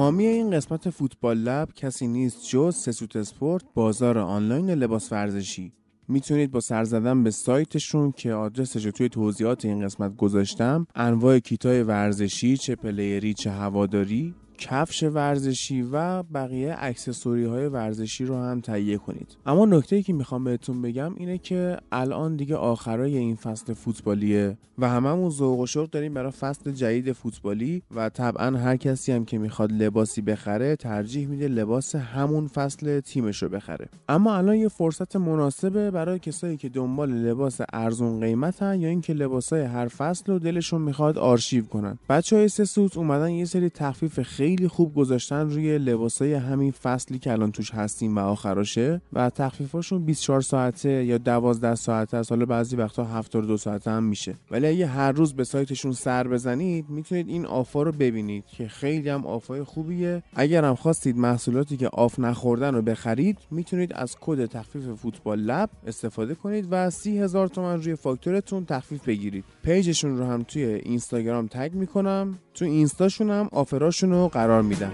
حامی این قسمت فوتبال لب کسی نیست جز سوت اسپورت بازار آنلاین لباس ورزشی. می‌تونید با سر زدن به سایتشون که آدرسش رو توی توضیحات این قسمت گذاشتم انواع کیتای ورزشی چه پلیری چه هواداری کفش ورزشی و بقیه اکسسوری های ورزشی رو هم تهیه کنید. اما نکته که می‌خوام بهتون بگم اینه که الان دیگه آخرای این فصل فوتبالیه و هممون ذوق و شوق داریم برای فصل جدید فوتبالی و طبعا هر کسی هم که می‌خواد لباسی بخره ترجیح میده لباس همون فصل تیمش رو بخره. اما الان یه فرصت مناسبه برای کسایی که دنبال لباس ارزون قیمتن یا اینکه لباسای هر فصل رو دلشون می‌خواد آرشیو کنن. بچه های سوت اومدن یه سری تخفیف خیلی خیلی خوب گذاشتن روی لباسای همین فصلی که الان توش هستیم و آخراشه و تخفیفاشون 24 ساعته یا 12 ساعته است. حالا بعضی وقتا 72 ساعته هم میشه. ولی اگه هر روز به سایتشون سر بزنید می‌تونید این آفا رو ببینید که خیلی هم آفای خوبیه. اگر هم خواستید محصولاتی که آف نخوردن رو بخرید می‌تونید از کد تخفیف فوتبال لب استفاده کنید و 30 هزار تومن روی فاکتورتون تخفیف بگیرید. پیجشون رو هم توی اینستاگرام تگ می‌کنم. تو اینستاشون هم آفاشون رو قرار میدن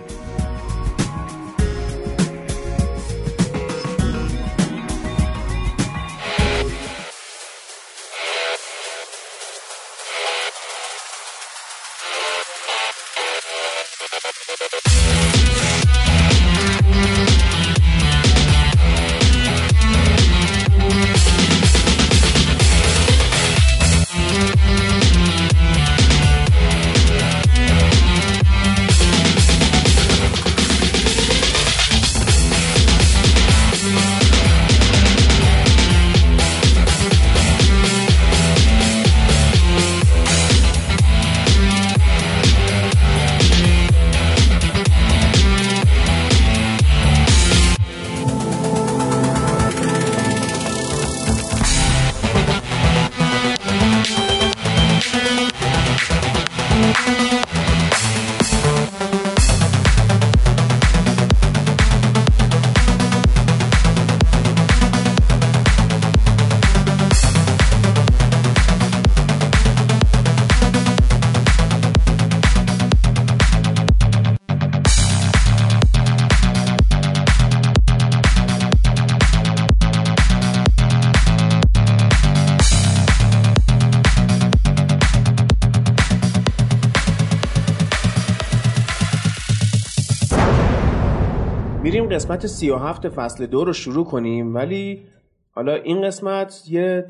قسمت 37 فصل دو رو شروع کنیم ولی حالا این قسمت یه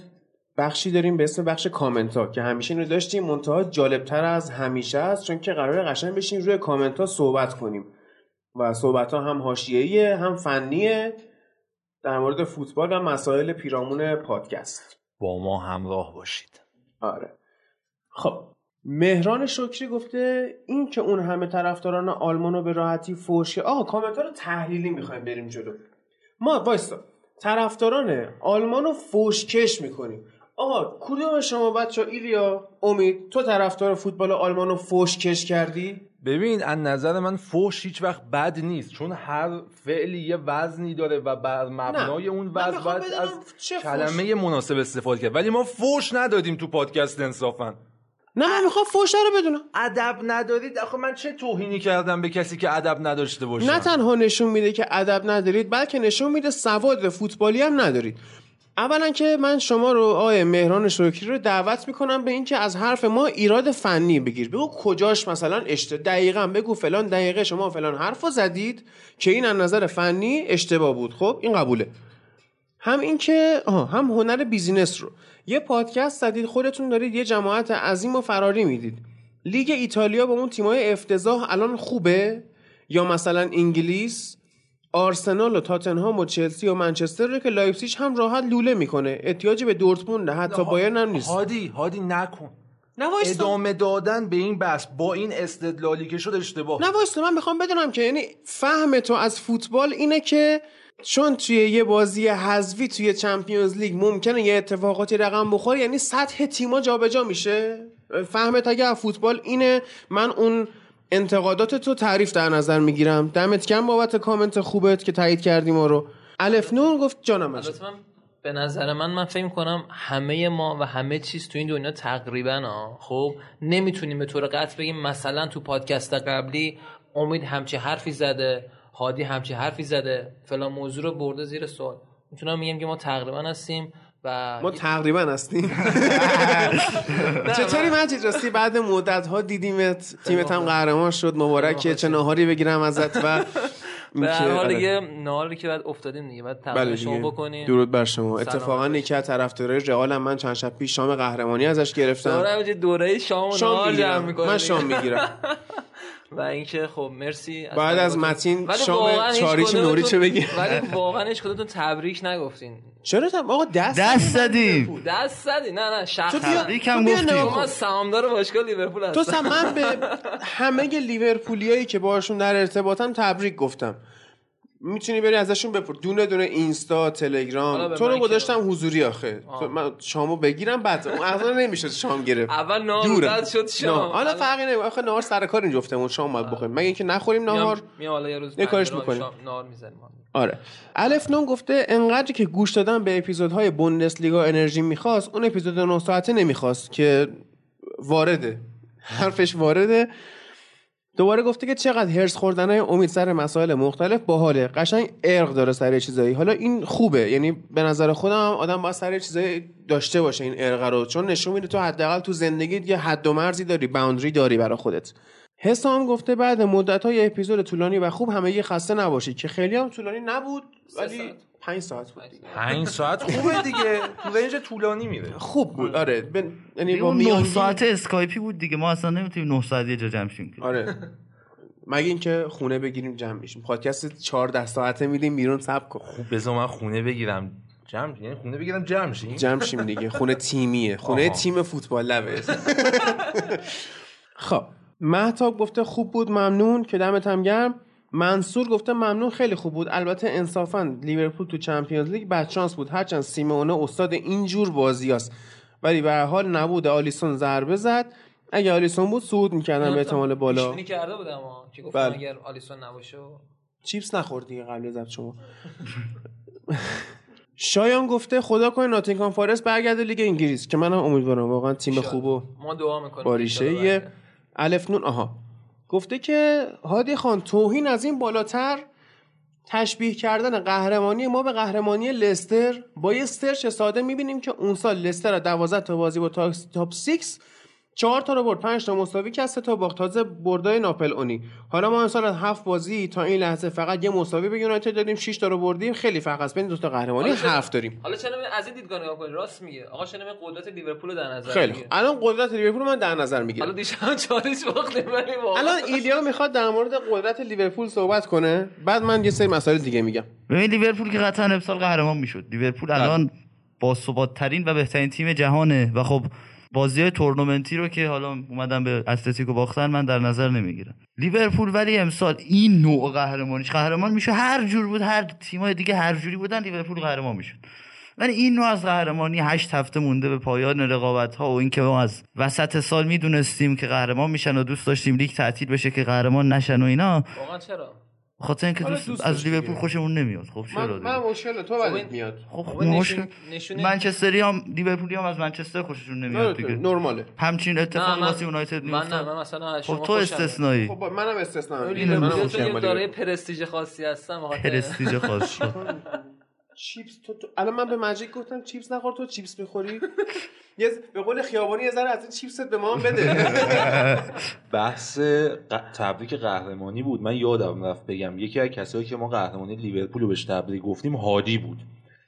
بخشی داریم به اسم بخش کامنت ها که همیشه اینو داشتیم. منتها جالبتر از همیشه است چون که قرار قشنگ بشیم روی کامنت ها صحبت کنیم. و صحبت ها هم حاشیه‌ایه هم فنیه در مورد فوتبال و مسائل پیرامون پادکست. با ما همراه باشید. آره. خب مهران شکری گفته این که اون همه طرفداران آلمان رو به راحتی فوش آقا کامنت رو تحلیلی می‌خوایم بریم جلو. ما وایستا طرفداران آلمان رو فوشکش می‌کنیم. آقا کدوم شما بچه ایلیا امید تو طرفدار فوتبال آلمان رو فوشکش کردی؟ ببین از نظر من فوش هیچ وقت بد نیست چون هر فعلی یه وزنی داره و بر مبنای اون وزن باید از کلمه مناسب استفاده کرد. ولی ما فوش ندادیم تو پادکست انصافا. نه من می‌خوام فوش رو بدونم. ادب ندارید؟ آخه من چه توهینی کردم به کسی که ادب نداشته باشه؟ نه تنها نشون میده که ادب ندارید بلکه نشون میده سواد فوتبالی هم ندارید. اولا که من شما رو آقای مهران شکری رو دعوت می‌کنم به اینکه از حرف ما ایراد فنی بگیر. بگو کجاش مثلا اشت دقیقا بگو فلان دقیقه شما فلان حرف رو زدید که این از نظر فنی اشتباه بود. خب این قبوله. هم اینکه هم هنر بیزینس رو. یه پادکست زدید خودتون دارید یه جماعت عظیم و فراری می‌دید. لیگ ایتالیا با اون تیمای افتضاح الان خوبه؟ یا مثلا انگلیس؟ آرسنال و تاتنهام و چلسی و منچستر رو که لایپزیگ هم راحت لوله می‌کنه. احتیاجی به دورتموند حتی بایرن هم نیست. هادی هادی نکن. ادامه دادن به این بحث با این استدلالی که شد اشتباه. نه من می‌خوام بدونم که یعنی فهم تو از فوتبال اینه که چون توی یه بازی حذفی توی چمپیونز لیگ ممکنه یه اتفاقاتی رقم بخوره یعنی سطح تیما جابجا میشه. فهمت اگه فوتبال اینه من اون انتقادات تو تعریف در نظر می‌گیرم. دمت کم بابت کامنت خوبت که تایید کردیم ما رو. الف نور گفت جانم من به نظر من من فکر کنم همه ما و همه چیز تو این دنیا تقریبا خب نمی‌تونیم به طور قطع بگیم مثلا تو پادکست قبلی امید همچی حرفی زده. هادی همچی حرفی زده. فلان موضوع رو برده زیر سوال. می‌تونم میگم که ما تقریبا هستیم و ما تقریبا هستیم. چطوری مجید راستی؟ بعد مدت ها دیدیمت تیمت هم قهرمان شد. مبارکه چه ناهاری بگیرم ازت و به هر حال. دیگه نهاری که بعد افتادیم دیگه. بعد بله شما بکنیم درود بر شما. اتفاقا یکی از طرفدارای رئال هم من چند شب پیش شام قهرمانی ازش گرفتم. دوره دوره شام و شام جمع من شام می‌گیرم. و اینکه خب مرسی بعد از متین شام چاریچ نوری چه بگی. ولی واقعا هیچ کدومتون تبریک نگفتین. چرا تم آقا دست دست زدیم دست زدی. نه نه شخص. تبریک هم گفتیم. ما سهامدار باشگاه لیورپول هستم. تو من به همه لیورپولیایی که باشون در ارتباطم تبریک گفتم. می‌تونی بری ازشون بپر دونه دونه اینستا تلگرام. تو رو گذاشتم حضوری آخه. من شامو بگیرم بعد. اون اصلا نمیشه شام گرفت. اول نهار شد شام. حالا فرقی نمی‌کنه آخه نهار سر کار این جفتمون شام باید بخوریم. مگه اینکه نخوریم نهار؟ می حالا یه روز کارش می‌کنیم. نهار می‌زنیم. آره. الف نون گفته انقدر که گوش دادن به اپیزودهای بوندسلیگا انرژی می‌خواست اون اپیزود 9 ساعته نمی‌خواست که وارده. حرفش وارده. دوباره گفته که چقدر هرس خوردن های امید سر مسائل مختلف باحاله. قشنگ ارق داره سر چیزایی. حالا این خوبه. یعنی به نظر خودم آدم باید سر چیزایی داشته باشه این ارق رو. چون نشون میده تو حداقل تو زندگیت یه حد و مرزی داری باوندری داری برای خودت. حسام گفته بعد مدت های اپیزود طولانی و خوب همه یه خسته نباشی که خیلی هم طولانی نبود ولی پنج ساعت بود دیگه. پنج ساعت خوبه دیگه. تو رنج طولانی میره. خوب بود. آره. یعنی با 9 ساعت اسکایپی بود دیگه. ما اصلا نمی‌تونیم 9 ساعت یه جا جمع شیم آره. مگه اینکه خونه بگیریم جمع بشیم پادکست 14 ساعته میدیم بیرون سب کن. خوب بذار من خونه بگیرم. جمع یعنی خونه بگیرم جمع شیم جمع شیم دیگه. خونه تیمیه. خونه تیم فوتبال لبه. خب. مهتاب گفته خوب بود. ممنون. که دمت هم گرم. منصور گفته ممنون خیلی خوب بود. البته انصافا لیورپول تو چمپیونز لیگ بعد شانس بود. هرچند سیمئونه استاد اینجور بازیاست. ولی به هر حال نبود. آلیسون ضربه زد. اگه آلیسون بود صعود می‌کردن به احتمال بالا. پیشبینی کرده بودم که گفتم بل. اگر آلیسون نباشه چیپس نخوردی قبل زد شما. شایان گفته خدا کنه ناتینگهام فارست برگرده لیگ انگلیس. که منم امیدوارم. واقعا تیم خوبو ما دعا می‌کنیم باریشه الف نون. آها. گفته که هادی خان توهین از این بالاتر تشبیه کردن قهرمانی ما به قهرمانی لستر. با یه سرچ ساده می‌بینیم که اون سال لستر 12 تا بازی با تاپ 6 چهار تا رو برد پنج تا مساوی کرد سه تا باخت. تازه بردای ناپل اونی. حالا ما امسال از هفت بازی تا این لحظه فقط یه مساوی به یونایتد دادیم 6 تا رو بردیم. خیلی فرق است بین دو تا قهرمانی هفت داریم. حالا چرا از این دیدگاه نگاه کنید راست میگه. آقا چرا قدرت لیورپول در نظر خیلی. الان قدرت لیورپول من در نظر می‌گیرم. حالا دیشب چالش باختیم ولی الان ایلیا می‌خواد در مورد قدرت لیورپول صحبت کنه. بعد من یه سری مسائل دیگه میگم. ببین لیورپول که قطعا امسال قهرمان می‌شد. لیورپول بله. الان با ثبات ترین و بهترین تیم جهانه. و خب بازی های تورنمنتی رو که حالا اومدن به اتلتیکو باختن من در نظر نمی‌گیرم. لیورپول ولی امسال این نوع قهرمانیش قهرمان میشه هر جور بود هر تیمای دیگه هر جوری بودن لیورپول قهرمان می‌شد. ولی این نوع از قهرمانی هشت هفته مونده به پایان رقابت ها و اینکه ما از وسط سال می‌دونستیم که قهرمان میشن و دوست داشتیم لیگ تعطیل بشه که قهرمان نشن و اینا. واقعا چرا؟ خاطر اینکه دوست, دوست از لیورپول خوشمون نمیاد. خب چرا من, من مشکل تو بعد خب میاد. خب, خب مشکل منچستری هم لیورپولی هم از منچستر خوششون نمیاد دیگه. نرماله. همچین اتفاقی واسه یونایتد من نه من مثلا از خب تو استثنایی. خب منم استثنایی. من داره پرستیژ خاصی هستم پرستیژ خاصی. چیپس تو, تو الان من به مجید گفتم چیپس نخور تو چیپس می‌خوری؟ یه به قول خیابانی یه ذره از این چیپست به ما بده. بحث تبریک قهرمانی بود. من یادم رفت بگم یکی از کسایی که ما قهرمانی لیورپول رو بهش تبریک گفتیم هادی بود.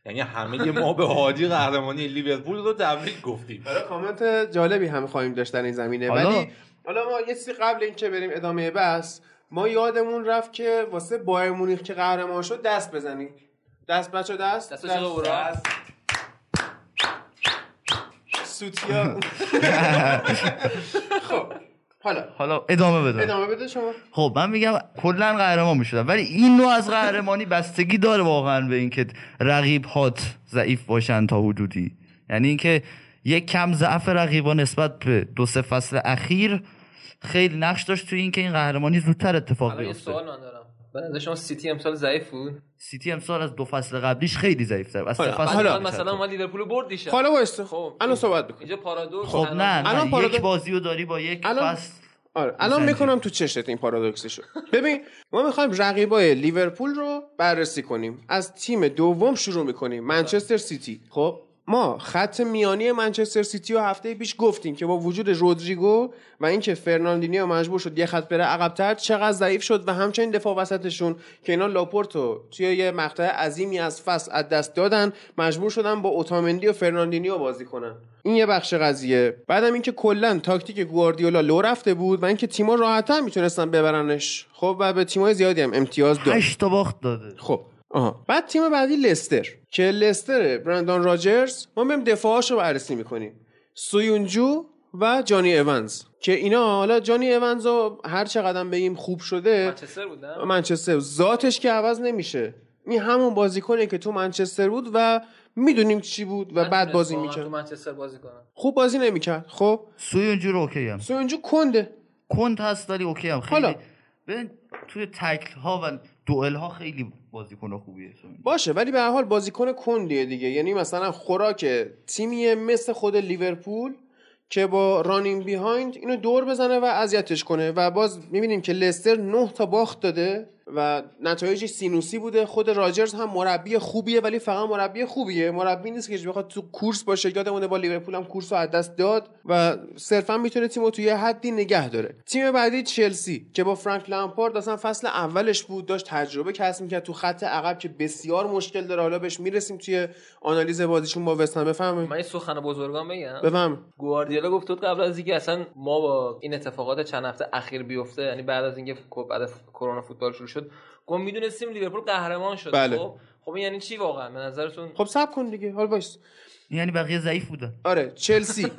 یعنی همه ما به هادی قهرمانی لیورپول رو تبریک گفتیم. برای کامنت جالبی هم خواهیم داشتن این زمینه. ولی حالا ما یه چیزی قبل اینکه بریم ادامه بحث ما یادمون رفت که واسه بایر مونیخ که قهرمان شد دست بزنیم دست بچه دست دست, دست. دست. سوتیا. خب حالا. حالا ادامه بده. ادامه بده شما. خب من میگم کلا قهرمان می‌شدم ولی این نوع از قهرمانی بستگی داره واقعا به اینکه رقیب هات ضعیف باشن تا حدودی. یعنی اینکه یک کم ضعف رقیبا نسبت به دو سه فصل اخیر خیلی نقش داشت تو اینکه این قهرمانی زودتر اتفاق بیفته. سوال من دارم. به شما سیتی امسال ضعیف بود؟ سیتی امسال از دو فصل قبلیش خیلی ضعیف‌تر از فصل حالا مثلا ما لیورپول برد دیشب حالا واسه خب. الان صحبت بکن اینجا پارادوکس خب نه, الان یک بازی رو داری با یک فصل آره الان می‌کنم تو چشت این پارادوکسشو. ببین ما می‌خوایم رقیبای لیورپول رو بررسی کنیم. از تیم دوم شروع می‌کنیم. منچستر سیتی. خب؟ ما خط میانی منچستر سیتی رو هفته پیش گفتیم که با وجود رودریگو و اینکه فرناندینیو مجبور شد یه خط بره عقبتر چقدر ضعیف شد و همچنین دفاع وسطشون که اینا لاپورتو توی یه مقطع عظیمی از فصل از دست دادن مجبور شدن با اوتامندی و فرناندینیو بازی کنن. این یه بخش قضیه. بعدم اینکه کلا تاکتیک گواردیولا لو رفته بود و اینکه تیم‌ها راحت‌تر می‌تونستن ببرنش. خب و به تیم‌های زیادی هم امتیاز داد. 8 تا باخت داده. خب. آها. بعد تیم بعدی لستر. که لستر برندن راجرز ما میایم دفاعاشو بررسی می‌کنیم. سویونجو و جانی ایونز. که اینا حالا جانی ایونز رو هر چقدر بگیم خوب شده منچستر بود منچستر ذاتش که عوض نمیشه. این همون بازیکنه که تو منچستر بود و می‌دونیم چی بود و بعد بازی می‌کرد. تو منچستر بازی کنه خوب بازی نمی‌کرد. خب؟ سویونجو رو اوکی هم. سویونجو کنده. کند هست ولی اوکی هم. خیلی حالا. ببین توی تکل ها و دوئل ها خیلی بازیکن خوبیه. باشه ولی به هر حال بازیکن کندیه دیگه. یعنی مثلا خوراک تیمیه مثل خود لیورپول که با running behind اینو دور بزنه و اذیتش کنه. و باز می‌بینیم که لستر نه تا باخت داده. و نتایجش سینوسی بوده. خود راجرز هم مربی خوبیه ولی فقط مربی خوبیه. مربی نیست که بخواد تو کورس باشه. یادمونه با لیورپول هم کورس رو از دست داد و صرفا می‌تونه تیمو توی حدی نگه داره. تیم بعدی چلسی که با فرانک لامپارد اصلا فصل اولش بود داشت تجربه کسب می‌کرد تو خط عقب که بسیار مشکل داره. حالا بهش می‌رسیم توی آنالیز بازیشون با وستهم بفهمیم من سخن بزرگان بگم. بفهم. گواردیولا گفت قبل از اینکه اصلا ما با این اتفاقات چند هفته اخیر بیفته یعنی بعد از اینکه بعد از کرونا فوتبال شروع شد. گفت می‌دونستیم لیورپول قهرمان شد. بله. خب خب این یعنی چی واقعا؟ به نظرتون؟ خب صبر کن دیگه. حال باش. یعنی بقیه ضعیف بودن. آره چلسی.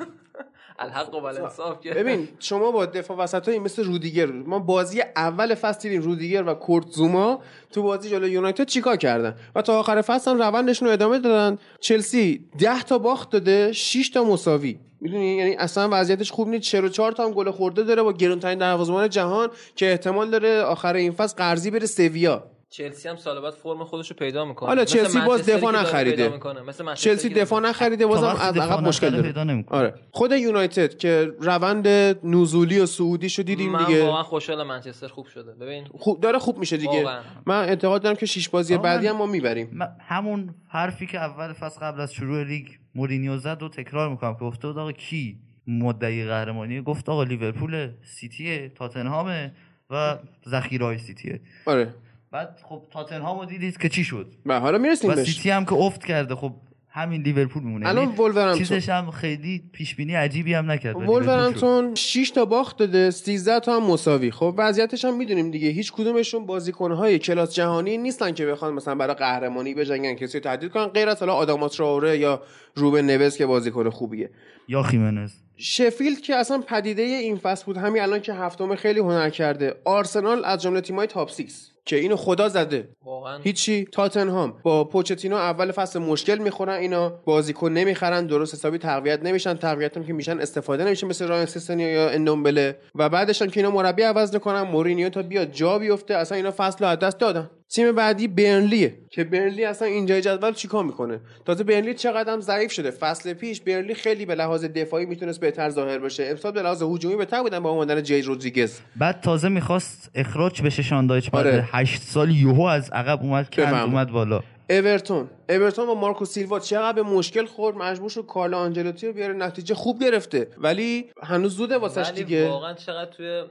الحق و الانصاف که. ببین شما با دفاع وسط مثل رودیگر ما بازی اول فصل دیدیم رودیگر و کورت زوما تو بازی جلوی یونایتد چیکار کردن؟ و تا آخر فصل هم روندشون رو ادامه دادن. چلسی 10 تا باخت داده 6 تا مساوی. می‌دونی؟ یعنی اصلا وضعیتش خوب نیست. 44 تا هم گل خورده داره با گرونترین دروازه‌بان جهان که احتمال داره آخر این فصل قرضی بره سویا. چلسی هم سال بعد فرم خودش رو پیدا می‌کنه. حالا چلسی باز دفاع نخریده. مثل چلسی دفاع نخریده بازم از عقب مشکل داره. پیدا نمی‌کنه. آره. خود یونایتد که روند نزولی و صعودی شو دیدیم من دیگه. واقعا خوشحالم منچستر خوب شده. ببین. خوب داره خوب میشه دیگه. واقعا. من اعتقاد دارم که شش بازی بعدی من- هم ما می‌بریم. من همون حرفی که اول فصل قبل از شروع لیگ مورینیو زد و تکرار می‌کنم که گفته بود آقا کی مدعی قهرمانی؟ گفت آقا لیورپول سیتی تاتنهامه و ذخیره سیتیه آره. بعد خب تاتنهامو دیدید که چی شد؟ و حالا می‌رسیم و بهش سیتی هم که افت کرده. خب همین لیورپول میمونه. الان یعنی ولورهمپتون. چیزش هم خیلی پیش بینی عجیبی هم نکرد و لیورپول شد. ولورهمپتون 6 تا باخت داده 13 تا هم مساوی. خب وضعیتش هم می‌دونیم دیگه. هیچ کدومشون بازیکن‌های کلاس جهانی نیستن که بخوان مثلا برای قهرمانی بجنگن کسی رو تهدید کنن غیر از حالا آداما تراوره یا روبن نوز که بازیکن خوبیه. یا خیمنز. شفیلد که اصلا پدیده این فصل بود همین الان که هفتم خیلی هنر کرده. آرسنال از جمله تیم‌های top 6 که اینو خدا زده. واقعا. هیچی. تاتنهام. با پوچتینو اول فصل مشکل می‌خورن اینا بازیکن نمی‌خرن درست حسابی تقویت نمیشن. تقویت هم که میشن استفاده نمیشه مثل رایان سسنیون یا اندومبله و بعدش هم که اینا مربی عوض نکنن مورینیو تا بیاد جا بیفته. اصلا اینا فصل رو از دست دادن. تیم بعدی برنلیه. که برنلی اصلا اینجای جدول چیکار می‌کنه؟ تازه برنلی چقدر هم ضعیف شده. فصل پیش برنلی خیلی به لحاظ دفاعی می‌تونست بهتر ظاهر بشه. امسال به لحاظ هجومی بهتر بودن با اومدن جی رودریگز. بعد تازه می‌خواست اخراج بشه شاندایچ بعد آره. هشت سال یوهو از عقب اومد بفهم. اومد بالا. اورتون. اورتون با مارکو سیلوا چقدر به مشکل خورد؟ مجبور شد کارلو آنجلوتی رو بیاره. نتیجه خوب گرفته. ولی هنوز زوده واسش ولی دیگه. واقعا چقدر توی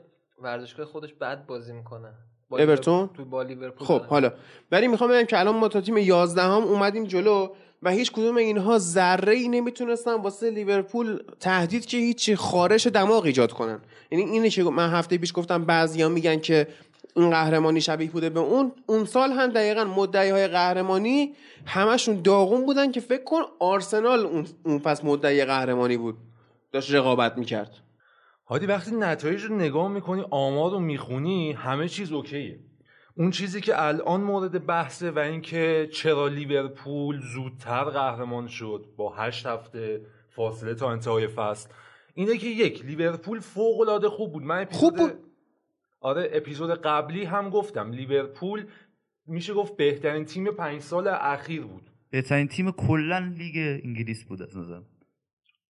ورزشگاه خودش بد بازی می‌کنه. اورتون؟ تو با لیورپول خب. حالا. ولی می‌خوام بگم که الان ما تا تیم 11 هم اومدیم جلو. و هیچ کدوم اینها ذره ای نمی‌تونستن واسه لیورپول تهدید که هیچ خارش دماغ ایجاد کنن. یعنی اینه که من هفته پیش گفتم بعضیا میگن که این قهرمانی شبیه بوده به اون. اون سال هم دقیقا مدعی های قهرمانی همشون داغون بودن که فکر کن آرسنال اون, پس مدعی قهرمانی بود. داشت رقابت می‌کرد. هادی وقتی نتایج رو نگاه می‌کنی آمار رو می‌خونی همه چیز اوکیه. اون چیزی که الان مورد بحثه و اینکه چرا لیورپول زودتر قهرمان شد با هشت هفته فاصله تا انتهای فصل اینه که یک لیورپول فوق العاده خوب بود. من اپیزود خوب بود. آره اپیزود قبلی هم گفتم لیورپول میشه گفت بهترین تیم پنج سال اخیر بود. بهترین تیم کلا لیگ انگلیس بود از نظرم.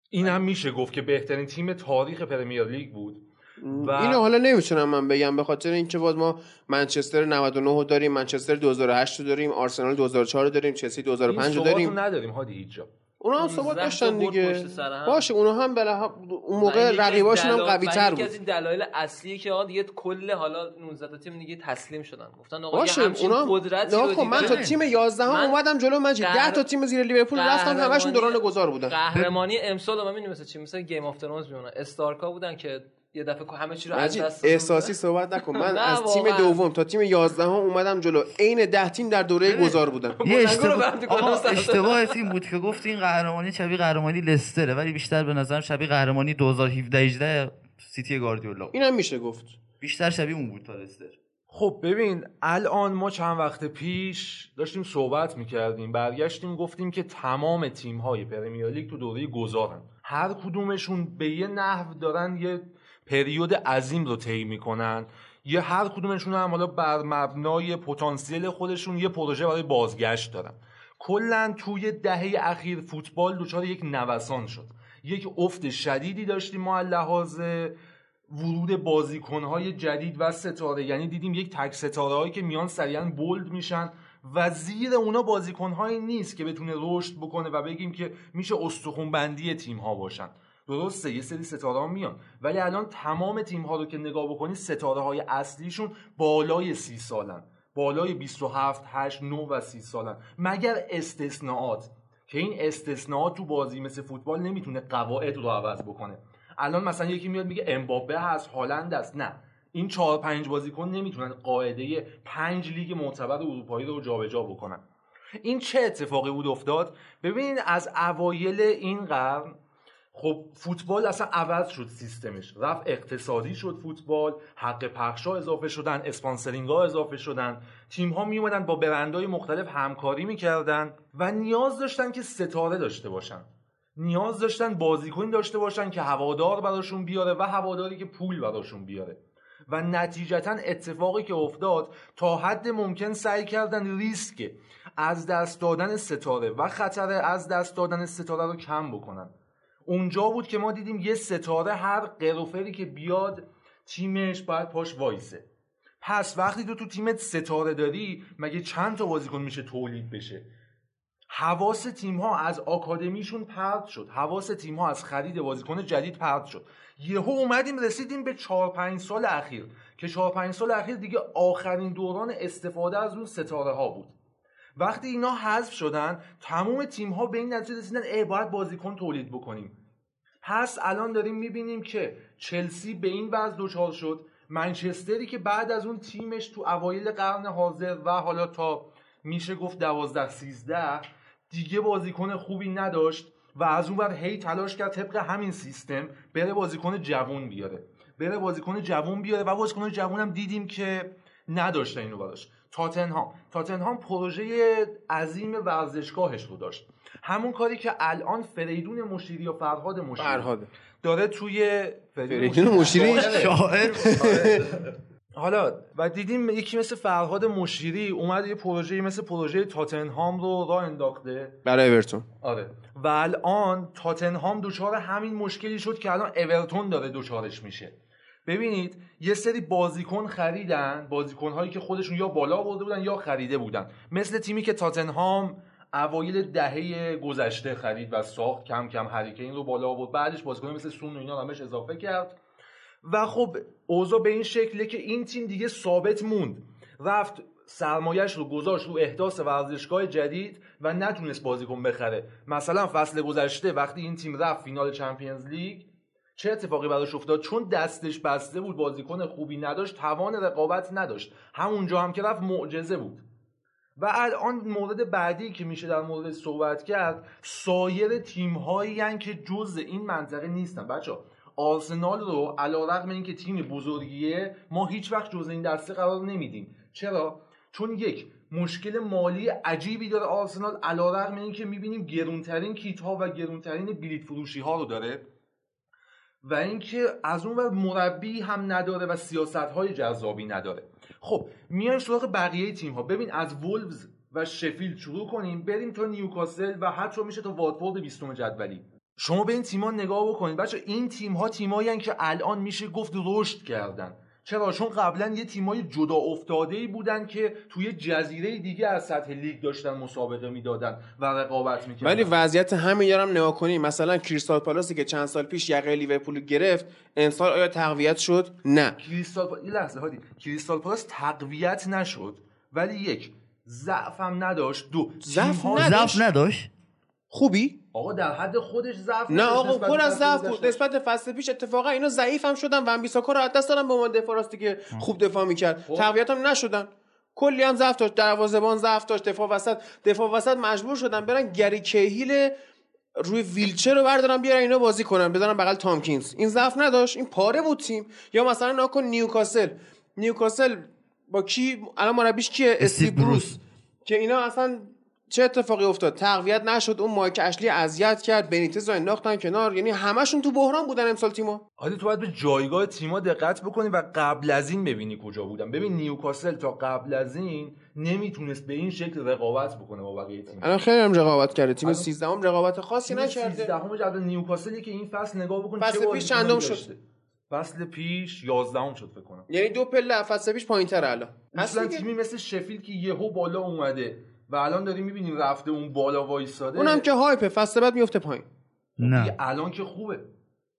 این هم میشه گفت که بهترین تیم تاریخ پرمیر لیگ بود. و... اینو حالا نمی‌تونم من بگم به خاطر اینکه باز ما منچستر 99 داریم منچستر 2008 داریم آرسنال 2004 داریم چلسی 2005 داریم. نداریم هادی هیچ اونا هم ثبات داشتن دیگه. باشه اونا هم بله اون موقع رقیباشون هم قوی تر بود یکی از این دلایل اصلی که آقا دیگه کل حالا 19 تیم دیگه تسلیم شدن. گفتن آقا باشه اونا قدرتی خب من تا تیم 11 هم اومدم جلو من 10 تا تیم زیر لیورپول رفتن همشون دوران گذار بودن. قهرمانی امسال من می‌دونم مثل چی؟ مثل Game of Thrones میمونه. استارکا بودن که یه دفعه همه چی رو از دست احساسی صحبت نکن. من از تیم دوم تا تیم 11 هم اومدم جلو. عین 10 تیم در دوره گذار بودن یه اشتباه اشتباه تیم بود که گفت این قهرمانی شبیه قهرمانی لستره ولی بیشتر به نظر شبیه قهرمانی 2017 18 سیتی گاردیولا اینم میشه گفت. بیشتر شبیه اون بود تا لستر. خب ببین الان ما چند وقت پیش داشتیم صحبت می‌کردیم برگشتیم گفتیم که تمام تیم های پرمیر لیگ تو دوره گذارن. هر کدومشون به یه نحو دارن یه پریود عظیم رو طی می‌کنن. یه هر کدومشون هم حالا بر مبنای پتانسیل خودشون یه پروژه برای بازگشت دارن. کلا توی دهه اخیر فوتبال دچار یک نوسان شد. یک افت شدیدی داشتیم ما لحاظ ورود بازیکنهای جدید و ستاره. یعنی دیدیم یک تک ستاره هایی که میان سریعا بولد میشن و زیر اونا بازیکنهایی نیست که بتونه رشد بکنه و بگیم که میشه استخون بندی تیم ها باشن. درسته یه سری ستاره ها میان. ولی الان تمام تیم ها رو که نگاه بکنی ستاره های اصلیشون بالای سی سالن. بالای 27 8 9 و 30 سالن. مگر استثناءات. که این استثناءات تو بازی مثل فوتبال نمی‌تونه قواعد رو عوض بکنه. الان مثلا یکی میاد میگه امباپه هست هالند است نه. این چهار پنج بازیکن نمی‌تونن قاعده پنج لیگ معتبر اروپایی رو جابجا بکنن. این چه اتفاقی بود افتاد؟ ببینید از اوایل این قرن خب فوتبال اصلا عوض شد سیستمش. رفت اقتصادی شد فوتبال حق پخشا اضافه شدن اسپانسرینگ ها اضافه شدن. تیم ها می با برندهای مختلف همکاری می‌کردن و نیاز داشتن که ستاره داشته باشن. نیاز داشتن بازیکن داشته باشن که هوادار براشون بیاره و هواداری که پول براشون بیاره. و نتیجتا اتفاقی که افتاد تا حد ممکن سعی کردن ریسک از دست دادن ستاره و خطر از دست دادن ستاره رو کم بکنن. اونجا بود که ما دیدیم یه ستاره هر قروفری که بیاد تیمش باید پاش وایسه. پس وقتی تو تو تیمت ستاره داری مگه چند تا بازیکن میشه تولید بشه؟ حواس تیم ها از آکادمیشون پرد شد. حواس تیم ها از خرید بازیکن جدید پرد شد. یهو اومدیم رسیدیم به 4 5 سال اخیر. که 4 5 سال اخیر دیگه آخرین دوران استفاده از اون ستاره ها بود. وقتی اینا حذف شدن تمام تیم ها به این نتیجه رسیدن ای باید بازیکن تولید بکنیم. پس الان داریم می‌بینیم که چلسی به این وضع دچار شد. منچستری که بعد از اون تیمش تو اوایل قرن حاضر و حالا تا میشه گفت دوازده سیزده دیگه بازیکن خوبی نداشت و از اون بر هی تلاش کرد طبق همین سیستم بره بازیکن جوون بیاره. بره بازیکن جوون بیاره و بازیکن جوون هم دیدیم که نداشته اینو براش. تاتنهام. تاتنهام پروژه عظیم ورزشگاهش رو داشت. همون کاری که الان فریدون مشیری و فرهاد مشیری فرهاد. داره توی فریدون مشیری. شاعر. حالا و دیدیم یکی مثل فرهاد مشیری اومد یه پروژه مثل پروژه تاتنهام رو راه انداخته. برای اورتون. آره. و الان تاتنهام دچار همین مشکلی شد که الان اورتون داره دچارش میشه. ببینید یه سری بازیکن خریدن بازیکن هایی که خودشون یا بالا برده بودن یا خریده بودن. مثل تیمی که تاتنهام اوایل دهه گذشته خرید و ساخت کم کم این رو بالا آورد. بعدش بازیکن مثل سون و اینا همش اضافه کرد. و خب اوضاع به این شکله که این تیم دیگه ثابت موند. رفت سرمایش رو گذاشت رو احداث ورزشگاه جدید و نتونست بازیکن بخره. مثلا فصل گذشته وقتی این تیم رفت فینال چمپیونز لیگ چه اتفاقی براش افتاد؟ چون دستش بسته بود بازیکن خوبی نداشت توان رقابت نداشت. همونجا هم که رفت معجزه بود. و الان مورد بعدی که میشه در مورد صحبت کرد سایر تیم هایی که جز این منطقه نیستن. بچه آرسنال رو علا رقم این که تیم بزرگیه ما هیچ وقت جز این دسته قرار نمیدیم. چرا؟ چون یک مشکل مالی عجیبی داره آرسنال علا رقم این که می‌بینیم گرونترین کیت ها و گرونترین بلیت فروشی ها رو داره و اینکه از اون مربی هم نداره و سیاست های جذابی نداره. خب میایم سراغ بقیه تیم ها ببین از وولفز و شفیلد شروع کنیم بریم تا نیوکاسل و حتی میشه تا واتفورد 20 جدولی. شما به این تیم‌ها نگاه بکنید. بچه این تیم‌ها تیمایی که الان میشه گفت رشد کردن. چرا؟ چون قبلا یه تیمای جدا افتاده ای بودن که توی جزیره دیگه از سطح لیگ داشتن مسابقه می‌دادن و رقابت می‌کردن. ولی وضعیت همین هم نگاه کنیم مثلا کریستال پالاسی که چند سال پیش یقه لیورپول گرفت امسال آیا تقویت شد؟ نه. کریستال پا... لحظه هادی. کریستال پالاس تقویت نشد. ولی یک ضعف هم نداشت. دو ضعف نداشت؟ نداشت؟ خوبی؟ آقا در حد خودش ضعف نه آقا پر از ضعف بود. نسبت فصل پیش اتفاقا اینا ضعیف هم شدن و بیساکا رو دست دادن به عنوان دفاع راستی که خوب دفاع می‌کرد. خب. تقویت هم نشدن. کلی هم ضعف داشت. دروازه‌بان ضعف داشت. دفاع وسط دفاع وسط مجبور شدن برن گری کهیل روی ویلچر رو بردارن بیارن اینا بازی کنن. بزنن بغل تامکینز. این ضعف نداشت. این پاره بود تیم. یا مثلا ناکن نیوکاسل. نیوکاسل با کی؟ الان مربیش کیه؟ استیو بروس. که اینا اصلا چه اتفاقی افتاد؟ تقویت نشد اون مایک اشلی اذیت کرد بنیتز رو انداختن کنار. یعنی همشون تو بحران بودن امسال تیمو. حالا تو باید به جایگاه تیما دقت بکنی و قبل از این ببینی کجا بودن. ببین نیوکاسل تا قبل از این نمی‌تونست به این شکل رقابت بکنه با بقیه تیم. الان خیلی هم رقابت کرده. تیم 13 هم رقابت خاصی نکرده. 13 هم جدول نیوکاسلی که این فصل نگاه بکن فصل پیش چندم شد؟ فصل پیش 11 هم شد فکر کنم. یعنی دو پله فصل پیش پایینتر الان. اصلا تیمی مثل شفیل که یهو بالا اومده. و الان داریم می‌بینیم رفته اون بالا وایساده. اونم که هایپه فصل بعد میفته پایین. نه. الان که خوبه.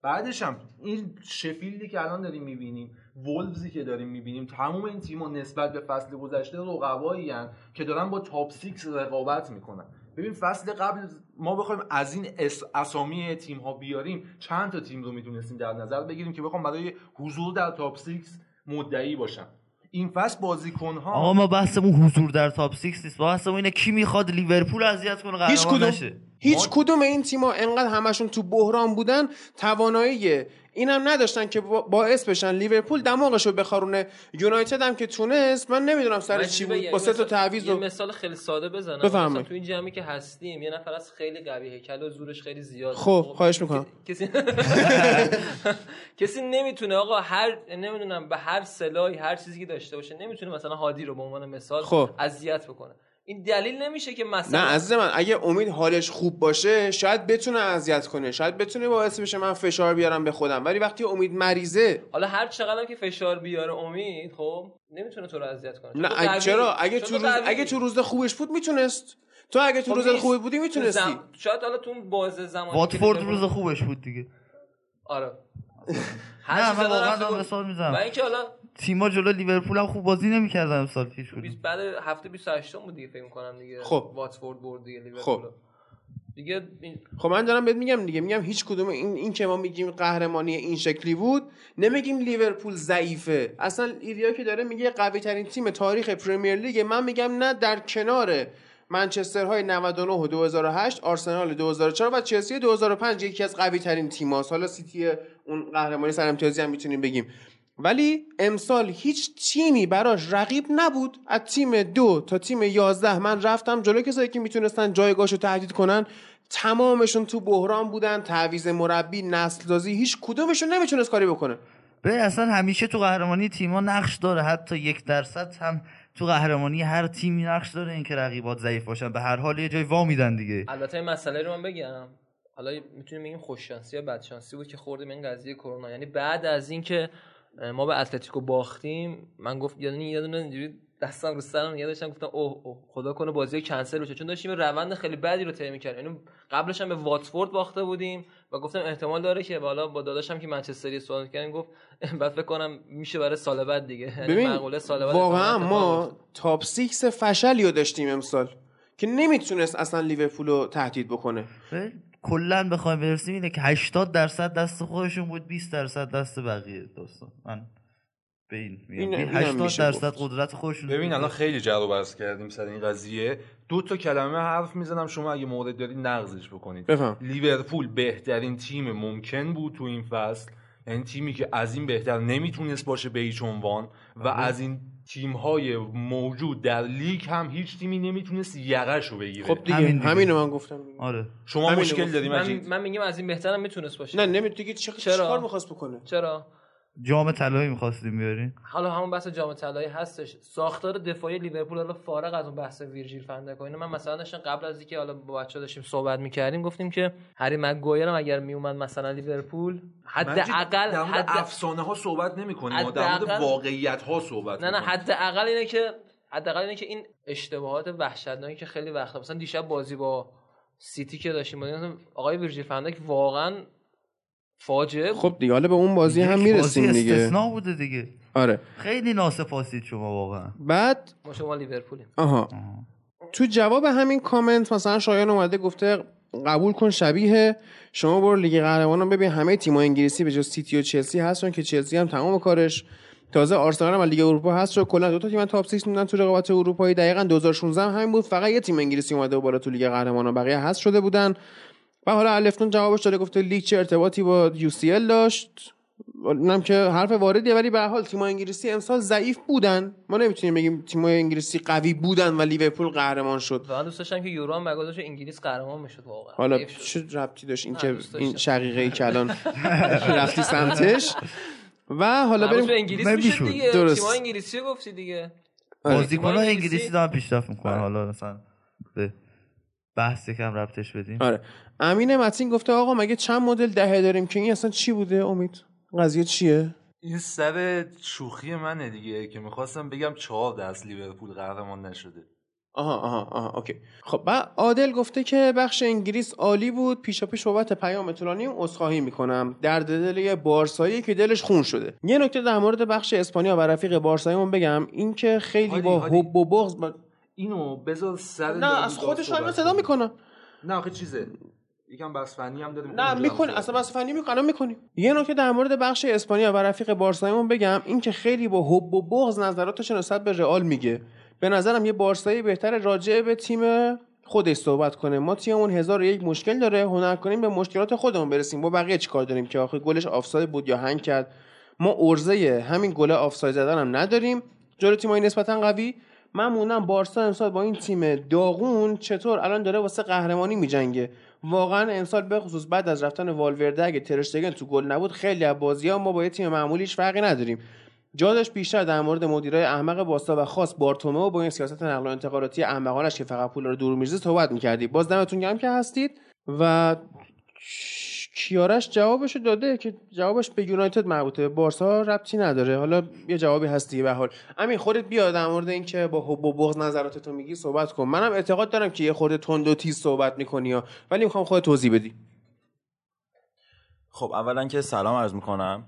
بعدش هم این شفیلدی که الان داریم می‌بینیم وولفزی که داریم می‌بینیم تمام این تیم‌ها نسبت به فصل گذشته رقبایی که دارن با top 6 رقابت می‌کنن. ببین فصل قبل ما بخوایم از این اسامی تیم ها بیاریم چند تا تیم رو می‌تونستیم در نظر بگیریم که بخوام برای حضور در top 6 مدعی باشن این فصل بازیکن ها آقا ما بحثمون حضور در top 6 نیست. بحثمون اینه کی می‌خواد لیورپول اذیت کنه هیچ کدوم. نشه. هیچ کدوم این تیم‌ها انقدر همشون تو بحران بودن توانایی اینم نداشتن که باعث بشن لیورپول دماغشو بخارونه. یونایتد هم که تونست من نمی‌دونم سر چی بود. با سه تا تعویض یه مثال خیلی ساده بزنم. مثلا تو این جمعی که هستیم یه نفر از خیلی قوی هیکل و زورش خیلی زیاد خب خواهش می‌کنم. کسی کسی نمی‌تونه آقا هر نمی‌دونم به هر سلاحی هر چیزی که داشته باشه نمی‌تونه مثلا هادی رو به عنوان مثال خب. اذیت بکنه. این دلیل نمیشه که مثلا نه عزیز من اگه امید حالش خوب باشه شاید بتونه اذیت کنه. شاید بتونه باعث بشه من فشار بیارم به خودم. ولی وقتی امید مریضه حالا هر چقدر که فشار بیاره امید خب نمی‌تونه تو رو اذیت کنه. نه اگه چرا؟ اگه تو روز اگه تو روز خوبش بود می‌تونست. تو اگه تو خب روز خوبی بودی می‌تونستی. زم... شاید حالا تو باز زمان واتفورد روز خوبش بود دیگه. آره. نه من واقعا مثال می‌زنم. و اینکه حالا تیما جلو لیورپول هم خوب بازی نمی‌کردن امسال پیش بود. بعد هفته 28 بود دیگه فکر می‌کنم دیگه. خب. واتفورد برد دیگه لیورپول. خب. دیگه خب من دارم بهت میگم دیگه. میگم هیچ کدوم این این که ما میگیم قهرمانی این شکلی بود نمیگیم لیورپول ضعیفه. اصلا ایلیا که داره میگه قوی ترین تیم تاریخ پرمیر لیگ من میگم نه در کنار منچستر های 99 و 2008 آرسنال 2004 و چلسی 2005 یکی از قوی ترین تیم ها حالا سیتی اون قهرمانی صد امتیازی هم می‌تونیم بگیم. ولی امسال هیچ تیمی براش رقیب نبود. از تیم دو تا تیم یازده من رفتم جلو کسایی که می‌تونستن جایگاهشو تهدید کنن. تمامشون تو بحران بودن تعویز مربی نسل دازی هیچ کدومشون نمی‌تونست کاری بکنه. به اصلا همیشه تو قهرمانی تیما نقش داره. حتی یک درصد هم تو قهرمانی هر تیمی نقش داره اینکه رقیبات ضعیف باشن. به هر حال یه جای وا میدن دیگه. البته مسئله رو من بگم. حالا می‌تونیم بگیم خوش شانسی یا بد شانسی بود که خوردیم این قضیه کرونا. یعنی بعد از اینکه ما به اتلتیکو باختیم. من گفت یعنی یه دونه اینجوری دستم رو سرم نگه داشتم گفتم اوه اوه خدا کنه بازی کنسل بشه. چون داشتیم روند خیلی بدی رو طی می‌کردیم. یعنی قبلش هم به واتفورد باخته بودیم و گفتم احتمال داره که بالا با داداشم که منچستری سوال کردیم گفت بعد فکر کنم میشه برای سال بعد دیگه. یعنی ببین سال بعد واقعا ما تاپ 6 فشلی رو داشتیم امسال که نمی‌تونست اصلا لیورپول رو تهدید بکنه. کلا بخوایم برسیم اینه که 80 درصد دست خودشون بود 20 درصد دست بقیه دوستان من به این 80 درصد قدرت خودشون ببین الان خیلی جر و کردیم سر این قضیه. دو تا کلمه حرف می‌زنم. شما اگه مورد دارید نقضش بکنید. بفهم. لیورپول بهترین تیم ممکن بود تو این فصل. یعنی تیمی که از این بهتر نمی‌تونست باشه به هیچ عنوان و از این تیم های موجود در لیگ هم هیچ تیمی نمی‌تونست یقش رو بگیره. خب دیگه. همین همینو من گفتم. آره. شما مشکل داریم من, من میگم از این بهتر هم می‌تونست باشه. نه نمی‌تونی چه چرا؟ کار می‌خواست بکنه؟ چرا؟ جام طلایی می‌خواستیم بیارین. حالا همون بحث جام طلایی هستش. ساختار دفاعی لیورپول حالا فارغ از اون بحث ویرجیل فندک اینا من مثلا داشتم قبل از اینکه حالا با بچه‌ها داشتیم صحبت می‌کردیم گفتیم که هری مگوایر هم اگر میومد مثلا لیورپول حداقل حد افسانه ها صحبت نمی‌کنیم در مورد واقعیت ها صحبت نه نه حداقل اینه که حداقل اینه که این اشتباهات وحشتناکی که خیلی وقتا مثلا دیشب بازی با سیتی که داشتیم آقای ویرجیل فن‌دایک واقعا فاجعه خب دیگه حالا به اون بازی هم می‌رسیم دیگه. استثناء بوده دیگه. آره. خیلی ناسپاسید شما واقعا. بعد ما شما لیورپولیم. آها. تو جواب همین کامنت مثلا شایان اومده گفته قبول کن شبیه شما برو لیگ قهرمانان ببین همه تیم‌های انگلیسی به جز سیتی و چلسی هستن که چلسی هم تمام کارش تازه آرسنال هم لیگ اروپا هست. شد کلا دو تا تیم top 6 موندن تو رقابت اروپایی. دقیقاً 2016 هم همین بود. فقط یه تیم انگلیسی اومده و بالا تو لیگ قهرمانان بقیه هست شده بودن. و حالا الفتون جوابش داده گفته لیگ چه ارتباطی با یو سی ال داشت. نم که حرف واردیه ولی به حال تیم انگلیسی امسال ضعیف بودن. ما نمی‌تونیم بگیم تیم انگلیسی قوی بودن و لیورپول قهرمان شد. من دوست داشتم که یورو هم مگاداش انگلیس قهرمان می‌شد واقعا. حالا چه ربطی داشت؟ این که این شقیقه ای که الان رفتی سمتش. و حالا بریم به انگلیس میشه دیگه. درست. تیم انگلیسی گفتی دیگه. بازیکن انگلیسی دارن پیشرفت می‌کنن. آره. حالا مثلا به بحث یکم ربطش بدیم. آره. امین متین گفته آقا مگه چند مدل دهه داریم که این اصلا چی بوده؟ امید قضیه چیه؟ این سر شوخی منه دیگه که می‌خواستم بگم چهار دست لیورپول قهرمان نشده. آها آها آها اوکی. خب بعد عادل گفته که بخش انگلیس عالی بود. پیشا پیش بابت پیام طولانی عذرخواهی می‌کنم. در دل یه بارسایی که دلش خون شده. یه نکته در مورد بخش اسپانیا و رفیق بارساییمون بگم. اینکه خیلی با حب و بغض با... اینو بذار سر نه از خودش هم صدا می‌کنم نه آخه چیزه. یکم بس فنی هم داریم نه می‌کنی اصلا بس فنی می‌کنم می‌کنیم. یه نکته در مورد بخش اسپانیا و رفیق بارساییمون بگم. اینکه خیلی با حب و بغض نظراتش نسبت به رئال میگه. به نظرم یه بارسایی بهتر راجع به تیم خودش صحبت کنه. ما تیممون هزار و یک مشکل داره. هنر کنیم به مشکلات خودمون برسیم. با بقیه چیکار داریم که آخه گلش آفساید بود یا هنگ کرد؟ ما ارزه همین گل آفساید زدن هم نداریم. جلو تیمای نسبتا قوی. من موندم بارسا امسال با این تیم داغون چطور الان داره واسه قهرمانی میجنگه؟ واقعا امسال به خصوص بعد از رفتن والورده اگه ترشتگن تو گل نبود خیلی از بازی ها ما با یه تیم معمولیش فرقی نداریم. جادش بیشتر در مورد مدیرای احمق باستا و خاص بارتومو با این سیاست نقل و انتقالاتی احمقانش که فقط پول رو دور میرزه صحبت می‌کردی باز دمتون گرم که هستید و کیارش جوابشو داده که جوابش به یونایتد مربوطه. بارسا ربطی نداره. حالا یه جوابی هست دیگه به حال. همین خودت بیا در مورد اینکه با حب و بغض نظراتتو میگی صحبت کن. منم اعتقاد دارم که یه خورده تند و تیز صحبت می‌کنی ولی می‌خوام خودت توضیح بدی. خب اولا که سلام عرض می‌کنم.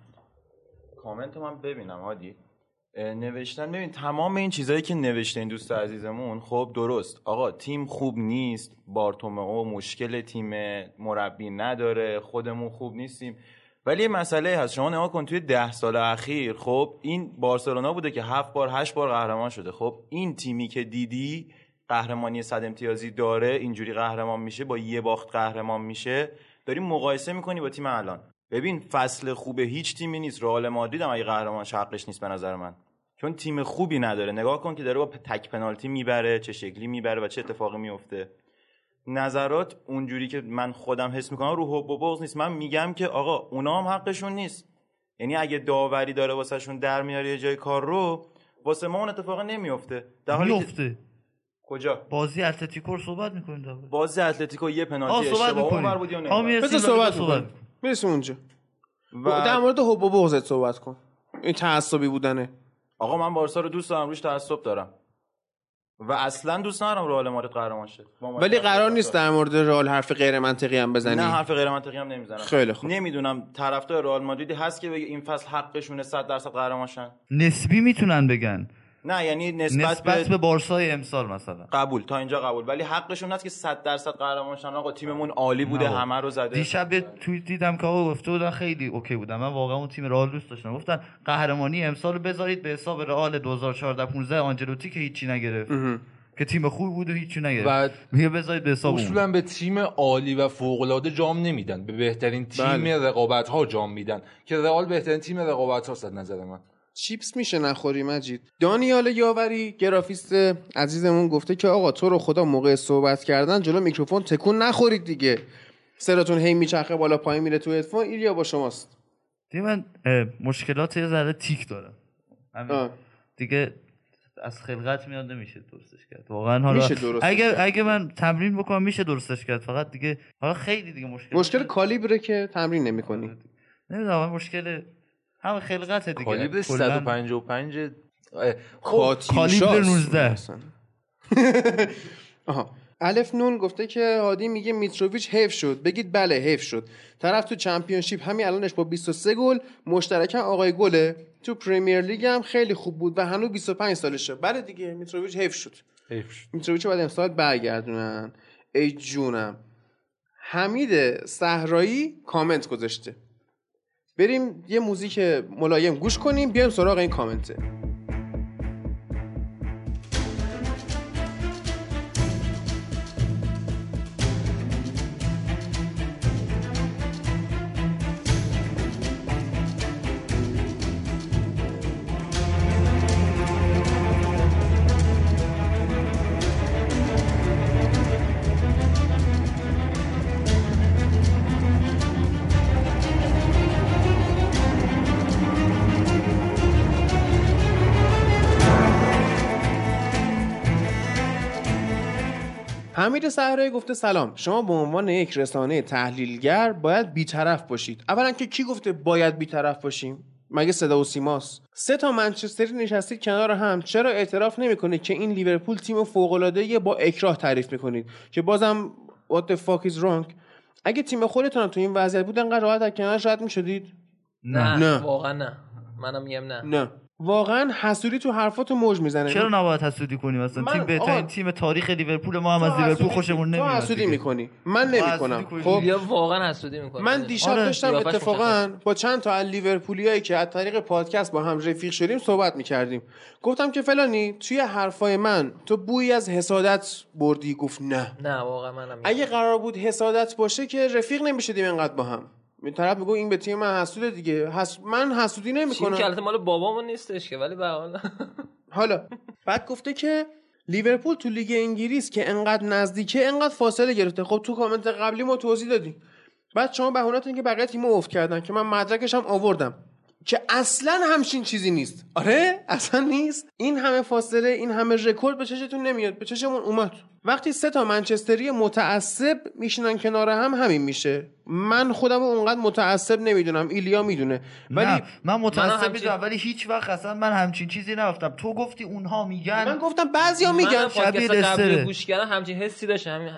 کامنت من ببینم هادی. نوشتن. ببین تمام این چیزهایی که نوشته این دوست عزیزمون خب درست. آقا تیم خوب نیست. او مشکل تیم مربی نداره. خودمون خوب نیستیم. ولی مسئله هست. شما نگاه کن توی ده سال اخیر خب این بارسلونا بوده که هفت بار هشت بار قهرمان شده. خب این تیمی که دیدی قهرمانی صد امتیازی داره اینجوری قهرمان میشه با یه باخت قهرمان میشه. داریم مقایسه می‌کنی با تیم الان. ببین فصل خوب هیچ تیمی نیست. رئال مادرید هم اگه قهرمان حقش نیست به نظر من. چون تیم خوبی نداره. نگاه کن که داره با تک پنالتی می‌بره چه شکلی می‌بره و چه اتفاقی میفته. نظرات اونجوری که من خودم حس می‌کنم رو حب و بغض نیست. من میگم که آقا اونا هم حقشون نیست. یعنی اگه داوری داره واسهشون در میاره یه جای کار رو واسه ما اون اتفاق نمیفته در حالی میفته کجا؟ بازی اتلتیکو رو صحبت می‌کنید بازی اتلتیکو یه پنالتی اشتباه اونور بود یا نه؟ صحبت صحبت برسیم اونجا. و در مورد حب و بغضت صحبت کن. این تعصبی بودنه. آقا من بارسا رو دوست دارم روش تعصب دارم. و اصلا دوست ندارم رئال مادرید قهرمان شه. ولی قرار نیست در مورد رئال حرف غیر منطقی هم بزنی. نه حرف غیر منطقی هم نمی‌زنم. خیلی خوب. نمی‌دونم طرفدار رئال مادریدی هست که بگه این فصل حقشونه 100 درصد قهرمان شن. نسبی می‌تونن بگن. نه یعنی نسبت, نسبت به, به بارسای امسال مثلا. قبول تا اینجا قبول. ولی حقشون هست که 100 درصد قهرمان شن. آقا تیممون عالی بوده همه رو زده. دیشب توییت دیدم که آقا گفته بودن خیلی اوکی بودم من واقعا اون تیم رئال دوست داشتم. گفتن قهرمانی امسال بذارید به حساب رئال 2014 15 آنجلوتی که هیچی نگرفت. که تیم خوب بود و هیچی نگرفت. میگه بذارید به حساب اصولا به تیم عالی و فوق العاده جام نمیدن. به بهترین تیم بله. رقابت ها جام میدن. که رئال بهترین تیم رقابت ها نظر من. چیپس میشه نخوری مجید؟ دانیال یاوری گرافیست عزیزمون گفته که آقا تو رو خدا موقع صحبت کردن جلو میکروفون تکون نخورید دیگه. سرتون هی میچرخه بالا پایین میره تو هدفون. ایلیا با شماست. دیگه من مشکلات یه ذره تیک دارم. دیگه از خلقت میاد نمیشه درستش کرد. واقعا حالا اگه اگه من تمرین بکنم میشه درستش کرد. فقط دیگه حالا خیلی دیگه مشکل مشکل کالیبره که تمرین نمی‌کنی. نمی‌دونم مشکل همه خلقت دیگه. کالیبر 155 خب کالیبر 19 آها. الف نون گفته که هادی میگه میتروویچ حیف شد. بگید بله حیف شد. طرف تو چمپیونشیپ همین الانش با 23 گل مشترکا آقای گله. تو پریمیر لیگ هم خیلی خوب بود و هنوز 25 سالشه. بله دیگه میتروویچ حیف شد. حیف شد. میتروویچ بعد امسال برگردونن. ای جونم. حمید صحرایی کامنت گذاشته. بریم یه موزیک ملایم گوش کنیم بیایم سراغ این کامنته حمید صحرایی گفته سلام. شما به عنوان یک رسانه تحلیلگر باید بیطرف باشید. اولا که کی گفته باید بیطرف باشیم؟ مگه صدا و سیماست. سه تا منچستری نشستید کنار هم. چرا اعتراف نمی‌کنید که این لیورپول تیم فوق العاده با اکراه تعریف می‌کنید؟ که بازم what the fuck is wrong? اگه تیم خودتون تو این وضعیت بود انقدر راحت از کنارش رد می‌شدید؟ نه, نه. واقعا نه. منم میگم نه. نه. واقعا حسودی تو حرفاتو موج می‌زنه. چرا نباید حسودی کنیم اصلا تیم بهترین تیم تاریخ لیورپول ما هم از لیورپول خوشمون نمیاد تو حسودی می‌کنی. من نمی‌کنم. خب؟ یا واقعا حسودی می‌کنم من دیشب آره. داشتم اتفاقا با چند تا از لیورپولیایی که از طریق پادکست با هم رفیق شدیم صحبت می‌کردیم. گفتم که فلانی توی حرفای من تو بوی از حسادت بردی؟ گفت نه. نه واقعا منم اگه قرار بود حسادت باشه که رفیق نمی‌شدیم اینقدر با هم. این طرف میگه این به تیم من حسوده دیگه. حس... من حسودی نمی‌کنم. که مال بابامون نیستش که ولی به حال. حالا بعد گفته که لیورپول تو لیگ انگلیس که انقدر نزدیکه انقدر فاصله گرفته. خب تو کامنت قبلی ما توضیح دادیم. بعد شما بهونه‌تون که بقیه تیم افت کردن که من مدرکش هم آوردم. که اصلا همچین چیزی نیست. آره؟ اصلا نیست. این همه فاصله این همه رکورد به چشتون نمیاد. به چشمون اومد. وقتی سه تا منچستری متعصب میشینن کنار هم همین میشه. من خودم اونقدر متعصب نمی‌دونم. ایلیا می‌دونه. ولی من متعصب می‌دونم ولی هیچ وقت اصلا من همچین چیزی نگفتم. تو گفتی اونها میگن. من گفتم بعضیا میگن. شبیه قبلی گوش کردم همچین حسی داشتم. همین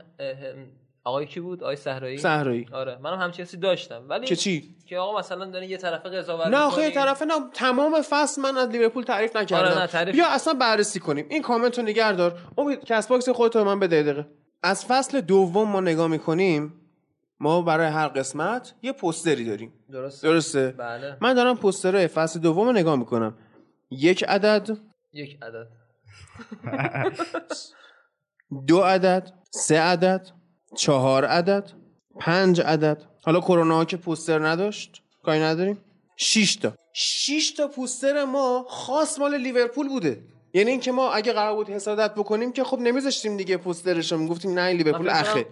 آقای کی بود؟ آقای صحرایی؟ صحرایی. آره. منم همچین چیزی داشتم. ولی که چی؟ که آقا مثلا داره یه طرفه قضاوت نه آخه طرفه نه تمام فصل من از لیورپول تعریف نکردم. آره نه تعریف... بیا اصلا بررسی کنیم. این کامنت رو نگهدار امید کست باکس خودت من بده دقیقه. از فصل دوم ما نگاه می‌کنیم ما برای هر قسمت یه پوستری داریم. درسته. درسته؟ بله. من دارم پوستره فصل دوم رو نگاه می‌کنم. یک عدد. یک عدد. دو عدد. سه عدد. چهار عدد پنج عدد. حالا کرونا که پوستر نداشت کاری نداریم؟ 6 تا. 6 تا پوستر ما خاص مال لیورپول بوده. یعنی اینکه ما اگه قرار بود حسادت بکنیم که خب نمیذاشتیم دیگه پوسترش رو می‌گفتیم نه لیورپول اخه.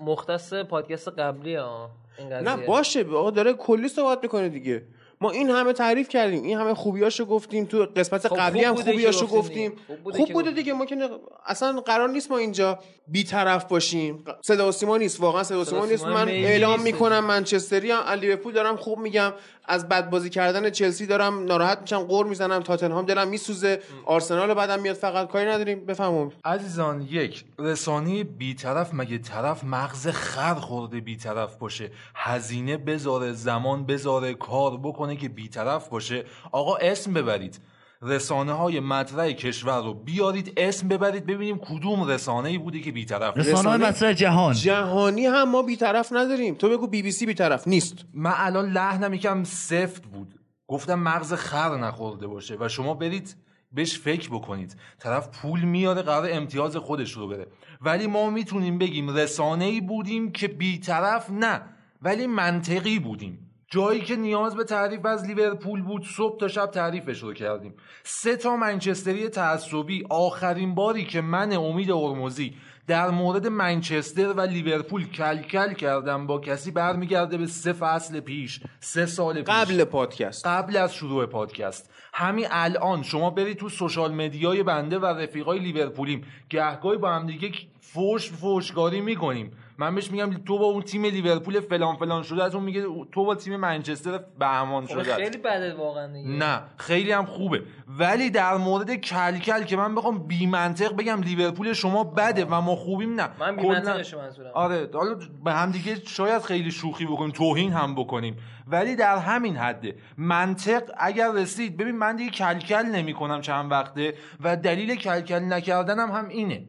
مختص پادکست قبلی ها این نه باشه آقا داره کلی صحبت می‌کنه دیگه. ما این همه تعریف کردیم این همه خوبیاشو گفتیم تو قسمت خب قبلی هم خوبیاشو گفتیم خوب بوده, خوب بوده دیگه ما که اصلا قرار نیست ما اینجا بیطرف باشیم. صدا و سیما نیست واقعا صدا و سیما نیست. من اعلام می‌کنم منچستری ام لیورپول دارم خوب میگم. از بد بازی کردن چلسی دارم ناراحت میشم قور می‌زنم تاتنهام دلم میسوزه آرسنال بعدم میاد فقط کاری نداریم. بفهمم عزیزان یک رسانه بیطرف مگه طرف مغز خر خورده بیطرف باشه؟ هزینه بذاره زمان بذاره کار بکنه که بیطرف باشه. آقا اسم ببرید. رسانه های مطرح کشور رو بیارید اسم ببرید ببینیم کدوم رسانه ای بوده که بیطرف رسانه های مطرح جهان. جهانی هم ما بیطرف نداریم. تو بگو بی بی سی بیطرف نیست. من الان لحنم یکم سفت بود. گفتم مغز خر نخورده باشه و شما برید بهش فکر بکنید. طرف پول میاره قرار امتیاز خودش رو بره ولی ما می‌تونیم بگیم رسانه ای بودیم که بیطرف نه ولی منطقی بودیم. جایی که نیاز به تعریف از لیورپول بود صبح تا شب تعریفش رو کردیم. سه تا منچستری تعصبی. آخرین باری که من امید ارموزی در مورد منچستر و لیورپول کل کل کردم با کسی برمیگرده به سه فصل پیش سه سال پیش. قبل پادکست. قبل از شروع پادکست. همین الان شما برید تو social media ی بنده و رفیقای لیورپولیم گهگاهی با هم دیگه فوش فوشگاری می‌کنیم. من بهش میگم تو با اون تیم لیورپول فلان فلان شده از اون میگه تو با تیم منچستر بهمان شده. خیلی بده واقعا نه خیلی هم خوبه. ولی در مورد کلکل که من بخوام بی منطق بگم لیورپول شما بده و ما خوبیم نه. من بی منطقش منظورم. آره حالا به هم دیگه شاید خیلی شوخی بکنیم توهین هم بکنیم. ولی در همین حده منطق اگر رسید ببین من دیگه کلکل نمی‌کنم چند وقته و دلیل کلکل نکردنم هم اینه.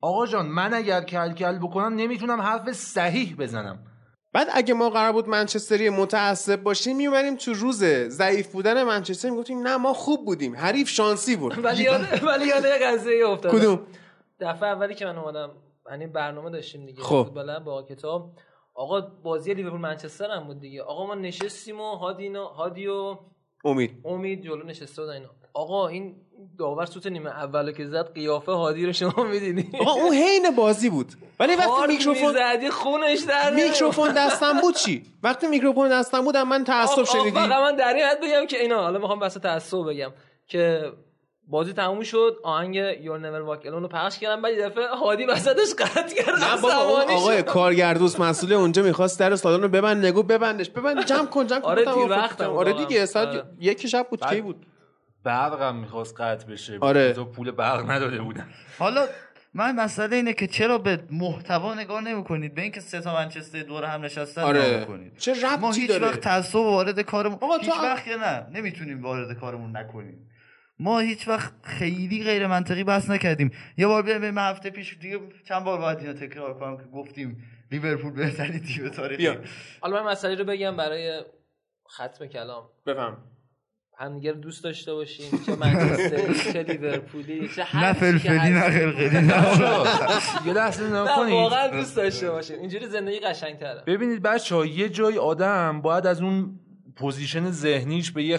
آقا جان من اگر کل کل بکنم نمی‌تونم حرف صحیح بزنم. بعد اگه ما قرار بود منچستری متعصب باشیم می‌بریم تو روز ضعیف بودن منچستر می‌گفتیم نه ما خوب بودیم حریف شانسی بود. ولی یاد ولی یاد قضیه افتاد کدوم؟ دفعه اولی که من اومدم یعنی برنامه داشتیم دیگه خب. با کتاب. آقا بازی لیورپول منچستر هم بود دیگه. آقا ما نشستیم و هادینا هادی و امید. امید جلو نشسته بودن اینا. آقا این داور سوت نیمه اولو که زد قیافه هادی رو شما می‌دیدی؟ آقا اون حین بازی بود. ولی وقتی میکروفون زدی خونش در میکروفون دستم بود چی؟ وقتی میکروفون دستم بود من تعصب شنیدی. فقط من در این حد بگم که اینا حالا می‌خوام بس تعصب بگم که بازی تموم شد آهنگ You'll Never Walk رو پخش کردن بعد دفعه هادی وسطش قطع کرد نه بابا آقای کارگردوس مسئول اونجا می‌خواست در سالن رو ببند نگو ببندش. ببند جمع کن جمع کن. آره دیر وقت آره دیگه ساعت آره. یک شب بود کی بود؟ برقم می‌خواست قطع بشه. آره. تو پول برق نداده بودن. حالا من مسئله اینه که چرا به محتوا نگاه نمی‌کنید؟ به اینکه سه تا منچستر دور هم نشستن آره. کنید. چه ربطی ما هیچ داره؟ وقت تعصب وارد کارمون آقا هیچ وقت که نه. نمی‌تونیم وارد کارمون نکنیم. ما هیچ وقت خیلی غیر منطقی بحث نکردیم. یه بار بیایم من هفته پیش دیگه چند بار باید اینو تکرار کنم که گفتیم لیورپول بهترین تیم تاریخ حالا من مسئله رو بگم برای ختم کلام. بفهم. همدیگه رو دوست داشته باشیم. چه منچستر چه لیورپولی چه هر نه فلفلی نه قلقلی نه. یه لحظه نه نکنید واقعا دوست داشته باشیم. اینجوری زندگی قشنگ‌تره. ببینید بچه ها یه جای آدم باید از اون position ذهنیش به یه.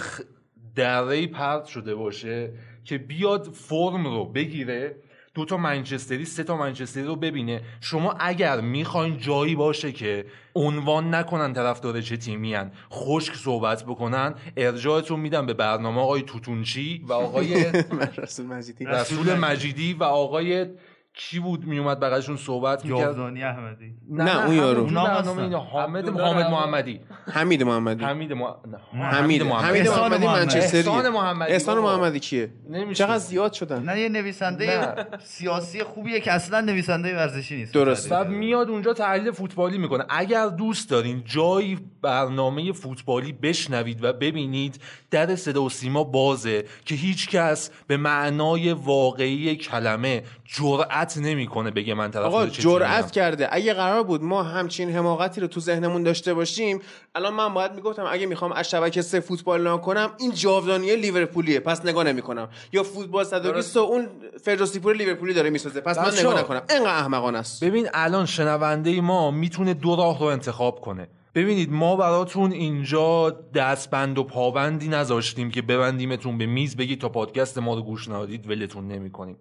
دره پرت شده باشه که بیاد فرم رو بگیره دو تا منچستری سه تا منچستری رو ببینه. شما اگر می‌خواین جایی باشه که عنوان نکنن طرفدار چه تیمی هن خشک صحبت بکنن ارجاعتون میدم به برنامه آقای توتونچی و آقای رسول مجیدی. رسول مجیدی و آقای کی بود میومد بغلشون صحبت می‌کرد جاودانی احمدی نه، اون یارو. اونا اونا برنامه هستن. اینه حامد حامد. محمدی حمید محمدی حمید. نه، حمید محمدی محمدی. منچستری احسان محمدی احسان. محمدی کیه نمیشه چقدر زیاد شدن نه یه نویسنده نه. سیاسی خوبیه که اصلا نویسنده ورزشی نیست درست. و میاد اونجا تحلیل فوتبالی می‌کنه اگر دوست دارین جایی برنامه فوتبالی بشنوید و ببینید در صدا و سیما بازه که هیچ کس به معنای واقعی کلمه جرأت نمی‌کنه بگه من طرفدار آقا. جرأت کرده. اگه قرار بود ما همچین حماقتی رو تو ذهنمون داشته باشیم الان من باید می‌گفتم اگه می‌خوام از شبکه سه فوتبال نکنم این جاودانی لیورپولیه. پس نگاه نمی‌کنم. یا فوتبال 120 اون فردوسی پور لیورپولی داره می‌سازه. پس من. نگاه نکنم. اینقدر احمقانه است. ببین الان شنونده ما می‌تونه دو راه رو انتخاب کنه. ببینید ما براتون اینجا دستبند و پابندی نذاشتیم که ببندیمتون به میز بگید تا پادکست ما رو گوش ندادید ولتون نمی‌کنیم.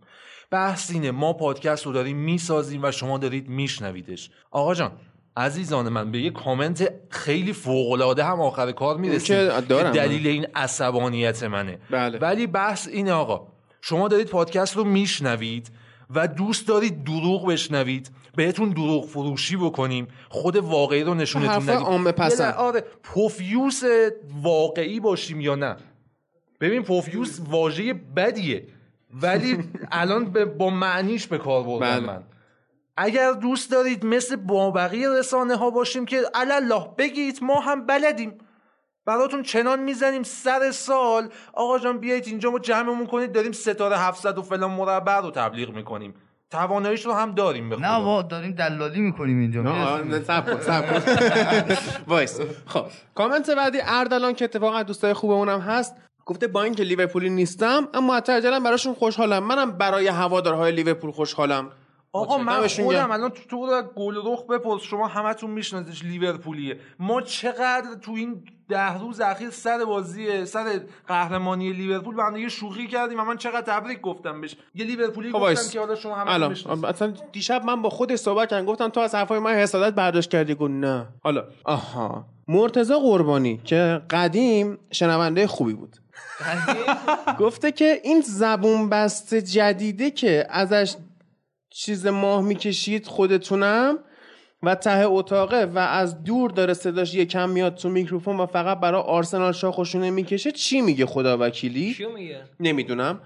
بحث اینه ما پادکست رو داریم می‌سازیم و شما دارید میشنویدش. آقا جان عزیزان من به یه کامنت خیلی فوق‌العاده هم آخر کار می‌رسیم که دارم. دلیل این عصبانیت منه. بله. ولی بحث اینه آقا شما دارید پادکست رو میشنوید و دوست دارید دروغ بشنوید بهتون دروغ فروشی بکنیم خود واقعی رو نشونتون ندیم. عامه پسند. آره پوفیوس واقعی باشیم یا نه؟ ببین پوفیوس واژه بدیه. ولی الان به- با معنیش به کار بردم بله. من. اگر دوست دارید مثل با بقیه رسانه ها باشیم که الله بگید ما هم بلدیم. براتون چنان می‌زنیم سر سال. آقا جان بیایید اینجا ما جمعمون کنید داریم ستاره 700 و فلان مربع رو تبلیغ می‌کنیم. تواناییش رو هم داریم به نه. ما داریم دلالی می‌کنیم اینجا. نه، کن وایس. خب. کامنت بعدی اردلان که اتفاقا دوستای خوبمونم هست. گفته با اینکه لیورپولی نیستم اما معترجلم براشون خوشحالم. منم برای هوادارهای لیورپول خوشحالم. آقا من خودم. الان تو تو گل رخ بپرس. شما همتون میشناسیش لیورپولیه. ما چقدر تو این ده روز اخیر سر بازی سر قهرمانی لیورپول با یه شوخی کردیم و من چقدر تبریک گفتم بهش. یه لیورپولی خب گفتم که حالا شما همه اصلا دیشب من با خودش صحبت کردم. گفتم تو از حرفای من حسادت برداشت کردی. گفت نه. حالا. آها. مرتضی قربانی که قدیم شنونده خوبی بود. گفته که این زبون بست جدیده که ازش چیز ماه می‌کشید خودتونم و ته اتاقه و از دور داره صداش یکم میاد تو میکروفون و فقط برای آرسنال شاخشونه می‌کشه چی میگه خدا وکیلی؟ میگه؟ نمی‌دونم.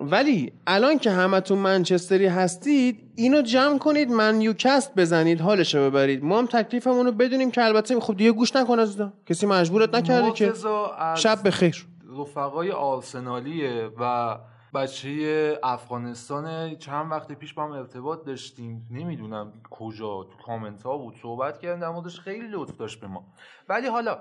ولی الان که همتون منچستری هستید اینو جمع کنید من یوکست بزنید حالشو ببرید. ما هم تکلیفمون رو بدونیم که البته خب دیگه گوش نکن از کسی مجبورت نکرده که. شب بخیر. رفقای آرسنالیه و بچه افغانستان چند وقت پیش با هم ارتباط داشتیم. نمی‌دونم کجا تو کامنت ها بود صحبت کردن در موردش خیلی لطف داشت به ما. ولی حالا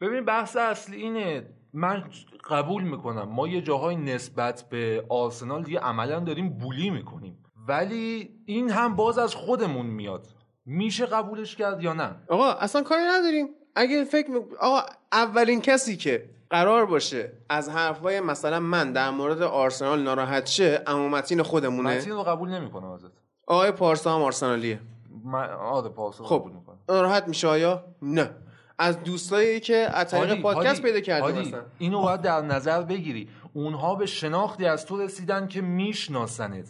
ببین بحث اصلی اینه من قبول می‌کنم. ما یه جاهای نسبت به آرسنال دیگه عملا داریم بولی می‌کنیم. ولی این هم باز از خودمون میاد. میشه قبولش کرد یا نه؟ آقا اصلا کاری نداریم. اگه فکر می... آقا اولین کسی که قرار باشه از حرفای مثلا من در مورد آرسنال ناراحت شه امومتین خودمونه. متین رو قبول نمی‌کنه ازت. آقای پارسا هم آرسنالیه. من آره پارسا خب ناراحت میشه آیا؟ نه. از دوستایی که از طریق پادکست پیدا کردی مثلا اینو باید در نظر بگیری. اونها به شناختی از تو رسیدن که میشناسنت.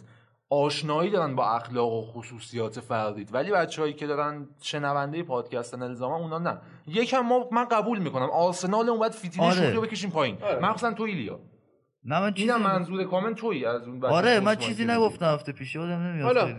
آشنایی دارن با اخلاق و خصوصیات فردیت ولی بچههایی که دارن شنونده پادکستن الزاما اونا نه. یکم ما من قبول می‌کنم. آرسنال اون باید فیتیله آره. رو بکشیم پایین. آره. مخصوصا تو ایلیا. نه من چیزی منظور کامنت تویی از اون آره من چیزی نگفتم هفته پیش. یادم نمیاد حالا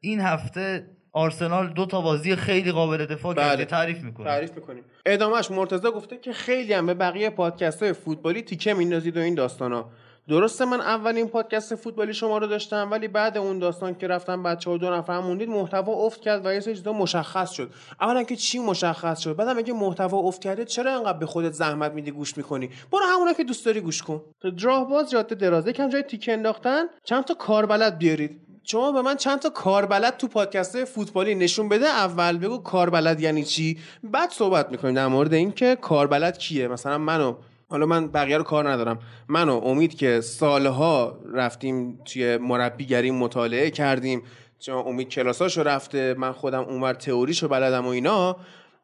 این هفته آرسنال دو تا بازی خیلی قابل دفاع بله. کرده تعریف می‌کنه. تعریف می‌کنیم. ادامهش مرتضی گفته که خیلی هم به بقیه پادکست های فوتبالی تیکه میندازید و این داستانا. درسته من اولین پادکست فوتبالی شما رو داشتم ولی بعد اون داستان که رفتم بچه ها دو نفر موندید محتوا افت کرد و یه سری مشخص شد. اولا که چی مشخص شد؟ بعدم اگه محتوا افت کرده چرا انقدر به خودت زحمت میدی گوش می‌کنی؟ برو همونا که دوست داری گوش کن. تو باز جاده درازه کم جای تیکه انداختن چند تا کاربلد بیارید. شما به من چند تا کاربلد تو پادکست فوتبالی نشون بده. اول بگو کاربلد یعنی چی؟ بعد صحبت می‌کنیم در مورد اینکه کاربلد کیه؟ مثلا منو حالا من بقیه رو کار ندارم. من و امید که سالها رفتیم توی مربیگری مطالعه کردیم. چون امید کلاساشو رفته من خودم اونور تئوریشو بلدم و اینا.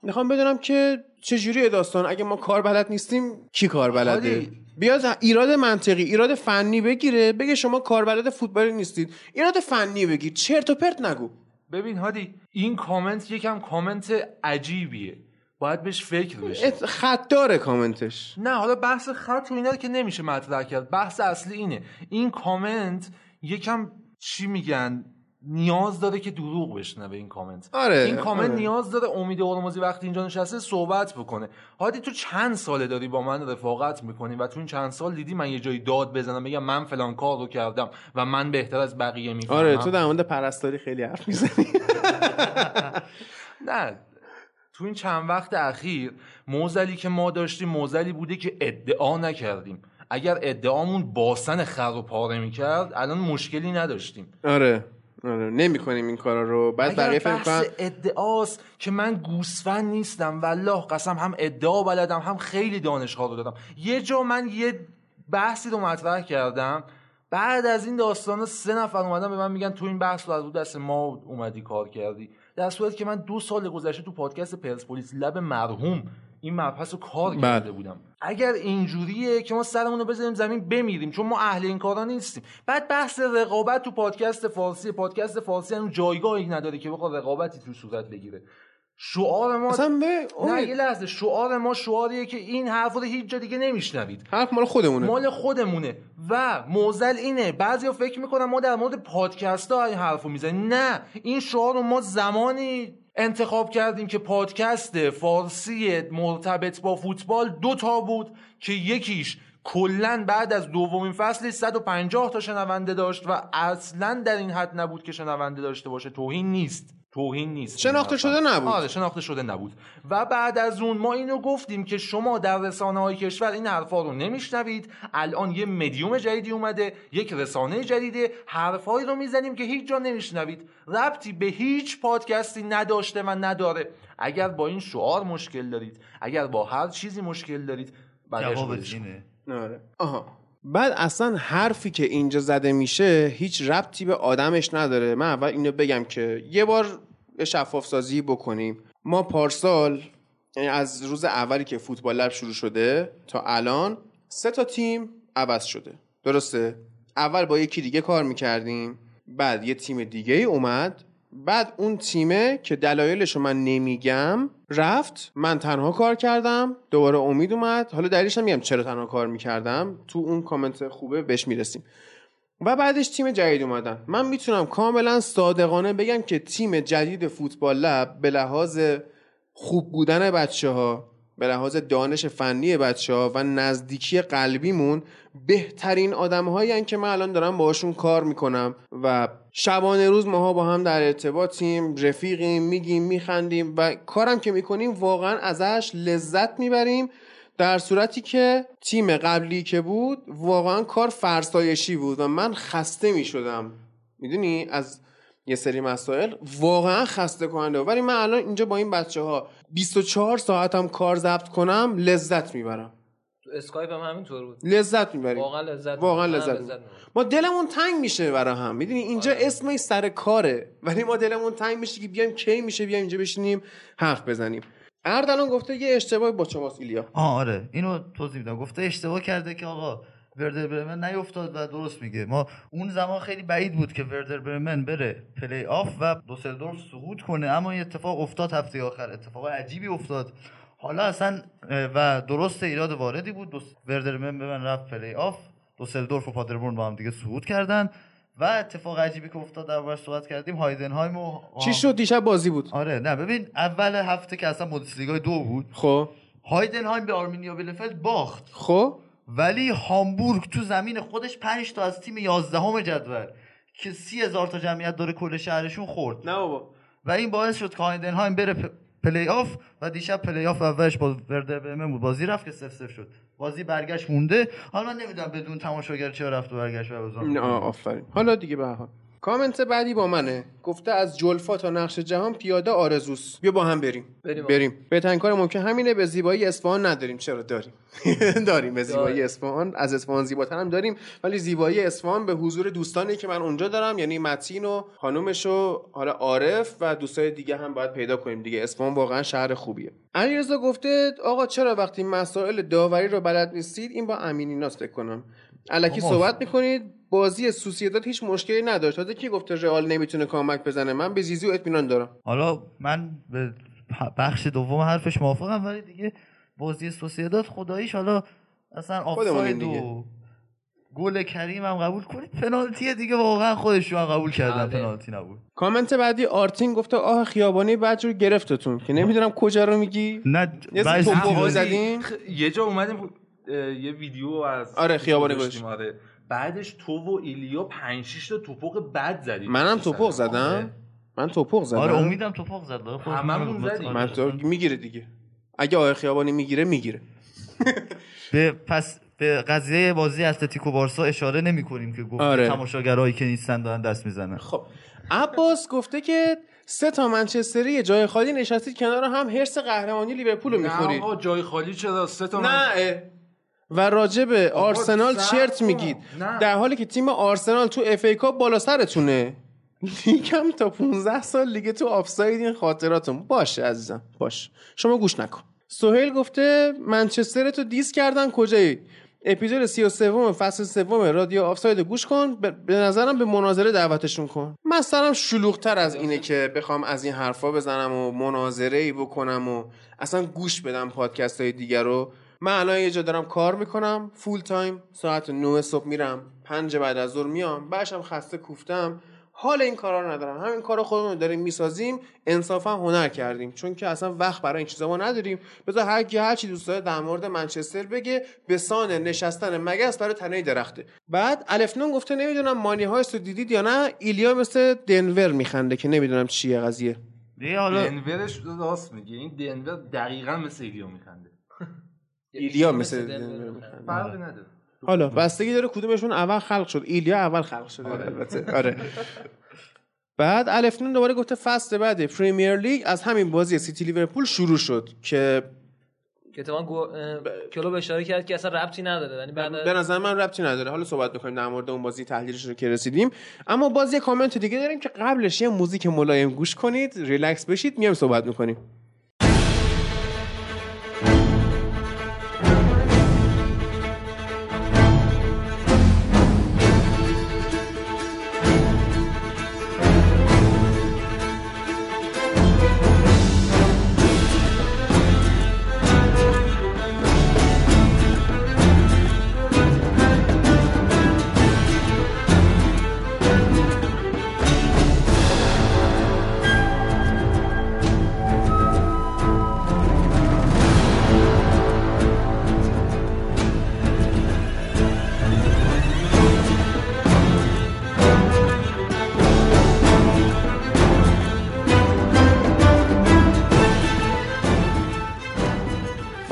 می‌خوام بدونم که چجوری داستان؟ اگه ما کار بلد نیستیم کی کار بلده؟ بیاد ایراد منطقی ایراد فنی بگیره. بگه شما کار بلد فوتبالی نیستید. ایراد فنی بگیر. چرت و پرت نگو. ببین هادی این کامنت یکم کامنت عجیبیه. باید بهش فکر بشه. خط داره کامنتش. نه حالا بحث خط و اینا که نمیشه مطرح کرد. بحث اصلی اینه. این کامنت یکم چی میگن؟ نیاز داره که دروغ بشنوه این کامنت. آره این کامنت آره. نیاز داره امید هرمزی وقتی اینجا نشسته صحبت بکنه. هادی تو چند ساله داری با من رفاقت می‌کنی؟ و تو این چند سال دیدی من یه جایی داد بزنم بگم من فلان کار رو کردم و من بهتر از بقیه می‌فهمم؟ آره تو در مورد پرستاری خیلی حرف می‌زنی. نه. تو این چند وقت اخیر موزلی که ما داشتیم موزلی بوده که ادعا نکردیم. اگر ادعامون باسن خر و پاره می‌کرد الان مشکلی نداشتیم. آره آره. نمی کنیم این کارا رو. بعد بقیه فکر ادعاست که من گوسفند نیستم والله قسم هم ادعا بلدم هم خیلی دانش رو دادم. یه جا من یه بحثی رو مطرح کردم. بعد از این داستان سه نفر اومدن به من میگن تو این بحث رو از دست ما اومدی کار کردی. در صورتی که من دو سال گذشته تو پادکست پرسپولیس لب مرحوم این مبحث رو کار بله. کرده بودم. اگر اینجوریه که ما سرمون رو بذاریم زمین بمیریم چون ما اهل این کارا نیستیم. بعد بحث رقابت تو پادکست فارسی. پادکست فارسی هم جایگاهی نداره که بخواد رقابتی تو صورت بگیره. شعار ما به نه یه لحظه شعار ما شعاریه که این حرف رو هیچ جا دیگه نمیشنوید. حرف مال خودمونه. مال خودمونه. و موزل اینه بعضیا فکر می‌کنن ما در مورد پادکست ها این حرف رو می‌زنیم. نه این شعار رو ما زمانی انتخاب کردیم که پادکست فارسی مرتبط با فوتبال دو تا بود که یکیش کلا بعد از دومین فصل 150 تا شنونده داشت و اصلا در این حد نبود که شنونده داشته باشه. توهین نیست. توهین نیست. شناخته شده نبود. آره شناخته شده نبود. و بعد از اون ما اینو گفتیم که شما در رسانه های کشور این حرفا رو نمیشنوید. الان یه مدیوم جدیدی اومده یک رسانه جدیده. حرفایی رو می‌زنیم که هیچ جا نمیشنوید. ربطی به هیچ پادکستی نداشته و نداره. اگر با این شعار مشکل دارید اگر با هر چیزی مشکل دارید اینه. آره. آها. بعد اصلا حرفی که اینجا زده میشه هیچ ربطی به آدمش نداره. من اول اینو بگم که یه بار شفاف سازی بکنیم. ما پارسال یعنی از روز اولی که فوتبال لب شروع شده تا الان سه تا تیم عوض شده. درسته؟ اول با یکی دیگه کار می‌کردیم بعد یه تیم دیگه ای اومد. بعد اون تیمه که دلایلش رو من نمیگم رفت. من تنها کار کردم. دوباره امید اومد. حالا دلیلش میگم چرا تنها کار می‌کردم. تو اون کامنت خوبه بهش می‌رسیم. و بعدش تیم جدید اومدن. من می‌تونم کاملا صادقانه بگم که تیم جدید فوتبال لب به لحاظ خوب بودن بچه ها به لحاظ دانش فنی بچه ها و نزدیکی قلبیمون بهترین آدم هایی که من الان دارم باشون کار می‌کنم و شبانه روز ماها با هم در ارتباطیم رفیقیم میگیم میخندیم و کارم که می‌کنیم واقعا ازش لذت می‌بریم در صورتی که تیم قبلی که بود واقعا کار فرسایشی بود و من خسته می‌شدم. می‌دونی؟ از یه سری مسائل واقعا خسته کننده ولی من الان اینجا با این بچه ها 24 ساعتم کار ضبط کنم لذت می‌برم. تو اسکایپ هم همینطور بود. لذت می‌بریم. واقعا لذت واقعا لذت, لذت ما دلمون تنگ میشه برای هم. می‌دونی اینجا آره. اسمش سر کاره. ولی ما دلمون تنگ میشه که بیایم کی میشه بیایم اینجا بشینیم حرف بزنیم. اردلان گفته یه اشتباهی با شماست ایلیا. آره. اینو توضیح میدم. گفته اشتباه کرده که آقا وردر برمن نیفتاد و درست میگه. ما اون زمان خیلی بعید بود که وردر برمن بره پلی آف و دوسلدورف سقوط کنه اما این اتفاق افتاد هفته آخر. اتفاق عجیبی افتاد. حالا اصلا و درست ایراد واردی بود. وردر برمن رفت پلی آف دوسلدورف و پادربورن با هم دیگه سقوط کردن. و اتفاق عجیبی که افتاد در صحبت کردیم. هایدنهایم و چی شد؟ دیشب بازی بود. آره نه ببین اول هفته که اصلا بوندسلیگا دو بود. خب. هایدنهایم به آرمینیا بلفلد باخت. خب. ولی هامبورگ تو زمین خودش 5 تا از تیم 11 جدول که سی هزار تا جمعیت داره کل شهرشون خورد. نه بابا. و این باعث شد که هایدنهایم بره پلی آف و دیشب پلی آف اولش با وردر برمن بود. بازی رفت که صفر صفر شد. بازی برگشت مونده. حالا من نمی‌دونم بدون تماشاگر چرا رفت و برگشت و آفرین. حالا دیگه به هر حال. کامنت بعدی با منه. گفته از جلفا تا نقش جهان پیاده آرزوس بیا با هم بریم. بریم, بریم. بهترین کار ممکن همینه به زیبایی اصفهان نداریم. چرا داریم؟ داریم. به زیبایی اصفهان. از اصفهان زیباتر هم داریم. ولی زیبایی اصفهان به حضور دوستانی که من اونجا دارم یعنی متین و خانومش و حالا عارف و دوستای دیگه هم باید پیدا کنیم دیگه. اصفهان واقعا شهر خوبیه. علیرضا گفته آقا چرا وقتی مسائل داوری رو بلد نیستید؟ این با امینیناس فکر کنم. الکی صحبت می‌کنید؟ بازی سوسیداد هیچ مشکلی نداشت. تازه کی گفته رئال نمی‌تونه کامک بزنه؟ من به زیزی و اطمینان دارم. حالا من به بخش دوم حرفش موافقم ولی دیگه بازی سوسیداد خداییش حالا اصلا آفساید و گل کریم هم قبول کنید. پنالتی دیگه واقعا خودشون قبول کردن بله. پنالتی نبود. کامنت بعدی آرتین گفته آه خیابانی بعد رو گرفتتون. که نمی‌دونم کجا رو میگی. نه یه جا اومدیم یه ویدیو از آره خیابانی گذاشتیم. آره. بعدش تو و ایلیا 5 6 تا توپق بد زدیم منم توپق زدم. من توپق زدم. آره امیدم توپق زد. هممون زدیم. من تو می‌گیره دیگه. اگه آقای خیابانی می‌گیره می‌گیره. به پس به قضیه بازی اتلتیکو بارسا اشاره نمی کنیم که گفت آره. تماشاگرایی که نیستن دارن دست می‌زنن. خب. عباس گفته که سه تا منچستری جای خالی نشستید کنار هم هرس قهرمانی لیورپول رو می‌خورید. نه جای خالی چرا؟ سه تا نه و راجع به آرسنال چرت میگید. در حالی که تیم آرسنال تو FA Cup بالا سرتونه. لیگم تا 15 سال لیگ تو آفساید این خاطراتون باشه عزیزم باش. شما گوش نکن. سهیل گفته منچستر تو diss کردن کجایی؟ اپیزود 33 فصل سوم رادیو آفساید گوش کن. به نظرم به مناظره دعوتشون کن. من سرم شلوغتر از اینه که بخوام از این حرفا بزنم و مناظره ای بکنم و اصلا گوش بدم پادکست های دیگر رو. من الان یه جا دارم کار می‌کنم فول تایم ساعت 9 صبح میرم پنج بعد از ظهر میام بعدشم خسته کوفتم. حال این کارا رو ندارم. همین کارا خودمون داریم می‌سازیم انصافا هنر کردیم. چون که اصلا وقت برای این چیزا ما نداریم. بذار هر کی هر چی دوست داره در مورد منچستر بگه به سان نشستن مگس برای تنه درخته. بعد الفنون گفته نمی‌دونم مانی هایست رو دیدید یا نه؟ ایلیا مثل دنور میخنده که نمی‌دونم چیه قضیه. حالا دنورش راست میگه این دنور دقیقا مثل ایلیا میخنده. ایلیا مثل دنور میخنده فرقی نداره. حالا بستگی داره کدومشون اول خلق شد. ایلیا اول خلق شده. آره. البته. آره. بعد الفنون دوباره گفته فصل بعد پریمیر لیگ از همین بازی سیتی لیورپول شروع شد که که تو گو... کلوب اشاره کرد که اصلا ربطی نداره. یعنی بعد به نظر من ربطی نداره. حالا صحبت می‌کنیم در مورد اون بازی تحلیلش رو که رسیدیم. اما باز یه کامنت دیگه داریم که قبلش یه موزیک ملایم گوش کنید. ریلکس بشید. میام صحبت می‌کنیم.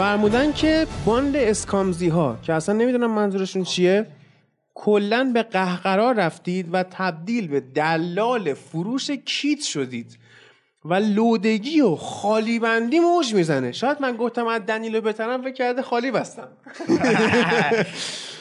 فرمودن که باند Scums ی ها که اصلا نمی‌دونم منظورشون چیه کلا به قهقرا رفتید و تبدیل به دلال فروش کیت شدید و لودگی و خالی بندی موج می‌زنه. شاید من گفتم از دنیلو بترم فکر کرده خالی بستم.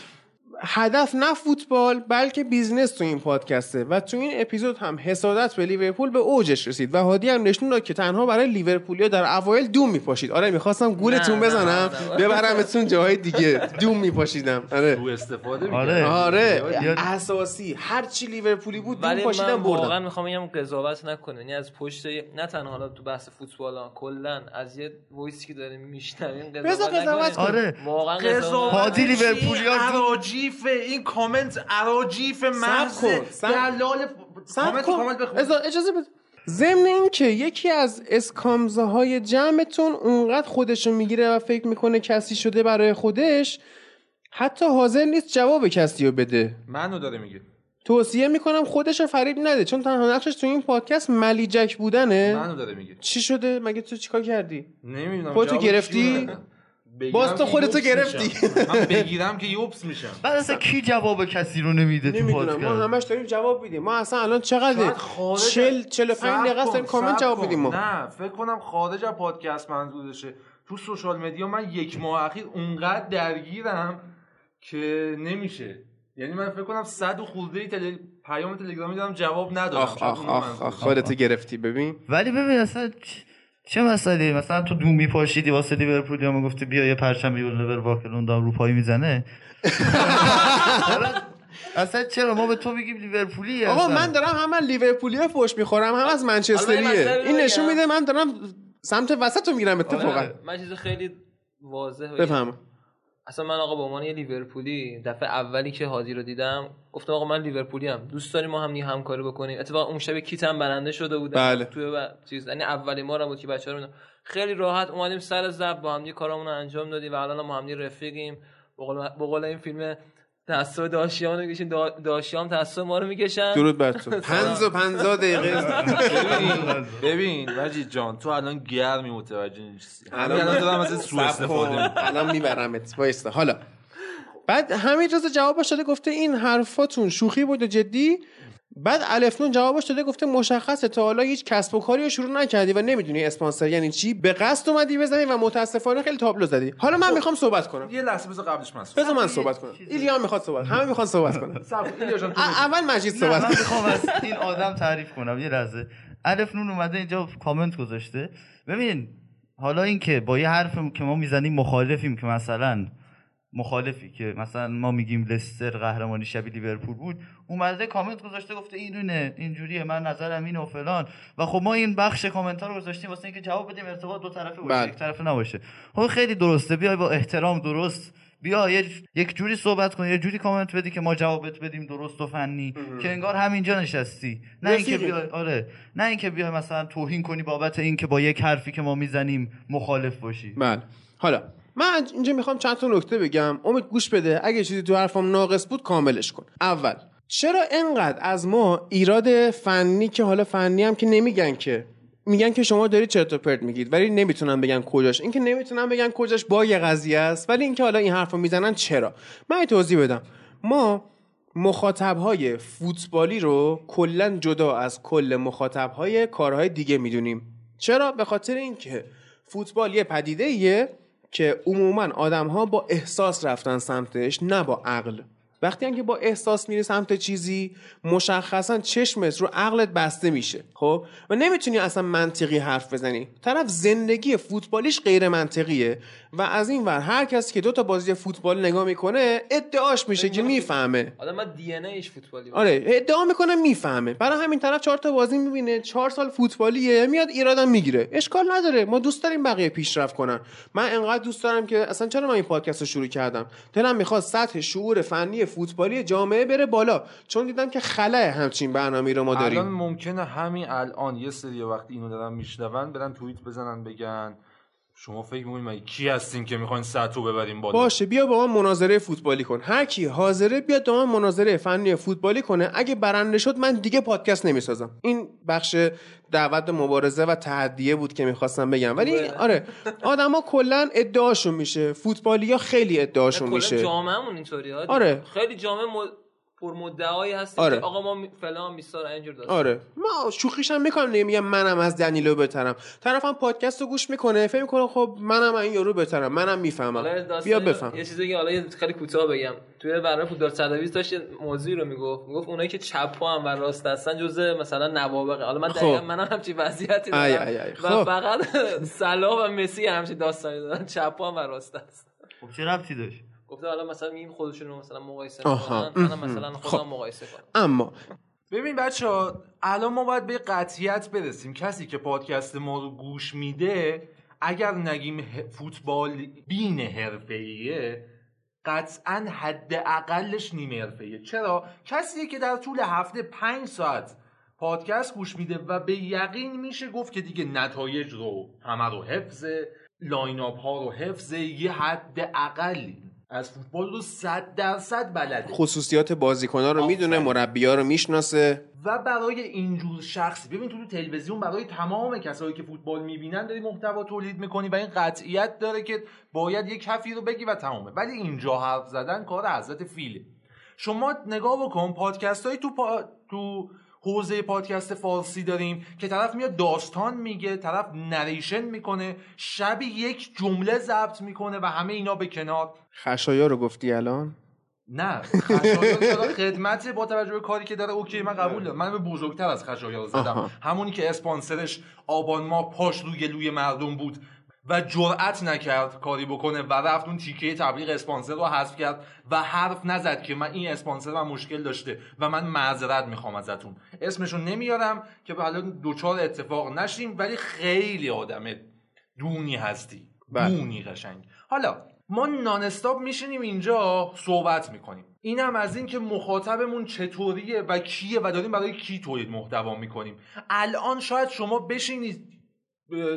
هدف نه فوتبال بلکه business تو این پادکسته. و تو این اپیزود هم حسادت به لیورپول به اوجش رسید و هادی هم نشون داد که تنها برای لیورپولیا در اوایل دون میپاشید. آره می‌خواستم گولتون بزنم ببرمتون جاهای دیگه. دون میپاشیدم. آره. سوء استفاده آره. آره. اساسی هر چی لیورپولی بود دون پاشیدم بردم. واقعا می‌خوام بگم قضاوت نکنه یعنی از پشت نه تنها حالا تو بحث فوتبال کلا از یه voice ی که داریم میشنویم قضاوت آره. واقعا قضاوت هادی لیورپولیا اراجیف این کامنت عراجیف محض دلال comment comment اجازه بده. ضمن این که یکی از Scums های جمعتون اونقدر خودشو می‌گیره و فکر می‌کنه کسی شده برای خودش حتی حاضر نیست جواب کسی رو بده. منو داره میگه. توصیه می‌کنم خودش فریب نده چون تنها نقشش تو این پادکست ملیجک بودنه. منو داره میگه. چی شده؟ مگه تو چیکار کردی؟ نمی‌دونم خودتو گرفتی؟ باز تو خودتو گرفتی. من بگیرم که یوبس میشم. بعد اصلا کی جواب کسی رو نمیده تو پادکست ما همش داریم جواب میدیم. ما اصلا الان چقدر 40 45 دقیقه است کامنت جواب میدیم ما. نه فکر کنم خارج از پادکست منظورشه. تو social media من یک ماه اخیر اونقدر درگیرم که نمیشه. یعنی من فکر کنم صد و خورده تل... پیام تلگرامی دارم جواب ندارم. آخ آخ آخ, آخ خودت گرفتی. ببین. ولی ببین اصلا چه مسئله مثلا تو دون میپاشیدی واسه لیورپول یا گفتی بیا یه پرچم You'll Never Walk Alone دام رو پای می‌زنه. اصلا چرا؟ ما به تو بگیم لیورپولی آقا من دارم هم من لیورپولی فوش می‌خورم هم از منچستریه. این نشون میده من دارم سمت وسط رو میرم اتفاقا. من چیز خیلی واضح بفهم. اصلا من آقا به عنوان یه لیورپولی دفعه اولی که هادی رو دیدم گفتم آقا من لیورپولی هم دوست داریم ما هم یه همکاری بکنیم. اتفاقا اون شب کیتم برنده شده بودم. بله. توی ب... چیز یعنی اولین ما بود که بچه‌ها رو خیلی راحت اومدیم سر زب با هم یه کارامون رو انجام دادیم و الان ما هم رفیقیم. به قول این فیلم تعصب داشیان رو می‌کشین داشیان تعصب ما رو می‌کشن. درود بر تو. پنز و پنزا دقیقه. ببین وجید جان تو الان گرمی متوجه نیستی. الان دارم از سوء استفاده الان میبرمت. وایستا. حالا. بعد همین روز جوابش داده گفته این حرفاتون شوخی بود و جدی. بعد الفنون جوابش داده گفته مشخصه تا حالا هیچ کسب و کاری رو شروع نکردی و نمی‌دونی اسپانسر یعنی چی؟ به قصد اومدی بزنی و متاسفانه خیلی تابلو زدی. حالا من خب، می‌خوام صحبت کنم. یه لحظه بذار قبلش من بذار من صحبت کنم. ایلیا می‌خواد صحبت همه می‌خوان صحبت کنن. اول مجید صحبت من می‌خوام از این آدم تعریف کنم یه لحظه. الفنون اومده اینجا کامنت گذاشته. ببین حالا اینکه با یه حرف که ما می‌زنیم مخالفیم که مثلا مخالفی که مثلا ما میگیم لستر قهرمانی شبیه لیورپول بود اومده کامنت گذاشته گفته اینونه اینجوریه من نظرم اینه و فلان. و خب ما این بخش کامنت ها رو گذاشتیم واسه اینکه جواب بدیم ارتباط دو طرفه باشه بله. یک طرفه نباشه. خب خیلی درسته بیای با احترام درست بیا یک جوری صحبت کن یه جوری کامنت بدی که ما جوابت بدیم درست و فنی که انگار همینجا نشستی. نه اینکه بیا آره. نه اینکه بیا مثلا توهین کنی بابت اینکه با یک حرفی که ما می‌زنیم مخالف باشی. بله. حالا من اینجا می‌خوام چند تا نکته بگم. امید گوش بده. اگه چیزی تو حرفم ناقص بود کاملش کن. اول چرا انقدر از ما ایراد فنی که حالا فنی هم که نمیگن که میگن که شما دارید چرت و پرت میگید ولی نمی‌تونن بگن کجاش. اینکه نمی‌تونن بگن کجاش با یه قضیه است ولی اینکه حالا این حرفو می‌زنن چرا؟ من توضیح بدم. ما مخاطبهای فوتبالی رو کلا جدا از کل مخاطبهای کارهای دیگه می‌دونیم. چرا؟ به خاطر اینکه فوتبال یه پدیده ایه که عموما آدم ها با احساس رفتن سمتش نه با عقل. وقتی هم که با احساس میری سمت چیزی مشخصا چشمت رو عقلت بسته میشه خب؟ و نمی‌تونی اصلا منطقی حرف بزنی. طرف زندگی فوتبالیش غیر منطقیه و از این ور هر کسی که دو تا بازی فوتبال نگاه می‌کنه ادعاش میشه که می‌فهمه. آدم دی ان ایش فوتبالی آره ادعا می‌کنه می‌فهمه. برای همین طرف چهار تا بازی می‌بینه چهار سال فوتبالیه میاد ایرادم می‌گیره. اشکال نداره. ما دوست داریم بقیه پیشرفت کنن. من انقدر دوست دارم که اصلا چرا من این پادکست رو شروع کردم؟ دلم می‌خواد سطح شعور فنی فوتبالی جامعه بره بالا. چون دیدم که خلاه همچین برنامه‌ای رو ما داریم. الان ممکنه همین الان یه سری وقتی اینو دارن میشنون برن توییت بزنن بگن. شما فکر می‌کنید کی هستین که می‌خواین سطح ببریم بالا؟ باشه بیا با من مناظره فوتبالی کن. هر کی حاضره بیاد با من مناظره فنی فوتبالی کنه. اگه برنده شد من دیگه پادکست نمی‌سازم. این بخش دعوت مبارزه و تحدیه بود که می‌خواستم بگم. ولی بله. آره آدما کلا ادعاشون میشه. فوتبالیا خیلی ادعاشون میشه. جامعهمون اینطوری آره. خیلی جامعه پر مدعایی هست آره. که آقا ما فلان میستار اینجور داشت آره. ما شوخیش هم می‌کنم میگم منم از دنیلو بترم طرفم پادکست رو گوش می‌کنه. فکر می‌کنه خب منم این یارو بترم منم می‌فهمم. بیا بفهم. یه چیزی که حالا خیلی کوتاه بگم. توی برنامه فوتبال 120 داشت موضوعی رو می‌گفت. می‌گفت اونایی که چپ هم و راست هستن جزء مثلا نوابغه حالا من دقیقاً خب. منم همچین وضعیتی دارم. ای ای ای. خب. و فقط صلاح و مسی همچین داستانی دارن. چپ هم و راست هست خب چه ربطی داشت؟ گفته حالا مثلا این خودشون رو مثلا مقایسه می‌کنن منم مثلا خودم خب. مقایسه کنم. اما ببین بچه ها الان ما باید به قطعیت برسیم. کسی که پادکست ما رو گوش میده اگر نگیم فوتبال بین حرفه‌ایه قطعا حد اقلش نیمه حرفه‌ایه. چرا؟ کسی که در طول هفته پنج ساعت پادکست گوش میده و به یقین میشه گفت که دیگه نتایج رو همه رو حفظه lineup ها رو حفظه یه حد اقلی. از فوتبال رو صد درصد بلده. خصوصیات بازیکنها رو می‌دونه مربیا رو می‌شناسه. و برای اینجور شخصی ببین تو, تو تلویزیون برای تمام کسایی که فوتبال می‌بینن داری محتوا تولید می‌کنی و این قطعیت داره که باید یک کفی رو بگی و تمامه. ولی اینجا حرف زدن کار حضرت فیله. شما نگاه بکن پادکست های تو, پا... تو حوزه پادکست فارسی داریم که طرف میاد داستان میگه طرف نریشن می‌کنه شبی یک جمله ضبط می‌کنه و همه اینا به کنار. خشایا رو گفتی الان؟ نه خشایا خدمت با توجه به کاری که داره اوکی من قبول دارم. من به بزرگتر از خشایا رو زدم. همونی که اسپانسرش آبان ما پاش روی گلوی مردم بود. و جرأت نکرد کاری بکنه و رفت اون تیکه تبلیغ اسپانسر رو حذف کرد و حرف نزد که من این اسپانسر من مشکل داشته و من معذرت می‌خوام ازتون. اسمشون نمیارم که حالا دوچار اتفاق نشیم ولی خیلی آدم دونی هستی. بله. دونی قشنگ. حالا ما نانستاپ میشینیم اینجا صحبت می‌کنیم. اینم از این که مخاطبمون چطوریه و کیه و داریم برای کی تولید محتوا می‌کنیم. الان شاید شما بشینید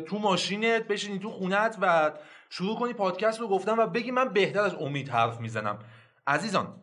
تو ماشینت بشینی تو خونت و شروع کنی پادکست رو گفتم و بگی من بهتر از امید حرف می‌زنم. عزیزان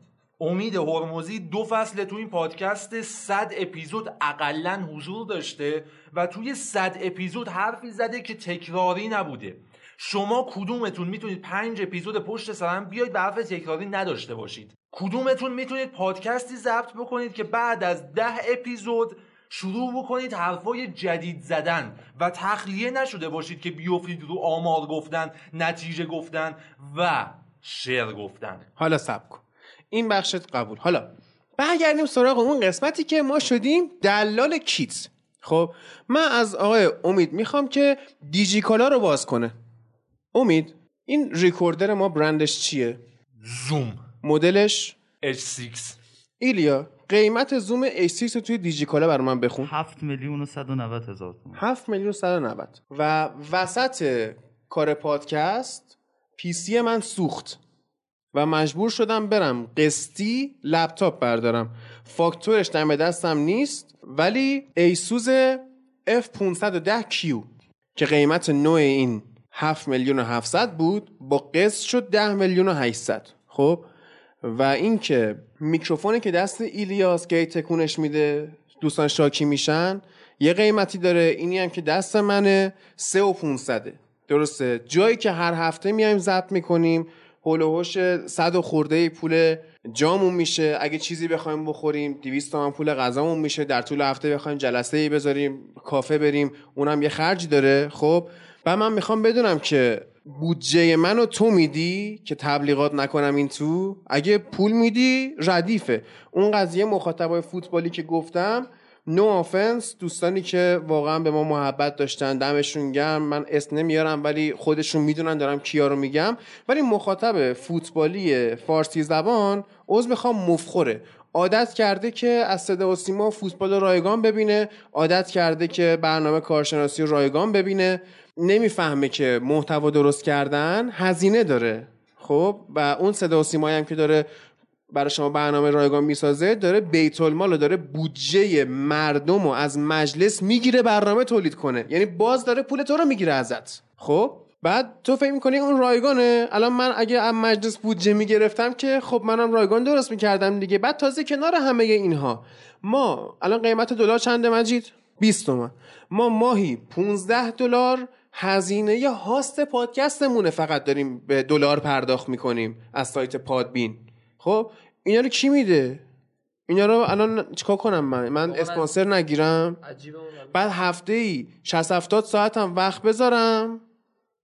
امید هرمزی دو فصل تو این پادکست صد اپیزود اقلا حضور داشته و توی صد اپیزود حرفی زده که تکراری نبوده. شما کدومتون می‌تونید پنج اپیزود پشت سرم بیاید به حرف تکراری نداشته باشید. کدومتون می‌تونید پادکستی ضبط بکنید که بعد از ده اپیزود شروع بکنید حرفای جدید زدن و تخلیه نشده باشید که بیفتید رو آمار گفتن نتیجه گفتن و شعر گفتن. حالا سب کن. این بخشت قبول. حالا برگردیم سراغ اون قسمتی که ما شدیم دلال کیت خب من از آقای امید می‌خوام که دیجیکالا رو باز کنه. امید این ریکوردر ما برندش چیه؟ زوم. مدلش؟ H6 ایلیا. قیمت زوم A6 رو توی دیجیکالا برای من بخون. 7 میلیون و 190 هزار تومان. 7 میلیون و 190 و وسط کار پادکست پی سی من سوخت. و مجبور شدم برم. قسطی لپتاپ بردارم. فاکتورش دم دستم نیست ولی ایسوز F510Q که قیمت نوع این 7 میلیون و 700 بود با قسط شد 10 میلیون و 800 خب؟ و اینکه میکروفونی که دست ایلیاس که تکونش میده دوستان شاکی میشن یه قیمتی داره. اینی هم که دست منه 3 و 500 درسته. جایی که هر هفته میایم ضبط می‌کنیم هول و صد و خورده پول جامون میشه. اگه چیزی بخوایم بخوریم 200 تومن پول غذامون میشه. در طول هفته بخوایم جلسه ای بذاریم کافه بریم. اونم یه خرجی داره. خب و من می‌خوام بدونم که بودجه منو تو میدی که تبلیغات نکنم این تو؟ اگه پول میدی ردیفه. اون قضیه مخاطبای فوتبالی که گفتم نو آفنس دوستانی که واقعا به ما محبت داشتن دمشون گرم. من اسم نمیارم ولی خودشون می‌دونن دارم کیا رو میگم. ولی مخاطب فوتبالی فارسی زبان عضو می‌خوام مفخوره. عادت کرده که از صدا و سیما فوتبال رایگان ببینه. عادت کرده که برنامه کارشناسی رایگان ببینه. نمی‌فهمه که محتوا درست کردن هزینه داره. خب؟ و اون صدا و سیمایی هم که داره برای شما برنامه رایگان می‌سازه داره بیت المال و داره بودجه مردم رو از مجلس می‌گیره برنامه تولید کنه. یعنی باز داره پول تو رو می‌گیره ازت. خب؟ بعد تو فکر می‌کنی اون رایگانه. الان من اگه از مجلس بودجه می‌گرفتم که خب منم رایگان درست می‌کردم دیگه. بعد تازه کنار همه اینها. ما الان قیمت دلار چنده مجید؟ 20 تومن. ما ماهی 15 دلار هزینه هاست پادکستمونه. فقط داریم به دلار پرداخت می‌کنیم از سایت پادبین. خب اینا رو کی میده؟ اینا رو الان چیکار کنم من؟ من اسپانسر نگیرم. بعد هفته ای 60 70 ساعت هم وقت بذارم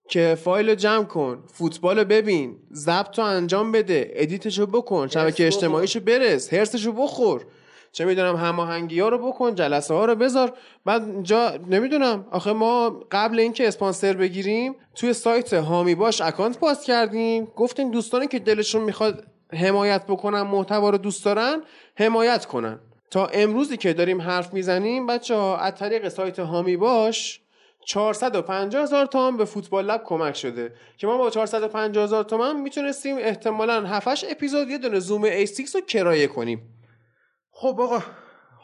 که فایل جمع کن. فوتبال ببین. ضبط رو انجام بده. edit شو بکن. شبکه اجتماعیشو برس. حرصشو بخور. چه می‌دونم هماهنگی ها رو بکن جلسه ها رو بذار. بعد جا نمی‌دونم. آخه ما قبل اینکه اسپانسر بگیریم توی سایت حامی باش account باز کردیم. گفتیم دوستانی که دلشون می‌خواد حمایت بکنن محتوا رو دوست دارن حمایت کنن. تا امروزی که داریم حرف می‌زنیم بچه ها از طریق سایت هامی باش 450 هزار تومن به فوتبال لب کمک شده. که ما با 450 هزار تومن می‌تونستیم احتمالا 7 اپیزود یه دونه زوم A6 رو کرایه کنیم. خب آقا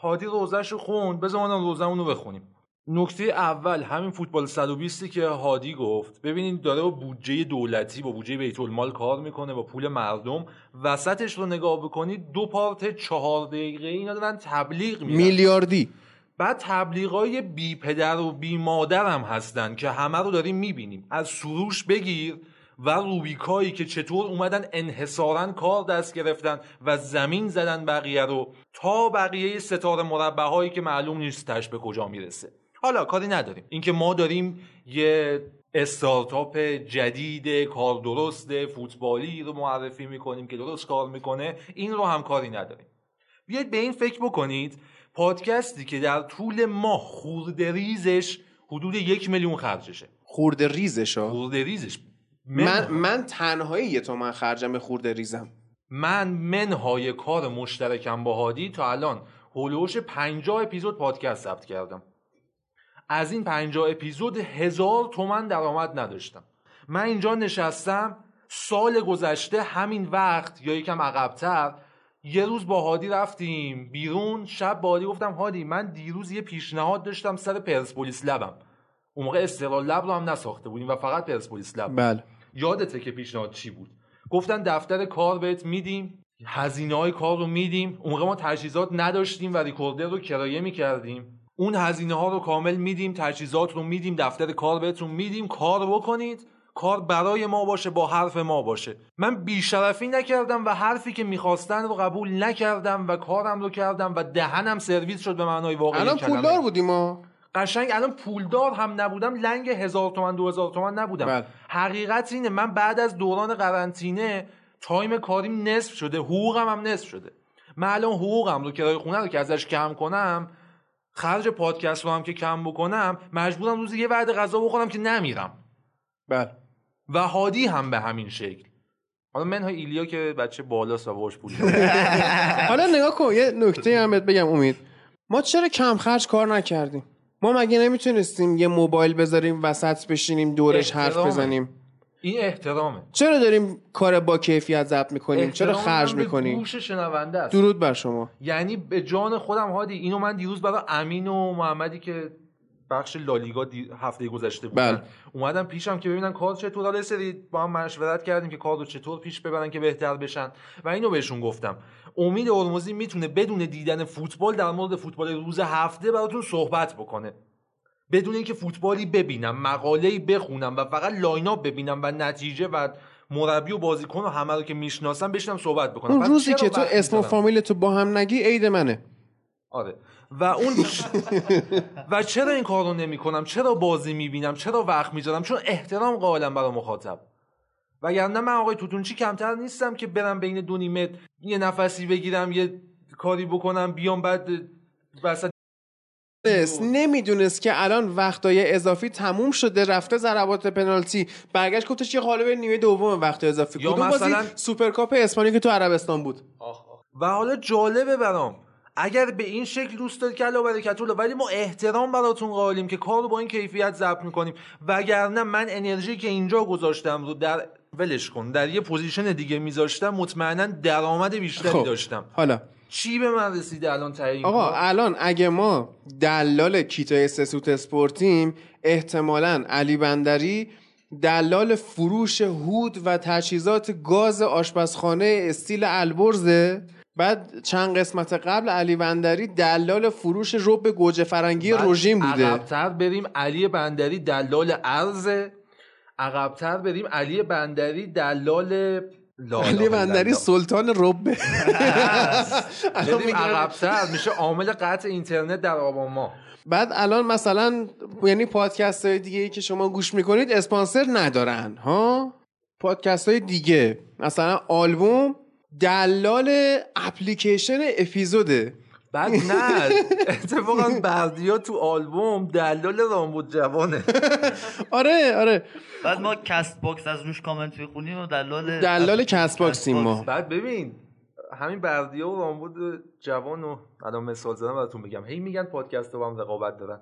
هادی روزش رو خوند. بذار ما روزمون رو بخونیم. نکته اول همین فوتبال 120 که هادی گفت. ببینید داره با بودجه دولتی با بودجه بیت المال کار می‌کنه با پول مردم. وسطش رو نگاه بکنید دو پارت چهار دقیقه اینا دارن تبلیغ میرن میلیاردی. بعد تبلیغای بی پدر و بی مادر هم هستن که همه رو داریم می‌بینیم. از سروش بگیر. و روبیکایی که چطور اومدن انحصارا کار دست گرفتن و زمین زدن بقیه رو تا بقیه ستاره مربع هایی که معلوم نیستش به کجا می‌رسه. حالا کاری نداریم. اینکه ما داریم یه استارتاپ جدید کار درست فوتبالی رو معرفی می‌کنیم که درست کار می‌کنه این رو هم کاری نداریم. بیاید به این فکر بکنید پادکستی که در طول ماه خورده ریزش حدود یک میلیون خرجشه. خورده ریزش ها خورده ریزش. من من تنهایی یه تومن خرجم به خورده ریزم. من منهای کار مشترکم با هادی تا الان هلوش 50 اپیزود پادکست ثبت کردم. از این 50 اپیزود هزار تومن درآمد نداشتم. من اینجا نشستم سال گذشته همین وقت یا یکم عقبتر یه روز با هادی رفتیم بیرون شب با هادی گفتم هادی من دیروز یه پیشنهاد داشتم سر پرسپولیس لبم. اون موقع استقلال لب رو هم نساخته بودیم و فقط پرسپولیس لب بله. یادته که پیشنهاد چی بود؟ گفتن دفتر کار بهت میدیم هزینه های کار رو میدیم. اون موقع ما تجهیزات نداشتیم و ریکوردر رو کرایه می‌کردیم. اون هزینه ها رو کامل میدیم تجهیزات رو میدیم دفتر کار بهتون میدیم. کار بکنید. کار برای ما باشه با حرف ما باشه. من بیشرفی نکردم و حرفی که می‌خواستن رو قبول نکردم و کارم رو کردم و دهنم سرویس شد به معنای واقعی الان پولدار بودیم ما. قشنگ الان پولدار هم نبودم لنگ هزار تومن دو هزار تومن نبودم. بله. حقیقت اینه من بعد از دوران قرنطینه time کاریم نصف شده حقوقم هم نصف شده. من الان حقوقم رو کرایه خونه رو که ازش کم کنم خرج پادکست رو هم که کم بکنم مجبورم روزی یه وعده غذا بخورم که نمیرم. بله. و هادی هم به همین شکل. حالا منهای ایلیا که بچه بالاست و باش پول حالا نگاه کن یه نکته هم بهت بگم امید. ما چرا کم خرج کار نکردیم؟ ما مگه نمی‌تونستیم یه موبایل بذاریم وسط بشینیم دورش حرف احترامه. بزنیم؟ این احترامه. چرا داریم کار با کیفیت ضبط می‌کنیم؟ چرا خرج می‌کنیم؟ گوش شنونده است. درود بر شما. یعنی به جان خودم هادی اینو من دیروز برای امین و محمدی که بخش لالیگا هفته گذشته بودن بله. اومدم پیشم که ببینن کار چطور حالا سری با هم مشورت کردیم که کار رو چطور پیش ببرن که بهتر بشن. و اینو بهشون گفتم. امید اورموزی می‌تونه بدون دیدن فوتبال در مورد فوتبال روز هفته براتون صحبت بکنه. بدون اینکه فوتبالی ببینم مقاله‌ای بخونم و فقط لاین ببینم و نتیجه و مربی و بازیکن و همه رو که می‌شناسم بشینم صحبت بکنم. اون روزی که تو اسم و فامیل تو با هم نگی عید منه. آره. و اون و چرا این کار رو نمی کنم چرا بازی می‌بینم؟ چرا وقت می‌ذارم؟ چون احترام قائلم برای مخاطب. وگرنه من آقای توتونچی کمتر نیستم که برم بین دو نیمت یه نفسی بگیرم یه کاری بکنم بیام بعد وسط نمی‌دونست که الان وقتای اضافی تموم شده رفته ضربات پنالتی. برگشت گفتش یه قالب نیمه دوم وقت اضافی. یا مثلا سوپرکاپ اسپانیا که تو عربستان بود؟ و حالا جالبه برام اگر به این شکل دوست دارید که الله برکت ولی ما احترام براتون قائلیم که کار رو با این کیفیت ضبط می‌کنیم. وگرنه من انرژی که اینجا گذاشتم رو در ولش کن. در یه position دیگه میذاشتم مطمئنا درآمد بیشتری خب. داشتم. حالا. چی به من رسیده الان تعیین آقا الان اگه ما دلال کیتای سسوت اسپورتیم احتمالا علی بندری دلال فروش هود و تجهیزات گاز آشپزخانه استیل البرزه. بعد چند قسمت قبل علی بندری دلال فروش رب گوجه فرنگی رژیم بوده. عقبتر بریم علی بندری دلال ارز عقبتر بریم علی بندری دلال علی بندری سلطان بریم عقبتر میشه عامل قطع اینترنت در آباما بعد الان مثلا یعنی پادکست های دیگه ای که شما گوش می‌کنید اسپانسر ندارن ها؟ پادکست های دیگه مثلا آلبوم دلال اپلیکیشن اپیزوده. بعد نه اتفاقا بردیا تو آلبوم دلال رامبود جوانه. آره آره. بعد ما کست باکس از روش کامنت می‌خونیم و دلال دلال کست باکسیم ما. بعد ببین همین بردیا و رامبود جوان و الان مثال زدم براتون بگم. هی میگن پادکست رو هم رقابت دارن.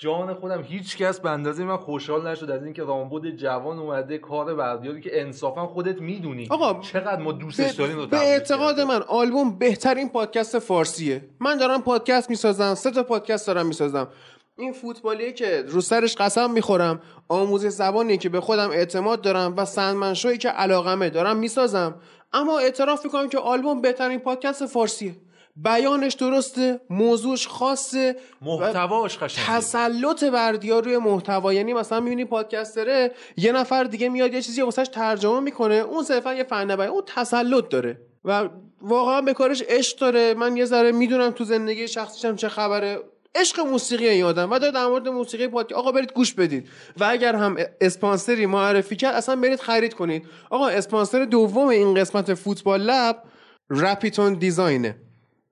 جان خودم هیچ کس به اندازه من خوشحال نشد از اینکه رامبود جوان اومده کار بردیا رو که انصافا خودت می‌دونی. آقا چقدر ما دوستش داریم رو به اعتقاد من آلبوم بهترین پادکست فارسیه. من دارم پادکست می‌سازم سه تا پادکست دارم می‌سازم. این فوتبالیه که رو سرش قسم می‌خورم آموزش زبانی که به خودم اعتماد دارم و سندمنشویی که علاقمه دارم می‌سازم. اما اعتراف می‌کنم که آلبوم بهترین پادکست فارسیه. بیانش درسته موضوعش خاصه محتواش قشنگه. تسلط بردیا روی محتوا. یعنی مثلا می‌بینی پادکستره یه نفر دیگه میاد یه چیزی واسش ترجمه می‌کنه اون صرفا یه فن بیان اون تسلط داره و واقعا به کارش عشق داره. من یه ذره می‌دونم تو زندگی شخصیشم چه خبره. عشق موسیقی این آدم. و داره در مورد موسیقی پادکست آقا برید گوش بدید. و اگر هم اسپانسری معرفی کرد اصلا برید خرید کنید. آقا اسپانسر دوم این قسمت فوتبال لب رپیتون دیزاینه.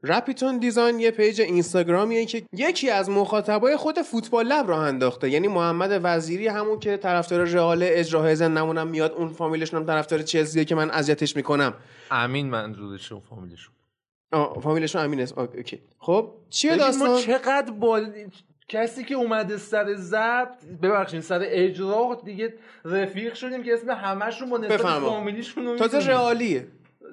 رپیتون دیزاین یه page اینستاگرامیه که یکی از مخاطبای خود فوتبال لب راه انداخته. یعنی محمد وزیری همون که طرفدار رئاله اجراهای زنده‌مونم میاد اون فامیلشون هم طرفدار چلسیه که من اذیتش می‌کنم. امین منظورشون فامیلشون آه فامیلشون امین است okay. خب چیه داستان ما چقدر با کسی که اومده سر ضبط ببخشید سر اجرا دیگه رفیق شدیم که اسم همشون با نسبت فامیلیشون تازه رئالیه.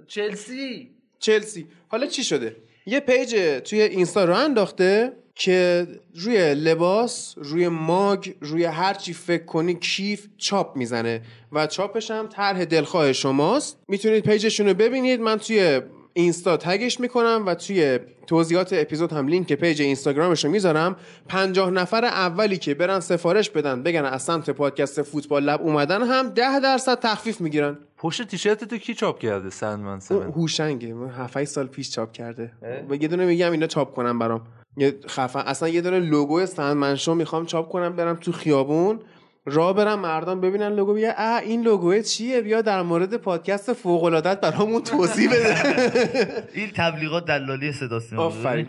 چلسی. چلسی. حالا چی شده؟ یه page توی اینستا راه انداخته که روی لباس روی ماگ روی هر چی فکر کنی کیف چاپ می‌زنه. و چاپش هم طرح دلخواه شماست. می‌تونید page شون رو ببینید. من توی اینستا tag ش می‌کنم و توی توضیحات اپیزود هم link page اینستاگرامش رو می‌ذارم. پنجاه نفر اولی که برن سفارش بدن بگن از سمت پادکست فوتبال لب اومدن هم ده درصد تخفیف می‌گیرن. پشت تیشرت تو کی چاپ کرده سندمن سمن هوشنگه 7 سال پیش چاپ کرده. و یه دونه میگم اینا چاپ کنم برام. یه خفن اصلا یه دونه لوگو سندمن شو می‌خوام چاپ کنم برم تو خیابون. را برم مردم ببینن لوگو بیا اه این لوگو چیه؟ بیا در مورد پادکست فوق العاده برامون توضیح بده. این تبلیغات دلالی صدا سیما آفرین.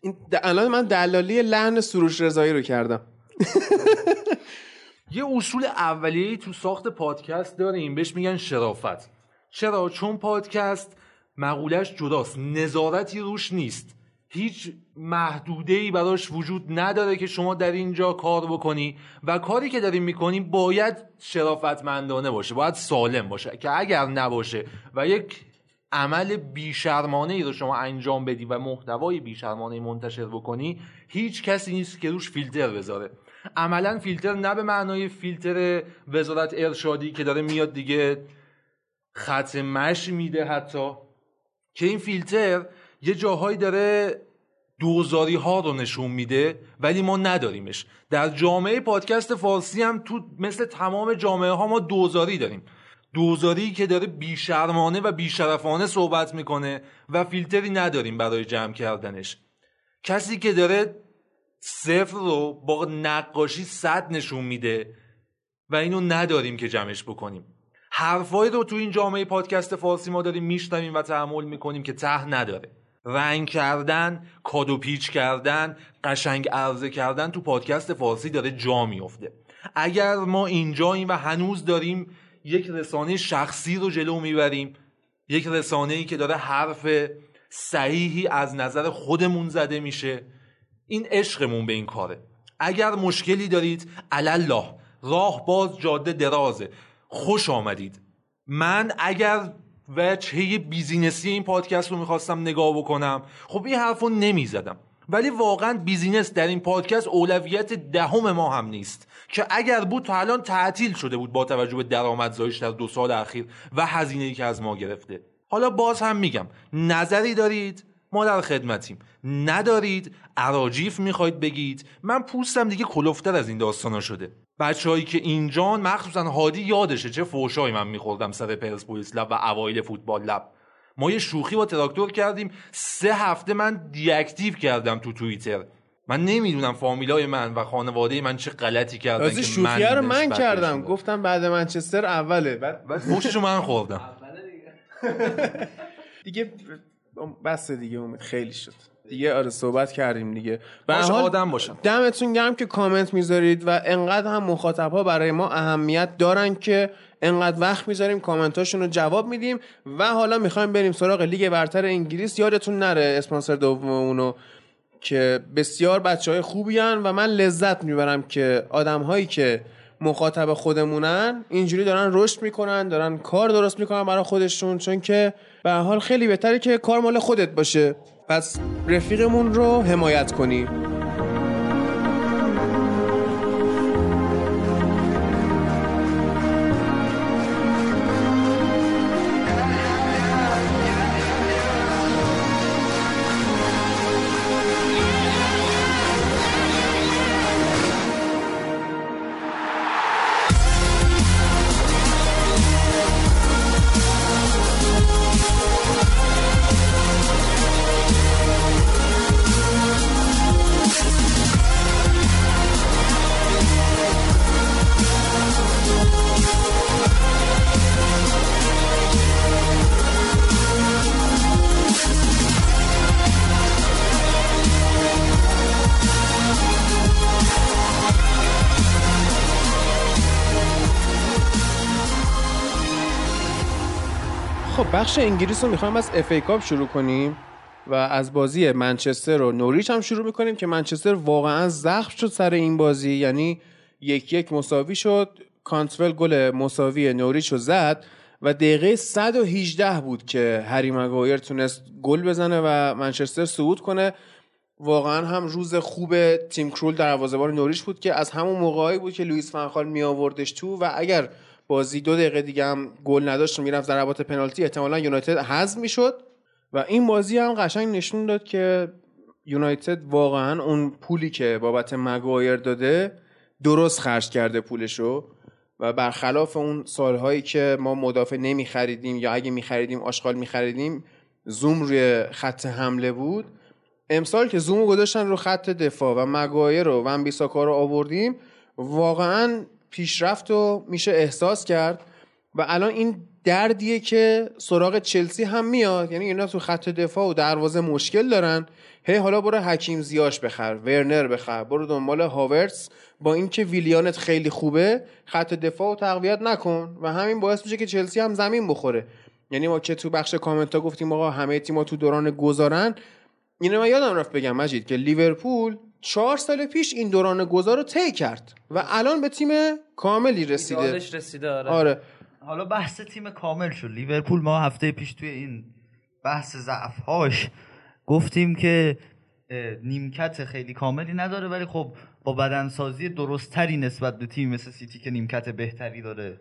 این الان من دلالی لحن سروش رضایی رو کردم. یه اصول اولیه‌ای تو ساخت پادکست داریم. بهش میگن شرافت. چرا؟ چون پادکست مقولش جداست. نظارتی روش نیست. هیچ محدوده ای براش وجود نداره که شما در اینجا کار بکنی و کاری که داریم می‌کنیم باید شرافتمندانه باشه باید سالم باشه. که اگر نباشه و یک عمل بیشرمانه ای رو شما انجام بدی و محتوای بیشرمانه منتشر بکنی هیچ کسی نیست که روش فیلتر بذاره. عملا فیلتر نه به معنای فیلتر وزارت ارشادی که داره میاد دیگه خط مش میده حتی. که این فیلتر یه جاهایی داره دوزاری ها رو نشون میده ولی ما نداریمش. در جامعه پادکست فارسی هم تو مثل تمام جامعه ها ما دوزاری داریم. دوزاری که داره بیشرمانه و بیشرفانه صحبت می‌کنه و فیلتری نداریم برای جمع کردنش. کسی که داره صفر رو با نقاشی صد نشون میده و اینو نداریم که جمعش بکنیم. حرفایی رو تو این جامعه پادکست فارسی ما داریم میشنویم و تحمل می‌کنیم که ته نداره. رنگ کردن کادو پیچ کردن قشنگ عرضه کردن تو پادکست فارسی داره جا میفته اگر ما اینجاییم و هنوز داریم یک رسانه شخصی رو جلو می‌بریم یک رسانه ای که داره حرف صحیحی از نظر خودمون زده میشه این عشقمون به این کاره. اگر مشکلی دارید الله راه باز جاده درازه. خوش آمدید. من اگر وجهه بیزینسی این پادکست رو می‌خواستم نگاه بکنم. خب این حرف رو نمی‌زدم. ولی واقعا بیزینس در این پادکست اولویت دهم ما هم نیست. که اگر بود تا الان تعطیل شده بود با توجه به درآمدزاییش در دو سال اخیر و هزینه که از ما گرفته. حالا باز هم میگم نظری دارید ما در خدمتیم. ندارید عراجیف می‌خواید بگید. من پوستم دیگه کلفتر از این داستانا شده. بچههایی که اینجان مخصوصا هادی یادشه چه فوشایی من میخوردم سر پرسپولیس لب و اوایل فوتبال لب. ما یه شوخی با تراکتور کردیم سه هفته من دیاکتیو کردم تو توییتر. من نمی‌دونم فامیلای من و خانواده من چه غلطی کردن که شوخی رو من کردم. گفتم بعد منچستر اوله. بعد فوششو من خوردم. دیگه بس دیگه امید. خیلی شد. دیگه آره صحبت کردیم دیگه. به آدم باشم. دمتون گرم که کامنت می‌ذارید و انقدر هم مخاطب ها برای ما اهمیت دارن که انقدر وقت می‌ذاریم کامنتاشون رو جواب میدیم و حالا می‌خوایم بریم سراغ لیگ برتر انگلیس. یادتون نره اسپانسر دوممونو که بسیار بچه های خوبی هن و من لذت می‌برم که آدم هایی که مخاطب خودمونن اینجوری دارن رشد می‌کنن دارن کار درست می‌کنن برای خودشون چون که به حال خیلی بهتره که کار مال خودت باشه. پس رفیقمون رو حمایت کنی. بخش انگلیس رو می‌خوایم از FA Cup شروع کنیم و از بازی منچستر و نوریچ هم شروع می‌کنیم که منچستر واقعا زخم شد سر این بازی. یعنی یک یک مساوی شد کانتول گل مساوی نوریچ رو زد و دقیقه 118 بود که هری مگایر تونست گل بزنه و منچستر صعود کنه. واقعا هم روز خوب تیم کرول در دروازه‌بان نوریچ بود که از همون موقعی بود که لوئیس فن‌خال می آوردش تو و اگر بازی دو دقیقه دیگه هم گل نداشت می‌رفت ضربات پنالتی. احتمالا یونایتد حذف می‌شد. و این بازی هم قشنگ نشون داد که یونایتد واقعا اون پولی که بابت مگایر داده درست خرج کرده پولشو. و برخلاف اون سالهایی که ما مدافع نمی خریدیم یا اگه می خریدیم آشغال می خریدیم زوم روی خط حمله بود. امسال که زوم گذاشتن رو خط دفاع و مگایر رو و بیساکا رو آوردیم واقعا پیشرفت رو میشه احساس کرد و الان این دردیه که سراغ چلسی هم میاد. یعنی اینا تو خط دفاع و دروازه مشکل دارن. هی حالا برو حکیم زیاش بخر ورنر بخر برو دنبال هاورتس با اینکه ویلیانت خیلی خوبه خط دفاع و تقویت نکن و همین باعث میشه که چلسی هم زمین بخوره. یعنی ما که تو بخش کامنت ها گفتیم آقا همه تیم‌ها تو دوران گذارن اینو من یادم رفت بگم مجید که لیورپول چهار سال پیش این دوران گذار رو طی کرد و الان به تیم کاملی رسیده. رسیده آره. آره. حالا بحث تیم کامل شد. لیورپول ما هفته پیش توی این بحث ضعفهاش گفتیم که نیمکت خیلی کاملی نداره ولی خب با بدنسازی درستتری نسبت به تیم مثل سیتی که نیمکت بهتری داره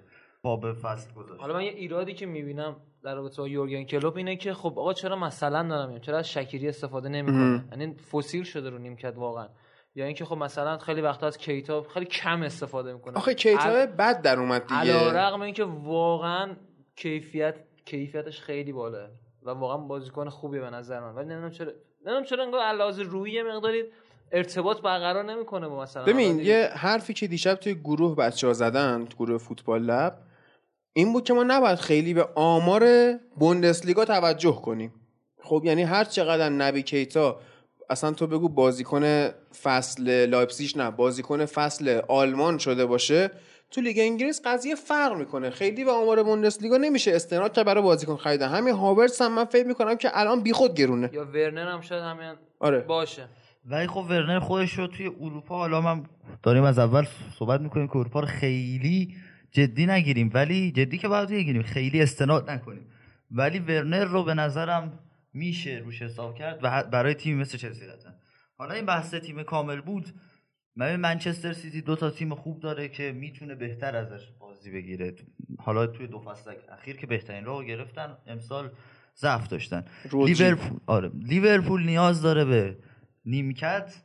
به فصل گذاشت. حالا من یه ایرادی که می‌بینم در رابطه با یورگن کلوپ اینه که خب آقا چرا مثلا دارم چرا از شکیری استفاده نمی‌کنه یعنی فسیل شده رو نیمکت واقعا. یا اینکه خب مثلا خیلی وقتا از کیتا خیلی کم استفاده می‌کنه آخه کیتا ال... بد در اومد دیگه. علیرغم اینکه واقعا کیفیت کیفیتش خیلی بالا و واقعا بازیکن خوبی به نظر من. ولی نمی‌دونم چرا نمی‌دونم چرا انگار علاوه روی مقداری ارتباط برقرار نمی‌کنه با مثلا ببین یه حرفی که دیشب توی گروه بچه‌ها زدن تو گروه فوتبال لب این بود که ما نباید خیلی به آمار بوندسلیگا توجه کنیم. خب یعنی هر چقدر نبی کیتا اصلا تو بگو بازیکن فصل لایپسیش نه بازیکن فصل آلمان شده باشه تو لیگ انگلیس قضیه فرق می‌کنه. خیلی به آمار بوندسلیگا نمیشه استناد که برای بازیکن خریدن. همین هاورتس هم من فکر می‌کنم که الان بیخود گرونه. یا ورنر هم شاید همین آره. باشه. ولی خب ورنر خودش رو توی اروپا حالا من داریم از اول صحبت می‌کنیم که اروپا رو خیلی جدی نگیریم ولی جدی که باید بگیریم. خیلی استناد نکنیم. ولی ورنر رو به نظرم میشه روش حساب کرد و برای تیم مثل چلسی قطعا. حالا این بحث تیم کامل بود. من منچستر سیتی دو تا تیم خوب داره که می‌تونه بهتر ازش بازی بگیره. حالا توی دو فصل اخیر که بهترین رو گرفتن امسال ضعف داشتن. لیورپول آره. لیورپول نیاز داره به نیمکت.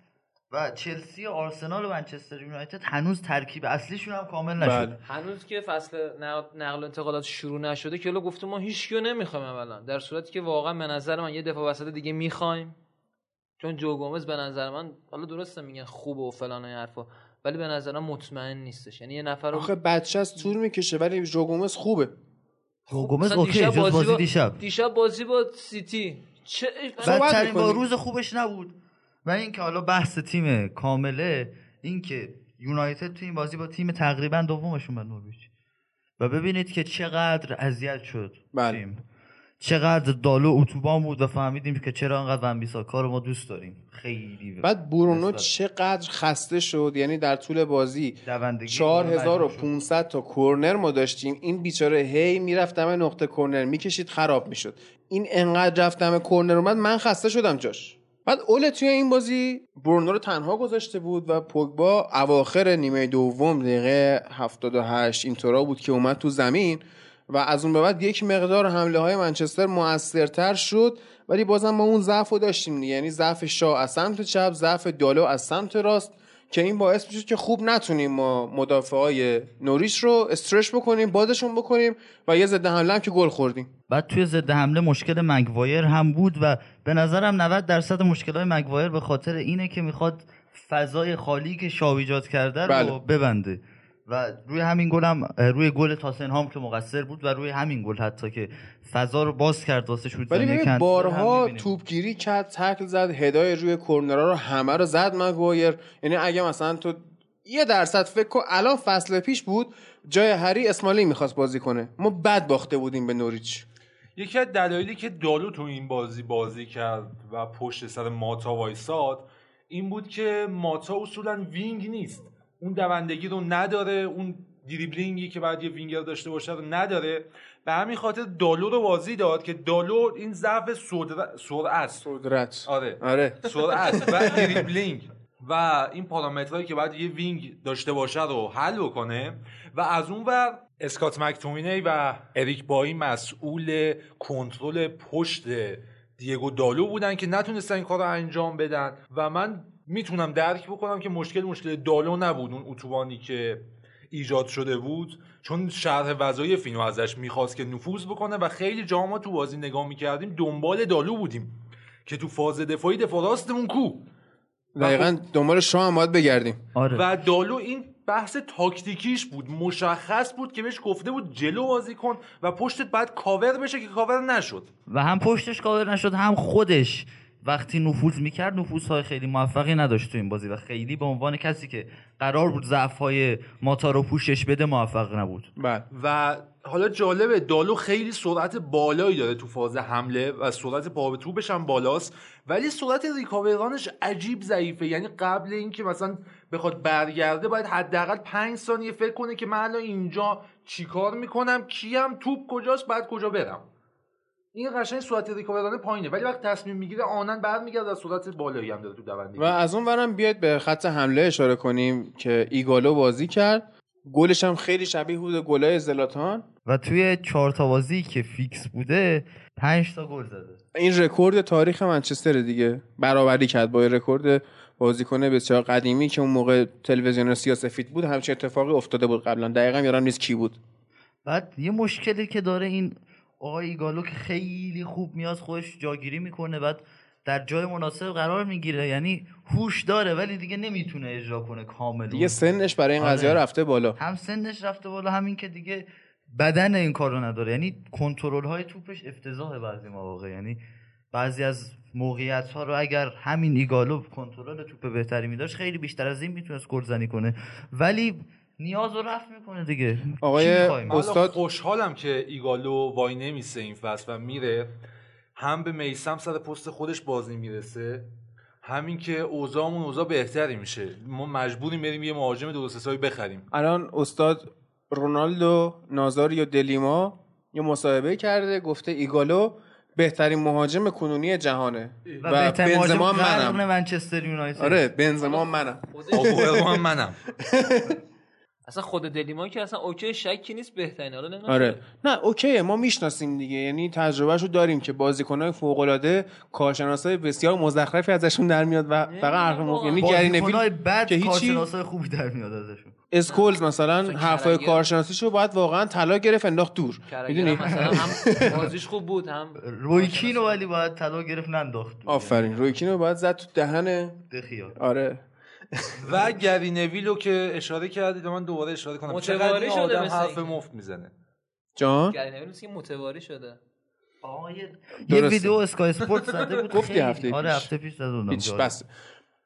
و چلسی و آرسنال و منچستر یونایتد هنوز ترکیب اصلیشون هم کامل نشد بله. هنوز که فصل نقل و انتقالات شروع نشده که گفته ما هیچ کیو نمی‌خوایم اولا. در صورتی که واقعا به نظر من یه دفعه وسط دیگه می‌خوایم. چون جو گومز به نظر من حالا درسته میگن خوبه و فلان و حرفا ولی به نظر من مطمئن نیستش. یعنی یه نفر رو... آخه بچه‌ست طول می‌کشه ولی جو گومز خوبه. جو گومز okay جز بازی دیشب. دیشب بازی با سیتی. چه بدترین با روز خوبش نبود. و اینکه حالا بحث تیم کامله اینکه یونایتد تو این بازی با تیم تقریبا دومشون به نورویچ. و ببینید که چقدر اذیت شد بله. تیم. چقدر دالو اتوبان بود و فهمیدیم که چرا انقدر ونبیسا کار ما دوست داریم. خیلی بعد برونو چقدر خسته شد. یعنی در طول بازی 4500 تا کورنر ما داشتیم. این بیچاره هی می‌رفت نقطه کورنر می‌کشید خراب می‌شد. این انقدر رفتم کورنر اومد من خسته شدم جاش. بعد اوله توی این بازی برونو رو تنها گذاشته بود و پوگبا اواخر نیمه دوم دقیقه 78 اینطورا بود که اومد تو زمین و از اون به بعد یک مقدار حمله های منچستر موثرتر شد ولی بازم ما اون ضعف رو داشتیم یعنی ضعف شاه از سمت چپ ضعف دالو از سمت راست. که این باعث میشه که خوب نتونیم ما مدافع های نوریش رو استرش بکنیم بازشون بکنیم و یه ضد حمله هم که گل خوردیم بعد توی ضد حمله مشکل مگوایر هم بود و به نظرم 90 درصد مشکل های مگوایر به خاطر اینه که می‌خواد فضای خالی که شاو ایجاد کرده رو بله. ببنده و روی همین گل هم روی گل تاسنهام که مقصر بود و روی همین گل حتی که فضا رو باز کرد واسه شوت ولی بارها توپگیری کرد تکل زد هدای روی کرنرها رو همه رو زد مگوایر. یعنی اگه مثلا تو یه درصد فکر کن الان فصل پیش بود جای هری اسمالی می‌خواست بازی کنه. ما بد باخته بودیم به نوریچ. یکی از دلایلی که دالو تو این بازی بازی کرد و پشت سر ماتا وایساد این بود که ماتا اصولا wing نیست. اون دوندگی رو نداره اون دریبلینگی که باید یه وینگر داشته باشه رو نداره. به همین خاطر دالو رو بازی داد که دالو این ضعف سرعت. سرعت. آره. آره. سرعت و دریبلینگ. و این پارامترهایی که باید یه wing داشته باشه رو حل بکنه. و از اون ور اسکات مکتومینی و اریک بایی مسئول کنترل پشت دیگو دالو بودن که نتونستن این کار رو انجام بدن. و من می‌تونم درک بکنم که مشکل مشکل دالو نبود اون اتوبانی که ایجاد شده بود چون شرح وظایف اینو ازش می‌خواست که نفوذ بکنه و خیلی جا ما تو بازی نگاه می‌کردیم دنبال دالو بودیم که تو فاز دفاعی دفاع راستمون کو. دقیقا خب دنبال شما هم باید بگردیم. آره. و دالو این بحث تاکتیکیش بود مشخص بود که بهش گفته بود جلو بازی کن و پشتت بعد کاور بشه که کاور نشد. و هم پشتش کاور نشد هم خودش وقتی نفوذ می‌کرد های خیلی موفقی نداشت تو این بازی و خیلی به عنوان کسی که قرار بود ضعف های ماتا رو پوشش بده موفق نبود. بله. و حالا جالبه دالو خیلی سرعت بالایی داره تو فاز حمله و سرعت پا به توپش هم بالاست ولی سرعت recovery run ش عجیب ضعیفه. یعنی قبل اینکه مثلا بخواد برگرده باید حداقل 5 ثانیه فکر کنه که من الان اینجا چیکار می‌کنم کیم توپ کجاست بعد کجا برم. این قشنگ سرعت recovery run ه پایینه. ولی وقت تصمیم می‌گیره آناً برمیگرده از سرعت بالایی هم داره تو دوندگی. و از اون ورم بیاید به خط حمله اشاره کنیم که ایگالو بازی کرد. گلش هم خیلی شبیه بود گلای زلاتان. و توی چهار تا بازی که فیکس بوده پنج تا گل زده. این رکورد تاریخ منچستر دیگه. برابری کرد با رکورد بازیکن بسیار قدیمی که اون موقع تلویزیون سیاسفید بود. همچین اتفاقی افتاده بود قبلا. دقیقا یادم نیست کی بود. بعد یه مشکلی که داره این آقای ایگالو که خیلی خوب میاد خودش جاگیری می‌کنه بعد در جای مناسب قرار می‌گیره. یعنی هوش داره ولی دیگه نمی‌تونه اجرا کنه کامل دیگه سنش برای این قضیه آره. رفته بالا. هم سنش رفته بالا همین که دیگه بدن این کارو نداره. یعنی کنترل های توپش افتضاح بعضی مواقع. یعنی بعضی از موقعیت ها رو اگر همین ایگالو کنترل توپ بهتری میداشت خیلی بیشتر از این می‌تونست گلزنی کنه. ولی نیاز رو رفت می‌کنه دیگه. آقای استاد خوشحالم که ایگالو وای نمیسه این فصل و میره. هم به میسم سر پست خودش بازی می‌رسه. همین که اوضاعمون اوضاع بهتری میشه. ما مجبوریم بریم یه مهاجم درست حسابی بخریم. الان استاد رونالدو نازاریو دلیما یه مصاحبه کرده گفته ایگالو بهترین مهاجم کنونی جهانه. و, و بنزما منم. منچستر یونایتد. آره بنزما منم. منم. اصلا خود دلیما که اصلا اوکی شکی نیست بهترین. حالا نمی‌دونم. آره. نه اوکیه. ما می‌شناسیم دیگه. یعنی تجربهشو داریم که بازیکنای فوق العاده کارشناسای بسیار مزخرفی ازشون در میاد و فقط حرف یعنی گری نویل بعد که کارشناسای خوبی در میاد ازشون. اسکولز مثلا حرفای کارشناسیشو باید واقعا طلا گرفت انداخت دور. می‌دونی؟ مثلا هم بازیش خوب بود هم رویکینو ولی باید طلا گرفت ننداخت آفرین. رویکینو باید زد تو دهن دخیا آره. و گری نویلو که اشاره کردید من دوباره اشاره کنم. متواری شده آدم حرف مفت می‌زنه. جان؟ گری نویل مثل متواری شده. یه ویدیو اسکای اسپورت زده بود گفتی هفته آره هفته پیش زده هیچ بس.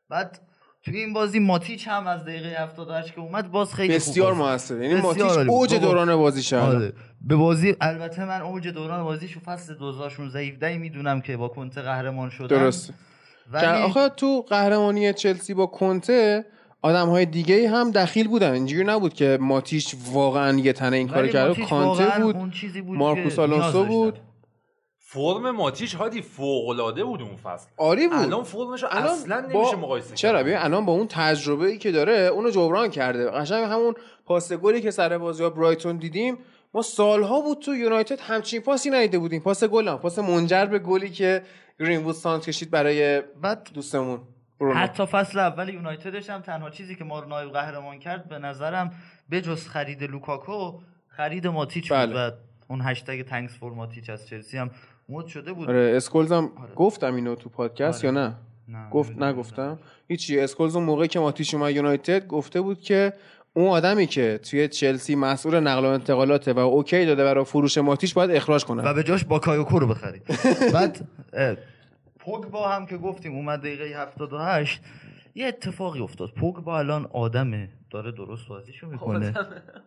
بعد توی این بازی ماتیچ هم از دقیقه 78 که اومد باز خیلی بسیار موثر یعنی ماتیچ اوج دوران بازی شد آره. به بازی البته من اوج دوران بازیشو فصل 2016 17 می‌دونم که با کنته قهرمان شدن. درست ولی... آخه تو قهرمانی چلسی با کنته آدم های دیگه هم دخیل بودن. اینجوری نبود که ماتیش واقعا یه تنه این کار کرد. کانته بود, بود مارکوس آلونسو بود. فرم ماتیش هادی فوق العاده بود اون فصل. عالی بود. الان فرمش اصلا نمیشه مقایسه چرا ببین الان با اون تجربه ای که داره اونو جبران کرده. قشنگ همون پاس گلی که سر بازی ها برایتون دیدیم ما سالها بود تو یونایتد همچین پاسی ندیده بودیم. پاس گل پاس منجر به گلی که گرین وود سانت کشید برای بعد دوستمون حتی فصل اول یونایتدش هم تنها چیزی که ما رو نایب قهرمان کرد به نظرم به جز خرید لوکاکو خرید ماتیچ بله. بود و اون هشتگ thanks for ماتیچ از چلسی هم مد شده بود. آره اسکولز هم آره. گفتم اینو تو پادکست آره. یا نه, نه گفت نگفتم. هیچی اسکولز اون موقعی که ماتیچ اومد یونایتد گفته بود که اون آدمی که توی چلسی مسئول نقل و انتقالاته و OK داده برای فروش ماتیچ رو باید اخراج کنه. و به جاش باکایوکو رو بخرید. بعد پوگبا هم که گفتیم اومد دقیقه 78 یه اتفاقی افتاد. پوگبا الان آدمه. داره درست بازیشو می‌کنه.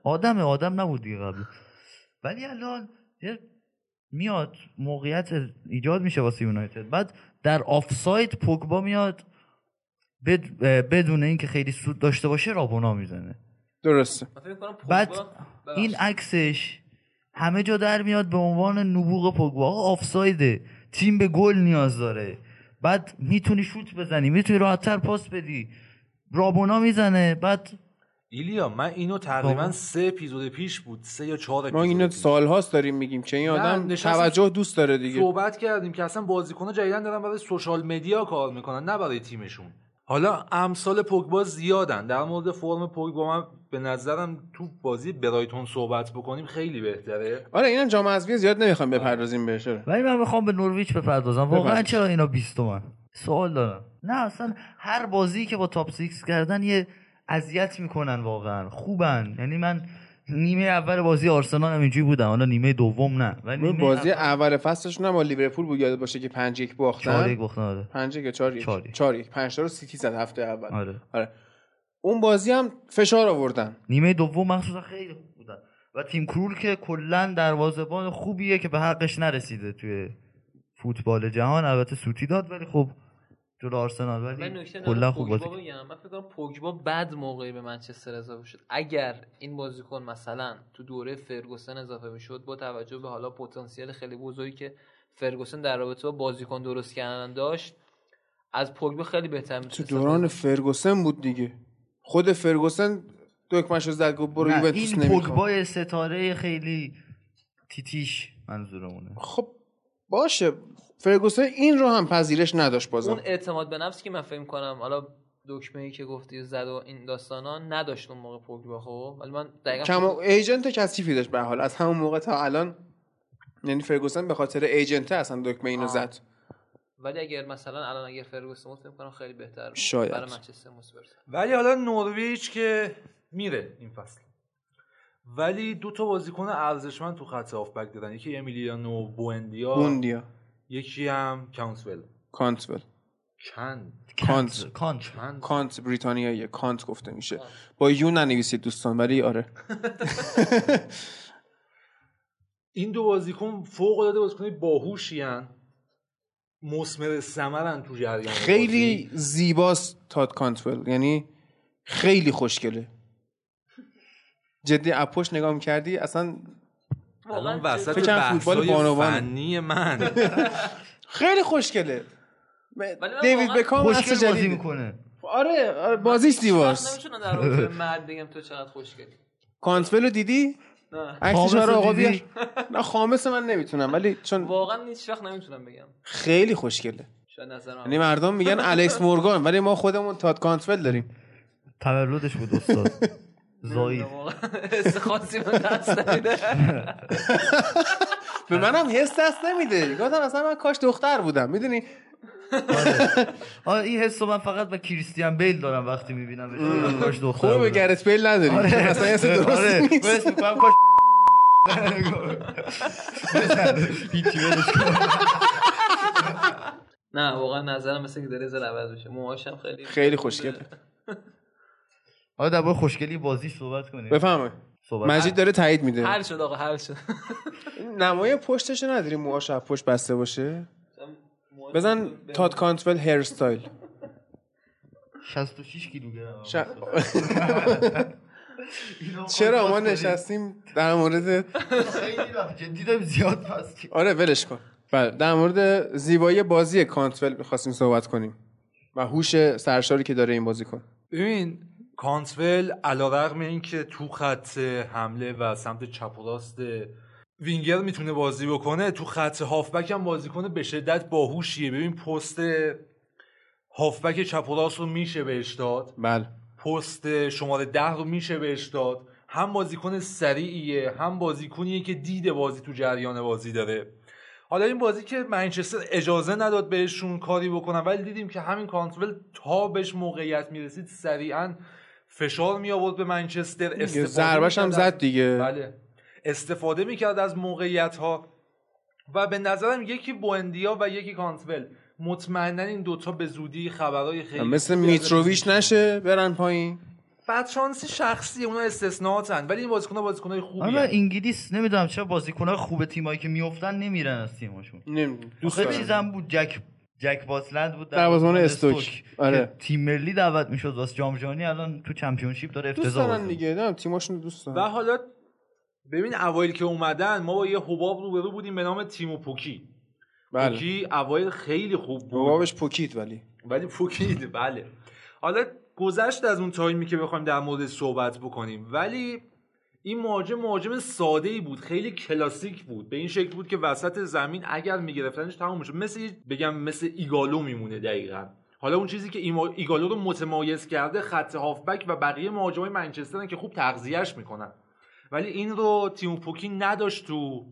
آدمه. آدم نبود دیگه قبل. ولی الان میاد موقعیت ایجاد میشه واسه یونایتد. بعد در آفساید پوگبا میاد بدون اینکه خیلی سود داشته باشه رابونا می‌زنه. درسته. بعد این عکسش همه جا در میاد به عنوان نبوغ پوگبا. آفسایده. تیم به گل نیاز داره. بعد می‌تونی شوت بزنی می‌تونی راحتتر پاس بدی. رابونا می‌زنه بعد ایلیا من اینو تقریبا سه اپیزود پیش بود سه یا چهار ما اینو سالهاست داریم میگیم که این آدم توجه دوست داره دیگه. صحبت کردیم که اصلا بازیکن‌ها جدیدن دارن برای سوشال مدیا کار می‌کنن نه برای تیمشون. حالا امثال پوگبا زیادن. در مورد فرم پوگبا من به نظرم تو بازی برایتون صحبت بکنیم خیلی بهتره. آره اینم جام حذفی زیاد نمی‌خوام بپردازیم بهش ولی من می‌خوام به نورویچ بپردازم. واقعا چرا اینا 20 تومن؟ سوال دارم. نه اصلا هر بازی که با تاپ 6 کردن یه اذیت می‌کنن واقعا. خوبن. یعنی من نیمه اول بازی آرسنال هم اینجوری بودن. حالا نیمه دوم نه. ولی بازی اول فصلشون هم با لیورپول بود یاد باشه که 5 1 باختن. 4 1 باختن آره. 5 1 4 1 4 1 5 تا رو سیتی زد هفته اول. آره. آره. اون بازی هم فشار آوردن. نیمه دوم مخصوصا خیلی خوب بودن. و تیم کرول که کلا دروازه‌بان خوبیه که به حقش نرسیده توی فوتبال جهان. البته سوتی داد ولی خب جلو آرسنال ولی کلا خوب بازی بگم. من فکر کنم پوگبا بد موقعی به منچستر اضافه شد. اگر این بازیکن مثلا تو دوره فرگوسن اضافه می‌شد با توجه به حالا پتانسیل خیلی بزرگی که فرگوسن در رابطه با بازیکن درست کردن داشت از پوگبا خیلی بهتر تو دوران فرگوسن بود دیگه. خود فرگوسن دکمه‌شو زد گفت برو یوونتوس این پوگبا ستاره خیلی تیتیش منظورمونه. خب باشه. فرگوسن این رو هم پذیرش نداشت بازم. اون اعتماد به نفسی که من فکر کنم حالا دکمه ای که گفتی زد و این داستانا نداشت اون موقع پوگبا خب؟ ولی من دقیقاً کم ایجنت کثیفی داشت به حال. از همون موقع تا الان یعنی فرگوسن به خاطر ایجنت اصلا دکمه اینو زد. ولی اگر مثلا الان اگر فرگوسن بود فکر کنم خیلی بهتر شاید. برای منچستر ولی حالا نورویچ که میره این فصل. ولی دو تا بازیکن ارزشمند تو خط هافبک دادن یکی امیلیانو بوئندیا بوئندیا. یکی هم کانتول کانتول کانت کانت. کانت کانت. بریتانیایی. کانت گفته میشه. با U ننویسید دوستان. ولی آره. این دو بازیکن فوق العاده بازیکن باهوشی ان مسمر ثمرن تو جریان خیلی زیباست تاد کانتول. یعنی خیلی خوشگله. جدی اپوش نگاه کردی اصلا الان وسط فوتبال بانوان. فنی من. خیلی خوشگله. دیوید بکام اصلا بازی می‌کنه. آره, آره بازیش دیواست نمی‌تونم در رابطه مرد بگم تو چقدر خوشگلی. کانتولو دیدی؟ نه. عکسش رو آقا بیار. نه خامس من نمی‌تونم ولی چون واقعا هیچ وقت نمی‌تونم بگم. خیلی خوشگله. یعنی مردم میگن الکس مورگان ولی ما خودمون تاد کانتول داریم. تولدش بود استاد. زایی خاصی من دست نمیده. به منم حس دست نمیده. گفتم اصلا من کاش دختر بودم. می‌دونی؟ آره. این حس من فقط به کریستیان بیل دارم وقتی می‌بینم. کاش دختر خوبه به گرت بیل نداری. اصلا حس درست نیست. کاش نه واقعا نظرم مثل که داره زل عوض بشه موهاشم خیلی خیلی خوشگله. حالا در خوشگلی بازی صحبت کنیم. بفهمه مجید داره تایید میده. حل شد آقا حل شد. نمای پشتش نداری موهاش پشت بسته باشه. بزن تاد کانتول هیر استایل. 66 کیلوگرم. ش... چرا؟ ما نشستیم در مورد جدی زیاد پس آره ولش کن. بله در مورد زیبایی بازی کانتول می‌خواستیم صحبت کنیم و هوش سرشاری که داره این بازی کن ببین کانتول علیرغم اینکه تو خط حمله و سمت چپ و راست وینگر می‌تونه بازی بکنه تو خط هافبک هم بازی کنه به شدت باهوشیه. ببین پست هافبک چپ و راست رو میشه بهش داد. بله. پست شماره ده رو میشه بهش داد. هم بازیکن سریعیه هم بازیکنیه که دید بازی تو جریان بازی داره. حالا این بازی که منچستر اجازه نداد بهشون کاری بکنن ولی دیدیم که همین کانترول تا بهش موقعیت می‌رسید سریعا فشار می آورد به منچستر استفاده هم زد دیگه. بله. استفاده می‌کرد از موقعیت ها و به نظرم یکی بوندیا و یکی کانتول مطمئنا این دوتا به زودی خبرهای خیلی مثل میتروویچ نشه برن پایین. بعد شانسی شخصی اونا استثناءاتن. ولی این بازیکن‌ها بازیکن‌های خوبیه. اما انگلیس نمی‌دونم چرا بازیکن‌های خوب تیمایی که میافتن نمیرن از تیمشون نمی‌دونم. دوست چیزم بود. جک جک باسلند بود در بازمان استوک. آره. تیم ملی دعوت می‌شد واسه جام جهانی الان تو چمپیونشیپ داره افتضاح دوست دیگه نه تیمشون دوست دارن. و حالا ببین اوایل که اومدن ما با یه حباب روبرو بودیم به نام تیمو پوکی. بله. پوکی اوایل خیلی خوب بود. حبابش پوکید ولی. ولی پوکید بله. حالا گذشت از اون تایمی که بخوایم در مورد صحبت بکنیم ولی این مهاجم مهاجم ساده ای بود خیلی کلاسیک بود. به این شکل بود که وسط زمین اگر میگرفتنش تمام میشه مثل بگم مثل ایگالو میمونه دقیقا. حالا اون چیزی که ایگالو رو متمایز کرده خط هافبک و بقیه مهاجمای منچسترن که خوب تغذیهش می‌کنن. ولی این رو تیم پوکی نداشت تو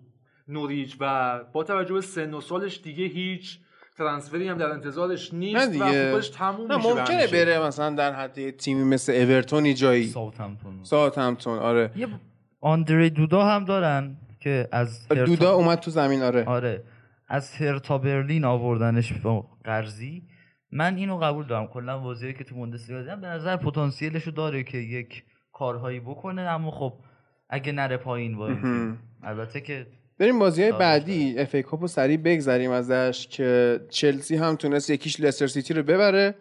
نوریچ و با توجه به سن و سالش دیگه هیچ ترانسفری هم در انتظارش نیست دیگه. و فوتبالش تموم میشه ممکنه بره مثلا در حد تیمی مثل اورتونی جایی. ساوثهمپتون. ساوثهمپتون آره. یه آندری دودا هم دارن که از دودا اومد تو زمین آره. آره. از هرتا برلین آوردنش با قرضی. من اینو قبول دارم. کلا بازیایی که تو بوندسلیگا دیدم. به نظر پتانسیلشو داره که یک کارهایی بکنه اما خب اگه نره پایین با البته که بریم بازی های بعدی. FA Cup و سریع بگذریم ازش که چلسی هم تونست یک هیچ لستر سیتی رو ببره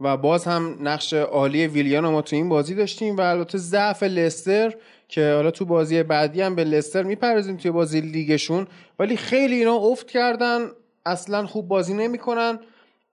و باز هم نقش عالی ویلیان ما تو این بازی داشتیم و البته ضعف لستر که حالا تو بازی بعدی هم به لستر میپرزیم توی بازی لیگشون. ولی خیلی اینا افت کردن اصلا خوب بازی نمی‌کنن.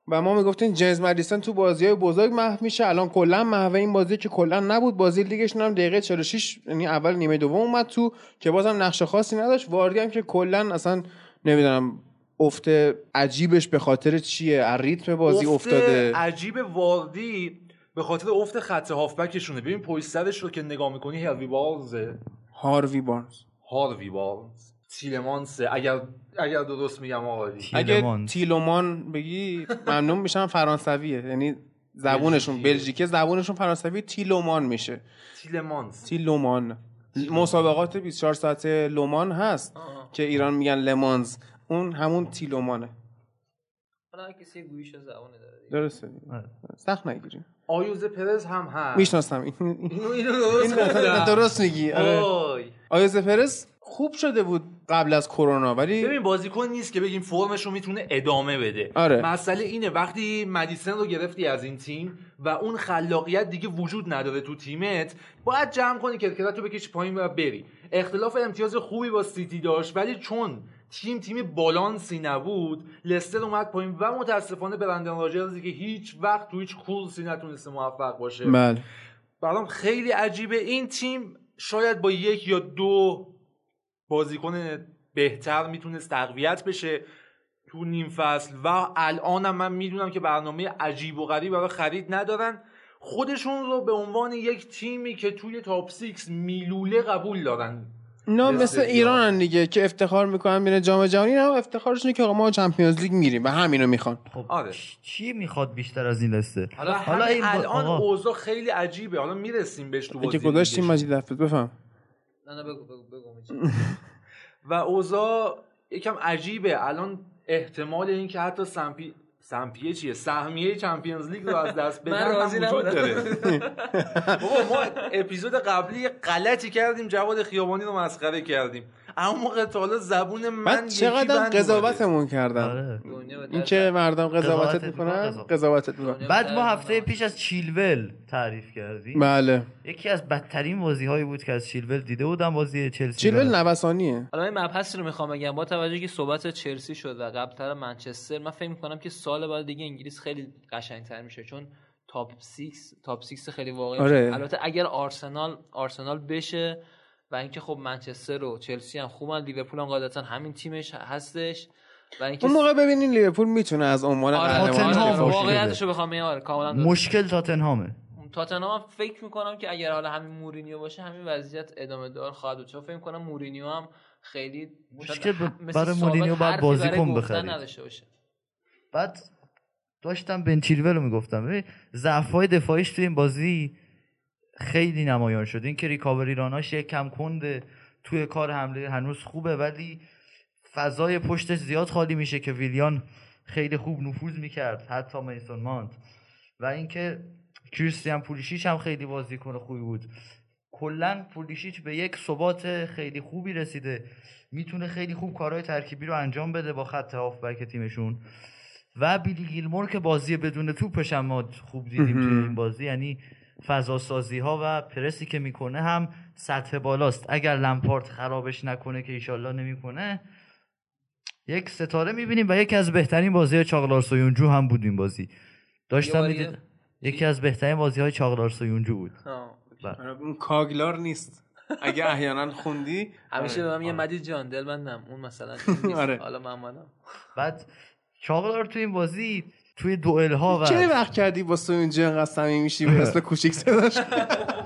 و ما می‌گفتیم جیمز مدیسن تو بازی های بزرگ محو میشه. الان کلا محو این بازی که کلا نبود. بازی لیگشون هم دقیقه 46 یعنی اول نیمه دوم اومد تو که بازم نقش خاصی نداشت. واردی هم که کلا اصلا نمی‌دونم افت عجیبش به خاطر چیه؟ ریتم بازی افتاده. عجیب واردی به خاطر افت خط هافبکشونه. ببین پشت سرش رو که نگاه می‌کنی هاروی بارزه هاروی بارز هاروی بارز تیلمانسه. اگر اگر درست میگم آقای اگه تیلومان بگی ممنون میشم فرانسویه یعنی زبونشون بلژیکه زبونشون فرانسوی تیلومان میشه. تیلمانس تیلومان. مسابقات 24 ساعته لومان هست که ایران میگن لمانز. اون همون تیلومانه. حالا کسی گویش زبونه داره درسته آره. سخت نگیریم. آیوز پرز هم هست. می‌شناسم. اینو اینو درست میگی. آره. آیوز پرز خوب شده بود. قبل از کرونا ولی ببین بازیکن نیست که بگیم فرمش رو می‌تونه ادامه بده. آره. مسئله اینه وقتی مدیسن رو گرفتی از این تیم و اون خلاقیت دیگه وجود نداره تو تیمت باید جمع کنی کرکرت رو بکشی پایین و بری. اختلاف امتیاز خوبی با سیتی داشت ولی چون تیم تیم بالانسی نبود لستر اومد پایین و متاسفانه برندن راجرزی که هیچ وقت تو هیچ کورسی نتونسته موفق باشه. بله. برام خیلی عجیبه. این تیم شاید با یک یا دو بازیکن بهتر می‌تونست تقویت بشه تو نیم فصل. و الانم من می‌دونم که برنامه عجیب و غریب برای خرید ندارن. خودشون رو به عنوان یک تیمی که توی top six میلوله قبول دارن. نه مثل ایران دیگه که افتخار می‌کنن برن جام جهانی. نه افتخارشون که ما Champions League میریم و همینو می‌خوان. خب آره. چی می‌خواد بیشتر از این لستر حالا, حالا این الان اوضاع خیلی عجیبه. حالا می‌رسیم بهش تو بازی که گذاشتیم مجید بفهم. نه بگو بگو بگو و اوضاع یکم عجیبه. الان احتمال این که حتی سمپی سمپیه چیه؟ سهمیه چمپیونز لیگ رو از دست بدن هم وجود داره. بابا ما اپیزود قبلی غلطی کردیم جواد خیابانی رو مسخره کردیم. اما موقع تا حالا زبون من چقدر قضاوتمون کردن آره. این که مردم قضاوتت می‌کنن؟ قضاوتت می‌کنن. بعد ما هفته پیش از چیلول تعریف کردیم. بله. یکی از بدترین بازی هایی بود که از چیلول دیده بودم بازی چلسی چیلول نوسانیه. حالا این مبحث رو می‌خوام بگم. با توجه که صحبت چلسی شد و قبلتر منچستر من فکر می‌کنم که سال بعد دیگه انگلیس خیلی قشنگتر میشه چون top 6 top 6 خیلی واقعی آره. البته اگر آرسنال آرسنال بشه و اینکه خب منچستر و چلسی هم خوبن لیورپول هم قاعدتا همین تیمش هستش. و اینکه اون موقع ببینین لیورپول می‌تونه از عنوان آره قهرمان واقعیتشو بخوام آره کاملا مشکل تاتنهامه. تاتنهام فکر می‌کنم که اگر حالا همین مورینیو باشه همین وضعیت ادامه دار خواهد بود. چون فکر می‌کنم مورینیو هم خیلی مشکل برای مورینیو بعد بازیکن بخرید بعد داشتم بن چیلول رو می‌گفتم. ضعف های دفاعیش تو این بازی خیلی نمایان شد. این که ریکاوری راناش یک کم کنده توی کار حمله هنوز خوبه ولی فضای پشتش زیاد خالی میشه که ویلیان خیلی خوب نفوذ می‌کرد حتی میسون مانت و اینکه کریستیان پولیشیچ هم خیلی بازیکن خوبی بود. کلا پولیشیچ به یک ثبات خیلی خوبی رسیده. می‌تونه خیلی خوب کارهای ترکیبی رو انجام بده با خط هافبک تیمشون. و بیلی گیلمور که بازی بدون توپش هم ما خوب دیدیم توی این بازی یعنی فضا سازی ها و پرسی که می‌کنه هم سطح بالاست. اگر لمپارت خرابش نکنه که ایشالله نمی‌کنه یک ستاره می‌بینیم و یکی از بهترین بازی چاغلار سویونجو هم بود این بازی. داشتم می‌دید یکی از بهترین بازی های چاغلار سویونجو بود. بله. اون کاگلار نیست. اگه احیانا خوندی. همیشه به من یه مدید جان دل بندم اون مثلا آره. حالا من بعد چاغلار تو این بازی توی دوئل ها و چه وقت کردی با سویونجو انقدر صمیمی میشی؟ به اسم کوچیک صداش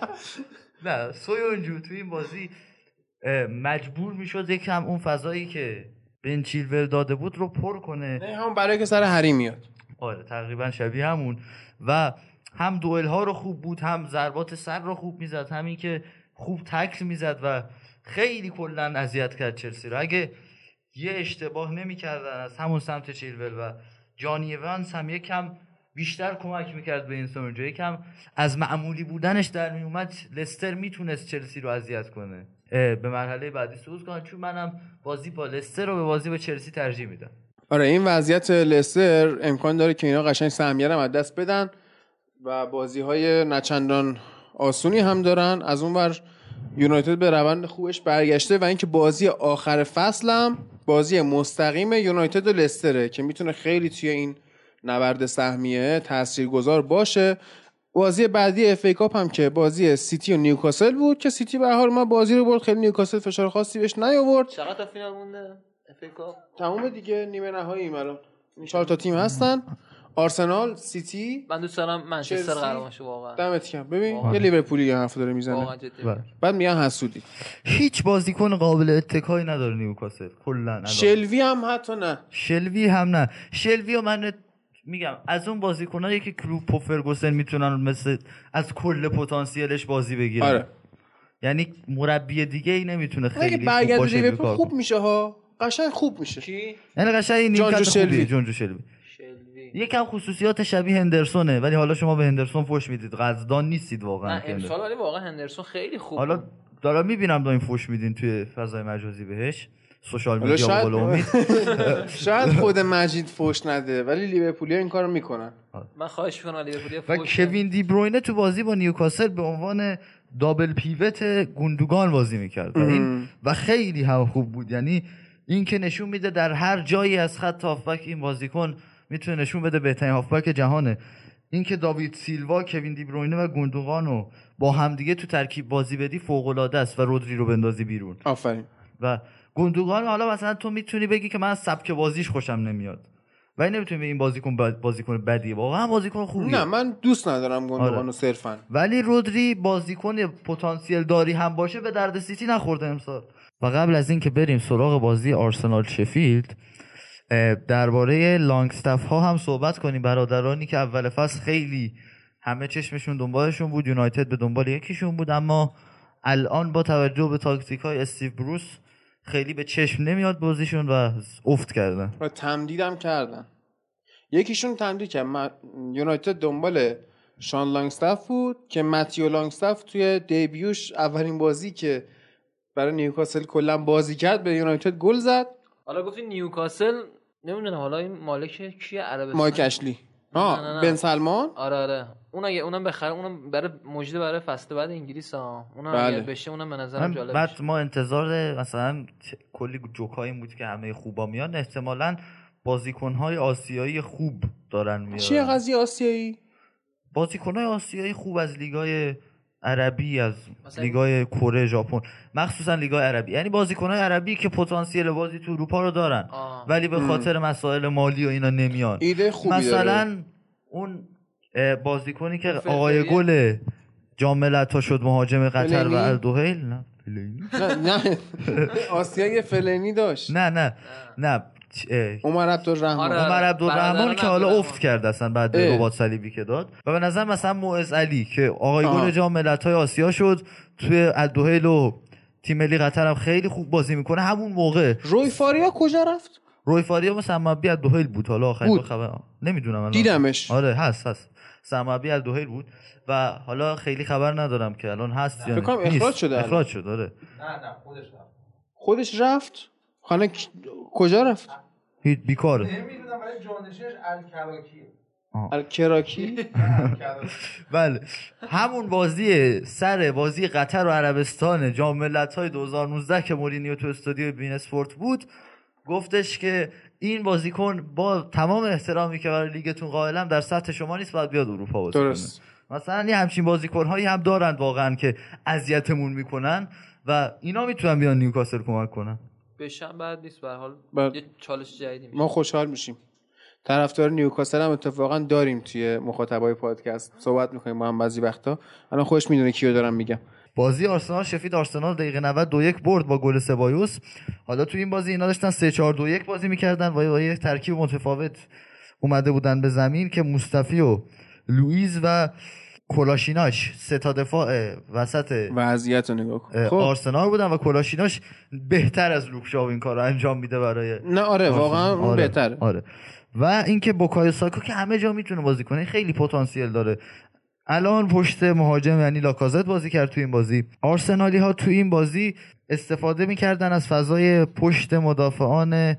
نه سویونجو توی این بازی مجبور می‌شد یکم اون فضایی که بن چیلول داده بود رو پر کنه. نه هم برای که سر هری میاد. آره تقریبا شبیه همون. و هم دوئل ها رو خوب بود هم ضربات سر رو خوب می‌زد همین که خوب تکل می‌زد و خیلی کلا اذیت کرد چلسی رو. اگه یه اشتباه نمی‌کردن از همون سمت چیلول و جانی ایونز هم یکم بیشتر کمک می‌کرد به این اونجا یکم از معمولی بودنش در میومد لستر می‌تونست چلسی رو اذیت کنه. به مرحله بعدی صعود کنه. چون منم بازی با لستر رو به بازی با چلسی ترجیح میدم. آره این وضعیت لستر امکان داره که اینا قشنگ سهمیه از دست بدن و بازی های نچندان آسونی هم دارن. از اون بر یونایتد به روند خوبش برگشته و اینکه بازی آخر فصلم بازی مستقیم یونایتد و لستره که می‌تونه خیلی توی این نبرد سهمیه تاثیرگذار باشه. بازی بعدی FA Cup هم که بازی سیتی و نیوکاسل بود که سیتی به حال ما بازی رو برد. خیلی نیوکاسل فشار خاصی بهش نیاورد. چقدر فینال مونده FA Cup؟ تمام دیگه نیمه نهایی الان. چهار تا تیم هستن. آرسنال سیتی؟ من دوست دارم منچستر قرار باشه واقعا. دمت گرم. ببین یه لیورپولی یه حرف داره می‌زنه. بله. بعد میگن حسودی. هیچ بازیکن قابل اتکایی نداره نیوکاسل کلا شلوی هم حتی نه. شلوی هم نه. شلوی و من میگم از اون بازیکنایی که کلوب و فرگوسن می‌تونن مثل از کل پتانسیلش بازی بگیرن. آره. یعنی مربی دیگه ای نمی‌تونه خیلی خوب باشه خوب میشه ها. قشنگ خوب میشه. کی؟ یعنی قشنگ جونجو شلوی. جونجو شلوی. یکم خصوصیات شبیه هندرسونه ولی حالا شما به هندرسون فوش می‌دید. قدردان نیستید واقعا. نه امسال ولی واقعا هندرسون خیلی خوب حالا دارم می‌بینم دارین فوش میدین توی فضای مجازی بهش. سوشال میدیا شاید, امید. شاید خود مجید فوش نده ولی لیورپولیا این کارو می‌کنن. من خواهش می‌کنم لیورپولیا و کوین دی بروینه تو بازی با نیوکاسل به عنوان دابل پیوت گوندوگان بازی می‌کرد. این و خیلی هم خوب بود. یعنی این که نشون میده در هر جایی از خط هافبک این بازیکن می‌تونه نشون بده بهترین هافبک جهانه. اینکه داوید سیلوا کوین دی بروینه و گوندوگان رو با همدیگه تو ترکیب بازی بدی فوق العاده است و رودری رو بندازی بیرون. آفرین. و گوندوگان حالا مثلا تو می‌تونی بگی که من از سبک بازیش خوشم نمیاد. و نمی‌تونی به این بازیکن بازیکن بدیه. واقعا بازیکن خوبیه. نه من دوست ندارم گوندوگانو آره. صرفا. ولی رودری بازیکن پتانسیل داری هم باشه به درد سیتی نخورده امسال. و قبل از اینکه بریم سراغ بازی آرسنال شفیلد درباره لانگستف ها هم صحبت کنیم. برادرانی که اول فصل خیلی همه چشمشون دنبالشون بود. یونایتد به دنبال یکیشون بود. اما الان با توجه به تاکتیک های استیو بروس خیلی به چشم نمیاد بازیشون و افت کردن. و تمدیدم کردن. یکیشون تمدید کرد. یونایتد دنبال شان لانگستاف بود که متیو لانگستاف توی دیبیوش اولین بازی که برای نیوکاسل کلا بازی کرد به یونایتد گل زد. حالا گفتی نیوکاسل نمی‌دونم حالا این مالک کیه؟ عربستان. مایک اشلی. ها بن سلمان؟ آره آره. اون اگه اونم بخره اونم برای مجده برای فصل بعد انگلیس ها. اونم بله. اگه بشه اونم به نظرم جالب بعد ما انتظار مثلا کلی جوکایی بود که همه خوبا میان. احتمالاً بازیکن‌های آسیایی خوب دارن میارن. چیه قضیه آسیایی؟ بازیکن‌های آسیایی خوب از لیگای عربی از لیگای کره ژاپن. مخصوصا لیگای عربی. یعنی بازیکن‌های عربی که پتانسیل بازی تو اروپا رو دارن ولی به خاطر مسائل مالی و اینا نمیان. ایده خوبی مثلا اون بازیکنی که آقای گل جام ها شد مهاجم قطر و اردوهیل نه. نه نه. آسیای فلینی داشت. نه نه. نه. عمر عبدالرحمن. آره عمر عبدالرحمن که حالا افت کرد اصلا بعد رباط صلیبی که داد. و به نظر مثلا موعظ علی که آقای گل جام ملت‌های آسیا شد توی الدوهیل و تیم ملی قطر هم خیلی خوب بازی می‌کنه. همون موقع روی فاریا کجا رفت؟ روی فاریا مثلا مبی از دوهیل بود. حالا آخرین خبر نمی‌دونم دیدمش. آره هست هست. سمابی از دوهیل بود. و حالا خیلی خبر ندارم که الان هست یا نه اخراج شده اخراج شد آره. نه نه خودش رفت. خودش رفت؟ خانه کجا رفت؟ هیچ بیکاره نمی‌دونم ولی جانشینش الکراکی. الکراکی؟ بله. همون بازی سر بازی قطر و عربستان جام های 2019 که مورینیو تو استودیو بین اسپورت بود گفتش که این بازیکن با تمام احترامی که برای لیگتون قائلم در سطح شما نیست باید بیاد اروپا بازی درست. مثلا یه همچین بازیکن هایی هم دارند واقعا که اذیتمون می‌کنن و اینا می‌تونن بیان نیوکاسل کمک کنن. بشن بعد نیست به حال بله. یه چالش جدیدی ما خوشحال میشیم. طرفدار نیوکاسل هم اتفاقا داریم توی مخاطبای پادکست. صحبت می‌کنیم ما هم بعضی وقتا. الان خوش می‌دونه کیو دارم میگم. بازی آرسنال شفید آرسنال دقیقه 90 دو یک برد با گل سبایوس. حالا تو این بازی اینا داشتن 3 4 2 1 بازی می‌کردن. و با یک ترکیب متفاوت اومده بودن به زمین که مصطفی و لوئیز و کلاشیناش سه تا دفاع وسط وضعیت رو نگاه کن. خب. آرسنال بودن و کلاشیناش بهتر از لوکشاو این کار رو انجام میده برای نه آره واقعا آره. بهتر آره. و اینکه بوکایو ساکو که همه جا می‌تونه بازی کنه خیلی پتانسیل داره. الان پشت مهاجم یعنی لاکازت بازی کرد تو این بازی. آرسنالی ها تو این بازی استفاده می‌کردن از فضای پشت مدافعان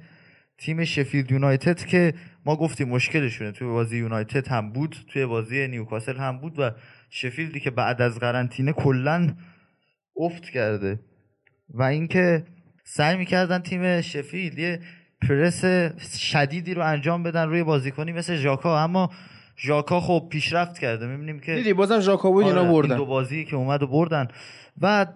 تیم شفیلد یونایتد که ما گفتیم مشکلشونه. توی بازی یونایتد هم بود توی بازی نیوکاسل هم بود و شفیلدی که بعد از قرنطینه کلا افت کرده. و اینکه سعی می‌کردن تیم شفیلد یه پرس شدیدی رو انجام بدن روی بازیکنی مثل ژاکا. اما ژاکا خب پیشرفت کرده. می‌بینیم که دیدی بازم ژاکا بود اینا آره، بردن. دو بازی که اومد و بردن. و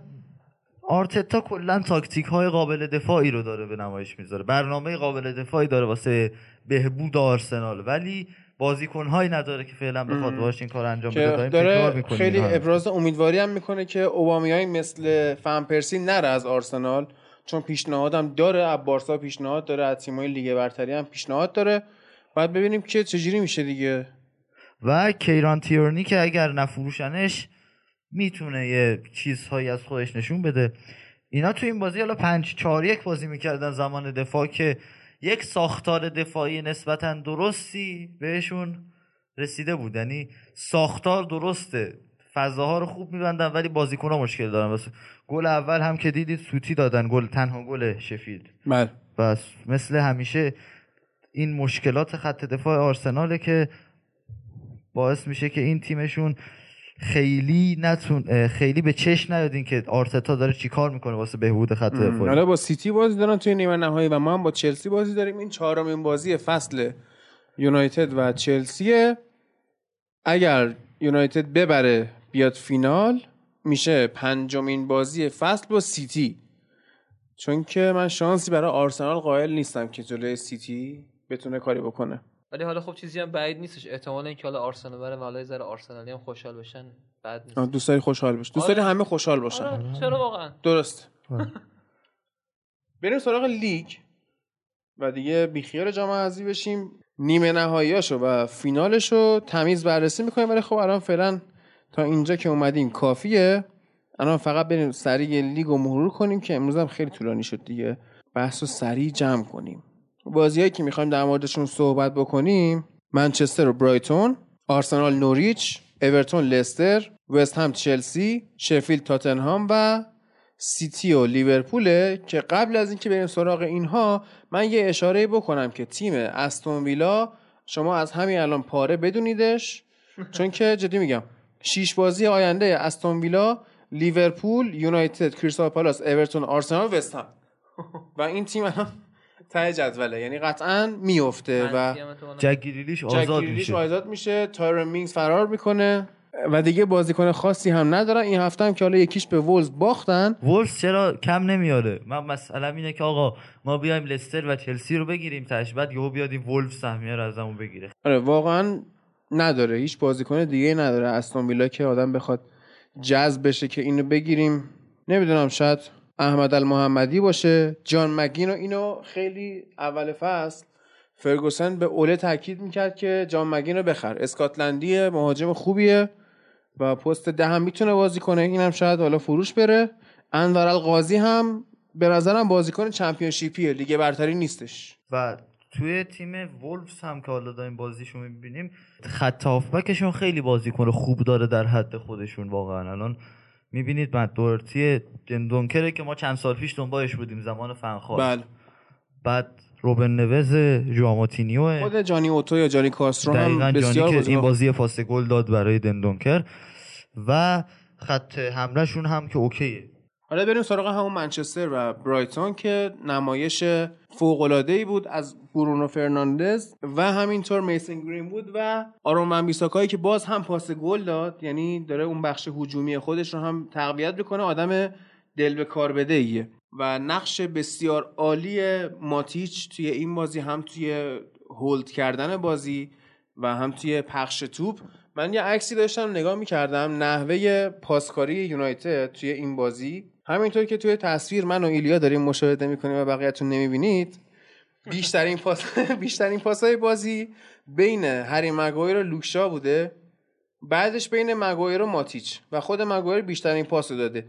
آرتتا کلا تاکتیک های قابل دفاعی رو داره به نمایش می‌ذاره. برنامه قابل دفاعی داره واسه بهبود آرسنال ولی بازیکن هایی نداره که فعلا بخواد باش این کار انجام بده. داره خیلی ابراز امیدواری هم می‌کنه که اوبامیای مثل فن پرسی نره از آرسنال چون پیشنهادم داره از بارسا پیشنهاد داره از تیمای لیگ برتری هم پیشنهاد داره. بعد ببینیم که چجوری میشه دیگه. و کیران تیورنی که اگر نفروشنش می‌تونه یه چیزهایی از خودش نشون بده. اینا تو این بازی حالا پنج چهار یک بازی می‌کردن زمان دفاع که یک ساختار دفاعی نسبتا درستی بهشون رسیده بود. یعنی ساختار درسته. فضاها رو خوب میبندن ولی بازیکنها مشکل دارن. بس گل اول هم که دیدید سوتی دادن. گل تنها گل شفیلد. بله. بس مثل همیشه این مشکلات خط دفاع آرسناله که باعث میشه که این تیمشون خیلی نتون خیلی به چش نیادین که آرتتا داره چیکار می‌کنه واسه بهبود خط دفاعی حالا با سیتی بازی دارن توی نیمه نهایی و ما هم با چلسی بازی داریم. این چهارمین بازی فصل یونایتد و چلسیه. اگر یونایتد ببره بیاد فینال میشه پنجمین بازی فصل با سیتی. چون که من شانسی برای آرسنال قائل نیستم که جلوی سیتی بتونه کاری بکنه. ولی حالا خب چیزی هم بعید نیستش. احتمال اینکه حالا آرسنال بره ولی ذره آرسنالی هم خوشحال بشن بعد نیست. دوست داری خوشحال بشی دوست داری آره. همه خوشحال باشن. آره. چرا واقعا؟ درست بریم سراغ لیگ. و دیگه بیخیال جام حذفی بشیم. نیمه نهاییاشو و فینالشو تمیز بررسی می‌کنیم. ولی خب الان فعلا تا اینجا که اومدیم کافیه. الان فقط بریم سریع لیگ رو مرور کنیم که امروز هم خیلی طولانی شد دیگه. بحث رو سریع جمع کنیم. بازیهایی که می‌خوایم در موردشون صحبت بکنیم منچستر و برایتون آرسنال نوریچ اورتون لستر وست هم چلسی شفیلد تاتنهام و سیتی و لیورپوله که قبل از اینکه بریم سراغ اینها من یه اشاره بکنم که تیم استون ویلا شما از همین الان پاره بدونیدش؟ چون که جدی میگم شیش بازی آینده استون ویلا لیورپول یونایتد کریستال پالاس اورتون آرسنال وست هم. و این تیم الان ته جدوله. یعنی قطعا میفته و جک گریلیش آزاد میشه. آزاد میشه. تایرن مینگز فرار می‌کنه و دیگه بازیکن خاصی هم ندارن. این هفته هم که حالا یک هیچ به وولز باختن. وولز چرا کم نمیاره؟ من مثلا اینه که آقا ما بیایم لستر و چلسی رو بگیریم تاش. بعد یهو بیاد این وولز سهمیه رو ازمون بگیره. آره واقعا نداره. هیچ بازیکن دیگه نداره. استون ویلا که آدم بخواد جذب بشه که اینو بگیریم. نمی‌دونم شاید احمد المحمدی باشه. جان مگین و اینو خیلی اول فصل فرگوسن به اوله تاکید می‌کرد که جان مگین رو بخر. اسکاتلندی مهاجم خوبیه و پست ده هم می‌تونه بازی کنه. اینم شاید حالا فروش بره. انور القاضی هم به نظرم بازیکن چمپیونشیپیه. لیگ برتری نیستش. و توی تیم وولفز هم که حالا داریم بازیشو می‌بینیم خط هافبکشون خیلی بازیکن خوب داره در حد خودشون واقعا. الان می‌بینید بعد دورتی دندونکره که ما چند سال پیش دنبالش بودیم زمان فنخواه. بله. بعد روبن نوز جواماتینیو خود جانی اوتو یا جانی کاسترو هم بسیار که این بازی پاس گل داد برای دندونکر و خط حملهشون هم که اوکیه. حالا بریم سراغ همون منچستر و برایتون که نمایش فوق العاده ای بود از برونو فرناندز و همینطور میسن گرین بود و آرون بیساکایی که باز هم پاس گل داد. یعنی داره اون بخش هجومی خودش رو هم تقویت می‌کنه آدم دل به کار بده ایه و نقش بسیار عالی ماتیچ توی این بازی هم توی هولد کردن بازی و هم توی پخش توپ. من یه عکسی داشتم نگاه می‌کردم نحوه پاسکاری یونایتد توی این بازی. همینطور که توی تصویر من و ایلیا داریم مشاهده می‌کنیم و بقیهتون نمی‌بینید بیشترین پاس بیشترین پاسای بازی بین هری مگایر و لوکشا بوده. بعدش بین مگایر و ماتیچ و خود مگایر بیشترین پاس داده.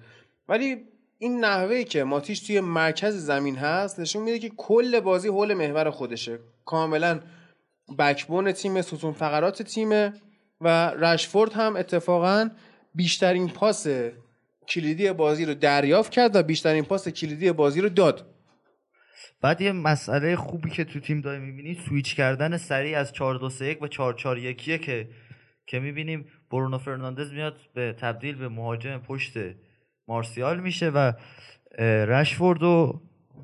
ولی این نحوه که ماتیچ توی مرکز زمین هست نشون میده که کل بازی حول محور خودشه. کاملا بکبون تیم ستون فقرات تیمه و رشفورد هم اتفاقا بیشترین پاس کلیدی بازی رو دریافت کرد و بیشترین پاس کلیدی بازی رو داد. بعد یه مسئله خوبی که تو تیم داری می‌بینی سویچ کردن سریع از 4 2 3 1 به 4 4 1 که که می‌بینیم برونو فرناندز میاد به تبدیل به مهاجم پشت مارسیال میشه و رشفورد و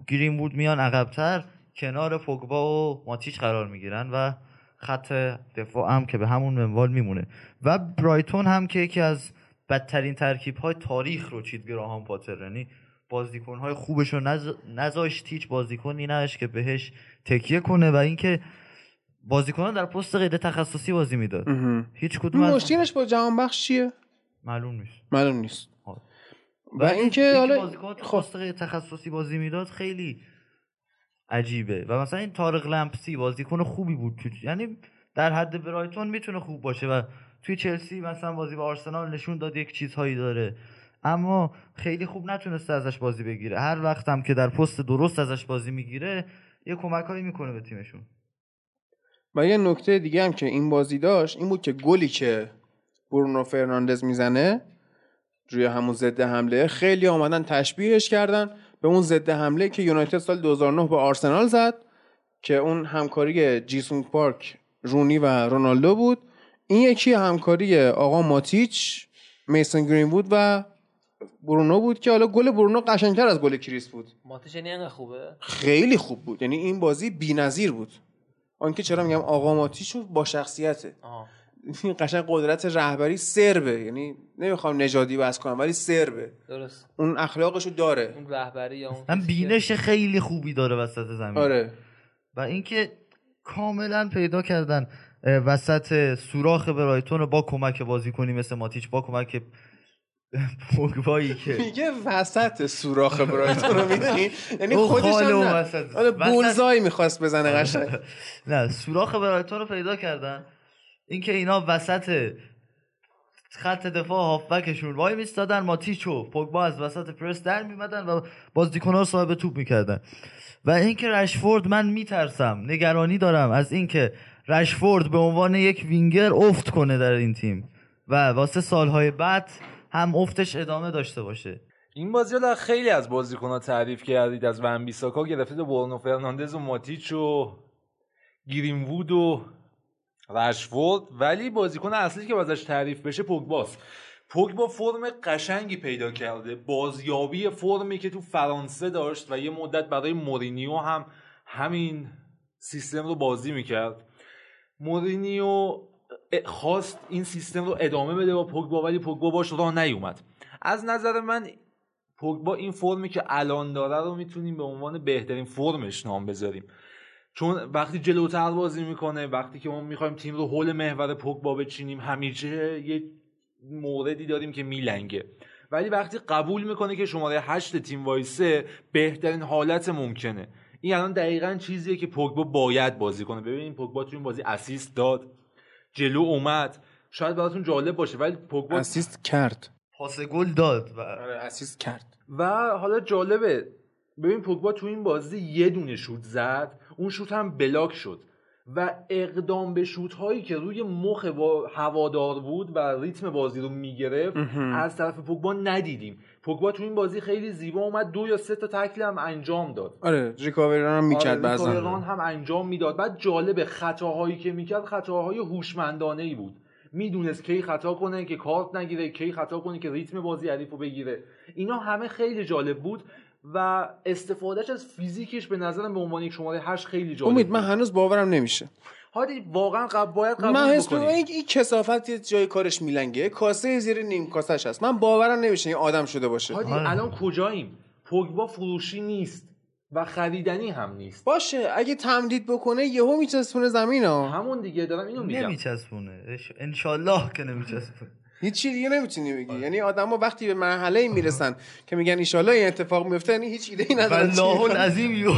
گرینوود میان عقبتر کنار پوگبا و ماتیچ قرار می‌گیرن و خط دفاع هم که به همون منوال میمونه. و برایتون هم که یکی از بدترین ترکیب های تاریخ رو چید گراهام پاتر. یعنی بازیکن های خوبش رو نز... نذاشت هیچ بازیکنی نداشت که بهش تکیه کنه و اینکه بازیکنان در پست غیر تخصصی بازی می‌داد. هیچ کدوم مشکلش با جهان بخش چیه؟ معلوم نیست. معلوم نیست. و اینکه حالا بازیکن پست غیر تخصصی بازی می‌داد خیلی عجیبه. و مثلا این تارق لمپسی بازیکن خوبی بود یعنی در حد برایتون می‌تونه خوب باشه و توی چلسی مثلا بازی با آرسنال نشون داد یک چیزهایی داره. اما خیلی خوب نتونسته ازش بازی بگیره. هر وقت هم که در پست درست ازش بازی می‌گیره یه کمکهایی می‌کنه به تیمشون. و یه نکته دیگه هم که این بازی داشت این بود که گلی که برونو فرناندز می‌زنه روی همون ضد حمله خیلی آمدن تشبیهش کردن به اون ضد حمله که یونایتد سال 2009 با آرسنال زد که اون همکاری جیسون پارک رونی و رونالدو بود. این یکی همکاری آقا ماتیچ میسن گرینوود و برونو بود که حالا گل برونو قشنگتر از گل کریس بود. ماتیچ یعنی خوبه؟ خیلی خوب بود. یعنی این بازی بی‌نظیر بود. آنکه چرا میگم آقا ماتیچ با شخصیته. این قشنگ قدرت رهبری سربه. یعنی نمی‌خوام نژادی بس کنم ولی سربه. درست. اون اخلاقشو داره. اون رهبری یا اون هم بینش خیلی خوبی داره وسط زمین. آره. و اینکه کاملا پیدا کردن وسط سوراخ برایتون رو با کمک بازی کنی مثل ماتیچ با کمک پوگبایی که میگه وسط سوراخ برایتون رو می‌دونی؟ یعنی خودش هم نه. بولزای می‌خواست بزنه قشنگ. نه سوراخ برایتون رو پیدا کردن. اینکه اینا وسط خط دفاع هافبکشون وای میستادن ماتیچ و پوگبا از وسط پرس در میمدن و بازیکن‌ها صاحب توپ می‌کردن. و اینکه رشفورد من میترسم نگرانی دارم از اینکه رشفورد به عنوان یک وینگر افت کنه در این تیم و واسه سالهای بعد هم افتش ادامه داشته باشه. این بازی رو خیلی از بازیکن‌ها تعریف کردید از ون بیساکا گرفته تا برونو فرناندز و ماتیچ و گرینوود و رشفورد. ولی بازیکن اصلی که ازش تعریف بشه پوگباست. پوگبا فرم قشنگی پیدا کرده. بازیابی فرمی که تو فرانسه داشت و یه مدت برای مورینیو هم همین سیستم رو بازی می‌کرد. مورینیو خواست این سیستم رو ادامه بده با پوگبا ولی پوگبا باش راه نیومد. از نظر من پوگبا این فرمی که الان داره رو می‌تونیم به عنوان بهترین فرمش نام بذاریم. چون وقتی جلوتر بازی می‌کنه وقتی که ما می‌خوایم تیم رو حول محور پوگبا بچینیم همیشه یه موردی داریم که میلنگه. ولی وقتی قبول می‌کنه که شماره هشت تیم وایسه بهترین حالت ممکنه. این الان دقیقا چیزیه که پوگبا باید بازی کنه. ببینید پوگبا تو این بازی اسیست داد. جلو اومد. شاید براتون جالب باشه ولی پوگبا اسیست کرد. پاس گل داد و آره اسیست کرد. و حالا جالبه. ببین پوگبا تو این بازی یه دونه شوت زد. اون شوت هم بلاک شد. و اقدام به شوت هایی که روی مخ هوادار بود و ریتم بازی رو می‌گرفت از طرف پوگبا ندیدیم. پوگبا تو این بازی خیلی زیبا اومد دو یا سه تا تکل هم انجام داد. آره ریکاوران هم می‌کرد آره ریکاوران هم انجام می‌داد. بعد جالب خطاهایی که می‌کرد خطاهای هوشمندانه ای بود. می‌دونست کی خطا کنه که کارت نگیره کی خطا کنه که ریتم بازی حریف رو بگیره. اینا همه خیلی جالب بود. و استفادهش از فیزیکش به نظرم به عنوان یک شماره هشت خیلی جالب امید من هنوز باورم نمیشه. هادی واقعا قب باید قبول من حس این, این کسافت جای کارش میلنگه. کاسه زیر نیم کاسش هست. من باورم نمیشه این آدم شده باشه. هادی الان کجاییم؟ پوگبا فروشی نیست و خریدنی هم نیست. باشه اگه تمدید بکنه یهو میچسبونه زمین ها. همون دیگه دارم اینو میگم. نمیچسبونه. انشالله که نمیچسبونه. هیچ دیگه نمی‌تونی بگی. آره. یعنی آدما وقتی به مرحله می‌رسن که میگن ان این اتفاق میفته یعنی هیچ ایده ای ندارن والله العظیم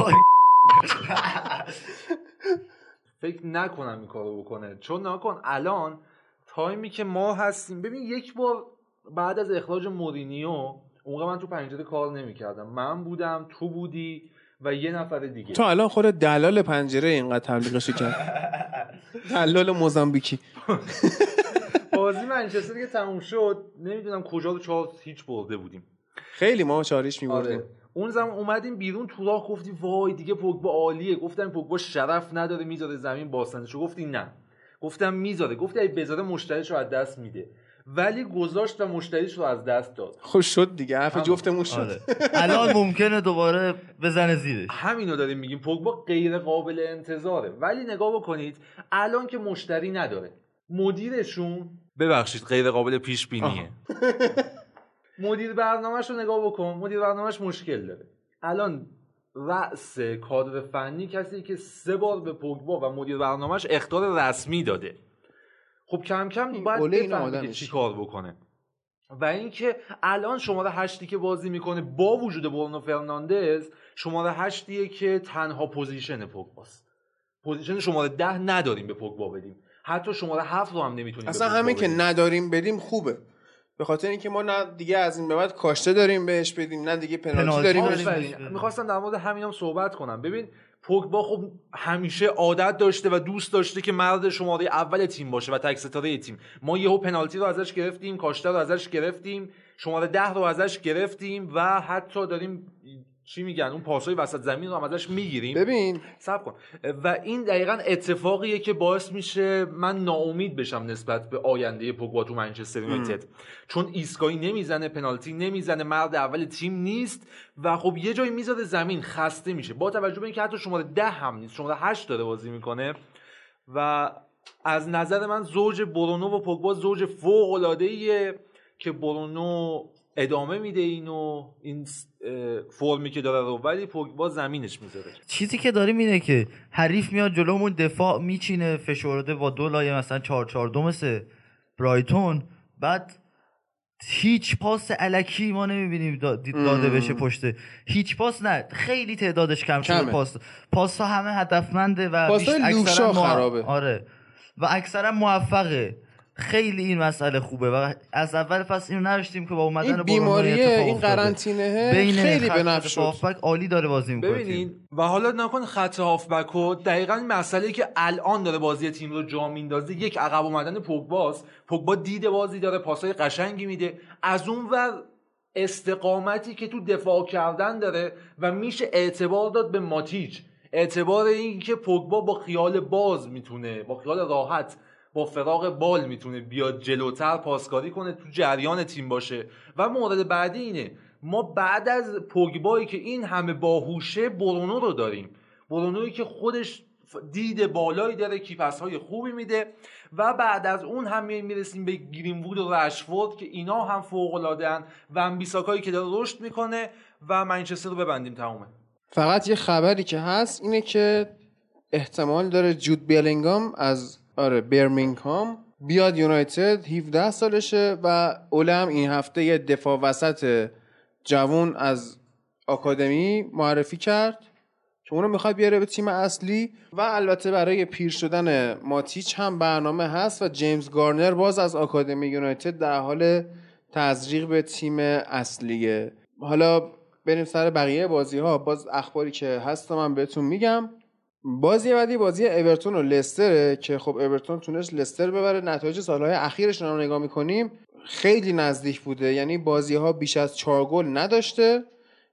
فکر نکنم این کارو بکنه. چون نکن الان تایمی که ما هستیم ببین یک بار بعد از اخراج مورینیو اون من تو پنجره کار نمی‌کردم. من بودم تو بودی و یه نفر دیگه. تو الان خود دلال پنجره اینقدر تبلیغش کرد. دلال موزامبیکی. بازی منچستر که تموم شد. نمی‌دونم کجا رو چهار هیچ برده بودیم. خیلی ما چهارش میبردیم. آره. اون زمان اومدیم بیرون تو راه گفتی وای دیگه پوگبا عالیه. گفتم پوگبا شرف نداره می‌ذاره زمین باسنشو گفتی نه. گفتم می‌ذاره. گفتی اگه بذاره مشتریشو از دست میده. ولی گذاشت و مشتریش رو از دست داد. خوش شد دیگه. حرف جفتمون شد. آره. الان ممکنه دوباره بزنه زیرش. همینو داریم میگیم. پوگبا غیر قابل انتظاره. ولی نگاه بکنید الان که مشتری نداره. مدیرشون ببخشید غیر قابل پیش بینیه مدیر برنامهش رو نگاه بکن. مدیر برنامهش مشکل داره. الان رأس کادر فنی کسی که سه بار به پوگبا و مدیر برنامهش اختار رسمی داده. خب کم کم باید بفهمه چی کار بکنه. و اینکه الان شماره هشتی که بازی می‌کنه با وجود برونو فرناندز شماره هشتیه که تنها position پوگباست. position شماره ده نداریم به پوگبا بدیم. حتی شماره هفت رو هم نمی‌تونیم اصلا همین که نداریم بدیم خوبه. به خاطر اینکه ما نه دیگه از این به بعد کاشته داریم بهش بدیم نه دیگه پنالتی داریم می‌خواستم در مورد همینم صحبت کنم. ببین پوگبا خب همیشه عادت داشته و دوست داشته که مرد شماره اول تیم باشه و تک ستاره تیم. ما یهو پنالتی رو ازش گرفتیم کاشته رو ازش گرفتیم شماره ده رو ازش گرفتیم و حتی داریم چی میگن؟ اون پاسای وسط زمین رو هم ازش می‌گیریم. ببین. سب کن. و این دقیقا اتفاقیه که باعث میشه من ناامید بشم نسبت به آینده پوگبا تو منچستر یونایتد. چون ایسکایی نمی‌زنه پنالتی نمی‌زنه مرد اول تیم نیست و خب یه جایی می‌ذاره زمین خسته میشه. با توجه به اینکه حتی شماره ده هم نیست شماره هشت داره بازی می‌کنه و از نظر من زوج برونو و پوگبا زوج فوق العاده که برونو ادامه میده اینو این فرمی که داره رو ولی پوگبا زمینش می‌ذاره. چیزی که داریم اینه که حریف میاد جلومون دفاع میچینه فشرده با دو لایه مثلا 4 4 2 مثل برایتون. بعد هیچ پاس علکی ما نمی‌بینیم داده بشه پشته هیچ پاس نه خیلی تعدادش کم شده پاس پاس. ها همه هدفمنده و پاس لوشا خرابه. آره. و اکثرا موفقه. خیلی این مسئله خوبه و از اول فصل اینو نوشتیم که با اومدن این بیماریه این قرنطینه خیلی به نفع شد. عالی داره بازی می‌کنه ببینید و حالا نکن خط هافبک و دقیقا این مسئله که الان داره بازی تیم رو جا میندازه. یک عقب اومدن پوگباست. پوگبا دید بازی داره پاسای قشنگی میده. از اون ور استقامتی که تو دفاع کردن داره و میشه اعتبار داد به ماتیچ. اعتبار این که پوگبا با خیال باز می‌تونه با خیال راحت با فراغ بال می‌تونه بیاد جلوتر پاسکاری کنه تو جریان تیم باشه. و مورد بعدی اینه ما بعد از پوگبایی که این همه باهوشه برونو رو داریم. برونوی که خودش دید بالایی داره کیپس های خوبی میده. و بعد از اون هم می‌رسیم به گرینوود و رشفورد که اینا هم فوق العاده و امبیساکایی که داره رشد می‌کنه و منچستر رو ببندیم تمومه. فقط یه خبری که هست اینه که احتمال داره جود بیلینگام از آره برمینگهام بیاد یونایتد 17 سالشه و اولم این هفته یه دفاع وسط جوون از آکادمی معرفی کرد که اونو می‌خواد بیاره به تیم اصلی و البته برای پیر شدن ماتیچ هم برنامه هست و جیمز گارنر باز از آکادمی یونایتد در حال تزریق به تیم اصلیه. حالا بریم سر بقیه بازی ها باز اخباری که هست من بهتون میگم. بازی بعدی بازی اورتون و لستره که خب اورتون تونست لستر ببره. نتایج سالهای اخیرش رو نگاه می‌کنیم خیلی نزدیک بوده. یعنی بازی ها بیش از چهار گل نداشته.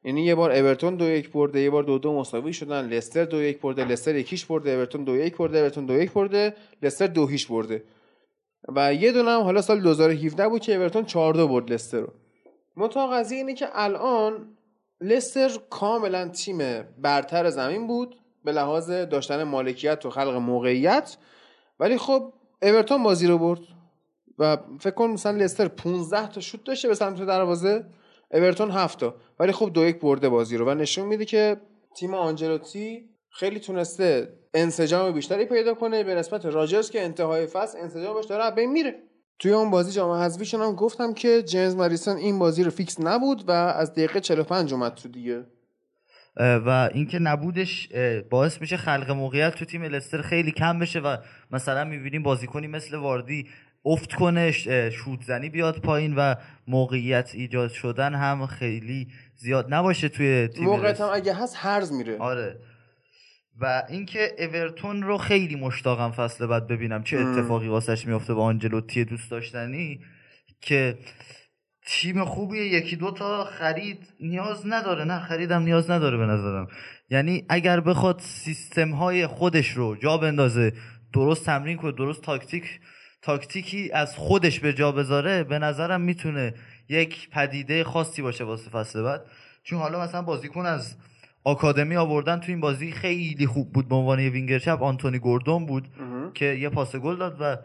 یعنی یه بار اورتون دو یک برده یه بار دو دو مساوی شدن. لستر دو یک برده لستر یکیش برده اورتون دو یک برده اورتون دو یک برده لستر دو هیچ برده. و یه دونه هم حالا سال 2017 بود که اورتون 4 دو برد لستر رو. منتها قضیه اینه که الان لستر کاملا تیم برتر زمین بود. به لحاظ داشتن مالکیت و خلق موقعیت. ولی خب اورتون بازی رو برد و فکر کن مثلا لستر 15 تا شوت داشته به سمت دروازه اورتون 7 تا. ولی خب دو یک برده بازی رو و نشون میده که تیم آنجلوتی خیلی تونسته انسجام بیشتری پیدا کنه. به نسبت راجرز که انتهای فصل انسجامش داره بین میره. توی اون بازی جام حذفیشون هم گفتم که جیمز ماریسون این بازی رو فیکس نبود و از دقیقه 45 اومد تو دیگه. و اینکه نبودش باعث میشه خلق موقعیت تو تیم لستر خیلی کم بشه و مثلا می‌بینیم بازیکنی مثل واردی افت کنه شوت زنی بیاد پایین و موقعیت ایجاد شدن هم خیلی زیاد نباشه توی تیم موقعیت هم اگه هست هرز میره. آره. و اینکه اورتون رو خیلی مشتاقم فصل بعد ببینم چه اتفاقی واسش میفته با آنجلوتی دوست داشتنی که تیم خوبیه یکی دو تا خرید نیاز نداره. نه خریدم نیاز نداره به نظرم. یعنی اگر بخواد سیستم های خودش رو جا بندازه درست تمرین کنه درست تاکتیک تاکتیکی از خودش به جا بذاره به نظرم می‌تونه یک پدیده خاصی باشه واسه فصل بعد. چون حالا مثلا بازیکن از آکادمی آوردن تو این بازی خیلی خوب بود به عنوان وینگر چپ. آنتونی گوردون بود که یه پاس گل داد و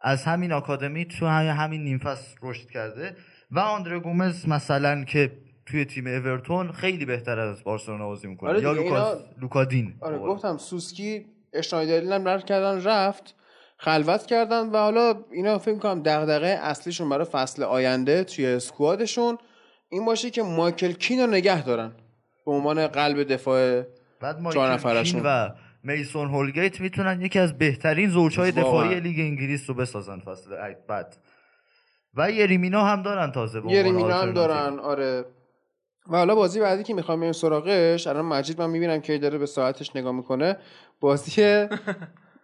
از همین آکادمی تو همین نیم فصل رشد کرده. و آندره گومز مثلا که توی تیم اورتون خیلی بهتر از بارسلونا بازی می‌کنه. آره یا لوکا... لوکادین آره گفتم سوسکی اشنایدرین هم کردن رفت خلوت کردن و حالا اینا فکر کنم دغدغه اصلیشون برای فصل آینده توی اسکوادشون این باشه که مایکل کین رو نگه دارن به عنوان قلب دفاع بعد مایکل کین و میسون هولگیت می‌تونن یکی از بهترین زوجهای دفاعی لیگ انگلیس رو بسازن فصل بعد. و یریمینا هم دارن تازه یریمینا هم دارن آره. و حالا بازی بعدی که می‌خوام بریم سراغش الان مجید من می‌بینم که داره به ساعتش نگاه می‌کنه. بازی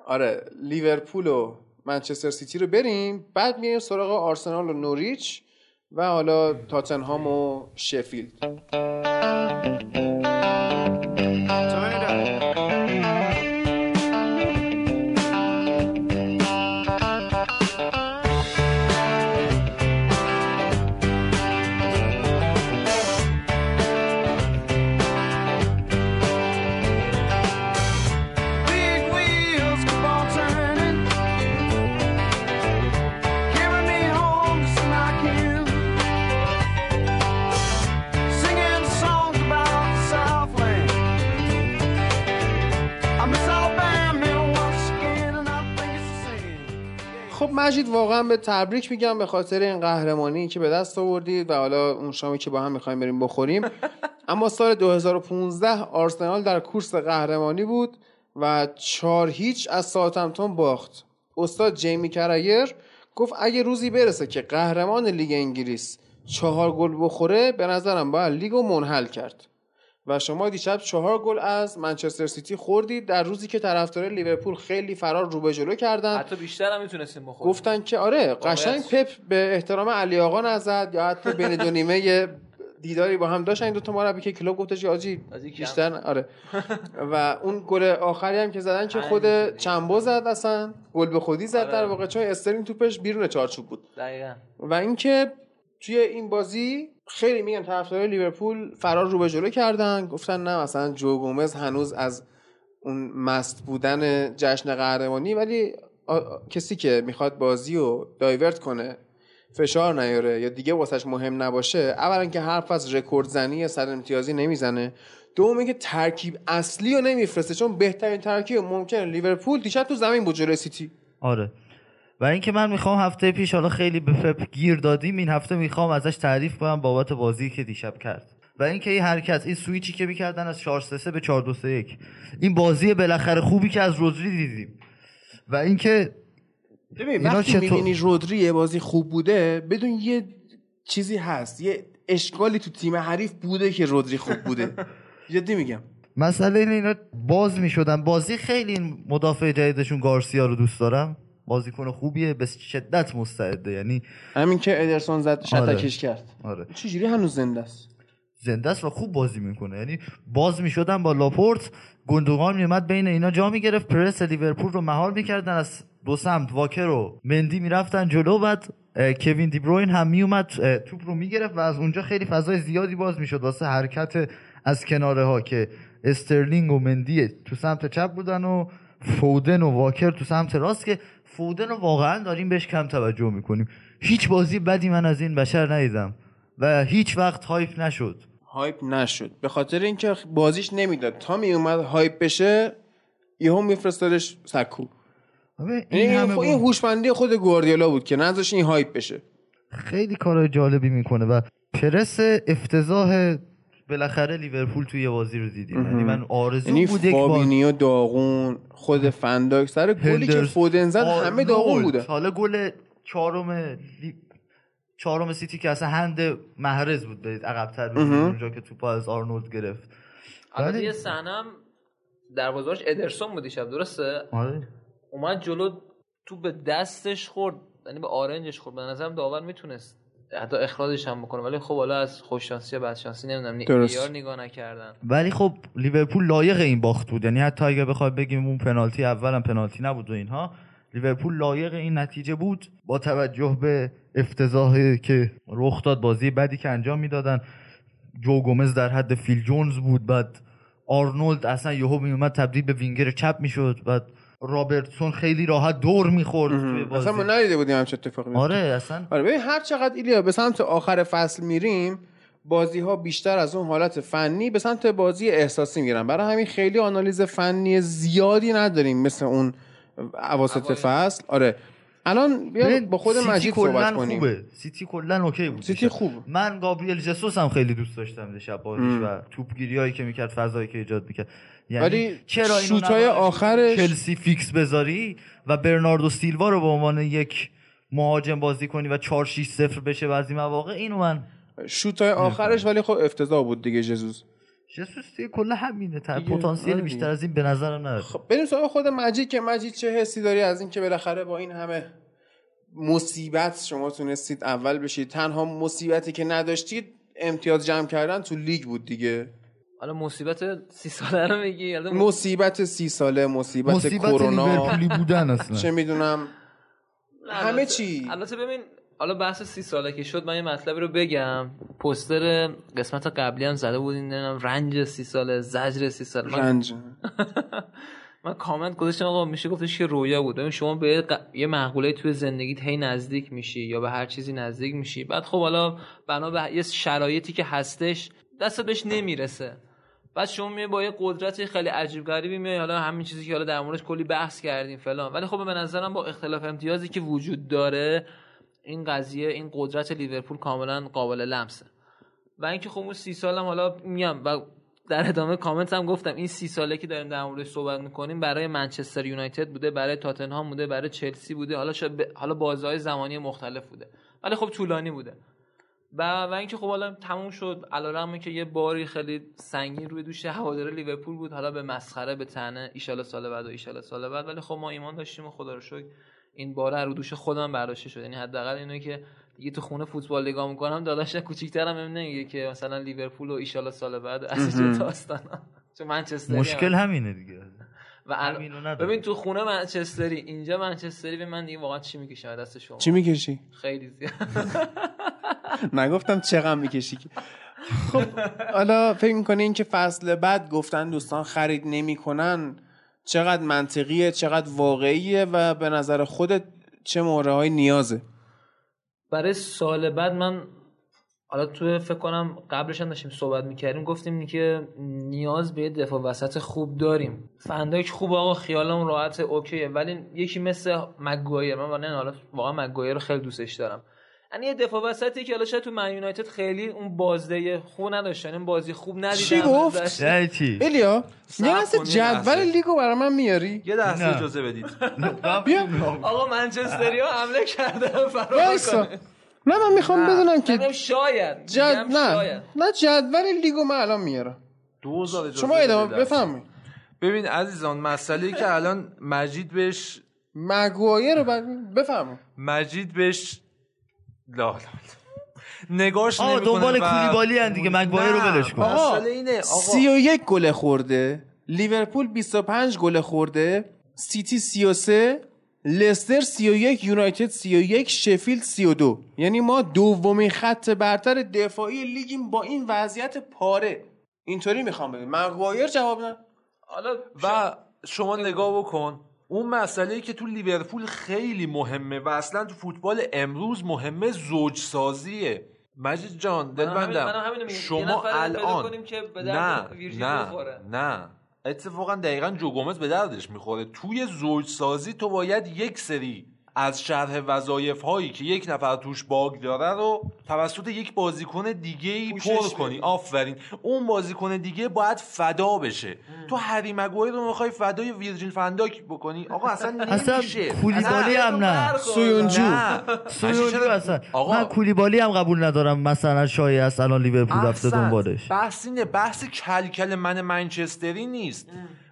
آره لیورپول و منچستر سیتی رو بریم. بعد میریم سراغ آرسنال و نوریچ و حالا تاتنهام و شفیلد. مجید واقعا به تبریک میگم به خاطر این قهرمانی که به دست آوردید و حالا اون شامی که با هم می‌خوایم بریم بخوریم. اما سال 2015 آرسنال در کورس قهرمانی بود و چهار هیچ از ساوثهمپتون باخت. استاد جیمی کرگر گفت اگه روزی برسه که قهرمان لیگ انگلیس چهار گل بخوره به نظرم باید لیگو منحل کرد. و شما دیشب چهار گل از منچستر سیتی خوردید. در روزی که طرفدار لیورپول خیلی فرار رو به جلو کردن. حتی بیشتر هم می‌تونستیم بخوریم. گفتن که آره قشنگ پپ به احترام علی آقا نزد یا حتی بین دو نیمه دیداری با هم داشتن. این دو تا مربی که کلوب گفتش آجی بیشتر آره. و اون گل آخری هم که زدن که خود چمبو زد اصلا. گل به خودی زد در آره. واقع. چون استرینگ توپش بیرون چارچوب بود. دقیقاً. و اینکه توی این بازی خیلی میگن طرفدارای لیورپول فرار رو به جلو کردن. گفتن نه مثلا جو گومز هنوز از اون مست بودن جشن قهرمانی ولی کسی که می‌خواد بازی رو divert کنه فشار نیاره یا دیگه واسش مهم نباشه اولا که حرف از رکورد زنی صد امتیازی نمی‌زنه. دوم که ترکیب اصلی رو نمیفرسته چون بهترین ترکیب ممکنه لیورپول دیشب تو زمین بود جلوی سیتی. آره. و اینکه من می‌خوام هفته پیش حالا خیلی به پپ گیر دادیم این هفته می‌خوام ازش تعریف کنم بابت بازی که دیشب کرد. و اینکه این حرکت این سویچی که می‌کردن از 4 3 به 4 2 3 1 این بازی بالاخره خوبی که از رودری دیدیم. و اینکه ببین وقتی چطور... می‌بینی رودری یه بازی خوب بوده بدون یه چیزی هست یه اشکالی تو تیم حریف بوده که رودری خوب بوده. جدی میگم. مسئله اینا باز می‌شدن. بازی خیلی مدافع جدیدشون گارسیا رو دوست دارم. بازیکن خوبیه به شدت مستعده. یعنی همین که ادرسون زد شتکش آره. کرد. آره. چجوری هنوز زنده است؟ زنده است و خوب بازی می‌کنه. یعنی باز می‌شدن با لاپورت گندوغان میومد بین اینا جا می‌گرفت پرس لیورپول رو مهار می‌کردن از دو سمت واکر و مندی می‌رفتن جلو بعد کوین دیبروین هم میومد توپ رو می‌گرفت و از اونجا خیلی فضای زیادی باز می‌شد. واسه حرکت از کناره ها که استرلینگ و مندی تو سمت چپ بودن و فودن و واکر تو سمت راست که فودن رو واقعا داریم بهش کم توجه می‌کنیم. هیچ بازی بدی من از این بشر ندیدم و هیچ وقت hype نشد. hype نشد. به خاطر اینکه بازیش نمی‌داد. تا می اومد hype بشه یهو میفرستادش سکو. این, این, این هوشمندی خود گواردیولا بود که نذاش این hype بشه. خیلی کار جالبی می‌کنه و پرس افتضاح بالاخره لیورپول توی بازی رو دیدیم. یعنی من آرزو یعنی بود فابینیو داغون. خود فنداک سر گلی که فودن زد همه داغون بوده. حالا گل چهارم چهارم سیتی که اصلا هند محرز بود برید عقبتر اونجا که توپ از آرنولد گرفت. البته یه صحنه دروازه‌اش ادرسون بود شب درسته؟ آره. اومد جلو تو به دستش خورد یعنی به آرنجش خورد. به نظرم داور می‌تونست حتی اخراجش هم بکنه. ولی خب حالا از خوششانسی یا بدشانسی نمی‌دونم نیار نگاه نکردن. ولی خب لیورپول لایق این باخت بود. یعنی حتی اگه بخوای بگیم اون پنالتی اولم پنالتی نبود و اینها لیورپول لایق این نتیجه بود با توجه به افتضاحی که رخ داد بازی بعدی که انجام می‌دادن. جو گومز در حد فیل جونز بود بعد آرنولد اصلا یهو میومد تبدیل به وینگر چپ می‌شد بعد رابرتسون خیلی راحت دور می‌خورد اصلا ما ندیده بودیم همچه اتفاقی آره اصلا. آره ببین هر چقدر ایلیا به سمت آخر فصل میریم بازی ها بیشتر از اون حالت فنی به سمت بازی احساسی میرن برای همین خیلی آنالیز فنی زیادی نداریم مثل اون اواسط فصل. آره. الان بیا با خود مجید صحبت کنیم. خوبه. سیتی کلا okay بود سیتی خوب. من گابریل جسوس هم خیلی دوست داشتم شب بازیش و توپگیری هایی که می‌کرد فضایی که ایجاد می‌کرد. یعنی ولی چرا شوتای آخرش چلسی فیکس بذاری و برناردو سیلوا رو به عنوان یک مهاجم بازی کنی و 4 6 0 بشه بعضی مواقع؟ اینو من شوتای آخرش ولی خب افتضاح بود دیگه جزوس جسوس دیگه کلا همینه تا پتانسیل آره بیشتر از این به نظرم نداره. خب بریم سراغ خود مجید که مجید چه حسی داری از این که بالاخره با این همه مصیبت شما تونستید اول بشید؟ تنها مصیبتی که نداشتید امتیاز جمع کردن تو لیگ بود دیگه. حالا مصیبت سی ساله رو میگی؟ مصیبت سی ساله مصیبت, مصیبت کرونا. بودن اصلا. چه می‌دونم؟ همه چی. البته ببین حالا بحث سی ساله که شد من یه مطلبی رو بگم. پستر قسمت قبلی هم زده بودین رنج سی ساله زجر سی ساله. رنج. من کامنت گذاشتم آقا میشه گفتش که رویا بود. ببین شما به یه معقوله توی زندگیت هی نزدیک میشی یا به هر چیزی نزدیک میشی. بعد خب حالا بنا به یه شرایطی که هستش دست بهش نمی‌رسه. بعد شما میای با یه قدرتی خیلی عجیب غریبی میای حالا همین چیزی که حالا در موردش کلی بحث کردیم فلان. ولی خب به نظرم با اختلاف امتیازی که وجود داره این قضیه این قدرت لیورپول کاملا قابل لمسه. و اینکه خب اون سی سالم حالا میام و در ادامه کامنت هم گفتم این سی ساله که داریم در موردش صحبت می‌کنیم برای منچستر یونایتد بوده برای تاتنهام بوده برای چلسی بوده حالا شاید ب... حالا بازهای زمانی مختلف بوده. ولی خب طولانی بوده. و و اینکه خب حالا تموم شد. علیرغم که یه باری خیلی سنگین روی دوش هوادار لیورپول بود. حالا به مسخره به تنه ایشالا سال بعد و ایشالا سال بعد. ولی خب ما ایمان داشتیم و خدا رو شکر این بار رو دوش خودم برداشته شد. یعنی حداقل اینو که دیگه تو خونه فوتبال نگاه می‌کنم داداش کوچیک‌ترم نمیگه که مثلا لیورپول و ایشالا سال بعد از داستان چون منچستر مشکل همینه دیگه. و ببین تو خونه منچستری اینجا منچستری به من دیگه واقعا چی می‌کشه دست شما. چی می‌کشی؟ خیلی زیاد. نگفتم چقدر می‌کشی خب حالا فکر می‌کنین که فصل بعد گفتن دوستان خرید نمی‌کنن چقدر منطقیه چقدر واقعیه و به نظر خودت چه موره نیازه؟ برای سال بعد من حالا تو فکر کنم قبلش هم داشتیم صحبت می‌کردیم گفتیم که نیاز به دفاع وسط خوب داریم. فندایک خوب آقا خیالم راحت اوکیه. ولی یکی مثل مگوایر من حالا واقعا مگوایر رو خیلی دوستش دارم. یعنی یه دفاع وسطی که حالا شاید تو من یونایتد خیلی اون بازده خوب نداشتن این بازی خوب ندیدن. چی گفت؟ چی الیا یه مثل جدول لیگو برای من میاری؟ یه دسته اجازه بدید. بیا. آقا منچستری ها حمله کرده فرار نه من می‌خوام بدونم که شاید. جد... نه. نه جدول لیگو من الان میارم. شما ادامه بفهمید ببین عزیزان مسئله که الان مجید بهش مگوایر رو بفهم مجید بهش لا لا نگاش نمی‌کنه دنبال کولیبالی هن دیگه. مگوایر رو ولش کن. آقا اینه آقا. یک گل خورده لیورپول 25 گل خورده سیتی 33 لستر 31 یونایتد 31 شفیلد 32 یعنی ما دومین خط برتر دفاعی لیگیم با این وضعیت پاره. اینطوری می‌خوام بگم. مگوایر جواب نه حالا و شما نگاه بکن. اون مسئله که تو لیورپول خیلی مهمه و اصلا تو فوتبال امروز مهمه زوج سازیه مجید جان دلبندم. شما الان نه نه نه. اتفاقا دقیقا جو گومز به دردش می‌خوره. توی زوج سازی تو باید یک سری از شرح وظایف هایی که یک نفر توش باگ داره رو توسط یک بازیکن دیگه ای پر کنی. آفرین. اون بازیکن دیگه باید فدا بشه. تو هری مگویر رو می‌خوای فدای ویرجین فنداک بکنی؟ آقا اصلا نمیشه. کولیبالی هم نه. سویونجو سویونجو اصلا. من کولیبالی هم قبول ندارم. مثلا شایع است الان لیورپول رفته دنبالش. بحث اینه. بحث کلکل من منچستری نیست.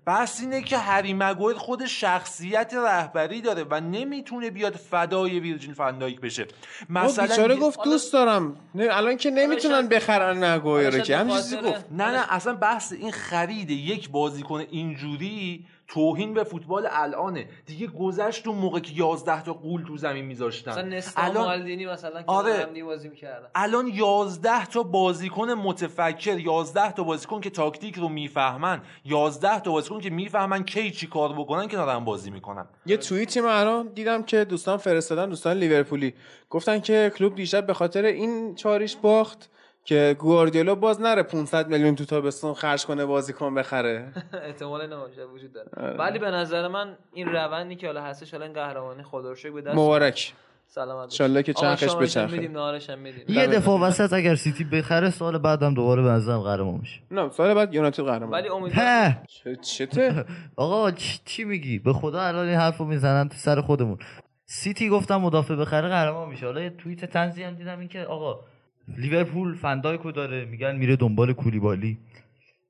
بحث اینه که هری مگوید خود شخصیت رهبری داره و نمی‌تونه بیاد فدای ویرجین فندایک بشه. مثلا بیچاره گفت دوست دارم. الان که نمی‌تونن بخرن مگوید که. همین گفت. نه نه اصلا بحث این خرید یک بازیکن اینجوری توهین به فوتبال الانه. دیگه گذشت اون موقع که 11 تا قول تو زمین میذاشتن. الان مالدینی مثلا آره. بازی می‌کردن. الان 11 تا بازیکن متفکر 11 تا بازیکن که تاکتیک رو می‌فهمن 11 تا بازیکن که می‌فهمن کی چی کار بکنن که دارن بازی می‌کنن. یه توییتی من الان دیدم که دوستان فرستادن دوستان لیورپولی. گفتن که کلوب دیشب به خاطر این چاریش باخت. که گواردیولا باز نره 500 میلیون تو تابستون خرج کنه بازیکن بخره. احتمال نباشه وجود داره. آره. ولی به نظر من این روندی که حالا هستش حالا این قهرمانی خدا رو به دست مبارک. سلامت ان که چرخش بچرخه. میدیم نهارش میدیم. یه دفعه وسط اگر سیتی بخره سال بعدم دوباره به نظرم قهرمان میشه. نه سال بعد یونایتد قهرمان. ولی امیدوارم چته؟ آقا چی میگی؟ به خدا الان این حرفو می‌زنن تو سر خودمون. سیتی گفتم مدافع بخره قهرمان میشه. حالا یه توییت طنزی هم دیدم اینکه آقا لیورپول فندایکو داره میگن میره دنبال کولیبالی.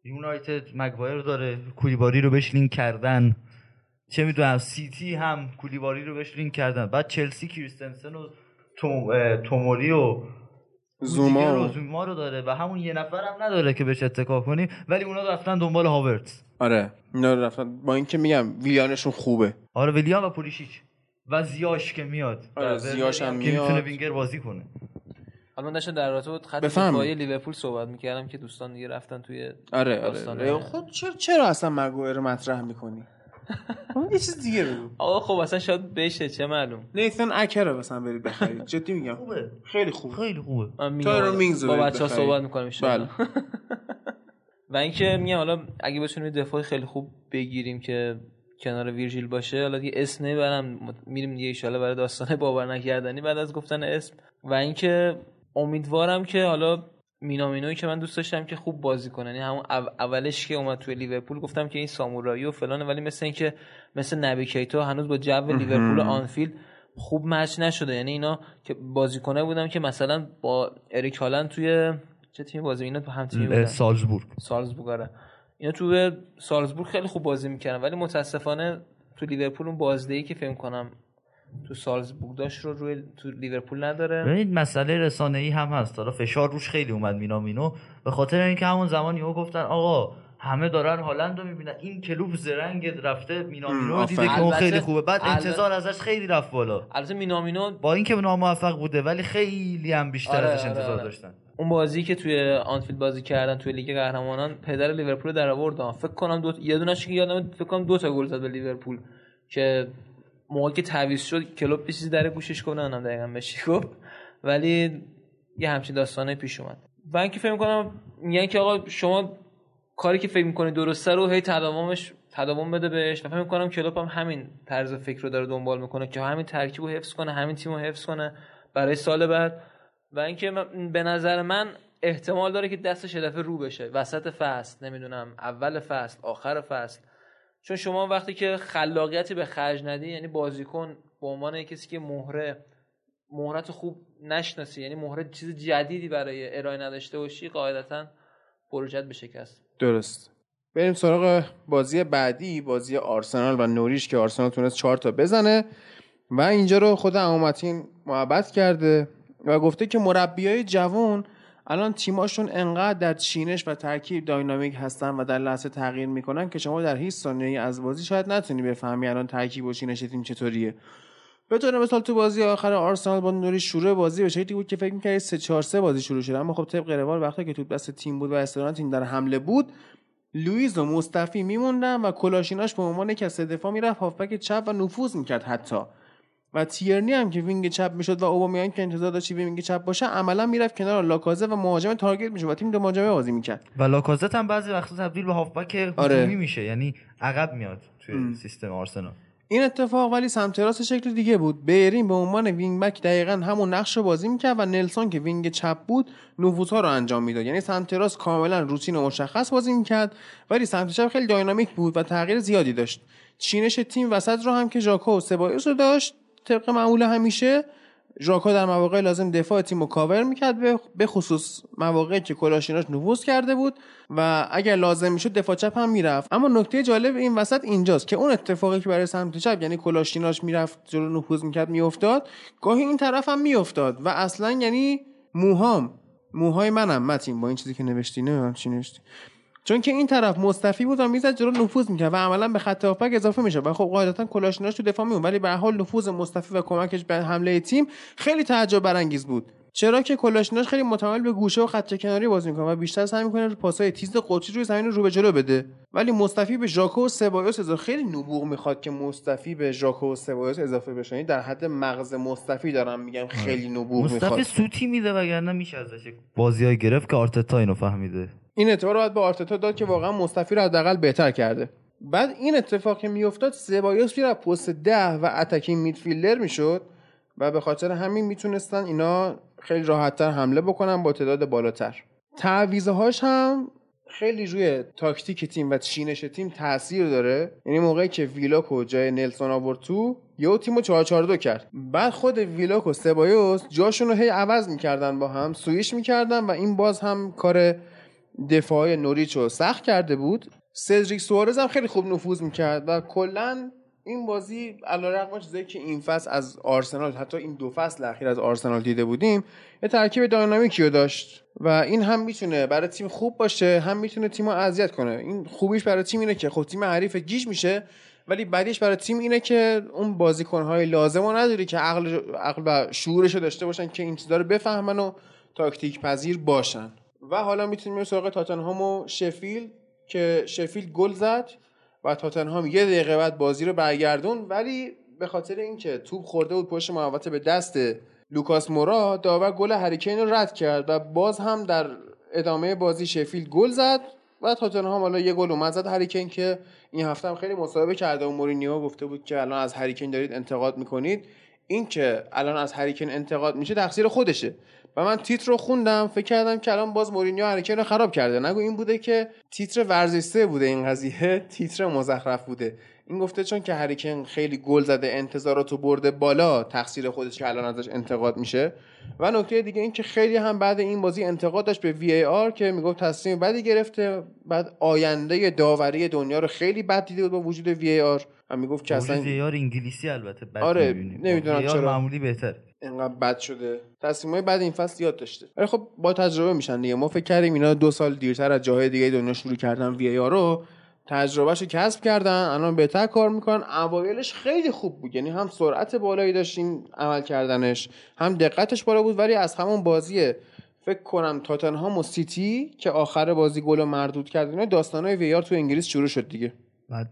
یونایتد مگوایر داره کولیبالی رو بهش لینک کردن. چه می‌دونم سیتی هم کولیبالی رو بهش لینک کردن. بعد چلسی کریستنسن و توموری و زوما زوما رو داره. و همون یه نفر هم نداره که بهش اتکا کنی. ولی اونا رفتن دنبال هاورتس آره اینا رفتن. با اینکه میگم ویلیانشون خوبه. آره ویلیان و پولیشیچ. و زیاش که میاد. آره زیاش هم میاد که می‌تونه وینگر بازی کنه. حالا من داشتم در رابطه با خط دفاعی لیورپول صحبت می‌کردم که دوستان دیگه رفتن توی آره آره. خود چرا چرا اصلا مگوئر مطرح می‌کنی؟ یه چیز دیگه بگو. آقا خب اصلا شاید بشه چه معلوم. نیتن اکر رو مثلا برید بخرید. جدی میگم. خوبه. خیلی خوبه خیلی خوبه. تو رو مینگز با بچه‌ها صحبت می‌کنیم بله. و اینکه میگم حالا اگه بتونیم دفاع خیلی خوب بگیریم که کنار ویرژیل باشه حالا دیگه اسم نمی‌برم. میریم دیگه ان برای داستان باور نکردنی بعد از گفتن اسم. و اینکه امیدوارم که حالا مینامینوی که من دوست داشتم که خوب بازی کنه. یعنی همون اولش که اومد توی لیورپول گفتم که این سامورایی و فلانه ولی مثل اینکه مثل نبی کیتا هنوز با جو لیورپول آنفیلد خوب match نشده. یعنی اینا که بازیکنه بودم که مثلا با اریک هالند توی چه تیمی بازی اینا تو هم بودن؟ سالزبورگ. سالزبورگ آره. اینا تو سالزبورگ خیلی خوب بازی می‌کردن. ولی متاسفانه تو لیورپول اون بازدهی که فکر کنم تو سالزبورگ داشت رو روی تو لیورپول نداره. این مسئله رسانه ای هم هست. حالا فشار روش خیلی اومد مینامینو. به خاطر اینکه همون زمان یهو گفتن آقا همه دارن هالند رو می‌بینن. این کلوب زرنگ رفته مینامینو. دیده که اون خیلی خوبه. بعد انتظار ازش خیلی رفت بالا. البته مینامینو با اینکه ناموفق بوده ولی خیلی هم بیشتر آره ازش آره، انتظار آره. داشتن. اون بازی که توی آنفیلد بازی کردن توی لیگ قهرمانان پدر لیورپول در آورد فکر کنم دو یه دونش که یادم فکر کنم دو تا گل زد به لیورپول که موقعی که تعویض شد کلوب چیزی در گوشش کنه اونم دقیقا بشی گفت ولی یه همچین داستانه پیش اومد. و اینکه فکر می‌کنم میگن که آقا شما کاری که فکر می‌کنی درسته رو هی تداومش تداوم بده بهش. و فکر می‌کنم کلوب هم همین طرز فکر رو داره دنبال می‌کنه که همین ترکیب رو حفظ کنه همین تیم رو حفظ کنه برای سال بعد. و اینکه به نظر من احتمال داره که دستش دفعه رو بشه. وسط فصل نمی‌دونم اول فصل آخر فصل. چون شما وقتی که خلاقیتی به خرج ندی یعنی بازیکن به عنوان کسی که مهره مهرت خوب نشناسی یعنی مهره چیز جدیدی برای ارائه نداشته باشی قاعدتا پروژت به شکست. درست. بریم سراغ بازی بعدی بازی آرسنال و نوریش که آرسنال تونست چهار تا بزنه و اینجا رو خود امامتین محبت کرده و گفته که مربیای جوان الان تیماشون انقدر در چینش و ترکیب داینامیک هستن و در لحظه تغییر می‌کنن که شما در هیچ ثانیه از بازی شاید نتونی بفهمی الان ترکیب و چینش تیم چطوریه. به طور مثال تو بازی آخر آرسنال با نوری شروع بازی به شکلی بود که فکر می‌کردی 3 4 3 بازی شروع شده اما خب طبق روال وقتی که تو دست تیم بود و استران تیم در حمله بود لوئیز و مصطفی میموندن و کلاشیناش به عنوان یک از دفاع می‌رفت هافبک چپ و نفوذ می‌کرد حتی. و تیرنی هم که وینگ چپ می‌شد و اوبامیان که انتظار داشت وینگ چپ باشه عملا می‌رفت کنار لاکازه و مهاجم تارگت میشه و تیم دو مهاجمه بازی می‌کرد. و لاکازت هم بعضی وقتا تبدیل به هافبک آره. میشه یعنی عقب میاد توی ام. سیستم آرسنال. این اتفاق ولی سمت راست شکل دیگه بود. بیرین به عنوان wing back دقیقا همون نقش رو بازی می‌کرد و نلسون که wing چپ بود نفوذها رو انجام می‌داد. یعنی سمت راست کاملا روتین و مشخص بازی می‌کرد ولی سمت چپ خیلی dynamic بود و تغییر زیادی داشت. چینش تیم وسط رو هم که ژاکا و سبایوس رو داشت طبق معمول همیشه ژاکا در مواقع لازم دفاع تیم رو کاور می‌کرد به خصوص مواقعی که کولاشیناچ نفوذ کرده بود و اگر لازم می‌شد دفاع چپ هم می‌رفت. اما نکته جالب این وسط اینجاست که اون اتفاقی که برای سمت چپ یعنی کلاشیناش می‌رفت جلو نفوذ می‌کرد میافتاد. گاهی این طرف هم میافتاد و اصلا یعنی موهام. موهای منم متین با این چیزی که نوشتی نه چی نوشتی. چون که این طرف مصطفی بود و می‌زد جلو نفوذ می‌کرد و عملا به خط هافبک اضافه میشه و خب قاعدتا کلاشیناش تو دفاع میون ولی به حال نفوذ مصطفی و کمکش به حمله تیم خیلی تعجب برانگیز بود. چرا که کلاشیناش خیلی متمایل به گوشه و خط کناری بازی می‌کنه و بیشتر سعی می‌کنه پاسای تیز قطری روی زمین رو به جلو بده. ولی موستافی به ژاکا و سبایوس اضافه خیلی نبوغ می‌خواد که موستافی به ژاکا و سبایوس اضافه بشه. یعنی در حد مغز موستافی دارم میگم خیلی نبوغ می‌خواد. موستافی سوتی میده وگرنه میشه ازش بازیای گرفت که آرتتا اینو فهمیده. این اعتبار رو باید به آرتتا داد که واقعا موستافی رو حداقل بهتر کرده. بعد این اتفاق که میافتاد سبایوس میره پست ده و attacking midfielder می‌شد و به خاطر همین می‌تونستن اینا خیلی راحتتر حمله بکنن با تعداد بالاتر. تعویزه هاش هم خیلی روی تاکتیک تیم و چینش تیم تاثیر داره. یعنی موقعی که ویلاکو جای نلسون آورد تو یه تیمو 4 4 2 کرد. بعد خود ویلاک و سبایوس جاشون رو هی عوض می‌کردن با هم سویش می‌کردن و این باز هم کار دفاع نوریچ رو سخت کرده بود. سدریک سوارز هم خیلی خوب نفوذ می‌کرد و کلا این بازی علیرغم چیزایی که این فصل از آرسنال حتی این دو فصل اخیر از آرسنال دیده بودیم. یه ترکیب داینامیکی رو داشت و این هم می‌تونه برای تیم خوب باشه هم می‌تونه تیم رو اذیت کنه. این خوبیش برای تیم اینه که خب تیم حریف گیج میشه ولی بعدیش برای تیم اینه که اون بازیکنهای لازم رو نداری که عقل, عقل و شعورش رو داشته باشن که این چیزا رو بفهمن و تاکتیک پذیر باشن. و حالا می‌تونیم بریم سراغ تاتنهام و شفیل که شفیل گل زد و تاتنهام یه دقیقه بعد بازی رو برگردون ولی به خاطر اینکه توپ خورده بود پشت محوطه به دست لوکاس مورا داور گل هری کین رو رد کرد و باز هم در ادامه بازی شفیلد گل زد و تاتنهام حالا یه گل اومد زد. هری کین که این هفته هم خیلی مصاحبه کرده و مورینیو گفته بود که الان از هری کین دارید انتقاد می‌کنید. این که الان از هری کین انتقاد میشه تقصیر خودشه. و من تیتر رو خوندم فکر کردم که الان باز مورینیو هری کین رو خراب کرده. نگو این بوده که تیتر ورزش سه بوده این قضیه تیتر مزخرف بوده. این گفته چون که هریکن خیلی گل زده انتظارات رو برده بالا تقصیر خودش که الان ازش انتقاد میشه. و نکته دیگه این که خیلی هم بعد این بازی انتقاد داشت به وی آر که می‌گفت تصمیم بدی گرفته. بعد آینده داوری دنیا رو خیلی بد دیده بود با وجود وی آر. هم می‌گفت که اصلا وی آر انگلیسی البته بد آره نمی‌دونم چرا. معمولی بهتر اینقدر بد شده. تصمیمای بعد این فصل یاد داشته. ولی خب با تجربه میشن دیگه. ما فکر کردیم اینا دو سال دیرتر از جاهای دیگه دنیا شروع کردن وی آر رو. تجربهش رو کسب کردن. الان بهتر کار می‌کنن. اوایلش خیلی خوب بود. یعنی هم سرعت بالایی داشتین عمل کردنش هم دقتش بالا بود. ولی از همون بازی فکر کنم تاتنهام و سیتی که آخر بازی گل مردود کرد داستانای ویار تو انگلیس شروع شد دیگه. بعد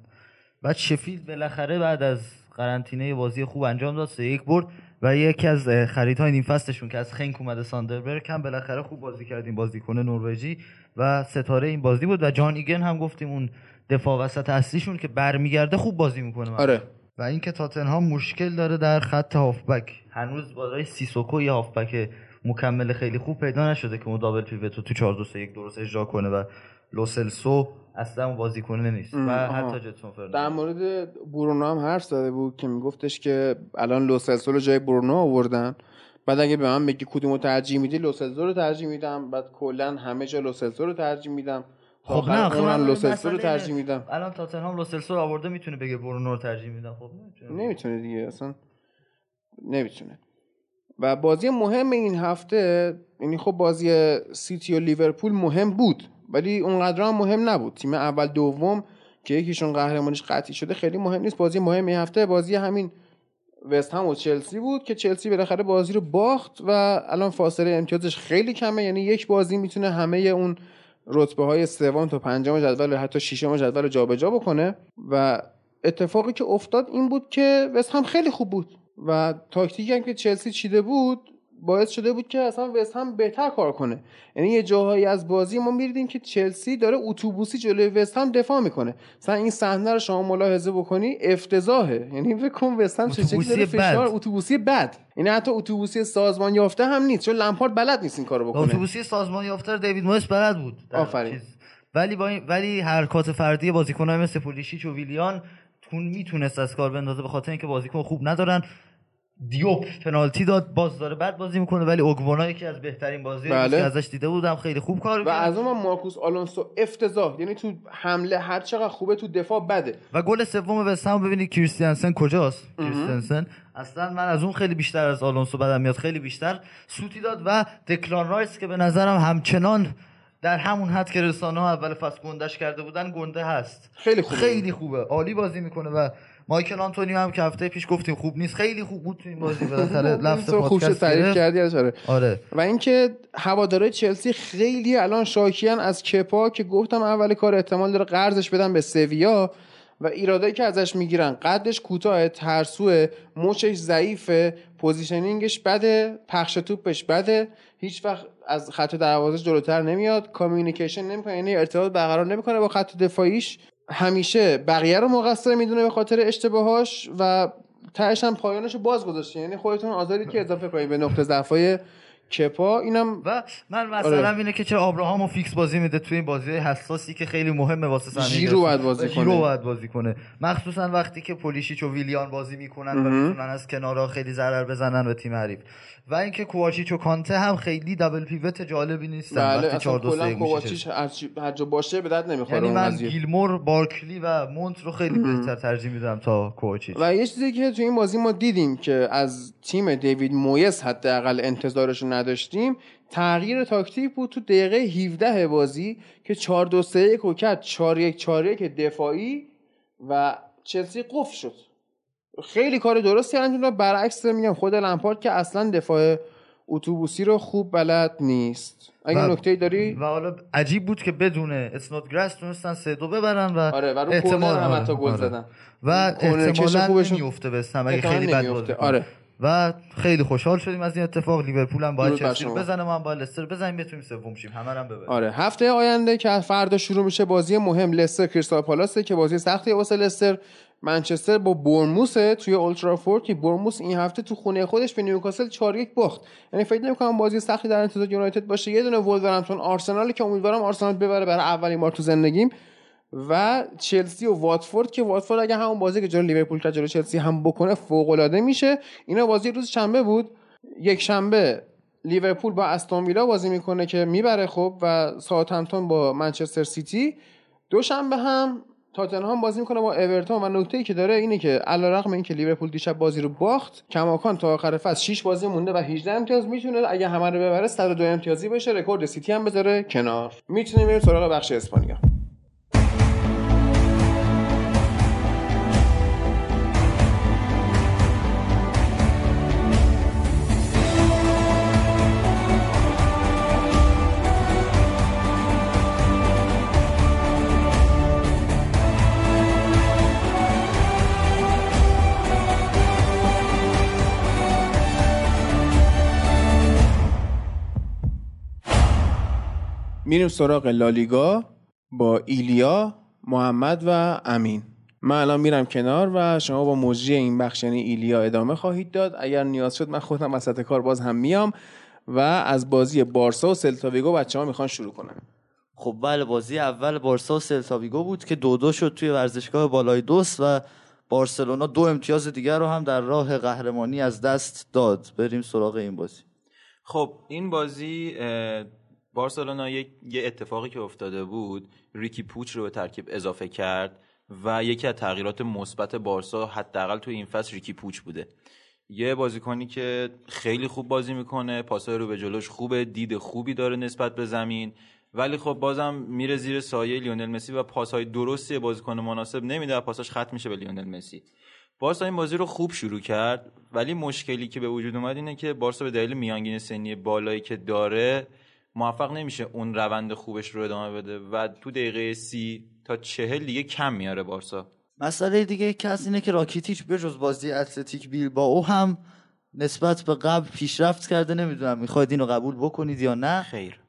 بعد شفیلد بالاخره بعد از قرنطینه بازی خوب انجام داد. یک برد. و یکی از خریدهای نیم فصلشون که از خنک اومده ساندربرگ هم بالاخره خوب بازی کردیم بازیکن نروژی و ستاره این بازی بود و جان ایگن هم گفتیم اون دفاع وسط اصلیشون که برمیگرده خوب بازی می‌کنه آره. و اینکه تاتنهام مشکل داره در خط هافبک. هنوز بالای سیسوکو یه هافبک مکمل خیلی خوب پیدا نشده که double pivot و تو 4 2 3 1 درست اجرا کنه و لوسلسو اصلا اون بازیکن نیست و حتی جدسون فرناندز در مورد برونو هم حرف زده بود که میگفتش که الان لوسلسو رو جای برونو آوردن. بعد اگه به من بگی کدومو ترجیح میدی لوسلسو رو ترجیح میدم. بعد کلا همه جا لوسلسو رو ترجیح میدم. خب نه خب من لوسلسو رو ترجیح میدم. الان تاتنهام لوسلسو رو آورده می‌تونه بگه برونو رو ترجیح میدم؟ خب نمی‌تونه. نمی‌تونه دیگه اصلا نمی‌تونه. و بازی مهم این هفته یعنی خب بازی سیتی و لیورپول مهم بود. ولی اونقدر هم مهم نبود. تیم اول دوم که یکیشون قهرمانیش قطعی شده خیلی مهم نیست. بازی مهم این هفته بازی همین وست هم و چلسی بود که چلسی بالاخره بازی رو باخت و الان فاصله امتیازش خیلی کمه. یعنی یک بازی می‌تونه همه اون رتبه های سوم تا پنجم جدول حتی ششم جدول جابجا بکنه. و اتفاقی که افتاد این بود که وست هم خیلی خوب بود. و تاکتیکی هم که چلسی چیده بود باعث شده بود که اصلا وست هم بهتر کار کنه. یعنی یه جاهایی از بازی ما میریدیم که چلسی داره اتوبوسی جلوی وست هم دفاع می‌کنه. مثلا این صحنه رو شما ملاحظه بکنی افتضاحه. یعنی فکر کن وست هم چه داره فشار اتوبوسی بد. یعنی حتی اتوبوسی سازمان یافته هم نیست چون لمپارد بلد نیست این کارو بکنه. اتوبوسی سازمان یافته دیوید مویس بلد بود. آفرین. ولی با این... ولی حرکات فردی بازیکن‌های مثل پولیشیچ و ویلیان تون می‌تونست از کار بندازه به خاطر اینکه بازیکن خوب ندارن. دیوپ پنالتی داد باز داره بعد بازی می‌کنه ولی اوگبونا یکی از بهترین بازی بله. که ازش دیده بودم. خیلی خوب کار و از اون مارکوس آلونسو افتضاح. یعنی تو حمله هر چقدر خوبه تو دفاع بده. و گل سوم وستهم ببینید کریستیانسن کجاست؟ کریستیانسن اصلا من از اون خیلی بیشتر از آلونسو بدم میاد خیلی بیشتر سوتی داد و دکلان رایس که به نظرم همچنان در همون حد که رسانه ها اول فصل گندش کرده بودن گنده هست. خیلی خوبه. خیلی خوبه. عالی بازی می‌کنه و مایکل آنتونیو هم که هفته پیش گفتیم خوب نیست خیلی خوب بود تو این بازی بالاخره لفظ پادکست تعریف کردی آره. آره. و اینکه هوادارهای چلسی خیلی الان شاکیان از کپا که گفتم اول کار احتمال داره قرضش بدن به سویا و ایرادایی که ازش می‌گیرن. قدش کوتاه ترسوه مچش ضعیفه positioning ش بده پخش توپش بده. هیچ وقت از خط دروازه جلوتر نمیاد communication نمی‌کنه یعنی ارتباط برقرار نمی‌کنه با خط دفاعیش. همیشه بقیه رو مقصر می‌دونه به خاطر اشتباهاش و تهش هم پایانش باز گذاشته. یعنی خودتون آزادید که اضافه کنید به نقطه ضعفای کپا اینم و من مثلا آره. اینه که چرا ابراهامو فیکس بازی میده توی این بازی حساسی که خیلی مهمه واسه سنی ژیرو باید بازی کنه. ژیرو باید بازی کنه. مخصوصا وقتی که پولیشیچ و ویلیان بازی می‌کنن و می‌تونن از کنارا خیلی ضرر بزنن به تیم حریف. و اینکه کوواچیچ و کانته هم خیلی دابل پیوت جالبی نیستن. بله وقتی 4 2 3 کوواچیچ هر جا باشه به درد نمی‌خوره یعنی من گیلمور بارکلی و مونت رو خیلی بهتر ترجیح میدم تا کوواچیچ. و یه چیزی که تو این بازی ما دیدیم که از تیم دیوید مویس حداقل انتظارش رو نداشتیم تغییر تاکتیک بود تو دقیقه 17 بازی که 4 2 3 1 و کرد. 4 1 4 1 دفاعی و چلسی قفل شد. خیلی کار درستی انجام داد. برعکس میگم خود لمپارد که اصلا دفاع اتوبوسی رو خوب بلد نیست. اگه نکته داری؟ و حالا عجیب بود که بدون اسنوت گراس تونستن سه دو ببرن و آره و رو احتمال هم حتی گل آره. زدن. و احتمالاً نمیفته بستم اگه خیلی بد آره. و خیلی خوشحال شدیم از این اتفاق. لیورپول هم باید چلسی بزنه ما هم باید لستر بزنیم بتونیم سوم شیم. همه هم ببریم. آره. هفته آینده که فردا شروع میشه بازی مهم لستر کریستال پالاسه که بازی سختی واسه لستر. منچستر با بورنموث توی اولدترافورد که بورنموث این هفته تو خونه خودش به نیوکاسل 4 1 باخت. یعنی فکر نمی‌کنم بازی سختی در انتظار یونایتد باشه. یه دونه ولورهمپتون آرسنال که امیدوارم آرسنال ببره برای اولین بار تو زندگیم. و چلسی و واتفورد که واتفورد اگه همون بازی که جلوی لیورپول کرد جلوی چلسی هم بکنه فوق العاده میشه. اینا بازی روز شنبه بود. یک شنبه لیورپول با استون ویلا بازی می‌کنه که می‌بره خب و ساوثهمپتون با منچستر سیتی. دوشنبه هم تاتنهام بازی می‌کنه با اورتون و نکته ای که داره اینه که علیرغم اینکه لیورپول دیشب بازی رو باخت کماکان تا آخر فصل 6 بازی مونده و 18 امتیاز می‌تونه اگه همه رو ببره 102 امتیازی بشه رکورد سیتی هم بذاره کنار. می‌تونیم بریم سراغ بخش اسپانیا. میریم سراغ لالیگا با ایلیا محمد و امین. من الان میرم کنار و شما با مجری این بخش یعنی ایلیا ادامه خواهید داد. اگر نیاز شد من خودم وسط کار باز هم میام و از بازی بارسا و سلتاویگو بچه ها می‌خوان شروع کنن. خب بله بازی اول بارسا و سلتاویگو بود که دو دو شد توی ورزشگاه بالای دوست و بارسلونا دو امتیاز دیگر رو هم در راه قهرمانی از دست داد. بریم سراغ این بازی. خب این بازی بارسلونا یه اتفاقی که افتاده بود ریکی پوچ رو به ترکیب اضافه کرد و یکی از تغییرات مثبت بارسا حداقل تو این فصل ریکی پوچ بوده. یه بازیکنی که خیلی خوب بازی می‌کنه پاسای رو به جلوش خوبه دید خوبی داره نسبت به زمین. ولی خب بازم میره زیر سایه لیونل مسی و پاسهای درستی بازیکن مناسب نمیده و پاساش ختم میشه به لیونل مسی. بارسا این بازی رو خوب شروع کرد ولی مشکلی که به وجود اومد اینه که بارسا به دلیل میانگین سنی بالایی که داره موفق نمیشه اون روند خوبش رو ادامه بده و تو دقیقه سی تا چهل دیگه کم میاره بارسا. مسئله دیگه از اینه که راکیتیچ به جز بازی اتلتیک بیل با او هم نسبت به قبل پیشرفت کرده. نمی‌دونم می‌خواید اینو قبول بکنید یا نه. خیر.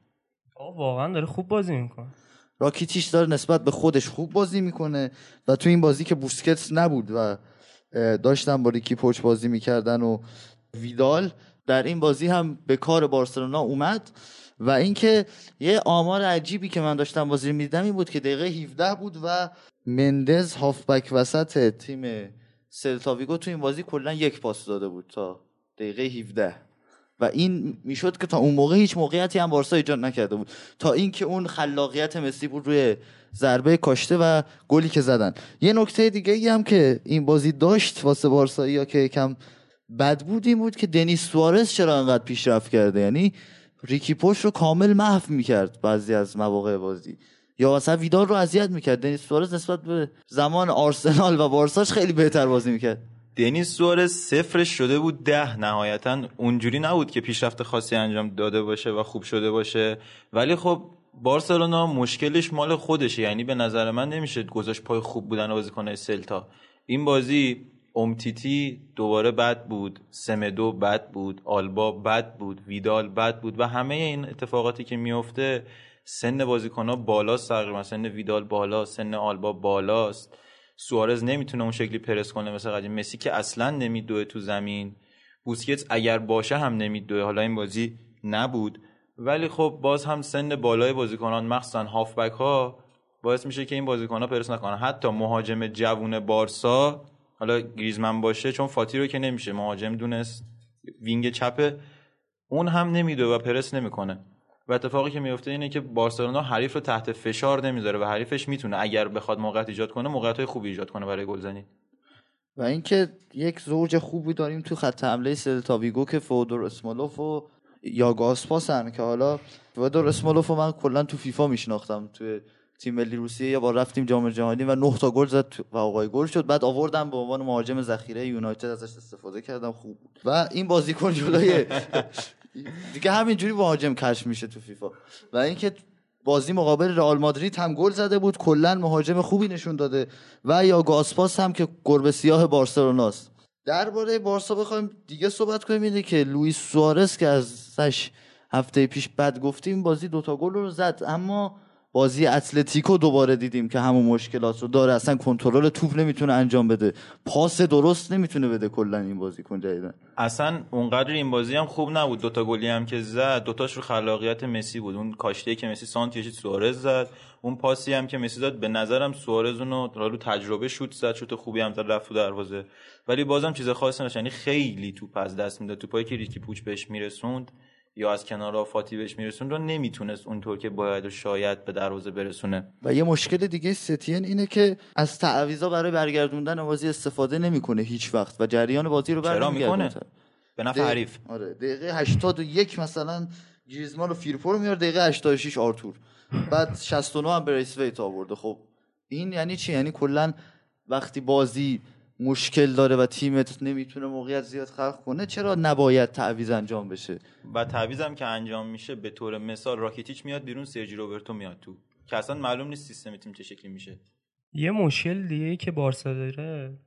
واقعا داره خوب بازی می‌کنه. راکیتیش داره نسبت به خودش خوب بازی می‌کنه و تو این بازی که بوسکتس نبود و داشتن با ریکی پوچ بازی می‌کردن و ویدال در این بازی هم به کار بارسلونا اومد. و اینکه یه آمار عجیبی که من داشتم بازی می‌دیدم این بود که دقیقه 17 بود و مندز هافبک وسط تیم سلتاویگو تو این بازی کلا یک پاس داده بود تا دقیقه 17 و این می‌شد که تا اون موقع هیچ موقعیتی هم بارسا ایجاد نکرده بود. تا اینکه اون خلاقیت مسی بود روی ضربه کاشته و گلی که زدن. یه نکته دیگه ای هم که این بازی داشت واسه بارسایی یا که یکم بد بود این بود که دنیس سوارز چرا انقدر پیشرفت کرده؟ یعنی ریکی پوش رو کامل محو می‌کرد بعضی از مواقع بازی. یا مثلا ویدال رو اذیت می‌کرد. دنیس سوارز نسبت به زمان آرسنال و بارساش خیلی بهتر بازی می‌کرد. دنیس سوارز صفرش شده بود ده. نهایتا اونجوری نبود که پیشرفت خاصی انجام داده باشه و خوب شده باشه. ولی خب بارسلونا مشکلش مال خودشه. یعنی به نظر من نمیشه گذاشت پای خوب بودن بازیکنهای سلتا. این بازی امتیتی دوباره بد بود سمدو بد بود آلبا بد بود ویدال بد بود و همه این اتفاقاتی که میفته سن بازیکن ها بالاست تقریبا. سن ویدال بالا سن آلبا بالاست. سوارز نمی‌تونه اون شکلی پرس کنه مثل قدیم. مسی که اصلا نمیدوه تو زمین. بوسکتس اگر باشه هم نمیدوه. حالا این بازی نبود. ولی خب باز هم سن بالای بازیکنان مخصوصا هافبک ها باعث میشه که این بازیکن ها پرس نکنن. حتی مهاجم جوون بارسا حالا گریزمن باشه چون فاتی رو که نمیشه مهاجم دونست wing چپه اون هم نمیدوه و پرس نمی‌کنه. و اتفاقی که میفته اینه که بارسلونا حریف رو تحت فشار نمی‌ذاره و حریفش می‌تونه اگر بخواد موقعیت ایجاد کنه موقعیت های خوبی ایجاد کنه برای گلزنی و اینکه یک زوج خوبی داریم تو خط حمله سلتاویگو که فئودور اسمولوف و یاگو آسپاسن که حالا فودور اسمالوف من کلا تو فیفا میشناختم تو تیم ملی روسیه یا با رفتیم جام جهانی و 9 تا گل زد و آقای گل شد. بعد آوردم به عنوان مهاجم ذخیره یونایتد ازش استفاده کردم. خوب بود. و این بازیکن جلوی دیگه همینجوری مهاجم کشف میشه تو فیفا. و اینکه بازی مقابل رئال مادرید هم گل زده بود کلا مهاجم خوبی نشون داده و یا گاسپاس هم که گربه سیاه بارسلوناست. درباره بارسا بخوایم دیگه صحبت کنیم. اینه که لوئیس سوارز که ازش هفته پیش بد گفتیم بازی دوتا گل رو زد. اما بازی اتلتیکو دوباره دیدیم که همون مشکلات رو داره. اصلا کنترل توپ نمی‌تونه انجام بده. پاس درست نمی‌تونه بده کلا این بازی کن جدیدن اصلا اونقدر این بازی هم خوب نبود. دوتا گلی هم که زد دوتاش رو خلاقیت مسی بود. اون کاشته که مسی سانتیش سوارز زد. اون پاسی هم که مسی زد به نظرم سوارز اونو رو تجربه شوت زد شوت خوبی هم زد رفت دروازه. ولی بازم چیز خاصی نشه یعنی خیلی توپ از دست می‌داد. توپایی که ریکی پوچ بهش میرسوند یا از کنار آفاتی بهش میرسون رو نمی‌تونست اونطور که باید و شاید به دروازه برسونه. و یه مشکل دیگه ستین اینه که از تعویضا برای برگردوندن بازی استفاده نمی‌کنه هیچ وقت و جریان بازی رو برمیگردونه به نفع حریف. آره دقیقه 81 مثلا گریزمان رو فیرپو رو میاره دقیقه 86 آرتور. بعد 69 هم بریس ویت آورده. خب این یعنی چی؟ یعنی کلا وقتی بازی مشکل داره و تیمت نمی‌تونه موقعیت زیاد خلق کنه چرا نباید تعویض انجام بشه؟ و تعویضم که انجام میشه به طور مثال راکیتیچ میاد بیرون سرجی روبرتو میاد تو. که اصلا معلوم نیست سیستم تیم چه شکلی میشه. یه مشکل دیگه ای که بارسا داره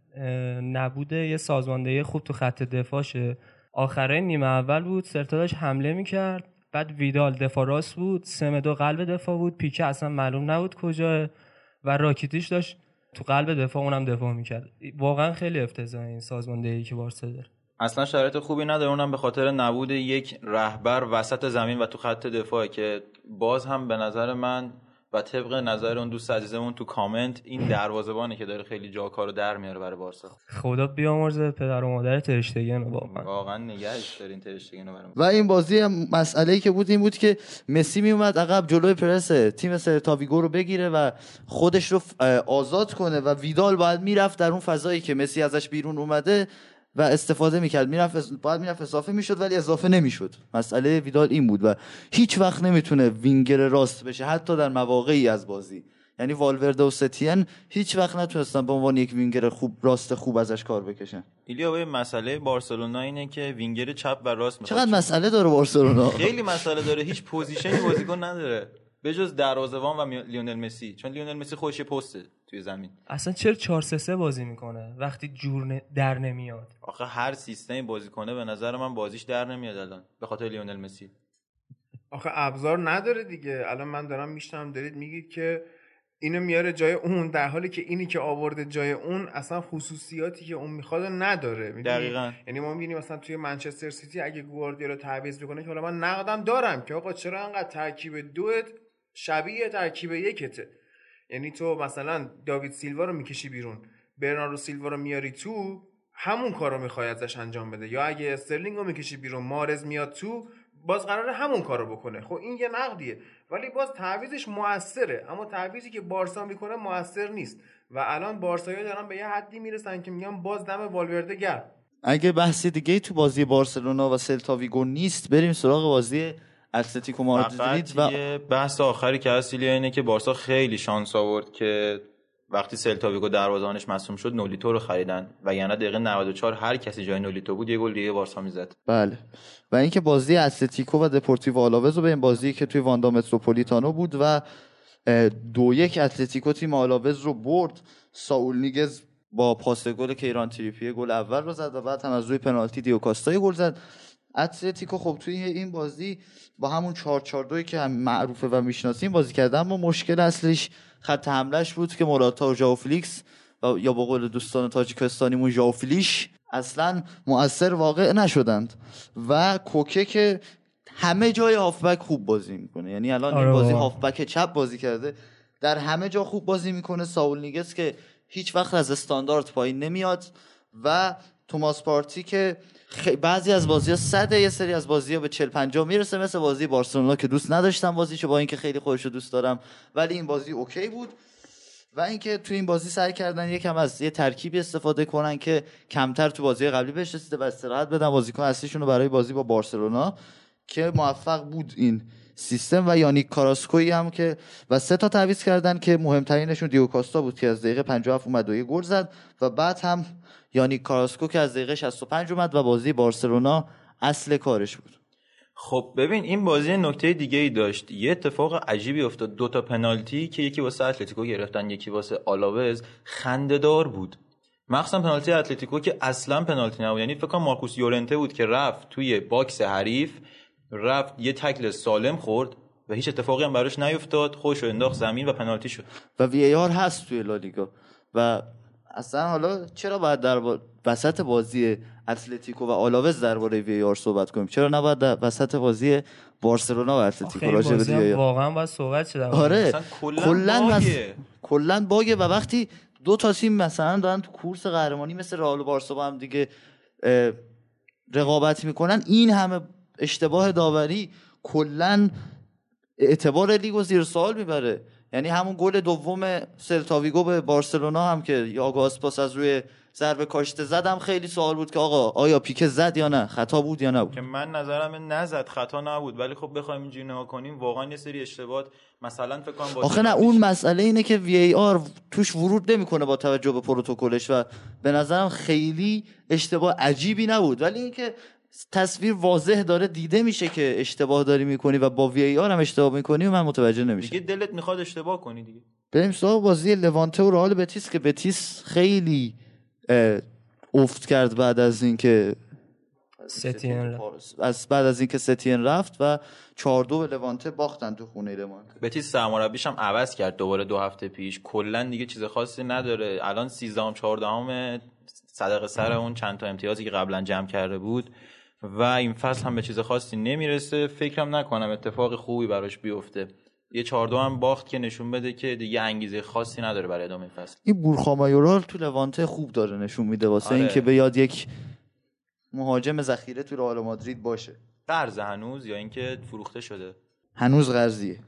نبوده یه سازماندهی خوب تو خط دفاعشه. آخره نیمه اول بود سرتاداش حمله می‌کرد. بعد ویدال دفاع راست بود سمدو قلب دفاع بود. پیکه اصلا معلوم نبود کجاه و راکیتیش داشت تو قلب دفاع اونم دفاع می‌کرد. واقعا خیلی افتضاح این سازماندهی که بارسا داره. اصلا شرایط خوبی نداره. اونم به خاطر نبود یک رهبر وسط زمین و تو خط دفاع که باز هم به نظر من و طبق نظر اون دوست عزیزمون تو کامنت این دروازه‌بانه که داره خیلی جا کارو در میاره برای بارسا. خدا بیامرزه پدر و مادر ترشتگن واقعا. واقعا نگهش دارین ترشتگن و این بازی هم مسئله که بود این بود که مسی می اومد عقب جلوی پرس تیم تاویگو رو بگیره و خودش رو آزاد کنه و ویدال باید می‌رفت در اون فضایی که مسی ازش بیرون اومده. و استفاده می‌کرد. می‌رفت باید می‌رفت اضافه می‌شد ولی اضافه نمی‌شد. مسئله ویدال این بود و هیچ وقت نمی‌تونه وینگر راست بشه حتی در مواقعی از بازی. یعنی والورده و ستین هیچ وقت نتونستن به عنوان یک وینگر خوب راست خوب ازش کار بکشن. ایلیا به مسئله بارسلونا اینه که وینگر چپ و راست می‌خواد. چقدر مسئله داره بارسلونا؟ خیلی مسئله داره. هیچ position ی بازیکن نداره. به جز دروازه‌بان و لیونل مسی. چون لیونل مسی خودش پسته. توی زمین. اصلا چرا 4 3 3 بازی می‌کنه وقتی جور در نمیاد؟ آخه هر سیستمی بازی کنه به نظر من بازیش در نمیاد الان به خاطر لیونل مسی. آخه ابزار نداره دیگه. الان من دارم میشتم دارید میگید که اینو میاره جای اون در حالی که اینی که آورده جای اون اصلا خصوصیاتی که اون می‌خواد نداره. دقیقا. یعنی ما می‌بینیم مثلا توی منچستر سیتی اگه گواردیولا تعویض بکنه که حالا من نقدم دارم که آقا چرا انقدر ترکیب دوت شبیه ترکیب یکته؟ یعنی تو مثلا داوید سیلوا رو می‌کشی بیرون برناردو سیلوا رو میاری تو همون کار رو می‌خوای ازش انجام بده. یا اگه استرلینگ رو می‌کشی بیرون مارز میاد تو باز قراره همون کارو بکنه. خب این یه نقدیه. ولی باز تعویزش موثره. اما تعویزی که بارسا می‌کنه موثر نیست. و الان بارسایی دارن به یه حدی می‌رسن که میگن باز دم والورده گرم. اگه بحثی دیگه تو بازی بارسلونا و سلتا نیست بریم سراغ بازی اتلتیکو مادرید و بحث آخری که هست اینه که بارسا خیلی شانس آورد که وقتی سلتا ویگو دروازه‌بانش مصدوم شد نولیتو رو خریدن. و یعنی دقیقه 94 هر کسی جای نولیتو بود یه گل دیگه بارسا می‌زد. بله. و اینکه بازی اتلتیکو و دپورتیو آلاوز رو به این بازی که توی واندا متروپولیتانو بود و دو یک اتلتیکو تیم آلاوز رو برد. ساول نیگس با پاس گل کیران تریپی گل اول رو زد و بعد هم از روی پنالتی دیگو کاستا گل زد. اتلتیکو خب توی این بازی با همون 4 4 که هم معروفه و می‌شناسیم بازی کردن اما مشکل اصلیش خط حملش بود که موراتا و ژائو فلیکس یا با قول دوستان تاجیکستانیمون ژائو فلیش اصلا مؤثر واقع نشدند. و کوکه که همه جای هافبک خوب بازی می‌کنه. یعنی الان این آره بازی هافبک چپ بازی کرده. در همه جا خوب بازی می‌کنه. ساول نیگس که هیچ وقت از استاندارد پایین نمیاد. و توماس پارتی که بعضی از بازی ها صده یه سری از بازی ها به 40 50 می‌رسه مثل بازی بارسلونا که دوست نداشتم بازیشو با اینکه خیلی خودش رو دوست دارم ولی این بازی اوکی بود. و اینکه تو این بازی سعی کردن یکم از یه ترکیبی استفاده کنن که کمتر تو بازی قبلی بهش رسیده و استراحت بدن بازیکن اصلیشون رو برای بازی با بارسلونا که موفق بود این سیستم. و یانیک کاراسکوی هم که و سه تا تعویض کردن که مهمترینشون دیو کاستا بود که از دقیقه 57 اومد و یه گل زد. و بعد هم یانیک کاراسکو که از دقیقه 65 اومد و بازی بارسلونا اصل کارش بود. خب ببین این بازی نکته دیگه ای داشت. یه اتفاق عجیبی افتاد. دو تا پنالتی که یکی واسه اتلتیکو گرفتن یکی واسه آلاوز خندهدار بود. مخصوصا پنالتی اتلتیکو که اصلا پنالتی نبود. یعنی فکر کنم مارکوس یورنته بود که رفت توی box حریف رفت یه تکل سالم خورد و هیچ اتفاقی هم براش نیفتاد. خودشو انداخت زمین و پنالتی شد. و وی آر هست توی لالیگا. و اصلا حالا چرا باید در وسط بازی اتلتیکو و آلاوز درباره وی آر صحبت کنیم؟ چرا نباید در وسط بازی بارسلونا و اتلتیکو راجع به واقعا باید صحبت شه آره. کلا کلا باگه. و وقتی دو تا تیم مثلا دارن تو کورس قهرمانی مثل رئال و بارسا با هم دیگه رقابت می‌کنن این همه اشتباه داوری کلا اعتبار لیگو زیر سوال می‌بره. یعنی همون گل دوم سلتاویگو به بارسلونا هم که یاگو آسپاس از روی ضربه کاشته زد هم خیلی سوال بود که آقا آیا پیکه زد یا نه؟ خطا بود یا نبود؟ که من نظرم نزد خطا نبود. ولی خب بخوایم اینجوری نگاه کنیم واقعا یه سری اشتباهات مثلا فکر کنم آخه نه اون مسئله اینه که VAR توش ورود نمی‌کنه با توجه به پروتکلش و به نظرم خیلی اشتباه عجیبی نبود. ولی اینکه تصویر واضح داره دیده میشه که اشتباه داری می‌کنی و با وی ای آر هم اشتباه می‌کنی و من متوجه نمیشم. دیگه دلت می‌خواد اشتباه کنی دیگه. بریم سراغ بازی لوانته و رئال بتیس که بتیس خیلی افت کرد بعد از اینکه ستین از بعد از اینکه ستین رفت و 4 دو به لوانته باختن تو خونه لوانته بتیس سرمربیش هم عوض کرد دوباره دو هفته پیش. کلا دیگه چیز خاصی نداره. الان 13 ام 14 ام صدقه سر اون چند تا امتیازی که قبلا جمع کرده بود. و این فصل هم به چیز خاصی نمی‌رسه. فکرم نکنم اتفاق خوبی براش بیفته. یه چهاردو هم باخت که نشون بده که دیگه انگیزه خاصی نداره برای ادامه فصل. این بورخامایورال تو لوانته خوب داره نشون میده واسه آره. اینکه به یاد یک مهاجم ذخیره تو رئال مادرید باشه. قرض هنوز یا اینکه فروخته شده؟ هنوز قرضیه.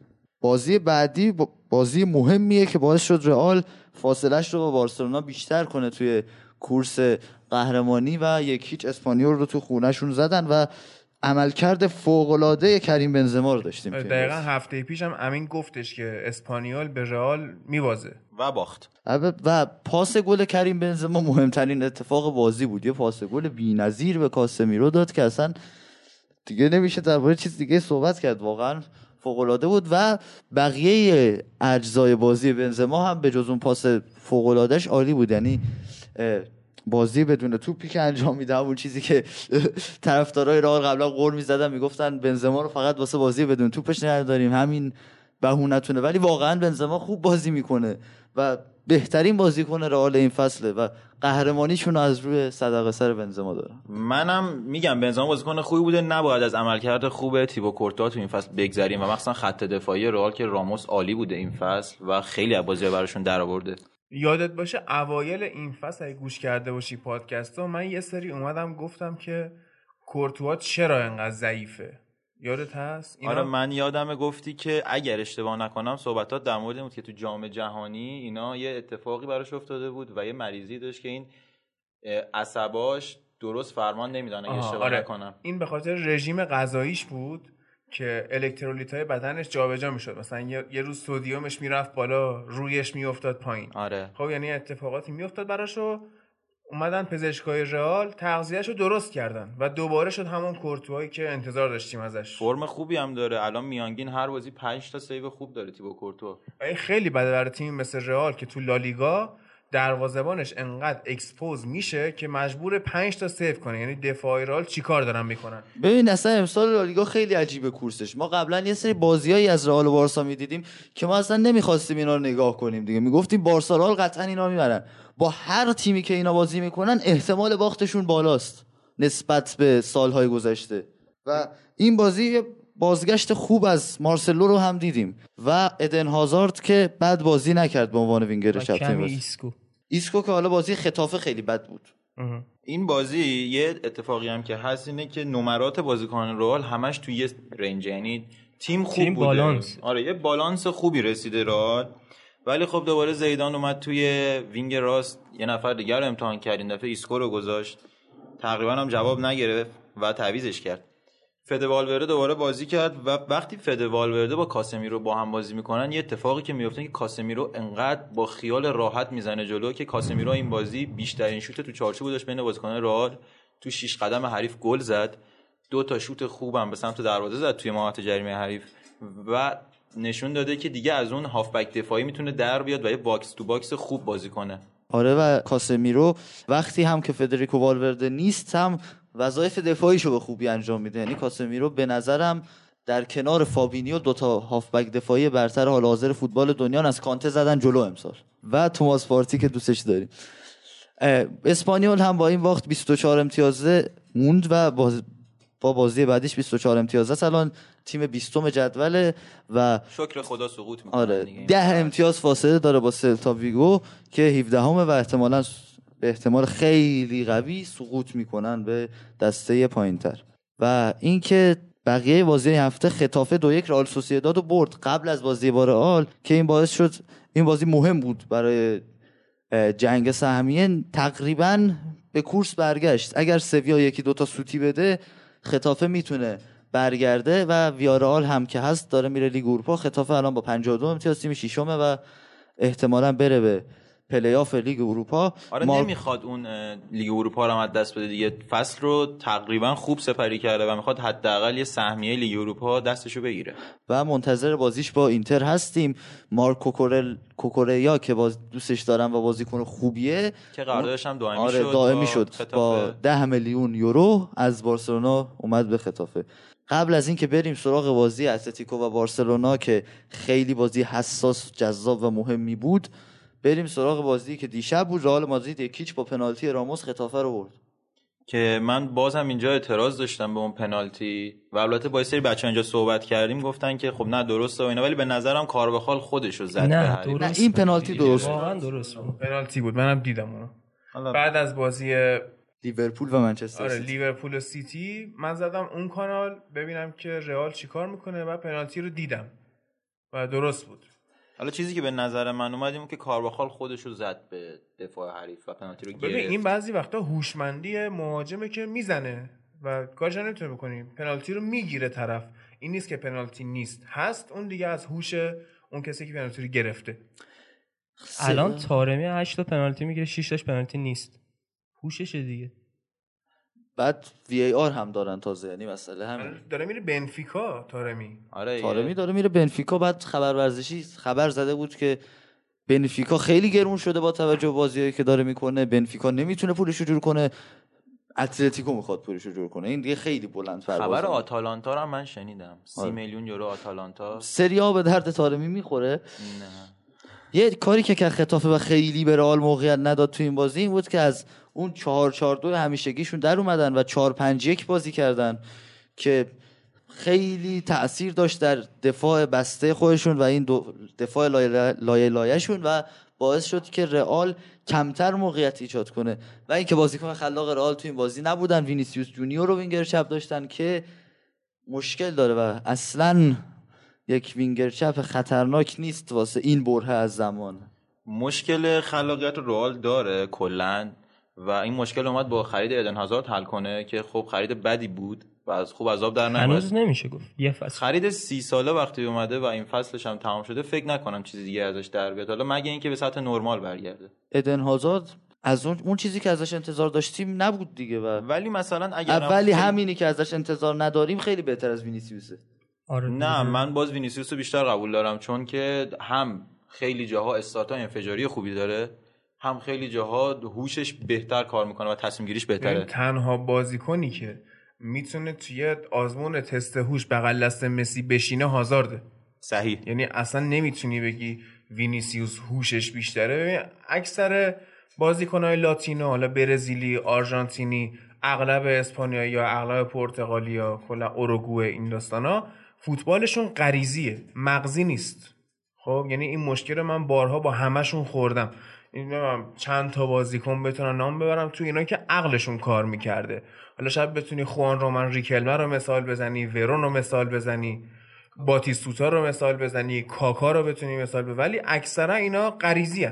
بازی بعدی بازی مهمیه که باعث شد رئال فاصلش رو با بارسلونا بیشتر کنه توی کورس قهرمانی و یک هیچ اسپانیول رو تو خونهشون زدن و عملکرد فوق‌العاده کریم بنزما رو داشتیم دقیقا هفته پیش هم امین گفتش که اسپانیول به رئال میوازه و باخت. و پاس گل کریم بنزما مهمترین اتفاق بازی بود. یه پاس گل بی‌نظیر به کاسمیرو داد که اصلا دیگه نمیشه درباره چیز دیگه صحبت کرد. واقعا فوق العاده بود و بقیه اجزای بازی بنزما هم به جز اون پاس فوق العادهش عالی بود. یعنی بازی بدون توپی که انجام میده اون چیزی که طرفدارای رئال قبلا قول می‌زدن می‌گفتن بنزما رو فقط واسه بازی بدون توپش داریم همین بهونتونه ولی واقعا بنزما خوب بازی می‌کنه و بهترین بازیکن رئال این فصله و قهرمانیشون از روی صدقه سر بنزما داره. منم میگم بنزما بازیکن خوبی بوده. نباید از عملکرد خوب تیبو کورتا تو این فصل بگذریم و مخصوصا خط دفاعی رئال که راموس عالی بوده این فصل و خیلی از بازی براشون درآورده. یادت باشه اوایل این فصل اگه گوش کرده باشی پادکست ها من یه سری اومدم گفتم که کورتوا چرا انقدر ضعیفه؟ یادت هست؟ اینا... آره من یادمه گفتی که اگر اشتباه نکنم صحبتات در مورد بود که تو جام جهانی اینا یه اتفاقی براش افتاده بود و یه مریضی داشت که این عصباش درست فرمان نمیدن اگه اشتباه آره. نکنم. این به خاطر رژیم غذاییش بود؟ که الکترولیت های بدنش جابجا می‌شد. مثلا یه روز sodium ش می‌رفت بالا رویش میافتاد پایین. آره. خب یعنی اتفاقاتی میافتاد براش و اومدن پزشکای رئال تغذیهش رو درست کردن و دوباره شد همون کورتوهایی که انتظار داشتیم ازش. فرم خوبی هم داره. الان میانگین هر بازی 5 تا save خوب داره تیبو کورتو. خیلی بده برای تیم مثل رئال که تو لالیگا دروازه‌بانش انقدر expose میشه که مجبوره 5 تا save کنه. یعنی دفاعی رئال چیکار دارن می‌کنن؟ ببین اصلا امسال لالیگا خیلی عجیبه course ش. ما قبلا یه سری بازیایی از رئال و بارسا می‌دیدیم که ما اصلا نمی‌خواستیم اینا رو نگاه کنیم دیگه. می‌گفتیم بارسا رئال قطعا اینا می‌برن. با هر تیمی که اینا بازی می‌کنن احتمال باختشون بالاست نسبت به سالهای گذشته. و این بازی بازگشت خوب از مارسلو رو هم دیدیم. و ادن هازارد که بد بازی نکرد به عنوان وینگر چپ ایسکو. ایسکو که حالا بازی خطافه خیلی بد بود. این بازی یه اتفاقی هم که هست اینه که نمرات بازیکن رئال همش توی یه range یعنی تیم خوب تیم بوده. بالانس. آره یه بالانس خوبی رسیده رئال. ولی خب دوباره زیدان اومد توی وینگ راست. یه نفر دیگر رو امتحان کرد. این دفعه ایسکو رو گذاشت. تقریبا هم جواب نگرفت و تعویزش کرد. فده والورده دوباره بازی کرد و وقتی فده والورده با کاسمیرو با هم بازی می‌کنن یه اتفاقی که میفته که کاسمیرو انقدر با خیال راحت می‌زنه جلو که کاسمیرو این بازی بیشترین شوت تو چارچوب داشت بین بازیکنان رئال. تو شیش قدم حریف گل زد. دو تا شوت خوبم به سمت دروازه زد توی محوطه جریمه حریف و نشون داده که دیگه از اون هافبک دفاعی می‌تونه در بیاد و یه box to box خوب بازی کنه. آره و کاسمیرو وقتی هم که فدریکو والورده نیست هم وظایف دفاعیشو به خوبی انجام میده. یعنی کاسمیرو به نظرم در کنار فابینیو دوتا هافبک دفاعی برتر حال حاضر فوتبال دنیا از کانته زدن جلو امسال. و توماس پارتی که دوستش داریم. اسپانیول هم با این باخت 24 امتیازه موند و با بازی بعدیش 24 امتیاز الان تیم 20 جدوله و شکر خدا سقوط می‌کنه. آره ده امتیاز فاصله داره با سلتا ویگو که 17 همه و احتمالا به احتمال خیلی قوی سقوط می‌کنن به دسته پایینتر. و اینکه بقیه بازی هفته خطافه دو یک رئال سوسییداد رو برد قبل از بازی با رئال که این باعث شد این بازی مهم بود برای جنگ سهمیه تقریبا به کورس برگشت. اگر سویا یکی دوتا سوتی بده خطافه می‌تونه برگرده و ویارال هم که هست داره میره لیگ اروپا. خطافه الان با 52 امتیاز تیم ششمه و احتمالا بره به پلی آف لیگ اروپا. آره مار... نمی‌خواد اون لیگ اروپا رو از دست بده دیگه. فصل رو تقریبا خوب سپری کرده و می‌خواد حداقل یه سهمیه لیگ اروپا دستشو بگیره. و منتظر بازیش با اینتر هستیم. مارک کوکورل کوکوریا که باز دوستش دارم و بازیکن خوبیه. که قراردادش هم دائمی آره شد دائمی شد. با 10 میلیون یورو از بارسلونا اومد به خطافه قبل از اینکه بریم سراغ بازی اتلتیکو و بارسلونا که خیلی بازی حساس جذاب و مهمی بود بریم سراغ بازی که دیشب بود. رئال مادرید یکیچ با پنالتی راموس خطافه رو برد. که من بازم اینجا اعتراض داشتم به اون پنالتی و البته با سری بچه اینجا صحبت کردیم گفتن که خب نه درسته و اینا. ولی به نظرم کاربخال خودش رو زد نه, نه این پنالتی درست واقعا درست پنالتی بود. منم دیدم اونو. بعد از بازی لیورپول و منچستر آره لیورپول و سیتی من زدم اون کانال ببینم که رئال چیکار می‌کنه و پنالتی رو دیدم و درست بود. حالا چیزی که به نظر من اومد این که کارواخال خودش رو زد به دفاع حریف و پنالتی رو گرفت. ببین این بعضی وقتا هوشمندی مهاجمه که می‌زنه و کارش نمی‌تونه بکنیم. پنالتی رو می‌گیره طرف. این نیست که پنالتی نیست. هست اون دیگه از هوش اون کسی که پنالتی رو گرفته. الان تارمی 8 تا پنالتی می‌گیره 6 تاش پنالتی نیست. هوششه دیگه. بعد وی ای آر هم دارن تازه یعنی مسئله هم آره، داره میره بنفیکا تارمی. آره تارمی داره میره بنفیکا بعد خبر ورزشی خبر زده بود که بنفیکا خیلی گرون شده با توجه به بازیایی که داره می‌کنه. بنفیکا نمی‌تونه پولش رو جور کنه. اتلتیکو می‌خواد پولش رو جور کنه. این دیگه خیلی بلند خبر آتالانتا رو من شنیدم. سی آره. میلیون یورو آتالانتا. سری به درد تارمی می‌خوره. نه. یه کاری که که خطافه و خیلی به رئال موقعیت نداد تو این بازی این بود که از اون چهار چهار دو همیشگیشون در اومدن و چهار پنج یک بازی کردن که خیلی تاثیر داشت در دفاع بسته خودشون و این دفاع لایه لایهشون و باعث شد که رئال کمتر موقعیت ایجاد کنه. و اینکه بازیکن خلاق رئال تو این بازی نبودن وینیسیوس جونیور رو وینگر چپ داشتن که مشکل داره و اصلا یک وینگر چپ خطرناک نیست واسه این برهه از زمان. مشکل خلاقیت رئال داره کلا. و این مشکل اومد با خرید ادن هازارد حل کنه که خب خرید بدی بود و از خوب عذاب در نیومد. هنوز نمیشه گفت. یه فصل. خرید سی ساله وقتی اومده و این فصلش هم تمام شده فکر نکنم چیزی دیگه ازش در بیاد. حالا مگه اینکه به سطح نرمال برگرده. ادن هازارد از اون اون چیزی که ازش انتظار داشتیم نبود دیگه و ولی مثلا اگر ولی همینی که ازش انتظار نداریم خیلی بهتر از وینیسیوسه. آره نه من باز وینیسیوس رو بیشتر قبول دارم چون که هم خیلی جاها استارت انفجاری خوبی داره. هم خیلی جاها هوشش بهتر کار می‌کنه و تصمیم گیریش بهتره. تنها بازیکنی که می‌تونه توی آزمون تست هوش بغل دست مسی بشینه هازارده. صحیح. یعنی اصلا نمی‌تونی بگی وینیسیوس هوشش بیشتره. اکثر بازیکنهای لاتینو حالا برزیلی آرژانتینی اغلب اسپانیایی یا اغلب پرتغالی یا کلا اوروگوئه این داستانا فوتبالشون غریزیه مغزی نیست. خب یعنی این مشکل من بارها با همشون خوردم. این چند تا بازیکن بتونن نام ببرم تو اینا که عقلشون کار می‌کرده. حالا شاید بتونی خوان رومن ریکلمه رو مثال بزنی ورون رو مثال بزنی باتیستوتا رو مثال بزنی کاکا رو بتونی مثال بزنی ولی اکثرا اینا غریزی و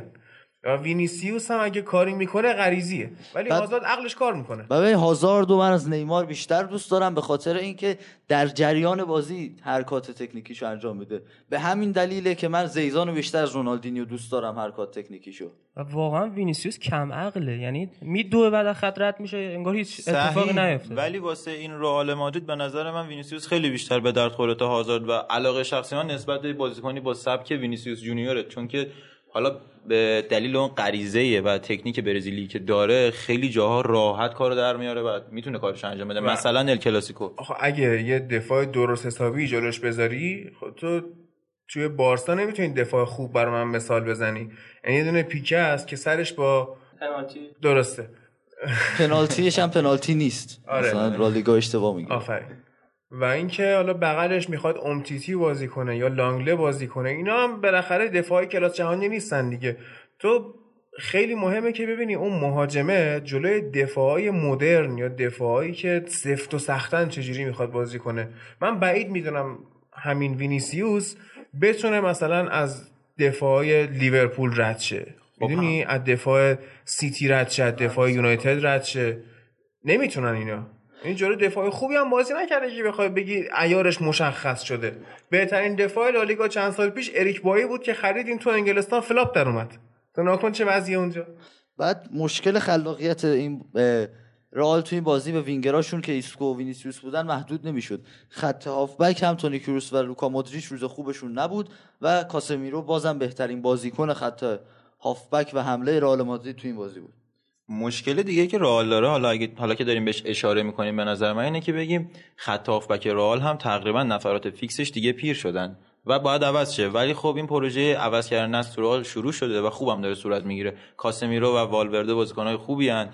وینیسیوس هم اگه کاری می‌کنه غریزیه. ولی هازارد عقلش کار می‌کنه. ببین هازارد من از نیمار بیشتر دوست دارم به خاطر اینکه در جریان بازی حرکات تکنیکیشو انجام میده. به همین دلیله که من زیزانو بیشتر از رونالدینیو دوست دارم حرکات تکنیکیشو. و واقعا وینیسیوس کم عقله. یعنی میدوه بعد خط رد میشه انگار هیچ اتفاقی نیفته ولی واسه این رئال مادرید به نظر من وینیسیوس خیلی بیشتر به درد خوره تا هازارد و علاقه شخصی من نسبت به بازیکنی با سبک وینیسیوس جونیوره. چون که حالا به دلیل اون غریزه و تکنیک برزیلی که داره خیلی جاها راحت کارو در میاره و می‌تونه کارش انجام بده. مثلا ال کلاسیکو. آخه اگه یه دفاع درست حسابی جلوش بذاری خب تو توی بارسا نمی‌تونی دفاع خوب برای من مثال بزنی. یعنی یه دونه پیکه است که سرش با پنالتی. درسته. پنالتیش هم پنالتی نیست. آره. مثلا رالیگا اشتباه میگه آفرین. و اینکه حالا بغلش می‌خواد امتیتی بازی کنه یا لانگله بازی کنه اینا هم بالاخره دفاعی کلاس جهانی نیستن دیگه. تو خیلی مهمه که ببینی اون مهاجمه جلوی دفاعی مدرن یا دفاعی که سفت و سختن چجوری می‌خواد بازی کنه. من بعید می‌دونم همین وینیسیوس بتونه مثلا از دفاعی لیورپول رد شه. خب می‌دونی؟ از دفاع سیتی رد شه دفاع یونایتد رد شه. نمی‌تونن اینا. اینجوری دفاع خوبی هم بازی نکرده که بخوای بگی ایارش مشخص شده. بهترین دفاع لالیگا چند سال پیش اریک بایی بود که خریدین تو انگلستان فلاپ در اومد. تو ناکن چه وضعیه اونجا؟ بعد مشکل خلاقیت این رئال تو این بازی به وینگراشون که ایسکو و وینیسیوس بودن محدود نمی‌شد. خط هافبک هم تونی کروس و لوکا مودریچ روز خوبشون نبود و کاسمیرو بازم بهترین بازیکن خط هافبک و حمله رئال مادرید تو این بازی بود. مشکل دیگه که رئال داره. حالا اگه حالا که داریم بهش اشاره می‌کنیم به نظر من اینه که بگیم خط هافبک رئال هم تقریبا نفرات فیکسش دیگه پیر شدن و باید عوض شه. ولی خب این پروژه عوض کردن تو رئال شروع شده و خوبم داره صورت می‌گیره. کاسمیرو و والورده بازیکنهای خوبی هن.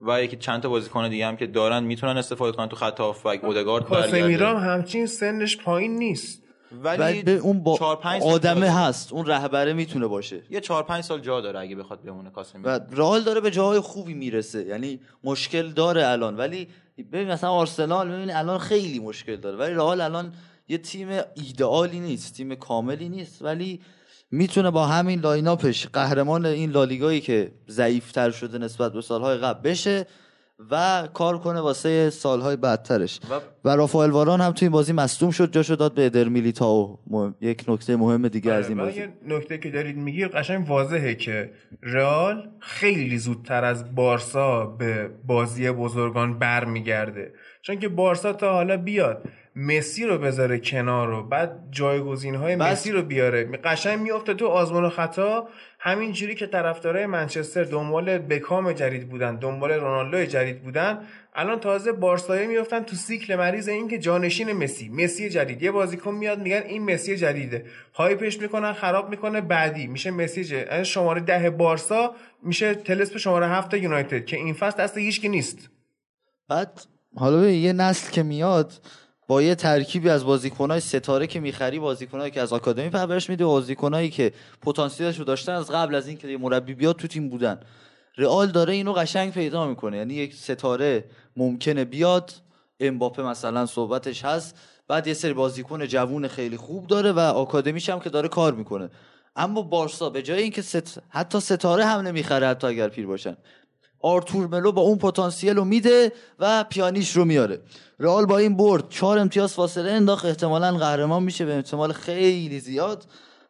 و یکی چند تا بازیکن دیگه هم که دارن می‌تونن استفاده کنن تو خط هافبک اودگارد کاسمیرو همچین سنش پایین نیست. ولی به اون با آدمه هست اون رهبره می‌تونه باشه. یه 4 5 سال جا داره اگه بخواد بمونه کاسمی و رئال داره به جاهای خوبی می‌رسه. یعنی مشکل داره الان. ولی ببین مثلا آرسنال ببین الان خیلی مشکل داره. ولی رئال الان یه تیم ایدئالی نیست تیم کاملی نیست. ولی می‌تونه با همین line-up ش قهرمان این لالیگایی که ضعیفتر شده نسبت به سالهای قبل بشه. و کار کنه واسه سالهای بعدترش. و, و رافائل واران هم توی این بازی مصدوم شد جاشو داد به ادر میلیتائو یک نکته مهم دیگه از این آره، بازی. نکته که دارید میگی قشنگ واضحه که رئال خیلی زودتر از بارسا به بازی بزرگان برمیگرده. چون که بارسا تا حالا بیاد مسی رو بذاره کنار رو بعد جایگزین های مسی رو بیاره. قشنگ میفته تو آزمون و خطا. همین جوری که طرفدارای منچستر دنبال بکام جدید بودن دنبال رونالدو جدید بودن الان تازه بارسایی میفتن تو سیکل مریض این که جانشین مسی مسی جدید. یه بازیکن میاد میگن این مسی جدیده. هایپش می‌کنن خراب می‌کنه بعدی میشه مسی یعنی شماره ده بارسا میشه تلسپ شماره هفت یونایتد که این فصل دست هیچ نیست. بعد حالا یه نسل که میاد با یه ترکیبی از بازیکنای ستاره که می‌خری بازیکنایی که از آکادمی پرورش میده بازیکنایی که پتانسیلش رو داشتن از قبل از اینکه مربی بیاد تو تیم بودن. رئال داره اینو قشنگ پیدا می‌کنه. یعنی یک ستاره ممکنه بیاد. امباپه مثلا صحبتش هست. بعد یه سری بازیکن جوون خیلی خوب داره و آکادمیش هم که داره کار می‌کنه. اما بارسا به جای اینکه ست... حتی ستاره هم نمی‌خره حتی اگر پیر باشن آرتور ملو با اون پتانسیل رو میده و پیانیش رو میاره. رئال با این برد چهار امتیاز فاصله انداخت. احتمالا قهرمان میشه به احتمال خیلی زیاد.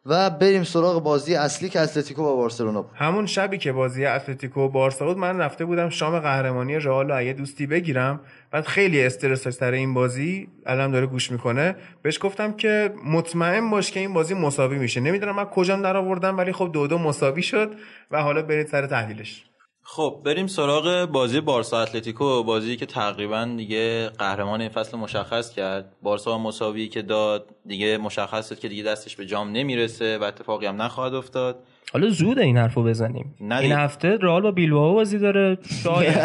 و بریم سراغ بازی اصلی که اتلتیکو با بارسلونا همون شبی که بازی اتلتیکو و بارسا بود من رفته بودم شام قهرمانی رئال رو دوستی بگیرم. بعد خیلی استرس سر این بازی. الان داره گوش می‌کنه. بهش گفتم که مطمئن باش که این بازی مساوی میشه. نمی‌دونم من کجا در آوردم ولی خب دو دو مساوی شد و حالا برید سر تحلیلش. خب بریم سراغ بازی بارسا اتلتیکو بازی که تقریبا دیگه قهرمان این فصل مشخص کرد. بارسا مساوی که داد دیگه مشخص شد که دیگه دستش به جام نمی‌رسه و اتفاقی هم نخواهد افتاد. حالا زود این حرفو بزنیم. این هفته رئال با بیلبائو بازی داره. شاید.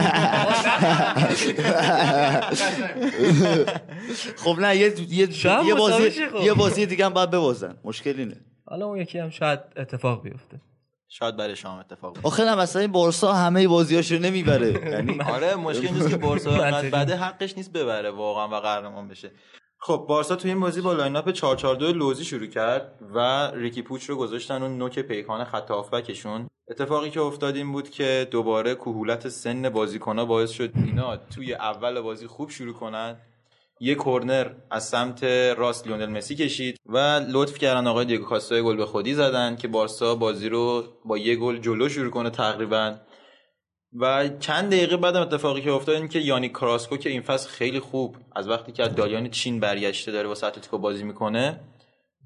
خب نه یه یه, بازی یه بازی دیگه هم باید ببازن. مشکلی نه. حالا اون یکی هم شاید اتفاق بیفته. شاید برای شما اتفاق آخه نه مثلا این بورسا همه بازیاشو نمی‌بره. یعنی آره مشکل نیست که بورسا بعد حقش نیست ببره واقعا و قهرمان بشه. خب بارسا تو این بازی با line-up 442 لوزی شروع کرد و ریکی پوچ رو گذاشتن اون نوک پیکان خط هافبکشون. اتفاقی که افتاد این بود که دوباره کهولت سن بازیکن‌ها باعث شد اینا توی اول بازی خوب شروع کنن. یه کرنر از سمت راست لیونل مسی کشید و لطف کردن آقای دیگو کاستا گل به خودی زدن که بارسا بازی رو با یه گل جلو شروع کنه تقریبا. و چند دقیقه بعد اتفاقی که افتاد این که یانی کراسکو که این فصل خیلی خوب از وقتی که از دالیان چین برگشته داره با اتلتیکو بازی می‌کنه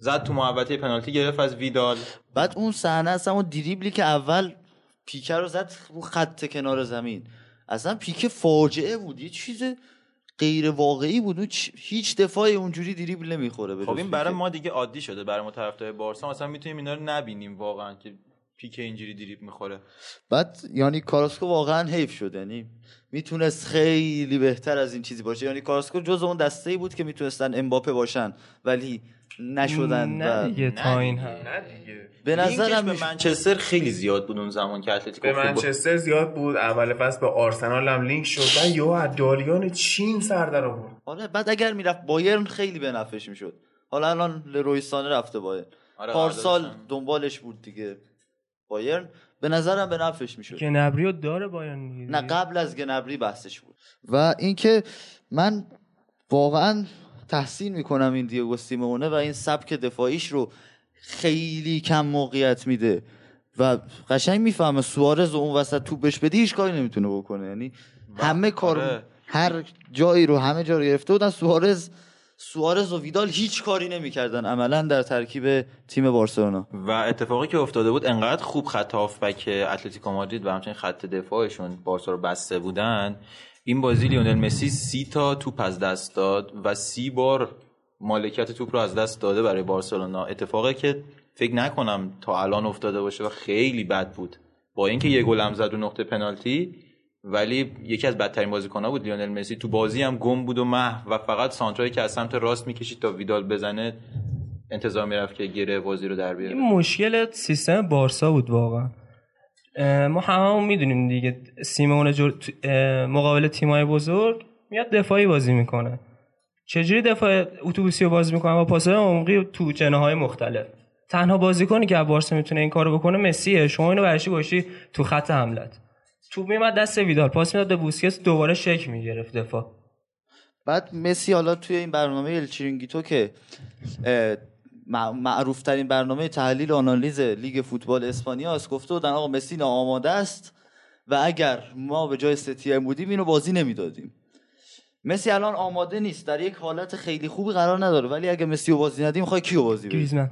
زد تو محوطه پنالتی گرفت از ویدال. بعد اون صحنه اصلا اون دریبلی که اول پیکه رو زد رو خط کنار زمین. اصلا پیکه فاجعه بود. یه چیز غیر واقعی بود هیچ دفاعی اونجوری دریبل نمی‌خوره خب این برای ما دیگه عادی شده. برای ما طرفدار بارسا مثلا می‌تونیم اینا رو نبینیم واقعا که پیک اینجوری دریب می‌خوره. بعد یعنی کاراسکو واقعا حیف شد. یعنی می‌تونست خیلی بهتر از این چیزی باشه. یعنی کاراسکو جز اون دسته ای بود که می‌تونستن امباپه باشن. ولی نشدن نه دیگه تا این هم به نظرم به منچستر خیلی زیاد بود اون زمان که اتلتیکو به منچستر زیاد بود اول فصل به آرسنال هم لینک شد یهو از داریان چین سر در آورد. آره بعد اگر می‌رفت بایرن خیلی به نفعش می‌شد. حالا الان لرویستانه رفته بایرن. آره پارسال دنبالش بود دیگه بایرن. به نظرم به نفعش می‌شد. گنبری داره بایرن نه قبل از گنبری بحثش بود. و اینکه من واقعا تحسین می‌کنم این دیگو سیمونه و این سبک دفاعیش رو خیلی کم موقعیت میده و قشنگ می‌فهمه سوارز و اون وسط توپش بدی هیچ کاری نمی‌تونه بکنه. یعنی همه کار آره. هر جایی رو همه جا رو گرفته بودن. سوارز سوارز و ویدال هیچ کاری نمی‌کردن عملا در ترکیب تیم بارسلونا. و اتفاقی که افتاده بود انقدر خوب خط هافبک اتلتیکو مادرید و همچنین خط دفاعشون بارسا رو بسته بودن این بازی لیونل مسی سی تا توپ از دست داد و سی بار مالکیت توپ رو از دست داده برای بارسلونا. اتفاقی که فکر نکنم تا الان افتاده باشه و خیلی بد بود. با اینکه یه گل هم زد و نقطه پنالتی ولی یکی از بدترین بازیکن‌ها بود لیونل مسی. تو بازی هم گم بود و محو و فقط سانترایی که از سمت راست می‌کشید تا ویدال بزنه انتظار می‌رفت که گره بازی رو در بیاره. این مشکل سیستم بارسا بود واقعا. ما هممون می‌دونیم دیگه. سیمون جر... مقابل تیمای بزرگ میاد دفاعی بازی می‌کنه. چجوری دفاع اتوبوسی رو بازی می‌کنه؟ با پاسهای عمقی تو جناح های مختلف. تنها بازیکنی که بارسا می‌تونه این کارو بکنه مسیه شما اینو داشته باشی تو خط حملت؟ توپ میومد دست ویدال. پاس می‌داد به بوسکتس دوباره شکل می‌گرفت دفاع. بعد مسی حالا توی این برنامه الچرینگیتو که معروف ترین برنامه تحلیل آنالیز لیگ فوتبال اسپانیا است. گفته بودن آقا مسی ناآماده است و اگر ما به جای ستین بودیم اینو بازی نمی‌دادیم. مسی الان آماده نیست. در یک حالت خیلی خوبی قرار نداره. ولی اگه مسی رو بازی ندیم خواهی کیو بازی بدیم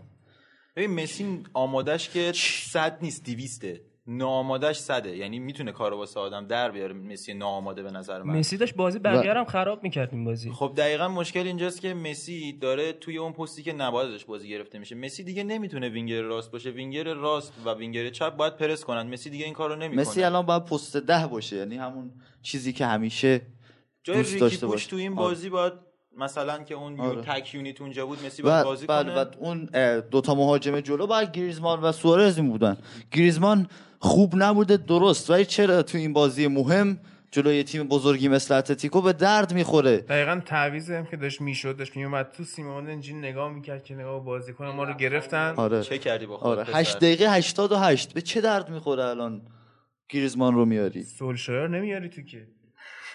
ببین مسی آمادهش که 100 نیست 200 ناآمادهش صده. یعنی می‌تونه کارو واسه آدم در بیاره. مسی ناآماده به نظر من. مسی داشت بازی بقیه هم خراب می‌کرد این بازی. خب دقیقا مشکل اینجاست که مسی داره توی اون پستی که نباید داشت بازی گرفته میشه. مسی دیگه نمی‌تونه وینگر راست باشه. وینگر راست و وینگر چپ باید پرس کنن. مسی دیگه این کارو نمی‌کنه. مسی الان باید پست ده باشه. یعنی همون چیزی که همیشه جای ریکی پوش تو این بازی باید مثلا که اون آره. تک یونیت اونجا بود مسی باید بازی کنه. بعد اون دوتا مهاجم جلو باید گریزمان و سوارز این بودن. گریزمان خوب نبوده درست. ولی چرا تو این بازی مهم؟ جلوی تیم بزرگی مثل اتلتیکو به درد می‌خوره. دقیقا تعویض هم که داشت می‌شد داشت میومد. تو سیمون انجین نگاه می‌کرد که نگاه بازی کنه ما رو گرفتن. آره. چه کردی با آره. 8 دقیقه 88 به چه درد می‌خوره الان گریزمان رو میاری؟ سولشایر نمیاری تو که.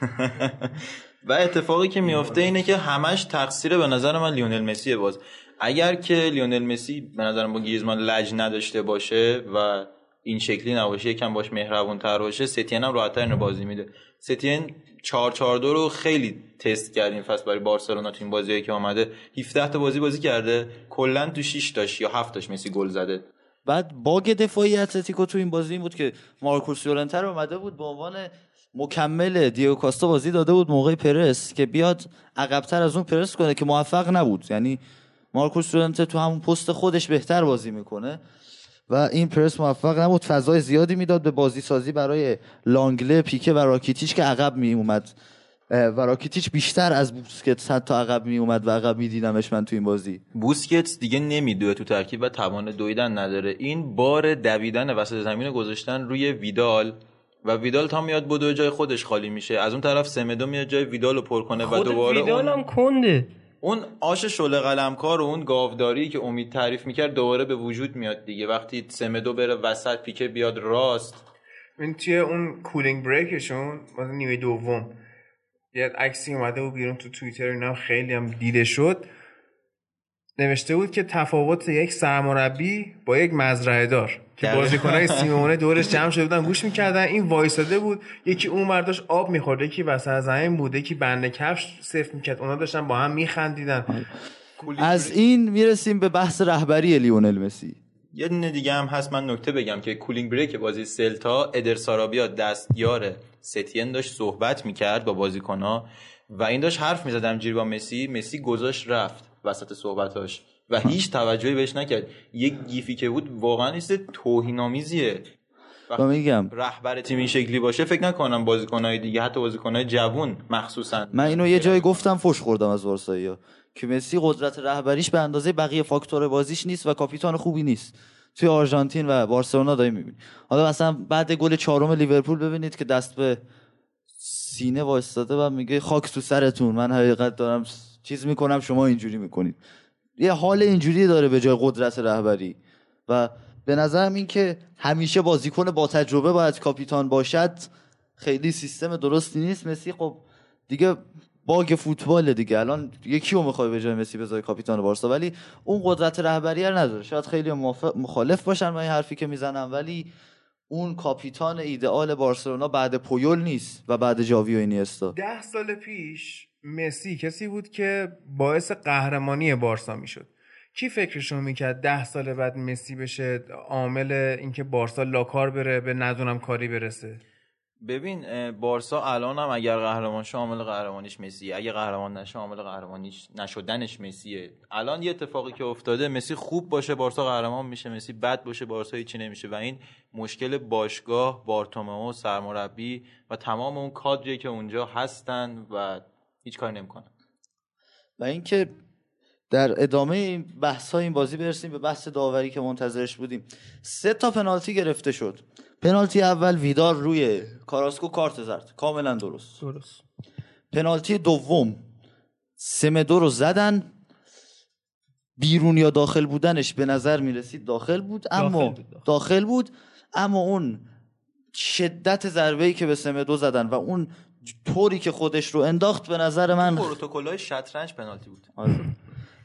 و اتفاقی که میافته اینه که همش تقصیر به نظر من لیونل مسی باز. اگر که لیونل مسی به نظرم با گریزمان لج نداشته باشه و این شکلی نباشه یکم باش مهربون تر باشه ستین هم راحتتر اینو بازی میده. ستین 4 4 2 رو خیلی تست کرد این فصل برای بارسلونا تو این بازیایی که اومده. 17 تا بازی بازی کرده. کلا تو 6 تاش یا 7 تاش مسی گل زده. بعد باگ دفاعی اتلتیکو تو این بازی این بود که مارکوس یورنتر اومده بود به عنوان مکمل دیو کاستا بازی داده بود موقع پرس که بیاد عقبتر از اون پرس کنه که موفق نبود. یعنی مارکوس یورنتر تو همون پست خودش بهتر بازی می‌کنه و این پرس موفق نبود. فضای زیادی می‌داد به بازی سازی برای لانگله پیکه و راکیتیچ که عقب می اومد و راکیتیچ بیشتر از بوسکتس تا عقب می اومد و عقب می دیدمش من تو این بازی. بوسکتس دیگه نمیدوه تو ترکیب و توان دویدن نداره. این بار دویدن وسط زمین گذاشتن روی ویدال. و ویدال تا میاد بدو جای خودش خالی میشه. از اون طرف سمدو میاد جای ویدال رو پر کنه و دوباره ویدال هم کنده. اون آش شله قلمکار و اون گاوداری که امید تعریف می‌کرد دوباره به وجود میاد دیگه. وقتی سمدو بره وسط پیکه بیاد راست. این توی اون کولینگ بریکشون مثلا نیمه دوم. یه عکسی اومده و بیرون تو توییتر اینا خیلی هم دیده شد. نوشته بود که تفاوت یک سرمربی با یک مزرعه دار که بازیکنای سیمونه دورش جمع شده بودن گوش می‌کردن. این وایساده بود. یکی اون مرداش آب میخورده یکی وسط زمین بوده یکی بنده کفش صف می‌کرد. اونا داشتن با هم میخندیدن. از این می‌رسیم به بحث رهبری لیونل مسی. یه دونه دیگه هم هست. من نکته بگم که cooling break بازی سلتا ادر سارابیا دستیار ستین داشت صحبت می‌کرد با بازیکنها و این داشت حرف می‌زدم جیر با مسی. مسی گذاشت رفت وسط صحبتاش. و هیچ توجهی بهش نکرد. یک گیفی که بود واقعا نیست توهین‌آمیزیه. و میگم. رهبر تیم این شکلی باشه فکر نکنم بازیکنهای دیگه حتی بازیکنهای جوون مخصوصا. من اینو یه جایی گفتم فش خوردم از بارسایی که مسی قدرت رهبریش به اندازه بقیه فاکتور بازیش نیست و کاپیتان خوبی نیست. توی آرژانتین و بارسلونا داری می‌بینی حالا مثلا بعد گل چهارم لیورپول ببینید که دست به سینه وایستاده و میگه خاک تو سرتون. من حقیقت دارم چیز می‌کنم شما اینجوری می‌کنید. یه حال اینجوری داره به جای قدرت رهبری. و به نظرم این که همیشه بازیکن با تجربه باید کاپیتان باشد خیلی سیستم درستی نیست. مسی خب دیگه باگ فوتبال دیگه. الان یکی رو می‌خوای به جای مسی بذاری کاپیتان بارسا ولی اون قدرت رهبری نداره. شاید خیلی مخالف باشن با این حرفی که می‌زنم ولی اون کاپیتان ایدئال بارسلونا بعد پویول نیست و بعد جاوی و اینیستا. ده سال پیش مسی کسی بود که باعث قهرمانی بارسا می‌شد. کی فکرشو می‌کرد ده سال بعد مسی بشه عامل اینکه بارسا لاکار بره به ندونم کاری برسه؟ ببین بارسا الان هم اگر قهرمان شه عامل قهرمانیش مسی. اگه قهرمان نشه عامل قهرمانیش نشدنش مسیه. الان یه اتفاقی که افتاده مسی خوب باشه بارسا قهرمان میشه مسی بد باشه بارسا هیچی نمیشه. و این مشکل باشگاه بارتومئو سرمربی و تمام اون کادری که اونجا هستن و هیچ کاری نمی‌کنن و اینکه در ادامه این بحث های این بازی برسیم به بحث داوری که منتظرش بودیم. سه تا پنالتی گرفته شد. پنالتی اول ویدار روی کاراسکو کارت زرد کاملا درست. درست. پنالتی دوم. سمدو رو زدن. بیرون یا داخل بودنش به نظر می رسید داخل بود اما داخل بود, داخل. بود اما اون شدت ضربه ای که به سمدو زدن و اون طوری که خودش رو انداخت به نظر من پروتکل‌های شطرنج پنالتی بود. آره.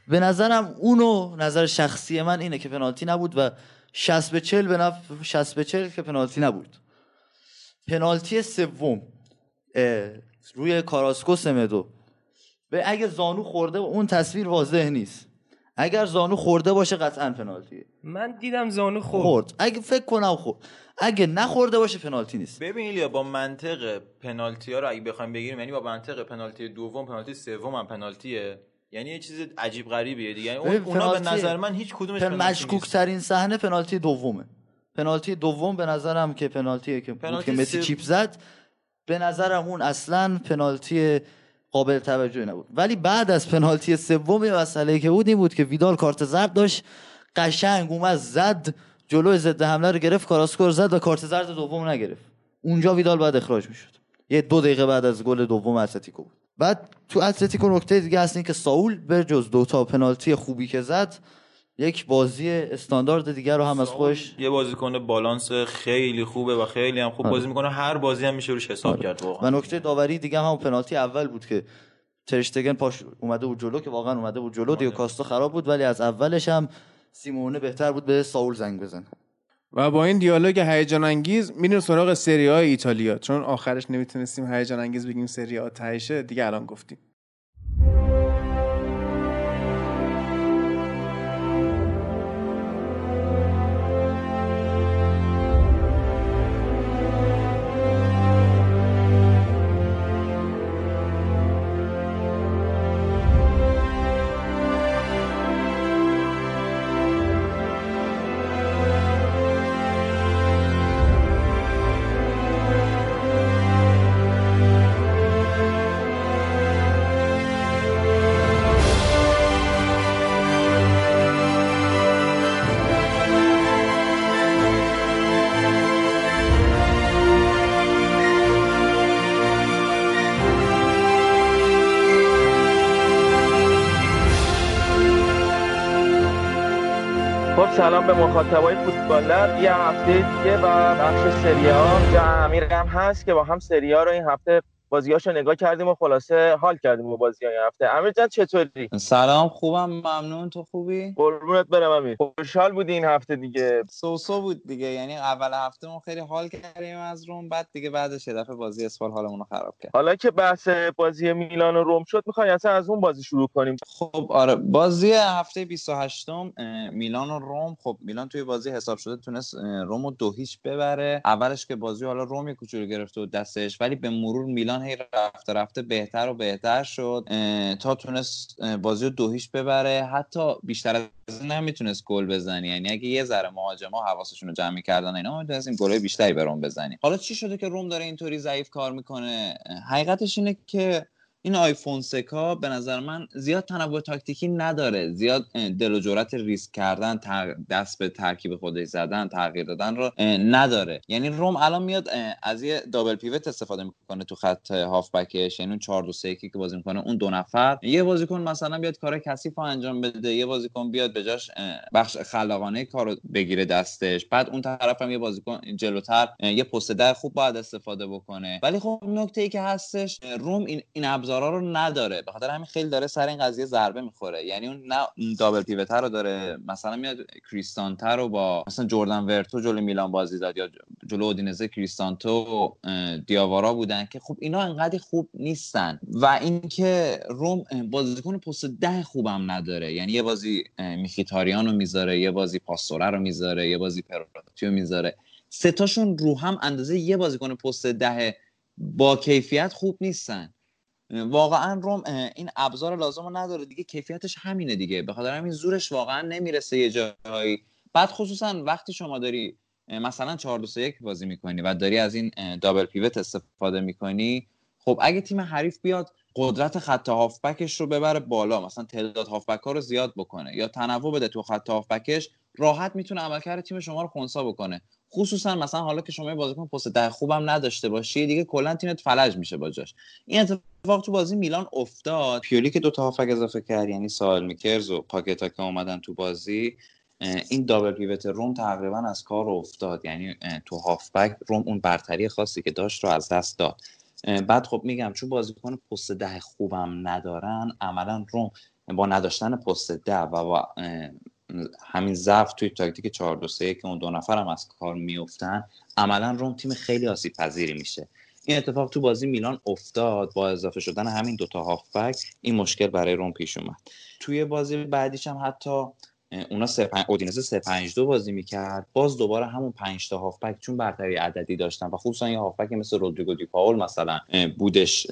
به نظرم اونو نظر شخصی من اینه که پنالتی نبود و 60 به 40 به نفع 60 به 40 که پنالتی نبود. پنالتی سوم روی کاراسکو سمدو. به اگه زانو خورده اون تصویر واضح نیست. اگر زانو خورده باشه قطعا پنالتیه. من دیدم زانو خورد, خورد. اگه فکر کنم خورد. اگه نخورده باشه پنالتی نیست. ببین یا با منطق پنالتی ها رو اگه بخوایم بگیریم یعنی با منطق پنالتی دوم پنالتی سوم هم پنالتیه. یعنی یه چیز عجیب غریبیه دیگه. یعنی اون اونا به نظر من هیچ کدومش پن... مشکوک ترین صحنه پنالتی دومه. پنالتی دوم به نظرم که پنالتیه که بود که مسی چیپ زد به نظرم اون اصلا پنالتی قابل توجهی نبود. ولی بعد از پنالتی سوم مسئله که بود این بود که ویدال کارت زرد داشت قشنگ اومد زد. جلو ضد حمله رو گرفت کاراسکور زد و کارت زرد دوم نگرفت. اونجا ویدال بعد اخراج می‌شد. یه دو دقیقه بعد از گل دوم اتلتیکو بود. بعد تو اتلتیکو نکته دیگه هست این که ساول به جز دو تا پنالتی خوبی که زد یک بازی استاندارد دیگر رو هم از خودش یه بازیکن بالانس خیلی خوبه و خیلی هم خوب آره. بازی می‌کنه. هر بازی هم میشه روش حساب آره. کرد واقعا. و نکته داوری دیگه هم پنالتی اول بود که ترشتگن پاش اومده بود جلو که واقعا اومده بود جلو. دیو کاستو خراب بود ولی از اولش هم سیمونه بهتر بود به ساول زنگ بزنه و با این دیالوگ هیجان انگیز میریم سراغ سری های ایتالیا. چون آخرش نمی‌تونستیم هیجان انگیز بگیم سری ها تهشه دیگه الان گفتیم. به مخاطبای فوتبال لب. یه هفته دیگه و بخش سری ها جا امیر هست که با هم سری ها رو این هفته بازیاشو نگاه کردیم و خلاصه حال کردیم با بازی های هفته. امیر جان چطوری؟ سلام خوبم ممنون. تو خوبی؟ قربونت برم امیر. خوشحال بودی این هفته دیگه؟ سوسو بود دیگه. یعنی اول هفته ما خیلی حال کردیم از روم بعد دیگه بعدش یه دفعه بازی اسپال حالمون رو خراب کرد. حالا که بحث بازی میلان و روم شد می‌خوای اصلا از اون بازی شروع کنیم؟ خب آره. بازی هفته 28 م میلان و روم. خب میلان توی بازی حساب شده تونست روم رو دو هیچ ببره. اولش که بازی حالا روم یه کوچولو گرفته و دستش ولی به مرور میلان میلان هی رفته رفته بهتر و بهتر شد تا تونست بازی رو دوهیش ببره. حتی بیشتر از این نمی‌تونست گل بزنی. یعنی اگه یه ذره مهاجما حواسشون رو جمع می‌کردن اینا می‌تونستیم گل بیشتری به روم بزنیم. حالا چی شده که روم داره اینطوری ضعیف کار می‌کنه؟ حقیقتش اینه که این آیفون سکا به نظر من زیاد تنوع تاکتیکی نداره. زیاد دل و جرأت ریسک کردن دست به ترکیب خودش زدن تغییر دادن رو نداره. یعنی روم الان میاد از یه دابل پیوت استفاده می‌کنه تو خط هافبکش. یعنی اون 4 2 3 که بازی می‌کنه اون دو نفر. یه بازیکن مثلا بیاد کار کثیف انجام بده. یه بازیکن بیاد به جاش بخش خلاقانه کارو بگیره دستش. بعد اون طرف هم یه بازیکن جلوتر یه پست در خوب باید استفاده بکنه. ولی خب نکته ای که هستش روم این این ابزارا رو نداره. به خاطر همین خیلی داره سر این قضیه ضربه می‌خوره. یعنی اون نه دابل پیوتر رو داره. مثلا میاد کریستانتر رو با مثلا جردن ورتو جلو میلان بازی داد یا جلو اودینزه کریستانتو دیاوارا بودن که خب اینا انقدر خوب نیستن. و اینکه روم بازیکن پست ده خوبم نداره. یعنی یه بازی میخیتاریان رو می‌ذاره یه بازی پاستوره رو می‌ذاره یه بازی پروتیو می‌ذاره. سه تاشون رو هم اندازه یه بازیکن پست ده با کیفیت خوب نیستن. واقعا روم این ابزار لازم رو نداره. دیگه کیفیتش همینه دیگه. به خاطر همین زورش واقعا نمی‌رسه یه جایی. بعد خصوصا وقتی شما داری مثلا 4 2 1 بازی می‌کنی و داری از این دابل پیوت استفاده می‌کنی خب اگه تیم حریف بیاد قدرت خط هافبکش رو ببره بالا. مثلا تعداد هافبک ها رو زیاد بکنه یا تنوع بده تو خط هافبکش راحت می‌تونه عملکرد تیم شما رو خونسا بکنه. خصوصا مثلا حالا که شما بازیکن پست ده خوبم نداشته باشی دیگه کلا تیمت فلج میشه با جاش. این اتفاق تو بازی میلان افتاد. پیولی که دو تا هافک اضافه کرد یعنی سال میکرز و پاکتا که اومدن تو بازی این دابل پیوت روم تقریبا از کار افتاد. یعنی تو هافبک روم اون برتری خاصی که داشت رو از دست داد. بعد خب میگم چون بازیکن پست ده خوبم ندارن عملا روم با نداشتن پست ده و با همین ضعف توی تاکتیک 4 2 که اون دو نفر هم از کار میفتن عملا روم تیم خیلی آسیب پذیری میشه. این اتفاق تو بازی میلان افتاد با اضافه شدن همین دوتا هافبک این مشکل برای روم پیش اومد. توی بازی بعدیش هم حتی اونا اودینزه 3 5 2 بازی می‌کرد. باز دوباره همون 5 تا هافبک چون برتری عددی داشتن و خصوصا یه هافبک مثل رودریگو دی پاول مثلا بودش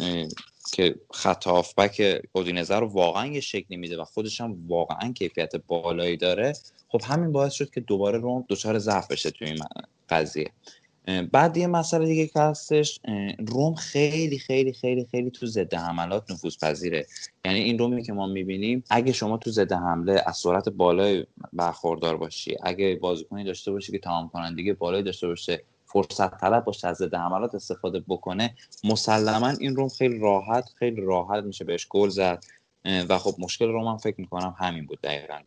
که خط هافبک اودینزه رو واقعا یه شکلی میده و خودش هم واقعا کیفیت بالایی داره. خب همین باعث شد که دوباره روم دچار ضعف بشه توی این قضیه. بعد یه مسئله دیگه که هستش روم خیلی خیلی خیلی خیلی تو ضد حملات نفوذ پذیره. یعنی این رومی که ما می‌بینیم اگه شما تو ضد حمله از سرعت بالای برخوردار باشی اگه بازیکنی داشته باشی که تمام کنندگی بالایی داشته باشه فرصت طلب باشه از ضد حملات استفاده بکنه مسلما این روم خیلی راحت خیلی راحت میشه بهش گل زد. و خب مشکل روم هم فکر می‌کنم همین بود دقیقا.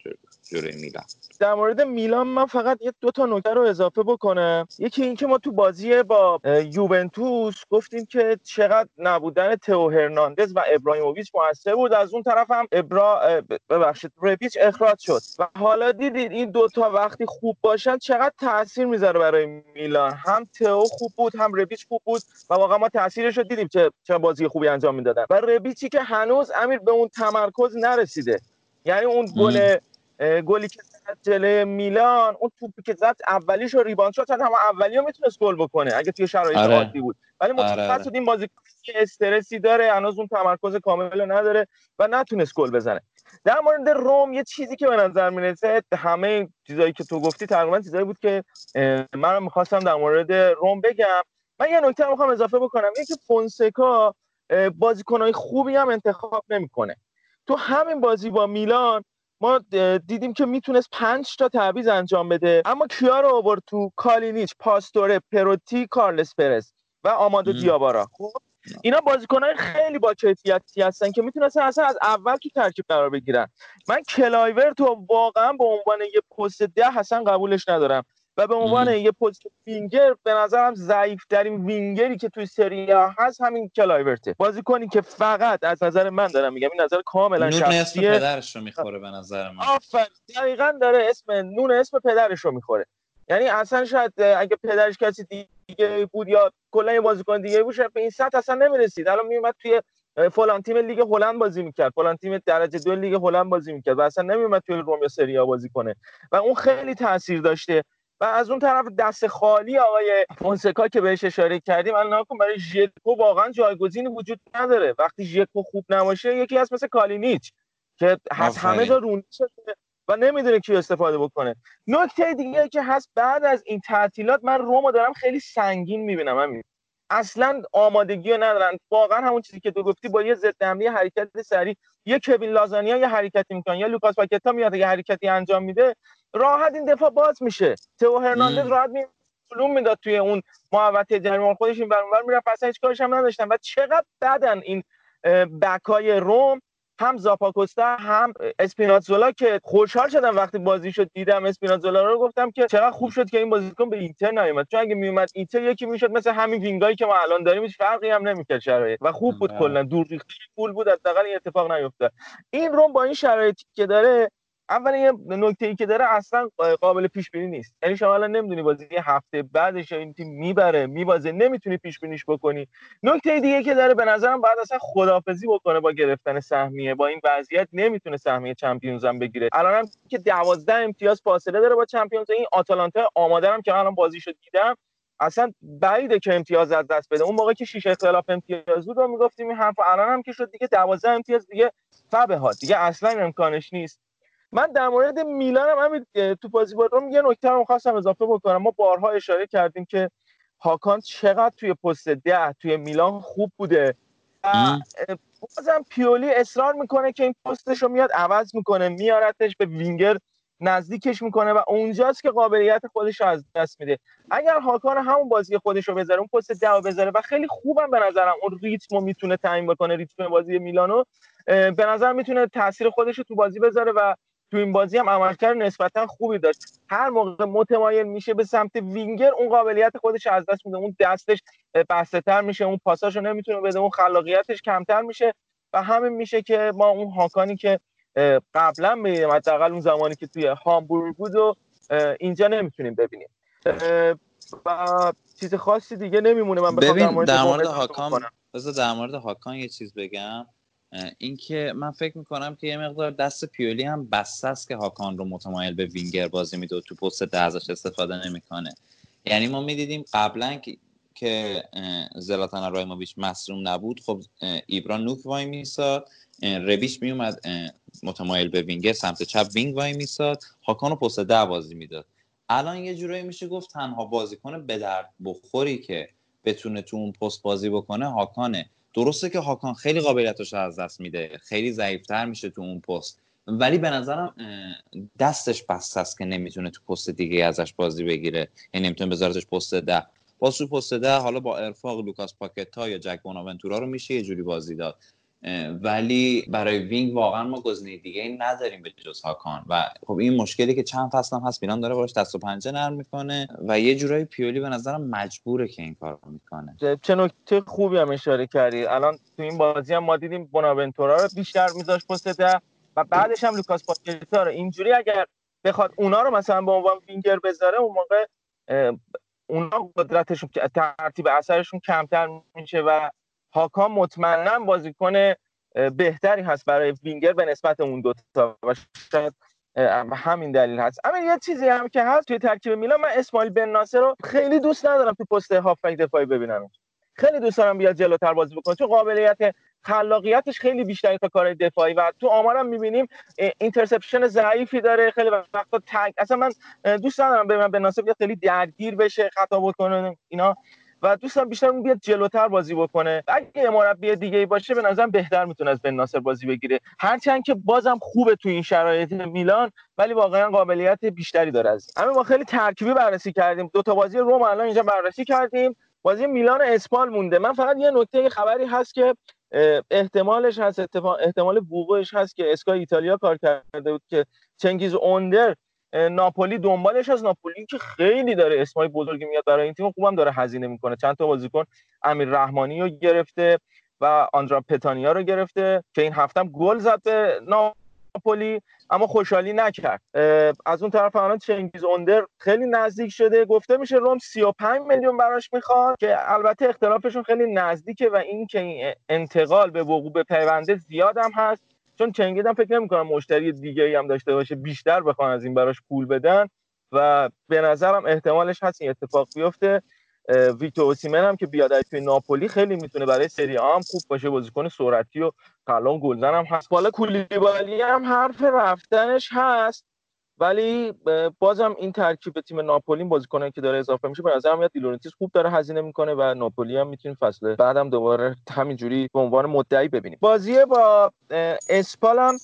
جلوی میلان. در مورد میلان من فقط یه دو تا نکته رو اضافه بکنم. یکی اینکه ما تو بازی با یوونتوس گفتیم که چقدر نبودن تئو هرناندز و ابراهیموویچ موثر بود. از اون طرف هم ابرا ببخشید رپیچ اخراج شد. و حالا دیدید این دوتا وقتی خوب باشن چقدر تاثیر می‌ذاره برای میلان. هم تئو خوب بود هم رپیچ خوب بود و واقعا ما تاثیرش رو دیدیم چه چه بازی خوبی انجام می‌دادن. و رپیچی که هنوز امیر به اون تمرکز نرسیده. یعنی اون گل گلی که جلوی میلان اون توپی که زد اولیش رو ریباند شد هم اولی رو می‌تونست گل بکنه. اگه توی شرایط آره. عادی بود. ولی متوجه آره. شد این بازیکن استرسی داره هنوز اون تمرکز کامل رو نداره و نتونست گل بزنه. در مورد روم یه چیزی که به نظر می‌رسه همه چیزایی که تو گفتی تقریبا چیزایی بود که من می‌خواستم در مورد روم بگم. من یه نکته می‌خوام اضافه بکنم. اینکه فونسکا بازیکنهای خوبی هم انتخاب نمی‌کنه. تو همین بازی با میلان ما دیدیم که می‌تونست پنج تا تعویض انجام بده. اما کیا رو آورد تو کالینیچ پاستوره پروتی کارلس پرس و آمادو دیاوارا؟ خب اینا بازیکنهای خیلی با کیفیتی هستن که می‌تونستن اصلا از اول تو ترکیب قرار بگیرن. من کلایورت رو واقعا به عنوان یه پست ده حسن قبولش ندارم. و به عنوان یه پست وینگر به نظرم ضعیف ترین وینگری که توی سری آ هست همین کلایورته بازیکنی که فقط از نظر من دارم میگم این نظر کاملا شخصیه اسم پدرش رو می‌خوره به نظر من. آفرین دقیقاً داره اسم نون اسم پدرش رو می‌خوره. یعنی اصلا شاید اگه پدرش کسی دیگه بود یا کلا یه بازیکن دیگه بود به این سطح اصلا نمی‌رسید. الان میومد توی فلان تیم لیگ هلند بازی می‌کرد. فلان تیم درجه دو لیگ هلند بازی می‌کرد و اصلا نمیومد توی رم یا سری آ بازی کنه. و اون خیلی تاثیر داشته. و از اون طرف دست خالی آقای فونسکا که بهش اشاره کردیم الان نکن برای ژکو واقعا جایگزینی وجود نداره. وقتی ژکو خوب نباشه یکی هست مثل کالینیچ که هست همه جا رونده و نمی‌دونه کی استفاده بکنه. نکته دیگه که هست بعد از این تعطیلات من رومو دارم خیلی سنگین می‌بینم همین اصلا آمادگی رو ندارن. واقعا همون چیزی که تو گفتی با یه ضد حمله حرکت سریع یه کوین لازانیا یه حرکتی می‌کنه یا لوکاس پاکتا میاد یه حرکتی انجام میده راحت این دفاع باز میشه. تو هرناندز راحت می علوم می‌داد توی اون محوطه جریمه خودش این برون می‌رفت. اصلا هیچ کارش هم نداشتن. و چقدر بدن این بکای روم هم زاپاکوستا هم اسپیناتزولا که خوشحال شدم وقتی بازی شد دیدم اسپیناتزولا رو گفتم که چقدر خوب شد که این بازیکن به اینتر نیومد. چون اگه میومد اینتر یکی می‌شد مثل همین وینگایی که ما الان داریم هیچ فرقی هم نمی‌کرد شرایط. و خوب بود کلا. دور ریخته پول بود حداقل این اتفاق نیفتاد. این روم با این شرایطی که داره اول یه نکته ای که داره اصلا قابل پیش بینی نیست. یعنی شما الان نمی‌دونی بازی هفته بعدش این تیم می‌بره میبازه نمی‌تونی پیش بینیش بکنی. نکته دیگه که داره به نظرم بعد اصلا خدافزی بکنه با گرفتن سهمیه با این وضعیت نمی‌تونه سهمیه چمپیونز هم بگیره. الان هم که 12 امتیاز فاصله داره با چمپیونز این آتالانتا آماده هم که الان بازیشو دیدم اصلا بعیده که امتیاز از دست بده. اون موقع که شیش اختلاف امتیاز بود رو می‌گفتیم این حرف الان هم که شد دیگه 12 امتیاز دیگه فبه ها دیگه اصلا امکانش نیست. من در مورد میلان هم همین تو بازی با روم یه نکته رو خواستم اضافه بکنم. ما بارها اشاره کردیم که هاکان چقدر توی پست ده توی میلان خوب بوده. بازم پیولی اصرار می‌کنه که این پستش رو میاد عوض می‌کنه میارتش به وینگر نزدیکش می‌کنه و اونجاست که قابلیت خودش رو از دست میده. اگر هاکان همون بازی خودش رو بذاره اون پست ده بذاره و خیلی خوبم به نظرم اون ریتم رو می‌تونه تعیین بکنه ریتم بازی میلانو به نظر می‌تونه تاثیر خودش رو تو بازی بذاره و تو این بازی هم عملکرد نسبتا خوبی داشت. هر موقع متمایل میشه به سمت وینگر اون قابلیت خودش از دست میده. اون دستش بسته تر میشه اون پاساشو نمی‌تونه بده اون خلاقیتش کمتر میشه و همین میشه که ما اون هاکانی که قبلا میدیم حداقل اون زمانی که توی هامبورگ بود و اینجا نمی‌تونیم ببینیم. و چیز خاصی دیگه نمیمونه. من ببین در مورد هاکان در مورد هاکان یه چیز بگم. اینکه من فکر می‌کنم که یه مقدار دست پیولی هم بسته است که هاکان رو متمایل به وینگر بازی میده و تو پست ده ازش استفاده نمی‌کنه. یعنی ما می‌دیدیم قبلا که زلاتان ابراهیموویچ مصدوم نبود. خب ایبرا نوک وای میساد. ربیچ میومد متمایل به وینگر سمت چپ وینگ وای میساد. هاکان رو پست ده بازی می‌داد. الان یه جورایی میشه گفت تنها بازیکن به درد بخوری که بتونه تو اون پست بازی بکنه هاکانه. درسته که هاکان خیلی قابلیتش از دست میده خیلی ضعیفتر میشه تو اون پست. ولی به نظرم دستش بسته است که نمی‌تونه تو پست دیگه ازش بازی بگیره. یعنی نمی‌تونه بذارتش پست ده. باز تو پست ده حالا با ارفاق لوکاس پاکتا یا جک بوناونتورا رو میشه یه جوری بازی داد. ولی برای وینگ واقعا ما گزینه دیگه ای نداریم به جز هاکان. و خب این مشکلی که چند فصل هم هست میلان داره باش دست و پنجه نرم می‌کنه و یه جورایی پیولی به نظرم مجبوره که این کار می‌کنه. چه نکته خوبی هم اشاره کردی. الان تو این بازی هم ما دیدیم بوناونتورا رو بیشتر میذاش پست ده و بعدش هم لوکاس پاکتا رو. اینجوری اگر بخواد اونا رو مثلا به عنوان وینگر بذاره اون موقع اونا قدرتشون ترتیب اثرشون کمتر میشه و هاکان مطمئنا بازیکن بهتری هست برای وینگر به نسبت اون دوتا و شاید همین دلیل هست. اما یه چیزی هم که هست توی ترکیب میلان من اسماعیل بن ناصر رو خیلی دوست ندارم تو پست هافبک دفاعی ببینم. خیلی دوست دارم بیاد جلوتر بازی بکنه چون قابلیت خلاقیتش خیلی بیشتره تا کار دفاعی و تو آمارم می‌بینیم اینترسپشن ضعیفی داره خیلی وقتا تگ اصلا من دوست ندارم من به ناصر خیلی درگیر بشه خطا بکنه اینا. و دوستم بیشتر اون بیاد جلوتر بازی بکنه. اگه مربی دیگه باشه به نظرم بهتر می‌تونه از بن ناصر بازی بگیره. هرچند که بازم خوبه تو این شرایط میلان ولی واقعا قابلیت بیشتری داره از اما ما خیلی ترکیبی بررسی کردیم. دو تا بازی روم الان اینجا بررسی کردیم. بازی میلان اسپال مونده. من فقط یه نکته خبری هست که احتمالش هست احتمال وقوعش هست که اسکای ایتالیا کار کرده بود که چنگیز اوندر ناپولی دنبالش از ناپولی که خیلی داره اسمای بزرگی میاد برای این تیم خوبم داره هزینه می‌کنه. چند تا بازیکن؟ امیر رحمانی رو گرفته و آندرا پتانیا رو گرفته که این هفتم گل زد ناپولی اما خوشحالی نکرد. از اون طرف الان چنگیز اوندر خیلی نزدیک شده. گفته میشه روم 35 میلیون براش می‌خواد که البته اختلافشون خیلی نزدیکه و این که انتقال به وقوع به پیونده زیاد هم هست. چون چنگیز هم فکر نمی‌کنم مشتری دیگه ای هم داشته باشه بیشتر بخوان از این براش پول بدن و به نظرم احتمالش هست این اتفاق بیفته. ویکتور اوسیمن هم که بیاد توی ناپولی خیلی می‌تونه برای سری آ هم خوب باشه بازیکن سرعتی و کلاً گلزن هم هست. بالا کولیبالی هم حرف رفتنش هست. ولی بازم این ترکیب تیم ناپولی بازیکنایی که داره اضافه میشه به نظر میاد دیلورنتیس خوب داره هزینه می‌کنه و ناپولی هم می‌تونیم فصل بعدم دوباره همینجوری به عنوان مدعی ببینیم. بازی با اسپال هم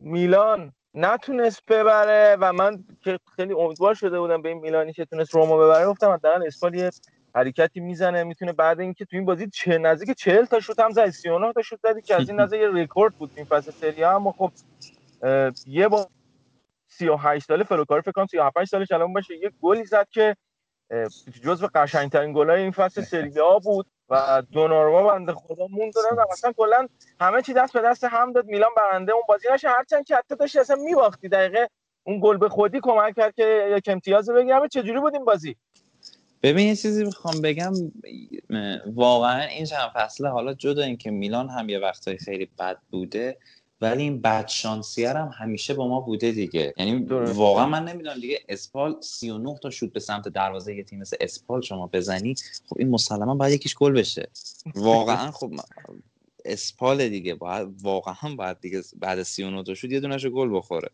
میلان نتونست ببره و من که خیلی امیدوار شده بودم به این میلانی که تونست روما ببره گفتم حداقل اسپال یه حرکتی می‌زنه می‌تونه بعد اینکه تو این بازی چه نزدیک 40 تا شوت هم زد 39 تا شوت زدی که از این نظر یه رکورد بود این فصل سری آ اما خب یه با 38 ساله فلوکاری فکر کنم 37 سالش الان باشه. یه گلی زد که جزو قشنگترین گلای این فصل سری آ بود و دوناروما بنده خدا موند و مثلا کلا همه چی دست به دست هم داد. میلان برنده اون بازی نشه. هرچند که حتی داشت اصلا میباختی دقیقه. اون گل به خودی کمک کرد که یک امتیاز بگیرم چجوری بود این بازی؟ ببین یه چیزی می‌خوام بگم. واقعا این چند فصله حالا جدا اینکه میلان هم یه وقتای خیلی بد بوده ولی این بد شانسی هم همیشه با ما بوده دیگه. یعنی واقعا من نمی‌دونم دیگه اسپال 39 تا شوت به سمت دروازه یه تیم مثل اسپال شما بزنی خب این مسلما باید یکیش گل بشه. واقعا خب اسپال دیگه باید واقعا باید دیگه بعد 39 تا شوت یه دونهشو گل بخوره.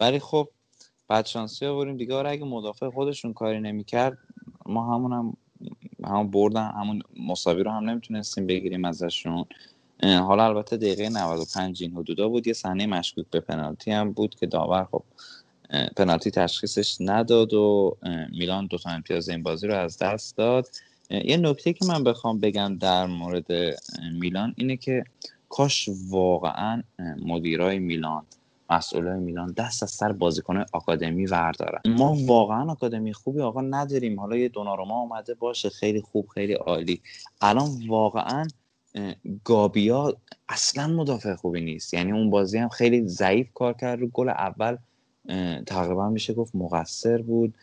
ولی خب بعد شانسی آوریم دیگه. آره اگه مدافع خودشون کاری نمی‌کرد ما همون هم همون بردن همون مساوی رو هم نمی‌تونستیم بگیریم ازشون. حالا البته دقیقه 95 این حدودا بود. یه صحنه مشکوک به پنالتی هم بود که داور خب پنالتی تشخیصش نداد و میلان دو تا امتیاز این بازی رو از دست داد. یه نکته که من بخوام بگم در مورد میلان اینه که کاش واقعا مدیرای میلان مسئولای میلان دست از سر بازیکن آکادمی وردارن. ما واقعا آکادمی خوبی آقا نداریم. حالا یه دوناروما اومده باشه خیلی خوب خیلی عالی. الان واقعا گابیا اصلا مدافع خوبی نیست. یعنی اون بازی هم خیلی ضعیف کار کرد. رو گل اول تقریبا میشه گفت مقصر بود.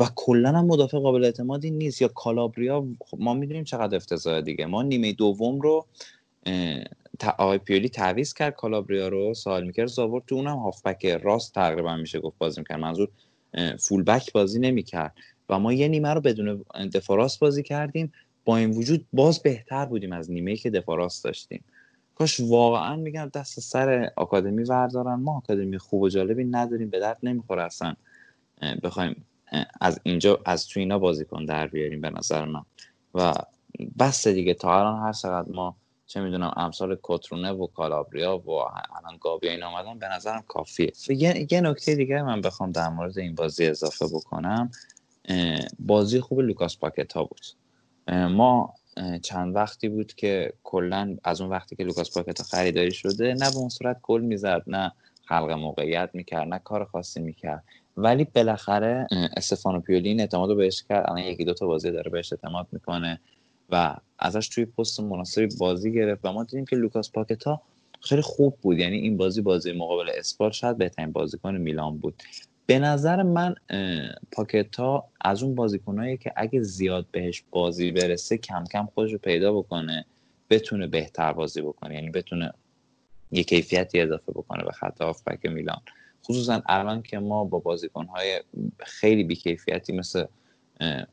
و کلا هم مدافع قابل اعتمادی نیست. یا کالابریا خب ما می‌دونیم چقدر افتضاح دیگه. ما نیمه دوم رو آقای پیولی تعویض کرد کالابریا رو. سوال می‌کرد زاورد تو اونم هافبک راست تقریبا میشه گفت بازی می‌کرد. منظور فول بک بازی نمی‌کرد. و ما یه نیمه رو بدون دفاع بازی کردیم. با این وجود باز بهتر بودیم از نیمه که دفاع داشتیم. کاش واقعا میگم دست سر آکادمی وردارن. ما آکادمی خوب و جالبی نداریم به درد نمی‌خوره اصلا. بخوایم از اینجا از تو اینا بازیکن در بیاریم به نظر من. و بس دیگه تا الان هر چقدر ما چه می‌دونم امثال کترونه و کالابریا و الان گابی این آمدن به نظرم کافیه. یه, یه نکته دیگه من بخوام در مورد این بازی اضافه بکنم. بازی خوب لوکاس پاکتا بود. ما چند وقتی بود که کلا از اون وقتی که لوکاس پاکتا خریداری شده نه به اون صورت گل می‌زد نه خلق موقعیت می‌کرد نه کار خاصی می‌کرد. ولی بالاخره استفانو پیولی این اعتماد رو بهش کرد. الان یکی دو تا بازی داره بهش اعتماد می‌کنه و ازش توی پست مناسبی بازی گرفت و ما دیدیم که لوکاس پاکتا خیلی خوب بود. یعنی این بازی بازی مقابل اسپال شاید بهترین بازیکن میلان بود. به نظر من پاکتا از اون بازیکنایی که اگه زیاد بهش بازی برسه کم کم خودش رو پیدا بکنه بتونه بهتر بازی بکنه. یعنی بتونه یه کیفیتی اضافه بکنه به خط هافبک میلان. خصوصا الان که ما با بازیکنهای خیلی بیکیفیتی مثل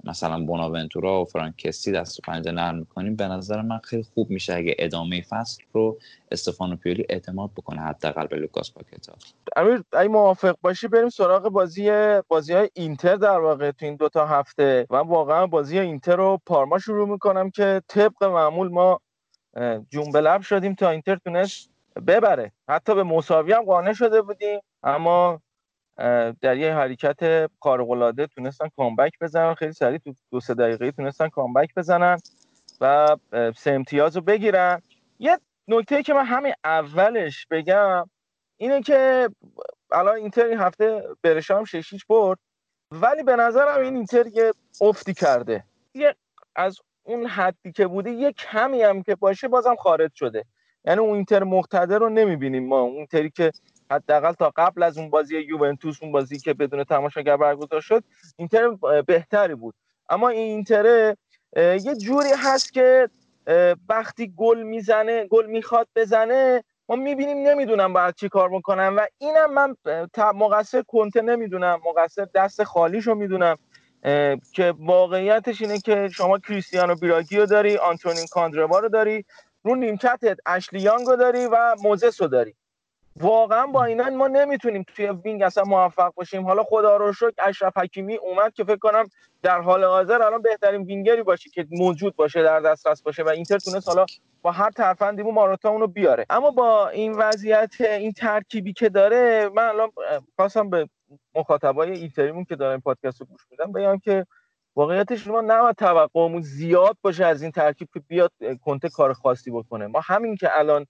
مثلا بوناونتورا و فرانکسی دست پنجه نرم می‌کنیم به نظر من خیلی خوب میشه اگه ادامه فصل رو استفانو پیولی اعتماد بکنه حداقل به لوکاس پاکتا. امیر اگه موافق باشی بریم سراغ بازی بازی های اینتر در واقع تو این دوتا هفته. من واقعا بازی اینتر رو پارما شروع می‌کنم که طبق معمول ما جون لب شدیم تا اینتر تونست ببره. حتی به مساوی هم قانع شده بودیم اما در یه حرکت خارق تونستن کامبک بزنن. خیلی سریع تو دو سه دقیقه تونستن کامبک بزنن و سه امتیاز رو بگیرن. یه نکته که من همین اولش بگم اینه که الان اینتر این هفته برشام ششیش برد ولی به نظرم این اینتر یه افتی کرده. یه از اون حدی که بوده یه کمی هم که باشه بازم خارج شده. یعنی اون اینتر مقتدر رو نمی‌بینیم ما. اون اینتری که حداقل تا قبل از اون بازی یوونتوس اون بازی که بدون تماشاگر برگزار شد اینتر بهتری بود. اما این اینتر یه جوری هست که وقتی گل می‌زنه گل می‌خواد بزنه ما می‌بینیم نمی‌دونم باید چی کار بکنم و اینم من مقصر کنته نمی‌دونم مقصر دست خالیشو می‌دونم که واقعیتش اینه که شما کریستیانو بیراگی رو داری آنتونیو کاندروا رو داری رو نیمکتت اشلی یانگ رو داری و موزس رو داری. واقعا با اینا ما نمی‌تونیم توی wing اصلا موفق باشیم. حالا خدا رو شکر اشرف حکیمی اومد که فکر کنم در حال حاضر الان بهترین وینگری باشه که موجود باشه در دسترس باشه و اینتر تونست حالا با هر ترفندی ماراتا اونو بیاره. اما با این وضعیت این ترکیبی که داره من الان خواستم به مخاطبای اینتریمون که دارن پادکست رو گوش میدن بگم که واقعیتش ما نباید توقعمون زیاد باشه از این ترکیب که بیاد کنته کار خاصی بکنه. ما همین که الان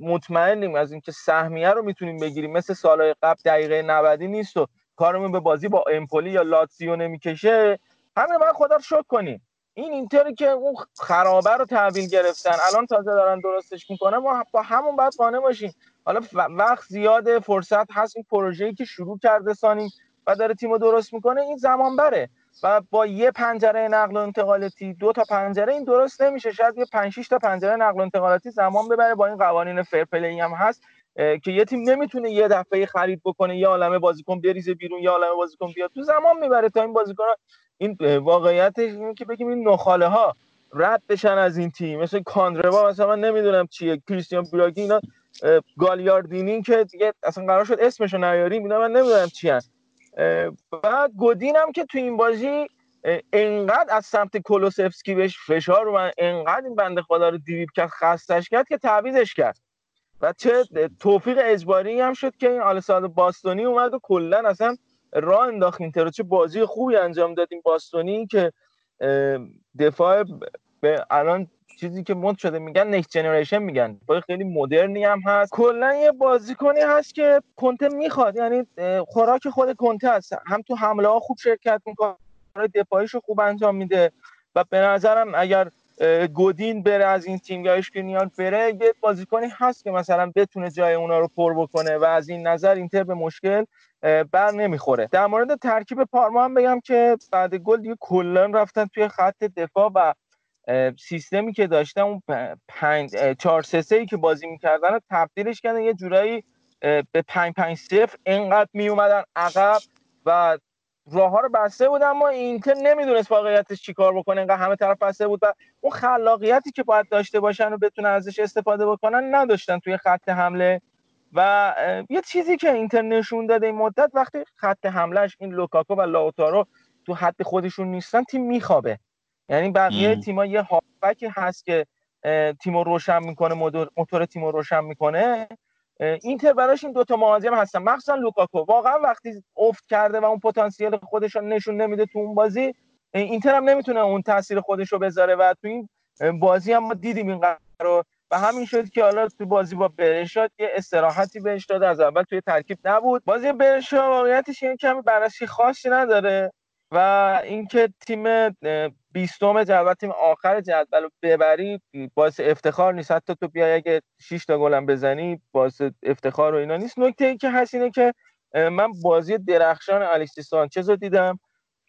مطمئنیم از اینکه سهمیه رو می‌تونیم بگیریم. مثل سالهای قبل دقیقه 90 نیست و کارمون به بازی با امپولی یا لاتسیو نمی‌کشه. همه من خدا رو شکر کنیم. این اینتر که اون خرابه رو تحویل گرفتن الان تازه دارن درستش می‌کنن ما با همون بعد قانع باشیم. حالا وقت زیاد فرصت هست این پروژه‌ای که شروع کرده سانیم و داره تیم درست می‌کنه این زمان بره و با یه پنجره نقل و انتقالاتی دو تا پنجره این درست نمیشه. شاید یه 5 6 تا پنجره نقل و انتقالاتی زمان ببره با این قوانین فرپلی هم هست که یه تیم نمی‌تونه یه دفعه خرید بکنه یه عالمه بازیکن بریزه بیرون یه عالمه بازیکن بیاد. تو زمان می‌بره تا این بازیکن این واقعیتش اینه که بگیم این نخاله ها رد بشن از این تیم. مثل کاندروا مثلا من نمی‌دونم چیه. کریستیان براگی اینا گالیاردینی که دیگه اصلا قرار شد اسمشو نیاریم اینا من نمی‌دونم چی و گودین هم که تو این بازی انقدر از سمت کولوسفسکی بهش فشار و انقدر این بنده خدا رو دیویب کرد خستش کرد که تعویزش کرد. و چه توفیق اجباری هم شد که این آلسادو باستونی اومد و کلا اصلا راه انداخت اینتر. چه بازی خوبی انجام دادیم باستونی که دفاع به الان چیزی که مد شده میگن نکست جنریشن میگن. با خیلی مدرنی هم هست. کلا یه بازیکنی هست که کنته می‌خواد. یعنی خوراک خود کنته هست هم تو حمله ها خوب شرکت می‌کنه دفاعیشو خوب انجام میده و به نظرم اگر گودین بره از این تیم یا اشکرینیان بره یه بازیکنی هست که مثلا بتونه جای اونا رو پر بکنه و از این نظر اینتر به مشکل بر نمی‌خوره. در مورد ترکیب پارما هم بگم که بعد گل دیگه کلا رفتن توی خط دفاع و سیستمی که داشتن اون پنج چهار سه ای که بازی می‌کردن تبدیلش کردن یه جورایی به پنج پنج صفر اینقدر می اومدن عقب و راه ها رو بسته بود اما اینتر نمی‌دونست واقعیتش چیکار بکنه اینقدر همه طرف بسته بود و اون خلاقیتی که باید داشته باشن و بتونن ازش استفاده بکنن نداشتن توی خط حمله. و یه چیزی که اینتر نشون داده این مدت وقتی خط حملهش این لوکاکو و لاوتارو تو حد خودشون نیستن تیم میخوابه. یعنی بقیه تیم‌ها یه هافبکی هست که تیمو روشن می‌کنه موتور تیمو روشن می‌کنه. اینتر براش این دوتا مهاجم هستن. مخصوصا لوکاکو. واقعا وقتی افت کرده و اون پتانسیل خودش رو نشون نمیده تو اون بازی اینتر هم نمی‌تونه اون تاثیر خودش رو بذاره و تو این بازی هم ما دیدیم این رو و همین شد که حالا تو بازی با برشاد یه استراحتی بهش داد از اول توی ترکیب نبود. بازی برشاد واقعیتش این کمی بررسی خاصی نداره. و اینکه تیم بیستم جدول تیم آخر جدول رو ببری باعث افتخار نیست. حتی تو بیای اگه 6 تا گلم بزنی باعث افتخار و اینا نیست. نکته ای که هست اینه که من بازی درخشان الیکسی سانچز رو دیدم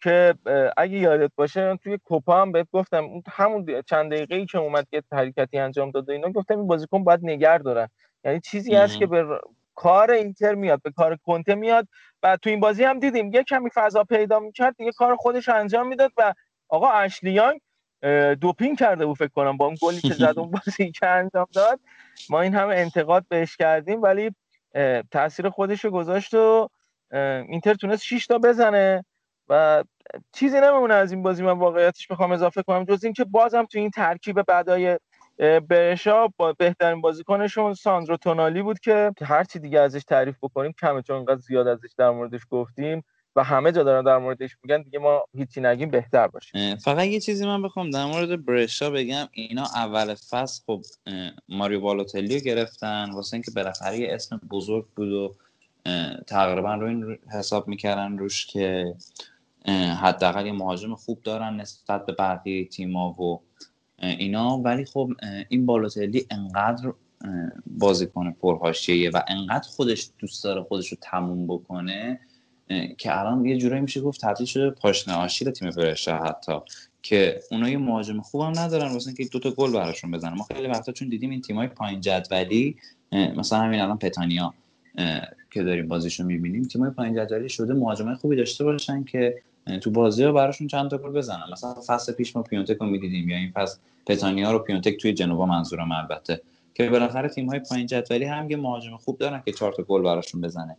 که اگه یادت باشه توی کوپا هم بهت گفتم همون چند دقیقه ای که اومد که حرکتی انجام داد اینا گفتم این بازیکن باید نگر دارن. یعنی چیزی هست که به کار اینتر میاد به کار کنته میاد. و تو این بازی هم دیدیم یه کمی فضا پیدا می‌کرد دیگه کار خودش انجام می‌داد و آقا اشلیانگ دوپین کرده بود فکر کنم با اون گلی که زد اون بازی که انجام داد. ما این همه انتقاد بهش کردیم ولی تاثیر خودش رو گذاشت و اینتر تونست 6 تا بزنه و چیزی نمیمونه از این بازی. من واقعیتش بخوام اضافه کنم جز اینکه بازم تو این ترکیب بعدای برشا با بهترین بازیکنشون ساندرو تونالی بود که هر چی دیگه ازش تعریف بکنیم کمه چون انقدر زیاد ازش در موردش گفتیم. و همه جا دارن در موردش میگن دیگه ما هیچی نگیم بهتر باشه. فقط یه چیزی من بخوام در مورد برشا بگم. اینا اول فصل خب ماریو بالوتلی رو گرفتن. واسه اینکه بالاخره یه اسم بزرگ بود و تقریبا رو این حساب می‌کردن روش که حداقل یه مهاجم خوب دارن نسبت به بقیه تیما و اینا. ولی خب این بالوتلی انقدر بازیکن پرهاشیه و انقدر خودش دوست داره خودش رو تموم بکنه که الان یه جورایی میشه گفت تبدیل شده پاشنه آشیل تیم برشا حتی که اونا یه مهاجم خوبم ندارن واسه اینکه دو تا گل براشون بزنن. ما خیلی وقتا چون دیدیم این تیمای پایین جدولی مثلا همین الان پتانیا که داریم بازیشو می‌بینیم تیمای پایین جدولی شده مهاجمای خوبی داشته باشن که تو بازی ها براشون چند تا گل بزنن. مثلا فصل پیش ما پیونتک رو می‌دیدیم یا این فصل پتانیا رو پیونتک توی جنوا منظورم البته. که بالاخره تیم های پایین جدولی هم یه مهاجم خوب دارن که چهار تا گل براشون بزنه.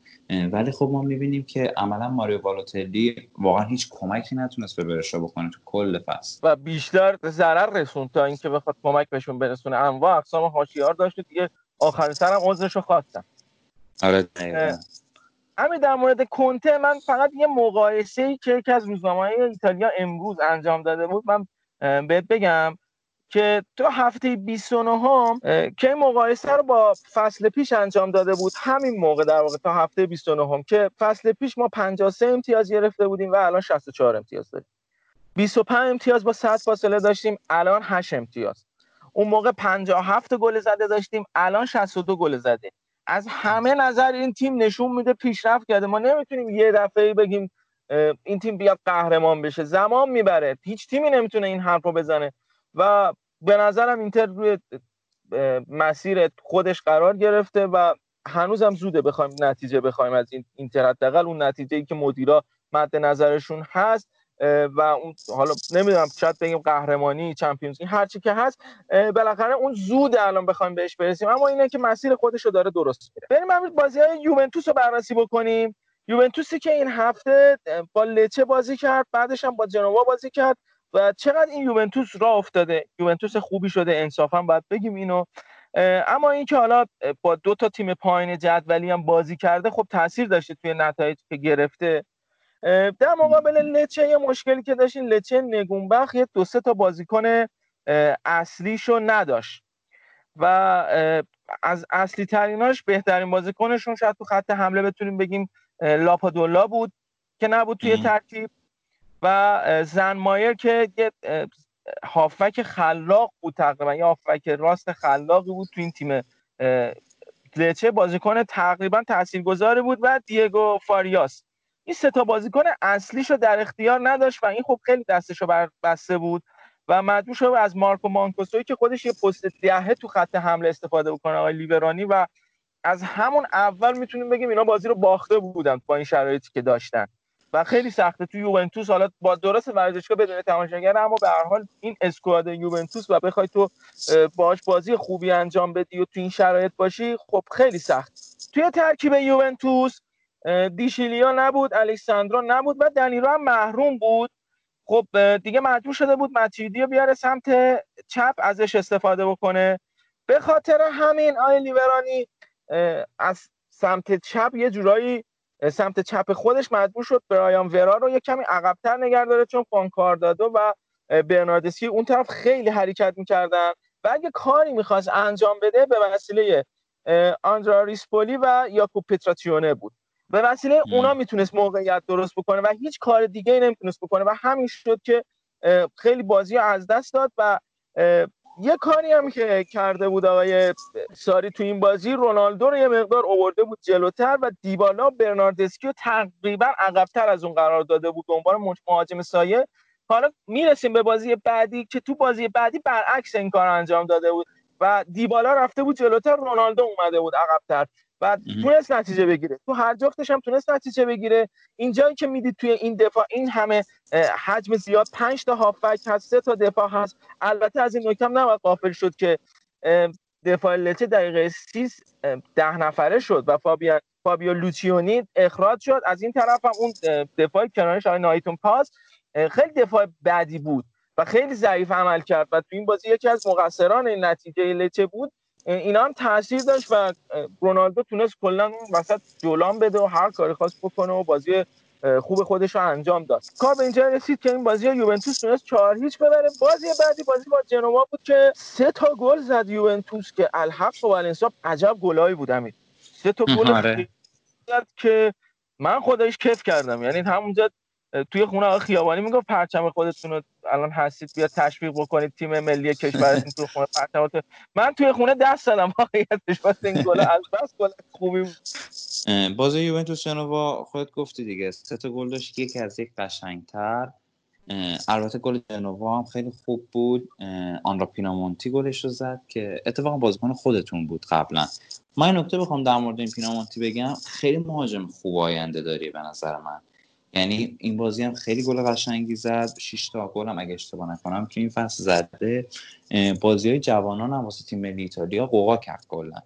ولی خب ما می‌بینیم که عملا ماریو بالوتلی واقعا هیچ کمکی نتونست به برشا بکنه تو کل فصل. و بیشتر ضرر رسوند تا اینکه بخواد کمک بهشون برسونه. انواع اقسام حاشیار داشت دیگه. آخر سرم عذرشو خواستم. آره همین در مورد کنته من فقط یه مقایسه ای که یکی از روزنامه ایتالیا امروز انجام داده بود. من بهت بگم که تو هفته 29 هم که مقایسه رو با فصل پیش انجام داده بود؟ همین موقع در واقع تا هفته 29 هم که فصل پیش ما 53 امتیاز گرفته بودیم و الان 64 امتیاز داریم. 25 امتیاز با 100 فاصله داشتیم الان 8 امتیاز. اون موقع 57 گل زده داشتیم الان 62 گل زده از همه نظر این تیم نشون میده پیشرفت کرده. ما نمی‌تونیم یه دفعه بگیم این تیم بیاد قهرمان بشه. زمان می‌بره. هیچ تیمی نمی‌تونه این حرف رو بزنه. و به نظرم اینتر روی مسیر خودش قرار گرفته و هنوزم زوده بخوایم نتیجه بخوایم از این اینتر حداقل اون نتیجه ای که مدیرا مد نظرشون هست و اون حالا نمی‌دونم شاید بگیم قهرمانی چمپیونز هر چی که هست بالاخره اون زود الان بخوایم بهش برسیم. اما اینه که مسیر خودش رو داره درست میره بریم بازی های یوونتوس رو بررسی بکنیم. یوونتوسی که این هفته با لچه بازی کرد بعدش هم با جنوا بازی کرد. و چقدر این یوونتوس را افتاده یوونتوس خوبی شده انصافا باید بگیم اینو. اما اینکه حالا با دو تا تیم پایین جدولی هم بازی کرده خب تاثیر داشته توی نتایج که گرفته. در مقابل لچه یه مشکلی که داشتین لچه نگونبخ یه دو سه تا بازیکن اصلیشو نداشت. و از اصلی تریناش بهترین بازیکنشون شاید تو خط حمله بتونیم بگیم لاپادولا بود که نبود توی ترکیب. و زنمایر که یه هافک خلاق بود تقریبا یه هافک راست خلاقی بود تو این تیم لچه بازیکن تقریبا تاثیرگذاری بود و دیگو فاریاس. این سه تا بازیکن اصلیشو در اختیار نداشت و این خب خیلی دستشو بر بسته بود و مجبور شد از مارکو مانکوسوی که خودش یه پست دهه تو خط حمله استفاده بکنه آقای لیبرانی. و از همون اول می‌تونیم بگیم اینا بازی رو باخته بودن با این شرایطی که داشتن. و خیلی سخته. تو یوونتوس حالا با درست ورزشگاه بدون تماشاگر اما به هر حال این اسکواد یوونتوس و بخوای تو باش بازی خوبی انجام بدی و تو این شرایط باشی خب خیلی سخت. توی ترکیب یوونتوس دیشیلیا نبود الکساندرو نبود و دنیرو هم محروم بود. خب دیگه مجبور شده بود ماتیودی بیاره سمت چپ ازش استفاده بکنه. به خاطر همین آی لیبرانی از سمت چپ یه جورایی سمت چپ خودش مجبور شد برایان ورا رو یه کمی عقبتر نگه داره چون دادو و برناردسکی اون طرف خیلی حرکت می‌کردن و اگه کاری می‌خواست انجام بده به وسیله آندرا ریسپولی و یاکوب پتراتیونه بود. به وسیله اونا می‌تونست موقعیت درست بکنه و هیچ کار دیگه نمی‌تونست بکنه و همین شد که خیلی بازی از دست داد و یه کاری هم که کرده بود آقای ساری تو این بازی رونالدو رو یه مقدار اوورده بود جلوتر و دیبالا برناردسکی رو تقریبا عقبتر از اون قرار داده بود عنوان مهاجم سایه. حالا می‌رسیم به بازی بعدی که تو بازی بعدی برعکس این کار انجام داده بود و دیبالا رفته بود جلوتر رونالدو اومده بود عقبتر. و تونست نتیجه بگیره. تو هر جفتش هم تونست نتیجه بگیره. اینجایی که می‌دید توی این دفاع این همه حجم زیاد پنج تا هافک هست سه تا دفاع هست. البته از این نکته نباید قافل شد که دفاع لچه دقیقه سی ده نفره شد و فابیان فابیو لوچیونی اخراج شد. از این طرف هم اون دفاع کنارش آقای نایتون پاس خیلی دفاع بدی بود و خیلی ضعیف عمل کرد و تو این بازی یکی از مقصران این نتیجه لچه بود. اینا هم تاثیر داشت و رونالدو تونست کلا وسط جولان بده و هر کاری خواست بکنه و بازی خوب خودش رو انجام داد. کار به اینجا رسید که این بازی یوونتوس تونست چهار هیچ ببره. بازی بعدی بازی با جنوا بود که سه تا گل زد یوونتوس که الحق و ولنسیا عجب گلایی بود امید سه تا گل آره. که من خودش کف کردم. یعنی همونجا توی خونه خیابانی می‌گفت پرچم خودتون رو الان هستید بیا تشویق بکنید تیم ملی کشورتون تو خونه پرچم من توی خونه دست دادم واقعیتش واسه این گل از بس گل خوبی بود. بازی یوونتوس جنوا خودت گفتی دیگه سه تا گل داشت یکی از یک قشنگتر. البته گل جنوا هم خیلی خوب بود. آن را پینامونتی گلش رو زد که اتفاقا بازیکن خودتون بود قبلا. من نکته بخوام در مورد این پینامونتی بگم خیلی مهاجم خوب آینده داری به نظر من. یعنی این بازی هم خیلی گل قشنگی زد. 6 تا گل هم اگه اشتباه نکنم که این فصل زده. بازی های جوانان هم واسه تیم ملی ایتالیا قوقا کرد کلا.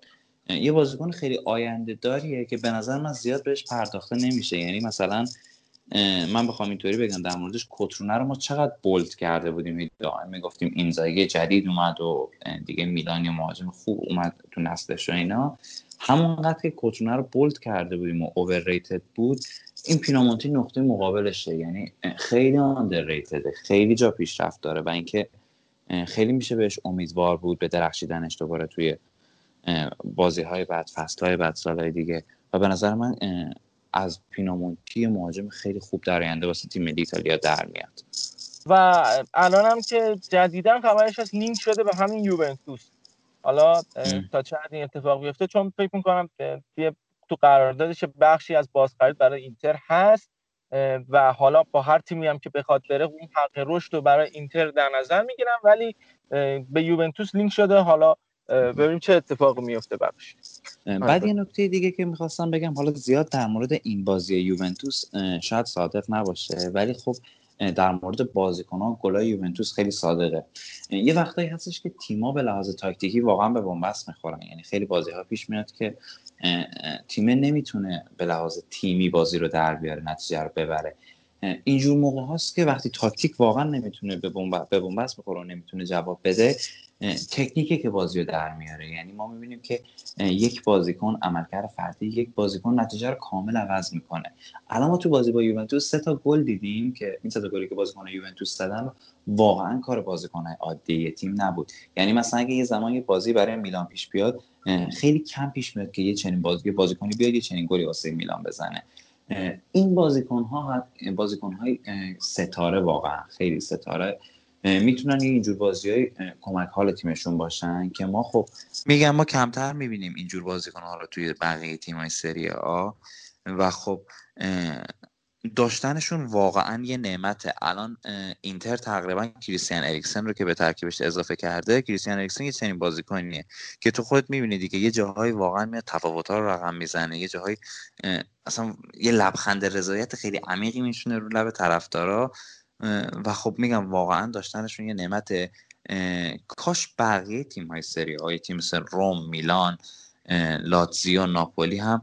یه بازیکن خیلی آینده داریه که به نظر من زیاد بهش پرداخته نمیشه. یعنی مثلا من بخوام اینطوری بگم در موردش کترونه رو ما چقدر بولد کرده بودیم می‌گفتیم این زایگه جدید اومد و دیگه میلان یا مهاجم خوب اومد تو نسلش و اینا. همونقدر که کترونه رو بولد کرده بودیم و اوورریتد بود. این پینامونتی نقطه مقابلشه. یعنی خیلی آندرریتده خیلی جا پیشرفت داره و اینکه خیلی میشه بهش امیدوار بود به درخشیدنش دوباره توی بازی های بعد فصل های بعد سال دیگه. و به نظر من از پینامونتی مهاجم خیلی خوب در آینده واسه تیم ملی ایتالیا در میاد. و الان هم که جدیدا خبرش از لینک شده به همین یوونتوس. حالا تا چه این اتفاق بیفته چون فکر می‌کنم تو قراردادش بخشی از بازخرید برای اینتر هست و حالا با هر تیمی هم که بخواد بره اون حق رشد رو برای اینتر در نظر می‌گیرم ولی به یوونتوس لینک شده. حالا ببینیم چه اتفاقی میفته براش بعد یه نکته دیگه که می‌خواستم بگم حالا زیاد در مورد این بازی یوونتوس شاید صادق نباشه ولی خب در مورد بازیکنان گلای یوونتوس خیلی صادقه. یه وقتایی هستش که تیما به لحاظ تاکتیکی واقعا به بنبست می‌خورن یعنی خیلی بازی ها پیش میاد که تیم نمی‌تونه به لحاظ تیمی بازی رو در بیاره نتیجه رو ببره. اینجور موقع هاست که وقتی تاکتیک واقعا نمی‌تونه به بنبست بخوره و نمی‌تونه جواب بده تکنیکه که بازی رو در میاره. یعنی ما می‌بینیم که یک بازیکن عملکرد فردی یک بازیکن نتیجه رو کامل عوض می‌کنه. الان ما تو بازی با یوونتوس سه تا گل دیدیم که این سه تا گلی که بازیکن یوونتوس زدن واقعا کار بازیکن عادی تیم نبود. یعنی مثلا اگه یه زمان یه بازی برای میلان پیش بیاد خیلی کم پیش میاد که یه چنین بازی بازیکنی بیاد یه چنین گلی واسه میلان بزنه. این بازیکن ها بازیکن های ستاره واقعا خیلی ستاره. می‌تونن اینجور بازی های کمک حال تیمشون باشن که ما خب میگم ما کمتر می‌بینیم اینجور بازیکن ها رو توی بقیه تیم های سری آ و خب داشتنشون واقعا یه نعمته. الان اینتر تقریبا کریستیان اریکسن رو که به ترکیبش اضافه کرده کریستیان اریکسن یه چنین بازیکنیه که تو خودت می‌بینی که یه جاهای واقعا میاد تفاوت‌ها رو رقم می‌زنه. یه جاهای اصلا یه لبخند رضایت خیلی عمیقی میشونه رو لب طرفدارا و خب میگم واقعا داشتنشون یه نعمت کاش بقیه تیم های سری های تیم مثل روم میلان لاتزیو ناپولی هم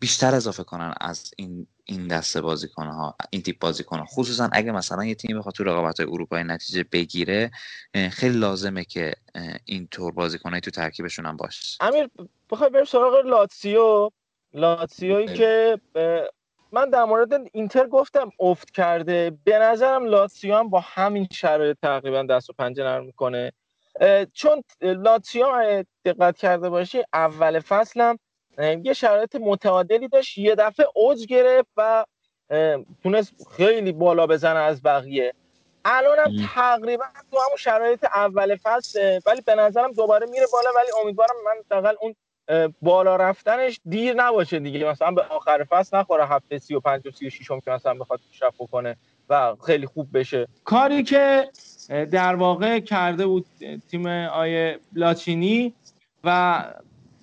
بیشتر اضافه کنن از این این دسته بازیکن ها این تیپ بازیکن ها خصوصا اگه مثلا یه تیم بخواد تو رقابت های اروپایی نتیجه بگیره خیلی لازمه که این طور بازیکن تو ترکیبشون هم باشه. امیر بخوای بریم سراغ لاتسیو. لاتسیویی که من در مورد اینتر گفتم افت کرده. به نظرم لاتسیو هم با همین شرایط تقریبا دست و پنجه نرم می‌کنه. چون لاتسیو دقت کرده باشی اول فصلم یه شرایط متعادلی داشت یه دفعه اوج گرفت و تونست خیلی بالا بزنه از بقیه. الان هم تقریبا تو همون شرایط اول فصل ولی به نظرم دوباره میره بالا ولی امیدوارم من اون بالا رفتنش دیر نباشه دیگه. مثلا به آخر فصل نخوره هفته 35 و 36 هم که مثلا بخواد پیشرفت بکنه و خیلی خوب بشه. کاری که در واقع کرده بود تیم آیه لاچینی و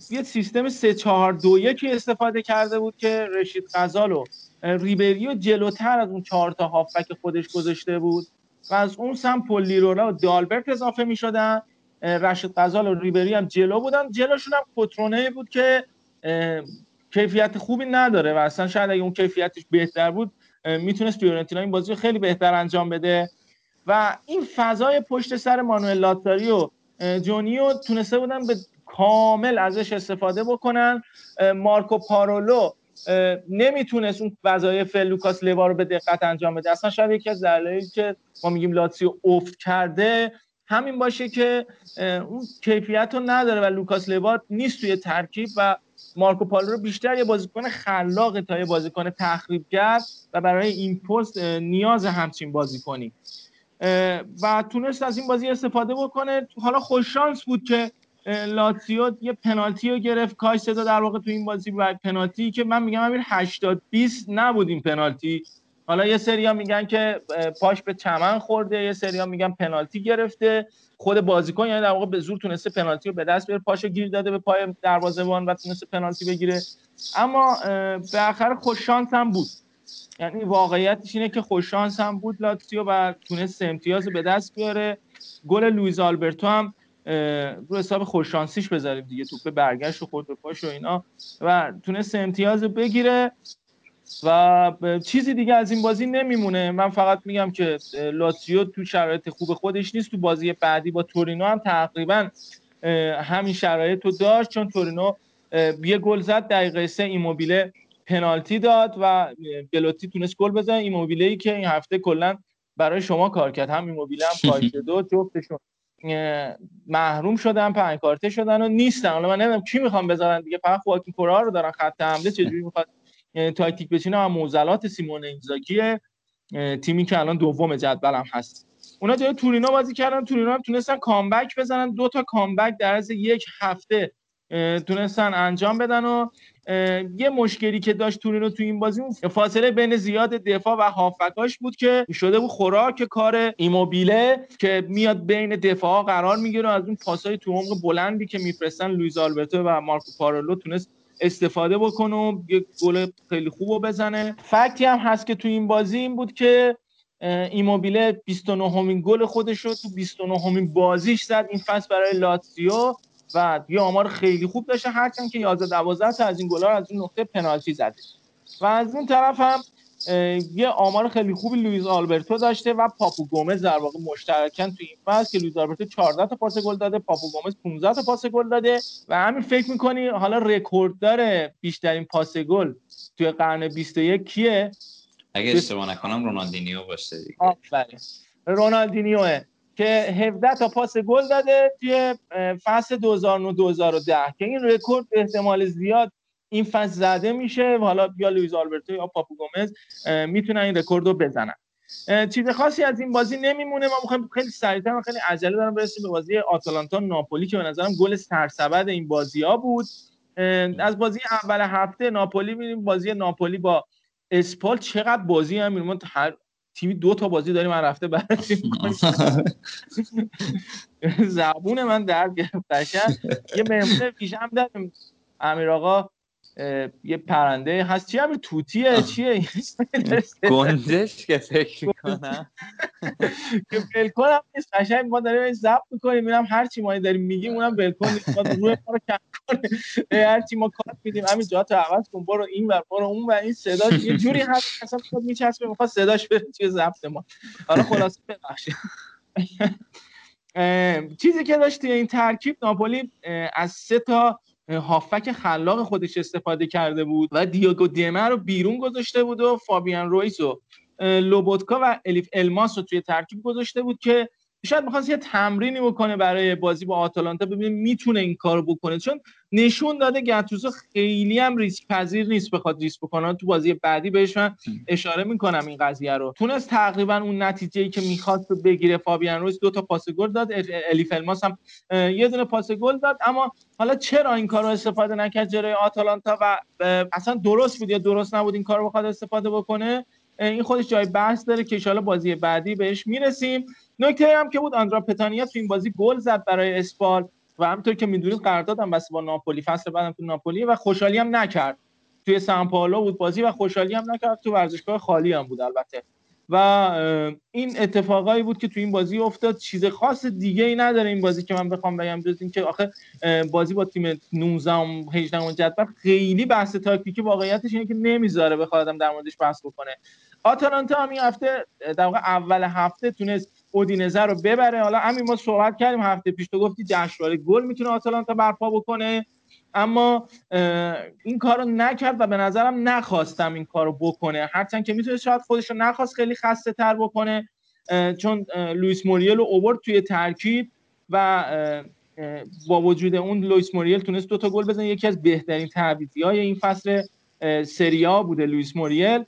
یه سیستم 3 4 2 1 استفاده کرده بود که رشید غزال و ریبری و جلوتر از اون چهار تا هافک خودش گذاشته بود و از اون سمت پول لیرولا و دالبرت اضافه می شدن رشید غزال و ریبری هم جلو بودن. جلوشون هم کترونه بود که کیفیت خوبی نداره و اصلا شاید اگه اون کیفیتش بهتر بود می‌تونست فیورنتینا این بازی رو خیلی بهتر انجام بده. و این فضای پشت سر مانوئل لاتزاری و جونی رو تونسته بودن به کامل ازش استفاده بکنن. مارکو پارولو نمی‌تونست اون وظایف لوکاس لیوا رو به دقت انجام بده. اصلا شاید یکی از دلایلی که ما میگیم لاتسیو افت کرده همین باشه که اون کیفیت رو نداره و لوکاس لیوا نیست توی ترکیب و مارکو پارولو رو بیشتر یه بازیکن خلاق تا یه بازیکن تخریبگر و برای این پست نیاز همچین بازیکنی. و تونست از این بازی استفاده بکنه. حالا خوش شانس بود که لاتسیو یه پنالتی رو گرفت کاش صدا در واقع تو این بازی و پنالتی که من میگم همین 80 20 نبود این پنالتی. حالا یه سریا میگن که پاش به چمن خورده یه سریا میگن پنالتی گرفته. خود بازیکن یعنی در واقع به زور تونسته پنالتی رو به دست بیاره. پاشو گیر داده به پای دروازه‌بان و تونسته پنالتی بگیره. اما به آخر خوش شانس هم بود. یعنی واقعیتش اینه که خوش شانس هم بود لاتسیو و تونست امتیاز به دست بیاره. گل لوئیز آلبرتو هم رو حساب خوششانسیش بذاریم دیگه توپ برگشت و خود به پاش و اینا. و تونست امتیاز بگیره و چیزی دیگه از این بازی نمیمونه. من فقط میگم که لاتسیو تو شرایط خوب خودش نیست. تو بازی بعدی با تورینو هم تقریبا همین شرایط رو داشت چون تورینو یه گل زد دقیقه سه ایموبیله پنالتی داد و بلوتی تونست گل بزنه. ایموبیله ای که این هفته کلا برای شما کار کرد. هم ایموبیله هم کایسدو جفتشون. محروم شدن پنج کارته شدن و نیستن. حالا من نمی‌دونم کی می‌خوام بذارن دیگه. فقط خواکین کوره‌آ رو دارن خط حمله. چجوری می‌خواد تاکتیک بچینه. و معضلات سیمون اینزاگی تیمی که الان دوم جدولم هست. اونا جای تورینو بازی کردن. تورینو هم تونستن comeback بزنن. دو تا comeback در از یک هفته تونستن انجام بدن و یه مشکلی که داشت تورینو تو این بازی فاصله بین زیاد دفاع و هافکاش بود که شده بود خوراک کار ایموبیله که میاد بین دفاع قرار می‌گیره از اون پاسای تو عمق بلندی که میفرستن لویز آلبرتو و مارکو پارولو تونست استفاده بکنه و یه گل خیلی خوب بزنه. fact ی هم هست که تو این بازی این بود که ایموبیله 29 همین گل خودش رو تو 29 همین بازیش زد. این فصل برای لاتزیو. و یه آمار خیلی خوب داشته. هرچند که 11 12 تا از این گلا از این نقطه پنالتی زده. و از اون طرف هم یه آمار خیلی خوبی لوئیس آلبرتو داشته و پاپو گومز در واقع مشترکن تو این فصل که لوئیس آلبرتو 14 تا پاس گل داده پاپو گومز 15 تا پاس گل داده. و همین فکر می‌کنی حالا رکورددار بیشترین پاس گل توی قرن 21 کیه؟ اگه اشتباه نکنم رونالدینیو باشه دیگه. آفرین. رونالدینیوه. که 17 تا پاس گل داده توی فصل 2009 2010 که این رکورد احتمال زیاد این فصل زده میشه. و حالا یا لوئیس آلبرتو یا پاپو گومز می‌تونن این رکورد رو بزنن. چیز خاصی از این بازی نمیمونه. ما می‌خوایم خیلی سریعتر و خیلی عجله دارم برسیم به بازی آتالانتا ناپولی که به نظرم گل سرسبد این بازی ها بود از بازی اول هفته ناپولی میریم بازی ناپولی با اسپال چقدر بازی هم هر تیمی دو تا بازی داریم من رفته بررسی زبون من درد گرفت یه مهمون پیشم داریم. امیر آقا یه پرنده هست. چی همین توتیه؟ چیه؟ گندش که فکر می‌کنم که بلکن هم نیست. قشنگ ما داریم این ضبط می‌کنیم. میرم هر چی ما داریم میگیم اونم بلکن نیست. ما روی ما رو کم کنه هر چی ما کار میدیم. همین جا عوض کن. برو این ور برو اون و این صدا یه جوری هست اصلا خود میچسبه. می‌خواد صداش بره توی ضبط ما. حالا خلاصه ببخشید. چیزی که داشت این ترکیب ناپولی از سه تا هافک خلاق خودش استفاده کرده بود و دیاگو دیمر رو بیرون گذاشته بود و فابیان رویس و لوبوتکا و الیف الماس رو توی ترکیب گذاشته بود که شاید می‌خواست یه تمرینی بکنه برای بازی با آتالانتا ببینیم می‌تونه این کارو بکنه. چون نشون داده گاتوزو خیلی هم ریسک پذیر نیست بخواد ریسک بکنه. تو بازی بعدی بهش من اشاره می‌کنم این قضیه رو. تونست تقریبا اون نتیجه که می‌خواست بگیره فابیان رویس دو تا پاس گل داد. الیف الماس هم یه دونه پاس گل داد. اما حالا چرا این کارو استفاده نکرد جلوی آتالانتا و اصلا درست بود یا درست نبود این کارو بخواد استفاده بکنه؟ این خودش جای بحث داره که ان بازی بعدی بهش می‌رسیم. نکته هم که بود آندرا پتانیا تو این بازی گل زد برای اسپال. و همینطور که می‌دونید قرارداد هم بس با ناپولی فصل بعدم تو ناپولی و خوشحالی هم نکرد. توی سان پائولو بود بازی و خوشحالی هم نکرد تو ورزشگاه خالی هم بود البته. و این اتفاقایی بود که تو این بازی افتاد. چیز خاص دیگه ای نداره این بازی که من بخوام بگم جز این که آخه بازی با تیم 19 ام 18 ام جدول خیلی بحث تاکتیکی واقعیتش اینه که نمی‌ذاره بخواد در موردش بحث بکنه. آتالانتا هم این هفته در واقع اول هفته تونست اودینزه رو ببره. حالا همین ما صحبت کردیم هفته پیش. تو گفتی جشنواره گل می‌تونه آتالانتا برپا بکنه. اما این کارو نکرد و به نظرم نخواستم این کارو بکنه. هرچند که می‌تونه شاید خودش رو نخواست خیلی خسته تر بکنه چون لوئیس موریل رو آورد توی ترکیب و با وجود اون لوئیس موریل تونست دو تا گل بزنه. یکی از بهترین تعویضی های این فصل سریا بوده لوئیس موریل.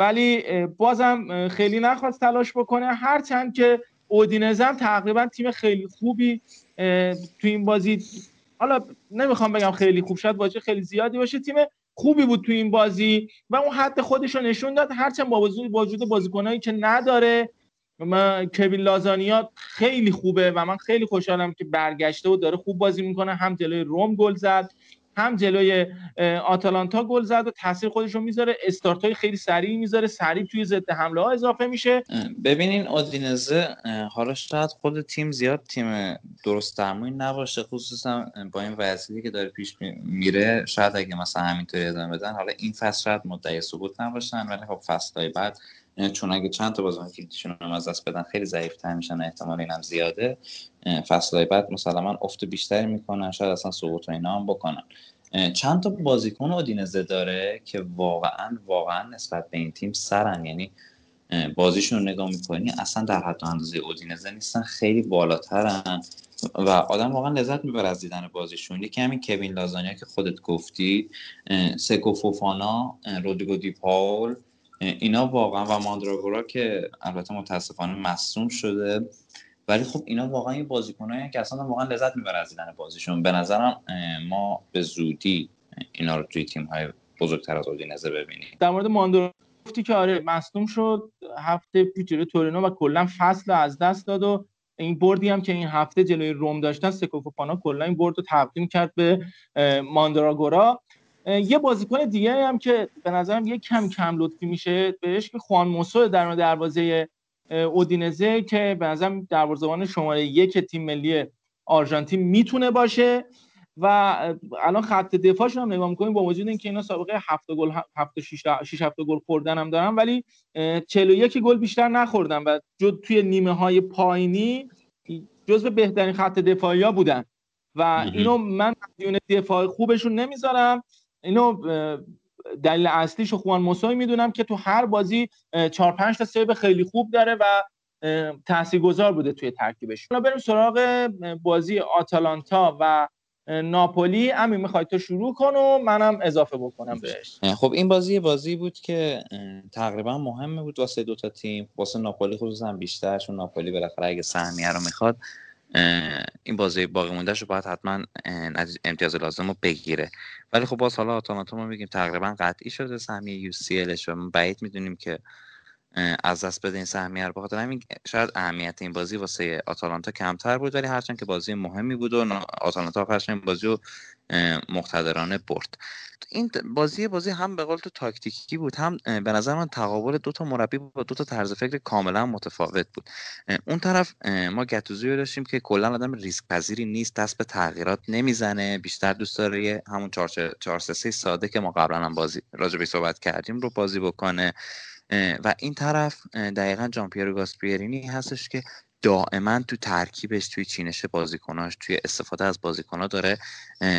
ولی بازم خیلی نخواست تلاش بکنه. هرچند که اودینزه هم تقریبا تیم خیلی خوبی تو این بازی حالا نمی‌خوام بگم خیلی خوب شد باشه خیلی زیادی باشه تیم خوبی بود تو این بازی و اون حد خودش رو نشون داد. هرچند با وجود بازیکنایی که نداره کوین لازانیا خیلی خوبه و من خیلی خوشحالم که برگشته و داره خوب بازی می‌کنه. هم جلوی روم گل زد. هم جلوی آتالانتا گل زد و تاثیر خودش رو می‌ذاره. استارت های خیلی سریع می‌ذاره. سریع توی ضد حمله ها اضافه میشه. ببینین اودینزه حالا شاید خود تیم زیاد تیم درست درمونی نباشه خصوصا با این وضعیتی که داره پیش میره. شاید اگه مثلا همینطوری ادامه بدن حالا این فصل شاید مدعی ثبوت نباشن ولی خب فصلهای بعد چون اگه چند تا بازیکن کلیدیشون رو از دست بدن خیلی ضعیف‌تر میشن احتمال اینم زیاده. فصلهای بعد مسلما افت بیشتری می‌کنن شاید اصلا سقوط و اینا هم بکنن چند تا بازیکن اودینزه داره که واقعا واقعا نسبت به این تیم سرن. یعنی بازیشون رو نگاه می‌کنی اصلا در حد اندازه اودینزه نیستن خیلی بالاترن. و آدم واقعا لذت می‌بره از دیدن بازیشون. یکی همین کوین لازانیا که خودت گفتی سکو فوفانا رودریگو دی پاول اینا واقعا و ماندراگورا که البته متاسفانه مصوم شده. ولی خب اینا واقعا این بازیکنایی که اصلا واقعا لذت می‌بره از دیدن بازیشون. به نظرم ما به زودی اینا رو توی تیم های بزرگتر از اودینزه ببینیم. در مورد ماندرو گفتی که آره مصدوم شد هفته جلوی تورینو و کلا فصل از دست داد و این بردی هم که این هفته جلوی روم داشتن سکوفوپانا کلا این برد رو تقدیم کرد به ماندراگورا. یه بازیکن دیگه هم که به نظرم یه کم کم لطفی میشه بهش که خوان موسو در دروازه اودینزه که به نظرم دروازه‌بان شماره یک تیم ملی آرژانتین می‌تونه باشه و الان خط دفاعشون هم نگاه می‌کنیم با وجود اینکه اینا سابقه 7 گل 7 6 6 7 گل خوردن هم دارن ولی 41 گل بیشتر نخوردن و جو توی نیمه های پایینی جزو بهترین خط دفاعی ها بودن. و اینو من دیون دفاع خوبشون نمی‌ذارم. اینو دلیل اصلیشو خوان موسوی می‌دونم که تو هر بازی 4 5 تا سیو خیلی خوب داره و تاثیرگذار بوده توی ترکیبش. حالا بریم سراغ بازی آتالانتا و ناپولی. امین می‌خوای تو شروع کن و منم اضافه بکنم بهش. خب این بازی بازی بود که تقریبا مهمه بود واسه دو تا تیم. واسه ناپولی خصوصا بیشتر چون ناپولی بالاخره اگه سهمیه رو می‌خواد این بازی باقی مونده رو باید حتما امتیاز لازم رو بگیره. ولی خب باز حالا آتالانتا ما میگیم تقریبا قطعی شده سهمیه یو سی الش و بعید می‌دونیم که از دست بده این سهمیه رو. بخاطر همین شاید اهمیت این بازی واسه آتالانتا کمتر بود ولی هرچند که بازی مهمی بود و آتالانتا آخرش این بازی رو مقتدرانه برد. این بازی بازی هم به قول تو تاکتیکی بود هم به نظر من تقابل دو تا مربی با دو تا طرز فکر کاملا متفاوت بود. اون طرف ما گتوزی رو داشتیم که کلا آدم ریسک پذیری نیست دست به تغییرات نمی‌زنه بیشتر دوست داره همون 4 3 ساده که ما قبلا هم بازی راجبی صحبت کردیم رو بازی بکنه. و این طرف دقیقا جان پیرو گاسپیرینی هستش که دائما تو ترکیبش توی چینش بازیکناش توی استفاده از بازیکنها داره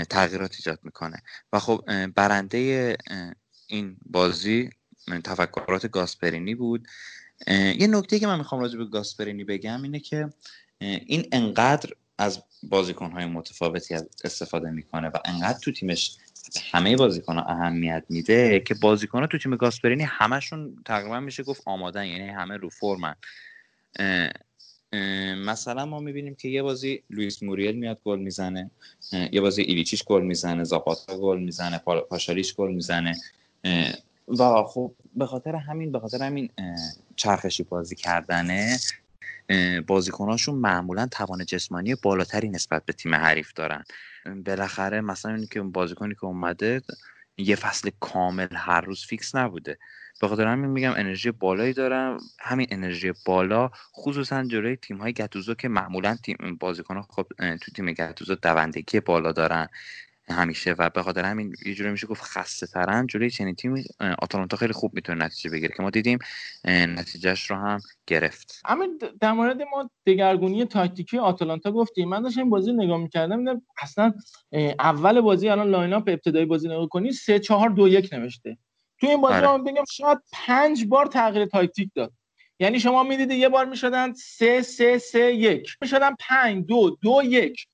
تغییرات ایجاد می‌کنه. و خب برنده این بازی تفکرات گاسپرینی بود. یه نکته که من می‌خوام راجع به گاسپرینی بگم اینه که این انقدر از بازیکنهای متفاوتی استفاده می‌کنه و انقدر تو تیمش همه بازیکن ها اهمیت میده که بازیکن ها تو تیم گاسپرینی همشون تقریبا میشه گفت آمادن یعنی همه رو فرمن. مثلا ما می‌بینیم که یه بازی لوئیس موریل میاد گل می‌زنه یه بازی ایلیچیش گل می‌زنه زاپاتا گل می‌زنه پاشالیش گل می‌زنه و خب به خاطر همین به خاطر همین چرخشی بازی کردنه بازیکناشون معمولا توان جسمانی بالاتری نسبت به تیم حریف دارن. بالاخره مثلا اینکه که بازیکنی که اومده یه فصل کامل هر روز فیکس نبوده. به خاطر همین میگم انرژی بالایی دارم. همین انرژی بالا خصوصا جلوی تیم های گتوزو که معمولا تیم بازیکن خب تو تیم گتوزو دوندگی بالا دارن. همیشه و به خاطر همین یه جوری میشه گفت خسته ترن جلوی چنین تیمی آتالانتا خیلی خوب می‌تونه نتیجه بگیره که ما دیدیم نتیجهش رو هم گرفت. اما در مورد ما دگرگونی تاکتیکی آتالانتا گفتیم. من داشتم بازی نگاه می‌کردم اصلا اول بازی الان line up ابتدایی بازی نگاه کنی 3 4 2 1 نوشته. تو این بازی آره. بگم شاید پنج بار تغییر تاکتیک داد. یعنی شما می‌دیدید یه بار می‌شدن 3 3 3 1 می‌شدن 5 2 2 1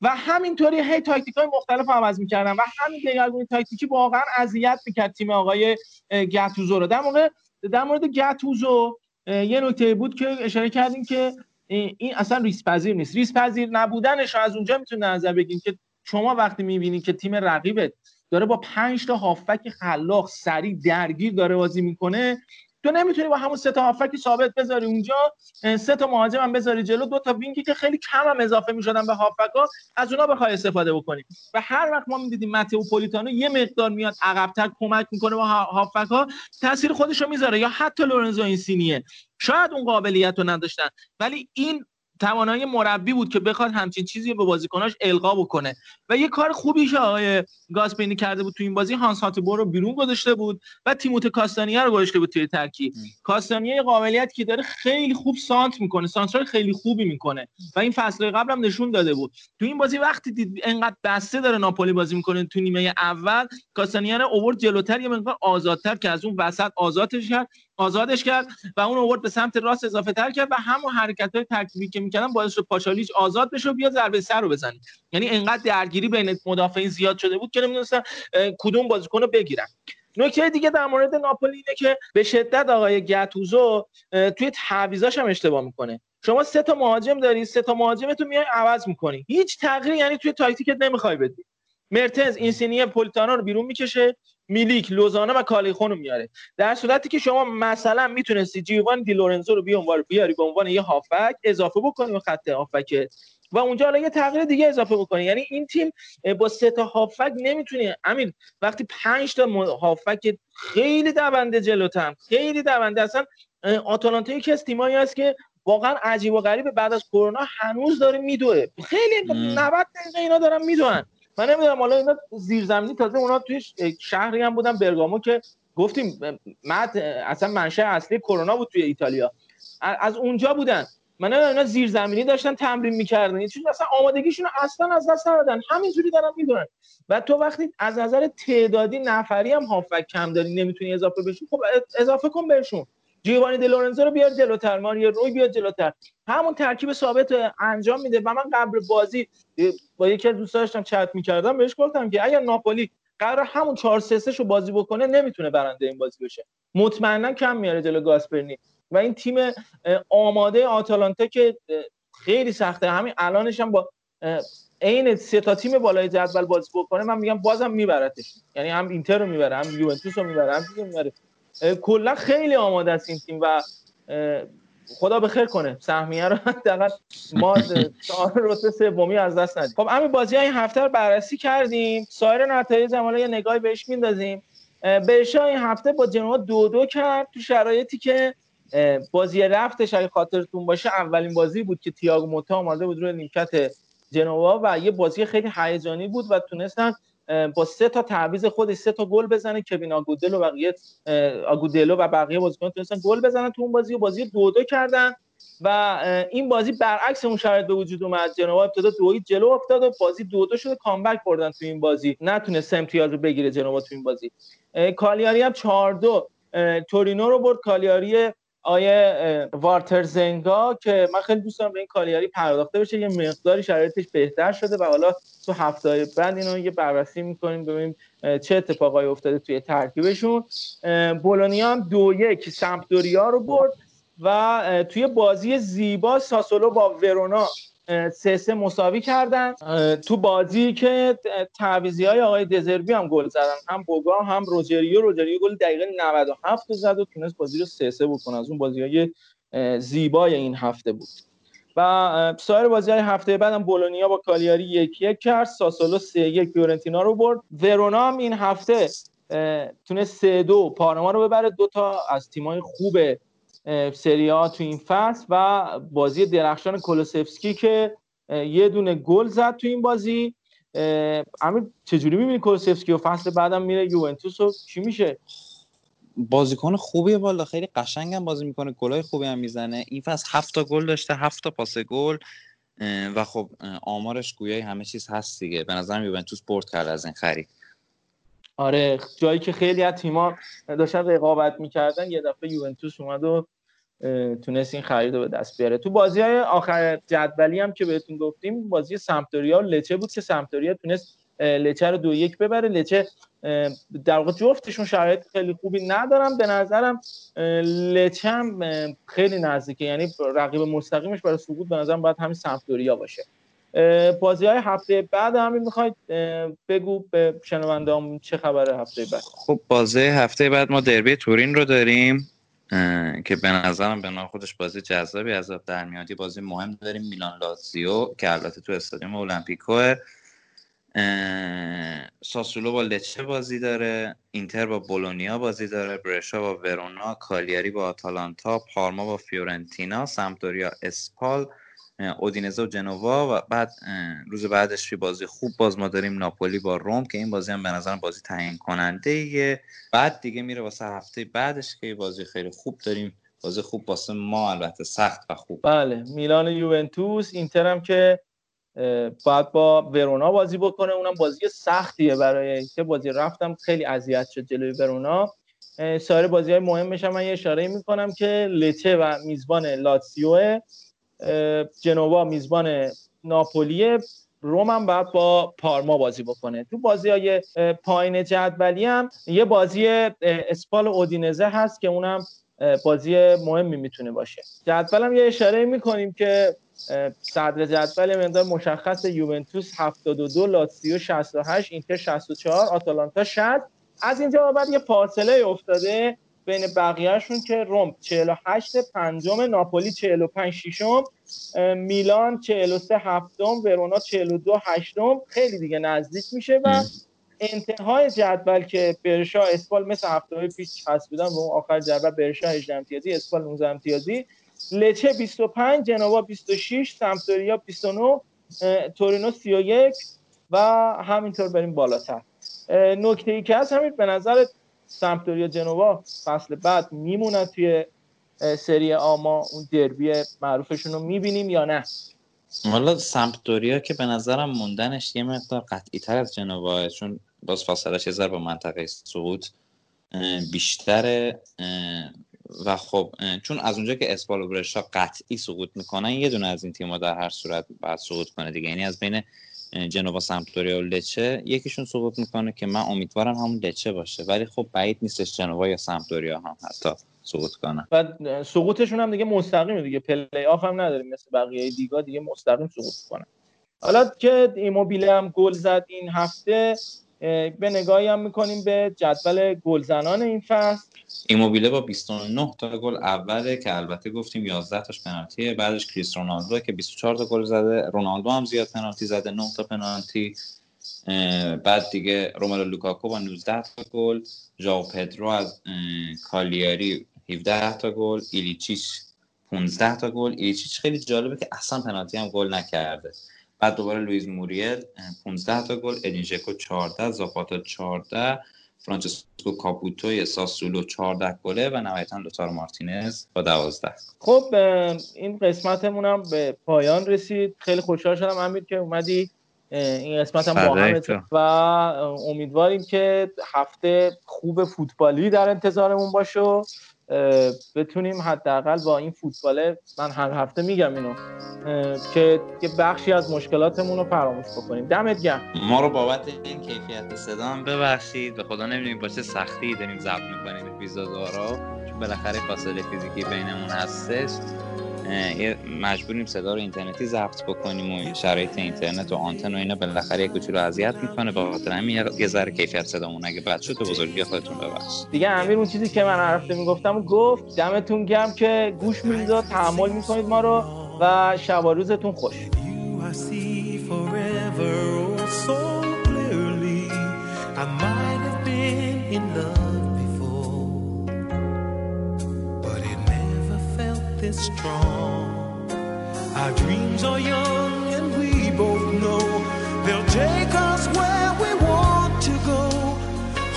و همینطوری هی تاکتیک های مختلف عوض می‌کردن و همین دگرگونی تاکتیکی واقعا اذیت می‌کرد تیم آقای گتوزو رو. در موقع در مورد گتوزو یه نکته بود که اشاره کردیم که این اصلا ریسک پذیر نیست. ریسک پذیر نبودنش از اونجا می‌تونه نظر بگیم که شما وقتی می‌بینید که تیم رقیبت داره با پنج تا هافک خلاق سریع درگیر داره بازی می‌کنه تو نمی‌تونی با همون سه تا هافکی ثابت بذاری اونجا سه تا مهاجم هم بذاری جلو دو تا وینگی که خیلی کم هم اضافه می‌شدن به هافکا از اونا بخوای استفاده بکنی. و هر وقت ما می‌دیدیم متئو پولیتانو یه مقدار میاد عقبتر کمک می‌کنه با هافکا تاثیر خودش رو می‌ذاره. یا حتی لورنزو اینسینیه. شاید اون قابلیت رو نداشتن. ولی این توانایی مربی بود که بخواد همچین چیزی به بازیکناش القا بکنه. و یه کار خوبی که آقای گاسپینی کرده بود تو این بازی. هانس هاتبور رو بیرون گذاشته بود و تیموت کاستانیا رو گذاشته بود توی ترکیب. کاستانیا یه قابلیت که داره خیلی خوب سانت می‌کنه. سانترال خیلی خوبی می‌کنه. و این فصل قبل هم نشون داده بود. تو این بازی وقتی دید انقدر بسته داره ناپولی بازی می‌کنه تو نیمه اول کاستانیا رو اوورد جلوتر. یه مقدار آزادتر که از اون وسط آزادش کرد. آزادش کرد و اون اوورد به سمت راست اضافه تر کرد و همون حرکت های ترکیبی که می‌کردن باعث شد پاشالیچ آزاد بشه و بیا ضربه سر رو بزنه. یعنی انقدر درگیری بین مدافعین زیاد شده بود که نمی‌دونستن کدوم بازیکن رو بگیرن. نکته دیگه در مورد ناپولی اینه که به شدت آقای گتوزو توی تعویضاش هم اشتباه می‌کنه. شما سه تا مهاجم داری سه تا مهاجمتو میای عوض می‌کنی. هیچ تغییری یعنی توی تاکتیکت نمی‌خوای بدی. مرتز اینسینی پولیتانو رو بیرون می‌کشه. میلیک لوزانه و کالیخون رو میاره. در صورتی که شما مثلا می‌تونستی جیوان دی لورنزو رو بیان بیاری به عنوان یه هافک اضافه بکنی به خط هافک. و اونجا حالا یه تغییر دیگه اضافه بکنی. یعنی این تیم با سه تا هافک نمی‌تونی امین وقتی پنج تا هافک خیلی دونده جلوتم خیلی دونده. اصلا آتالانتا یکی از تیمایی هست که واقعا عجیب و غریبه. بعد از کرونا هنوز داره میدوه. خیلی 90 دقیقه اینا دارن میدوئن. من نمی‌دونم حالا اینا زیرزمینی تازه اونا توی شهری هم بودن برگامو که گفتیم مد اصلا منشأ اصلی کرونا بود توی ایتالیا. از اونجا بودن. من اینا زیرزمینی داشتن تمرین می‌کردن. چون اصلا آمادگیشون اصلا از دست ندادن. همینجوری دارن می‌دونن. و تو وقتی از نظر تعدادی نفری هم هافک کم داری نمی‌تونی اضافه بشی خب اضافه کن بهشون. جیوانی دلورنزو رو بیار جلوتر ماریا روی بیار جلوتر. همون ترکیب ثابت انجام میده و من قبل بازی با یکی از دوستان داشتم چت می‌کردم بهش گفتم که اگر ناپولی قرار همون 4 3 رو بازی بکنه نمی‌تونه برنده این بازی بشه. مطمئنا کم میاره جلو گاسپرنی. و این تیم آماده آتالانتا که خیلی سخته. همین الانش هم با عین سه تا تیم بالای جدول بازی بکنه من میگم بازم میبرتش. یعنی هم اینتر رو می‌بره هم یوونتوس رو می‌بره هم می‌بره. کلا خیلی آماده است این تیم و خدا به خیر کنه. سهمیه رو حداقل ما رتبه سومی از دست ندیم. خب همین بازی های این هفته رو بررسی کردیم. سایر نتایج هم یه نگاهی بهش میندازیم. برشا این هفته با جنوا دو دو کرد تو شرایطی که بازی رفتش اگه خاطرتون باشه اولین بازی بود که تییاگو موتا آمده بود روی نیمکت جنوا و یه بازی خیلی هیجانی بود و تونستن با سه تا تعویض خودش سه تا گل بزنه کوین آگودلو و بقیه آگودلو و بقیه بازیکن تونستن گل بزنن تو اون بازی و بازی دو دو کردن و این بازی برعکس اون شرایط به وجود اومد. جنوا ابتدا دوید جلو افتاد و بازی دو دو شده کامبک بردن تو این بازی. نتونست امتیاز رو بگیره جنوا تو این بازی. کالیاری هم 4 2 تورینو رو برد. کالیاری آیه وارتر زنگا که من خیلی دوست دارم به این کالیاری پرداخته بشه یه مقداری شرایطش بهتر شده و حالا تو هفته بعد اینو یه بررسی می‌کنیم ببینیم چه اتفاقایی افتاده توی ترکیبشون. بولونیا هم دو یک سمپدوریا رو برد و توی بازی زیبا ساسولو با ورونا سه سه مساوی کردن. تو بازی که تعویزی های آقای دزربی هم گل زدن. هم بوگا هم روجریو. روجریو گل دقیقه 97 زد و تونست بازی رو سه سه بکنه. از اون بازی های زیبای این هفته بود. و سایر بازی های هفته بعد هم بولونیا با کالیاری یک یک کرد. ساسولو سه یک فیورنتینا رو برد. ورونا هم این هفته تونست سه دو پارما رو ببره. دو تا از تیمای خوب سری ها تو این فصل و بازی درخشان کولوسفسکی که یه دونه گل زد تو این بازی. امیر چجوری می‌بینی کولوسفسکی و فصل بعدم میره یوونتوس و چی میشه؟ بازیکن خوبیه والا خیلی قشنگم بازی می‌کنه گلای خوبی هم می‌زنه. این فصل هفت تا گل داشته هفت تا پاس گل و خب آمارش گویای همه چیز هست دیگه. به نظرم یوونتوس برد کرد از این خرید. آره جایی که خیلی از تیم‌ها داشتن رقابت می‌کردن یه دفعه یوونتوس اومد و تونست این خرید رو به دست بیاره. تو بازی های آخر جدولی هم که بهتون گفتیم بازی سمتوریا و لچه بود که سمتوریا تونست لچه رو دو یک ببره. لچه در واقع جفتشون شرایط خیلی خوبی ندارم به نظرم لچه هم خیلی نزدیکه. یعنی رقیب مستقیمش برای سقوط به نظرم باید همین سمتوریا باشه. بازی های هفته بعد همین می‌خواید بگو به شنوندام چه خبره هفته بعد؟ خب بازی هفته بعد ما دربی تورین رو داریم. که به نظرم به خودش بازی جذابی از در میادی بازی مهم داریم میلان لاتزیو که البته تو استادیوم المپیکو ساسولو با لچه بازی داره اینتر با بولونیا بازی داره برشا با ورونا کالیاری با آتالانتا پارما با فیورنتینا سمتوریا اسپال اودینزه و جنوا و بعد روز بعدش بازی خوب باز ما داریم ناپولی با روم که این بازی هم به نظرم بازی تعیین کننده ایه. بعد دیگه میره واسه هفته بعدش که بازی خیلی خوب داریم. بازی خوب واسه ما البته سخت و خوب. بله میلان یوونتوس اینتر هم که باید با ورونا بازی بکنه. اونم بازی سختیه برای که بازی رفتم خیلی اذیت شد جلوی ورونا. سایر بازی های مهمش من یه اشاره می‌کنم که لچه و میزبان لاتسیو جنوا میزبان ناپولی روم هم باید با پارما بازی بکنه. تو بازی های پایین جدولی هم یه بازی اسپال اودینزه هست که اونم بازی مهمی می‌تونه باشه. جدول هم یه اشاره می‌کنیم که صدر جدول مقدار مشخص یوونتوس 72 لاتسیو 68 اینتر 64 آتالانتا 60 از اینجا بعد یه فاصله افتاده. بین بقیهشون که روم 48 پنجم ناپولی 45 ششم میلان 43 هفتم ورونا 42 هشتم. خیلی دیگه نزدیک میشه و انتهای جدول که برشا اسپال مثل هفته های پیش هست بودن و اون آخر جدول برشا 18 امتیازی اسپال 19 امتیازی. لچه 25 جنوا 26 سمتوریا 29 تورینو 31 و همینطور بریم بالاتر. نکته ای که هست همین به نظر سمپدوریا جنوا فصل بعد میمونن توی سری آما اون دربی معروفشون رو می‌بینیم یا نه؟ حالا سمپدوریا که به نظرم موندنش یه مقدار قطعی تر از جنوا چون باز فاصلش یه به منطقه سقوط بیشتره و خب چون از اونجا که اسپال و برشا قطعی سقوط می‌کنن یه دونه از این تیم‌ها در هر صورت باید سقوط کنه دیگه. یعنی از بین جنوا سمپدوریا و لچه. یکیشون سقوط می‌کنه که من امیدوارم همون لچه باشه ولی خب بعید نیستش جنوا یا سمپدوریا هم حتی سقوط کنن. و سقوطشون هم دیگه مستقیمه دیگه پلی آف هم نداریم مثل بقیه لیگا دیگه مستقیم سقوط کنن حالا که ایموبیله هم گل زد این هفته یه نگاهی هم می‌کنیم به جدول گلزنان این فصل. ایموبیله با 29 تا گل اوله که البته گفتیم 11 تاش پنالتیه. بعدش کریس رونالدو که 24 تا گل زده. رونالدو هم زیاد پنالتی زده 9 تا پنالتی. بعد دیگه روملو لوکاکو با 19 تا گل. ژائو پدرو از کالیاری 17 تا گل. ایلیچیچ 15 تا گل. ایلیچیچ خیلی جالبه که اصلا پنالتی هم گل نکرده. بعد دوباره لوئیز موریل 15 تا گل ادین ژکو 14 زاپاتا 14 فرانچسکو کاپوتو ساسولو 14 گله و نهایتا لوتارو مارتینز با 12 خب این قسمتمون هم به پایان رسید. خیلی خوشحال شدم امیر که اومدی. این قسمت هم با هم و امیدواریم که هفته خوب فوتبالی در انتظارمون باشه. بتونیم حداقل با این فوتباله من هر هفته میگم اینو که بخشی از مشکلاتمون رو فراموش بکنیم. دمت گرم. ما رو بابت این کیفیت صدا هم ببخشید. به خدا نمی‌دونیم با چه سختی داریم ضبط می‌کنیم اپیزودها رو. چون بالاخره فاصله فیزیکی بینمون هستش. مجبوریم صدا رو اینترنتی ضبط بکنیم و شرایط اینترنت و آنتن و اینا بالاخره یک کوچولو اذیت می‌کنه. با خاطر همین یه ذره کیفیت صدامون اگه بد شد بزرگی خودتون ببخشید. دیگه امیر اون چیزی که من عرفته می‌گفتم و گفت دمتون گرم که گوش می‌دید و تحمل می‌کنید ما رو و شب روزتون خوش. This strong. Our dreams are young and we both know they'll take us where we want to go.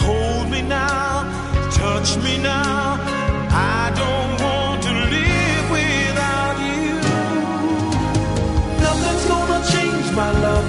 Hold me now, touch me now. I don't want to live without you. Nothing's gonna change my love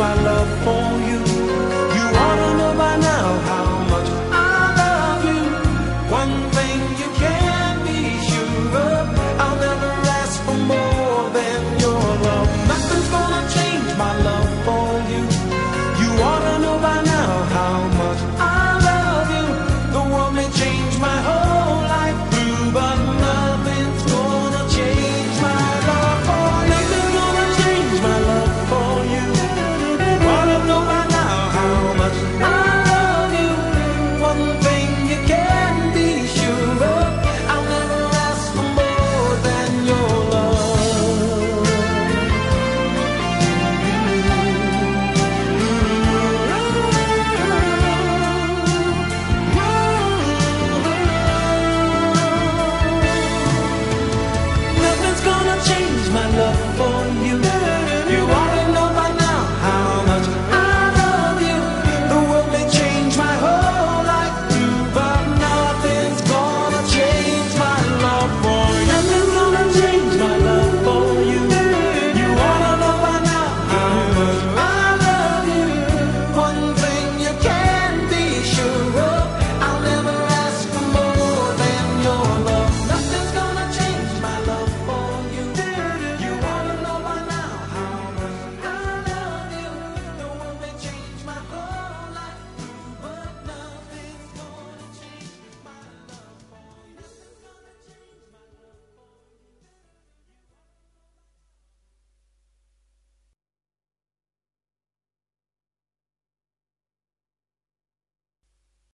my love for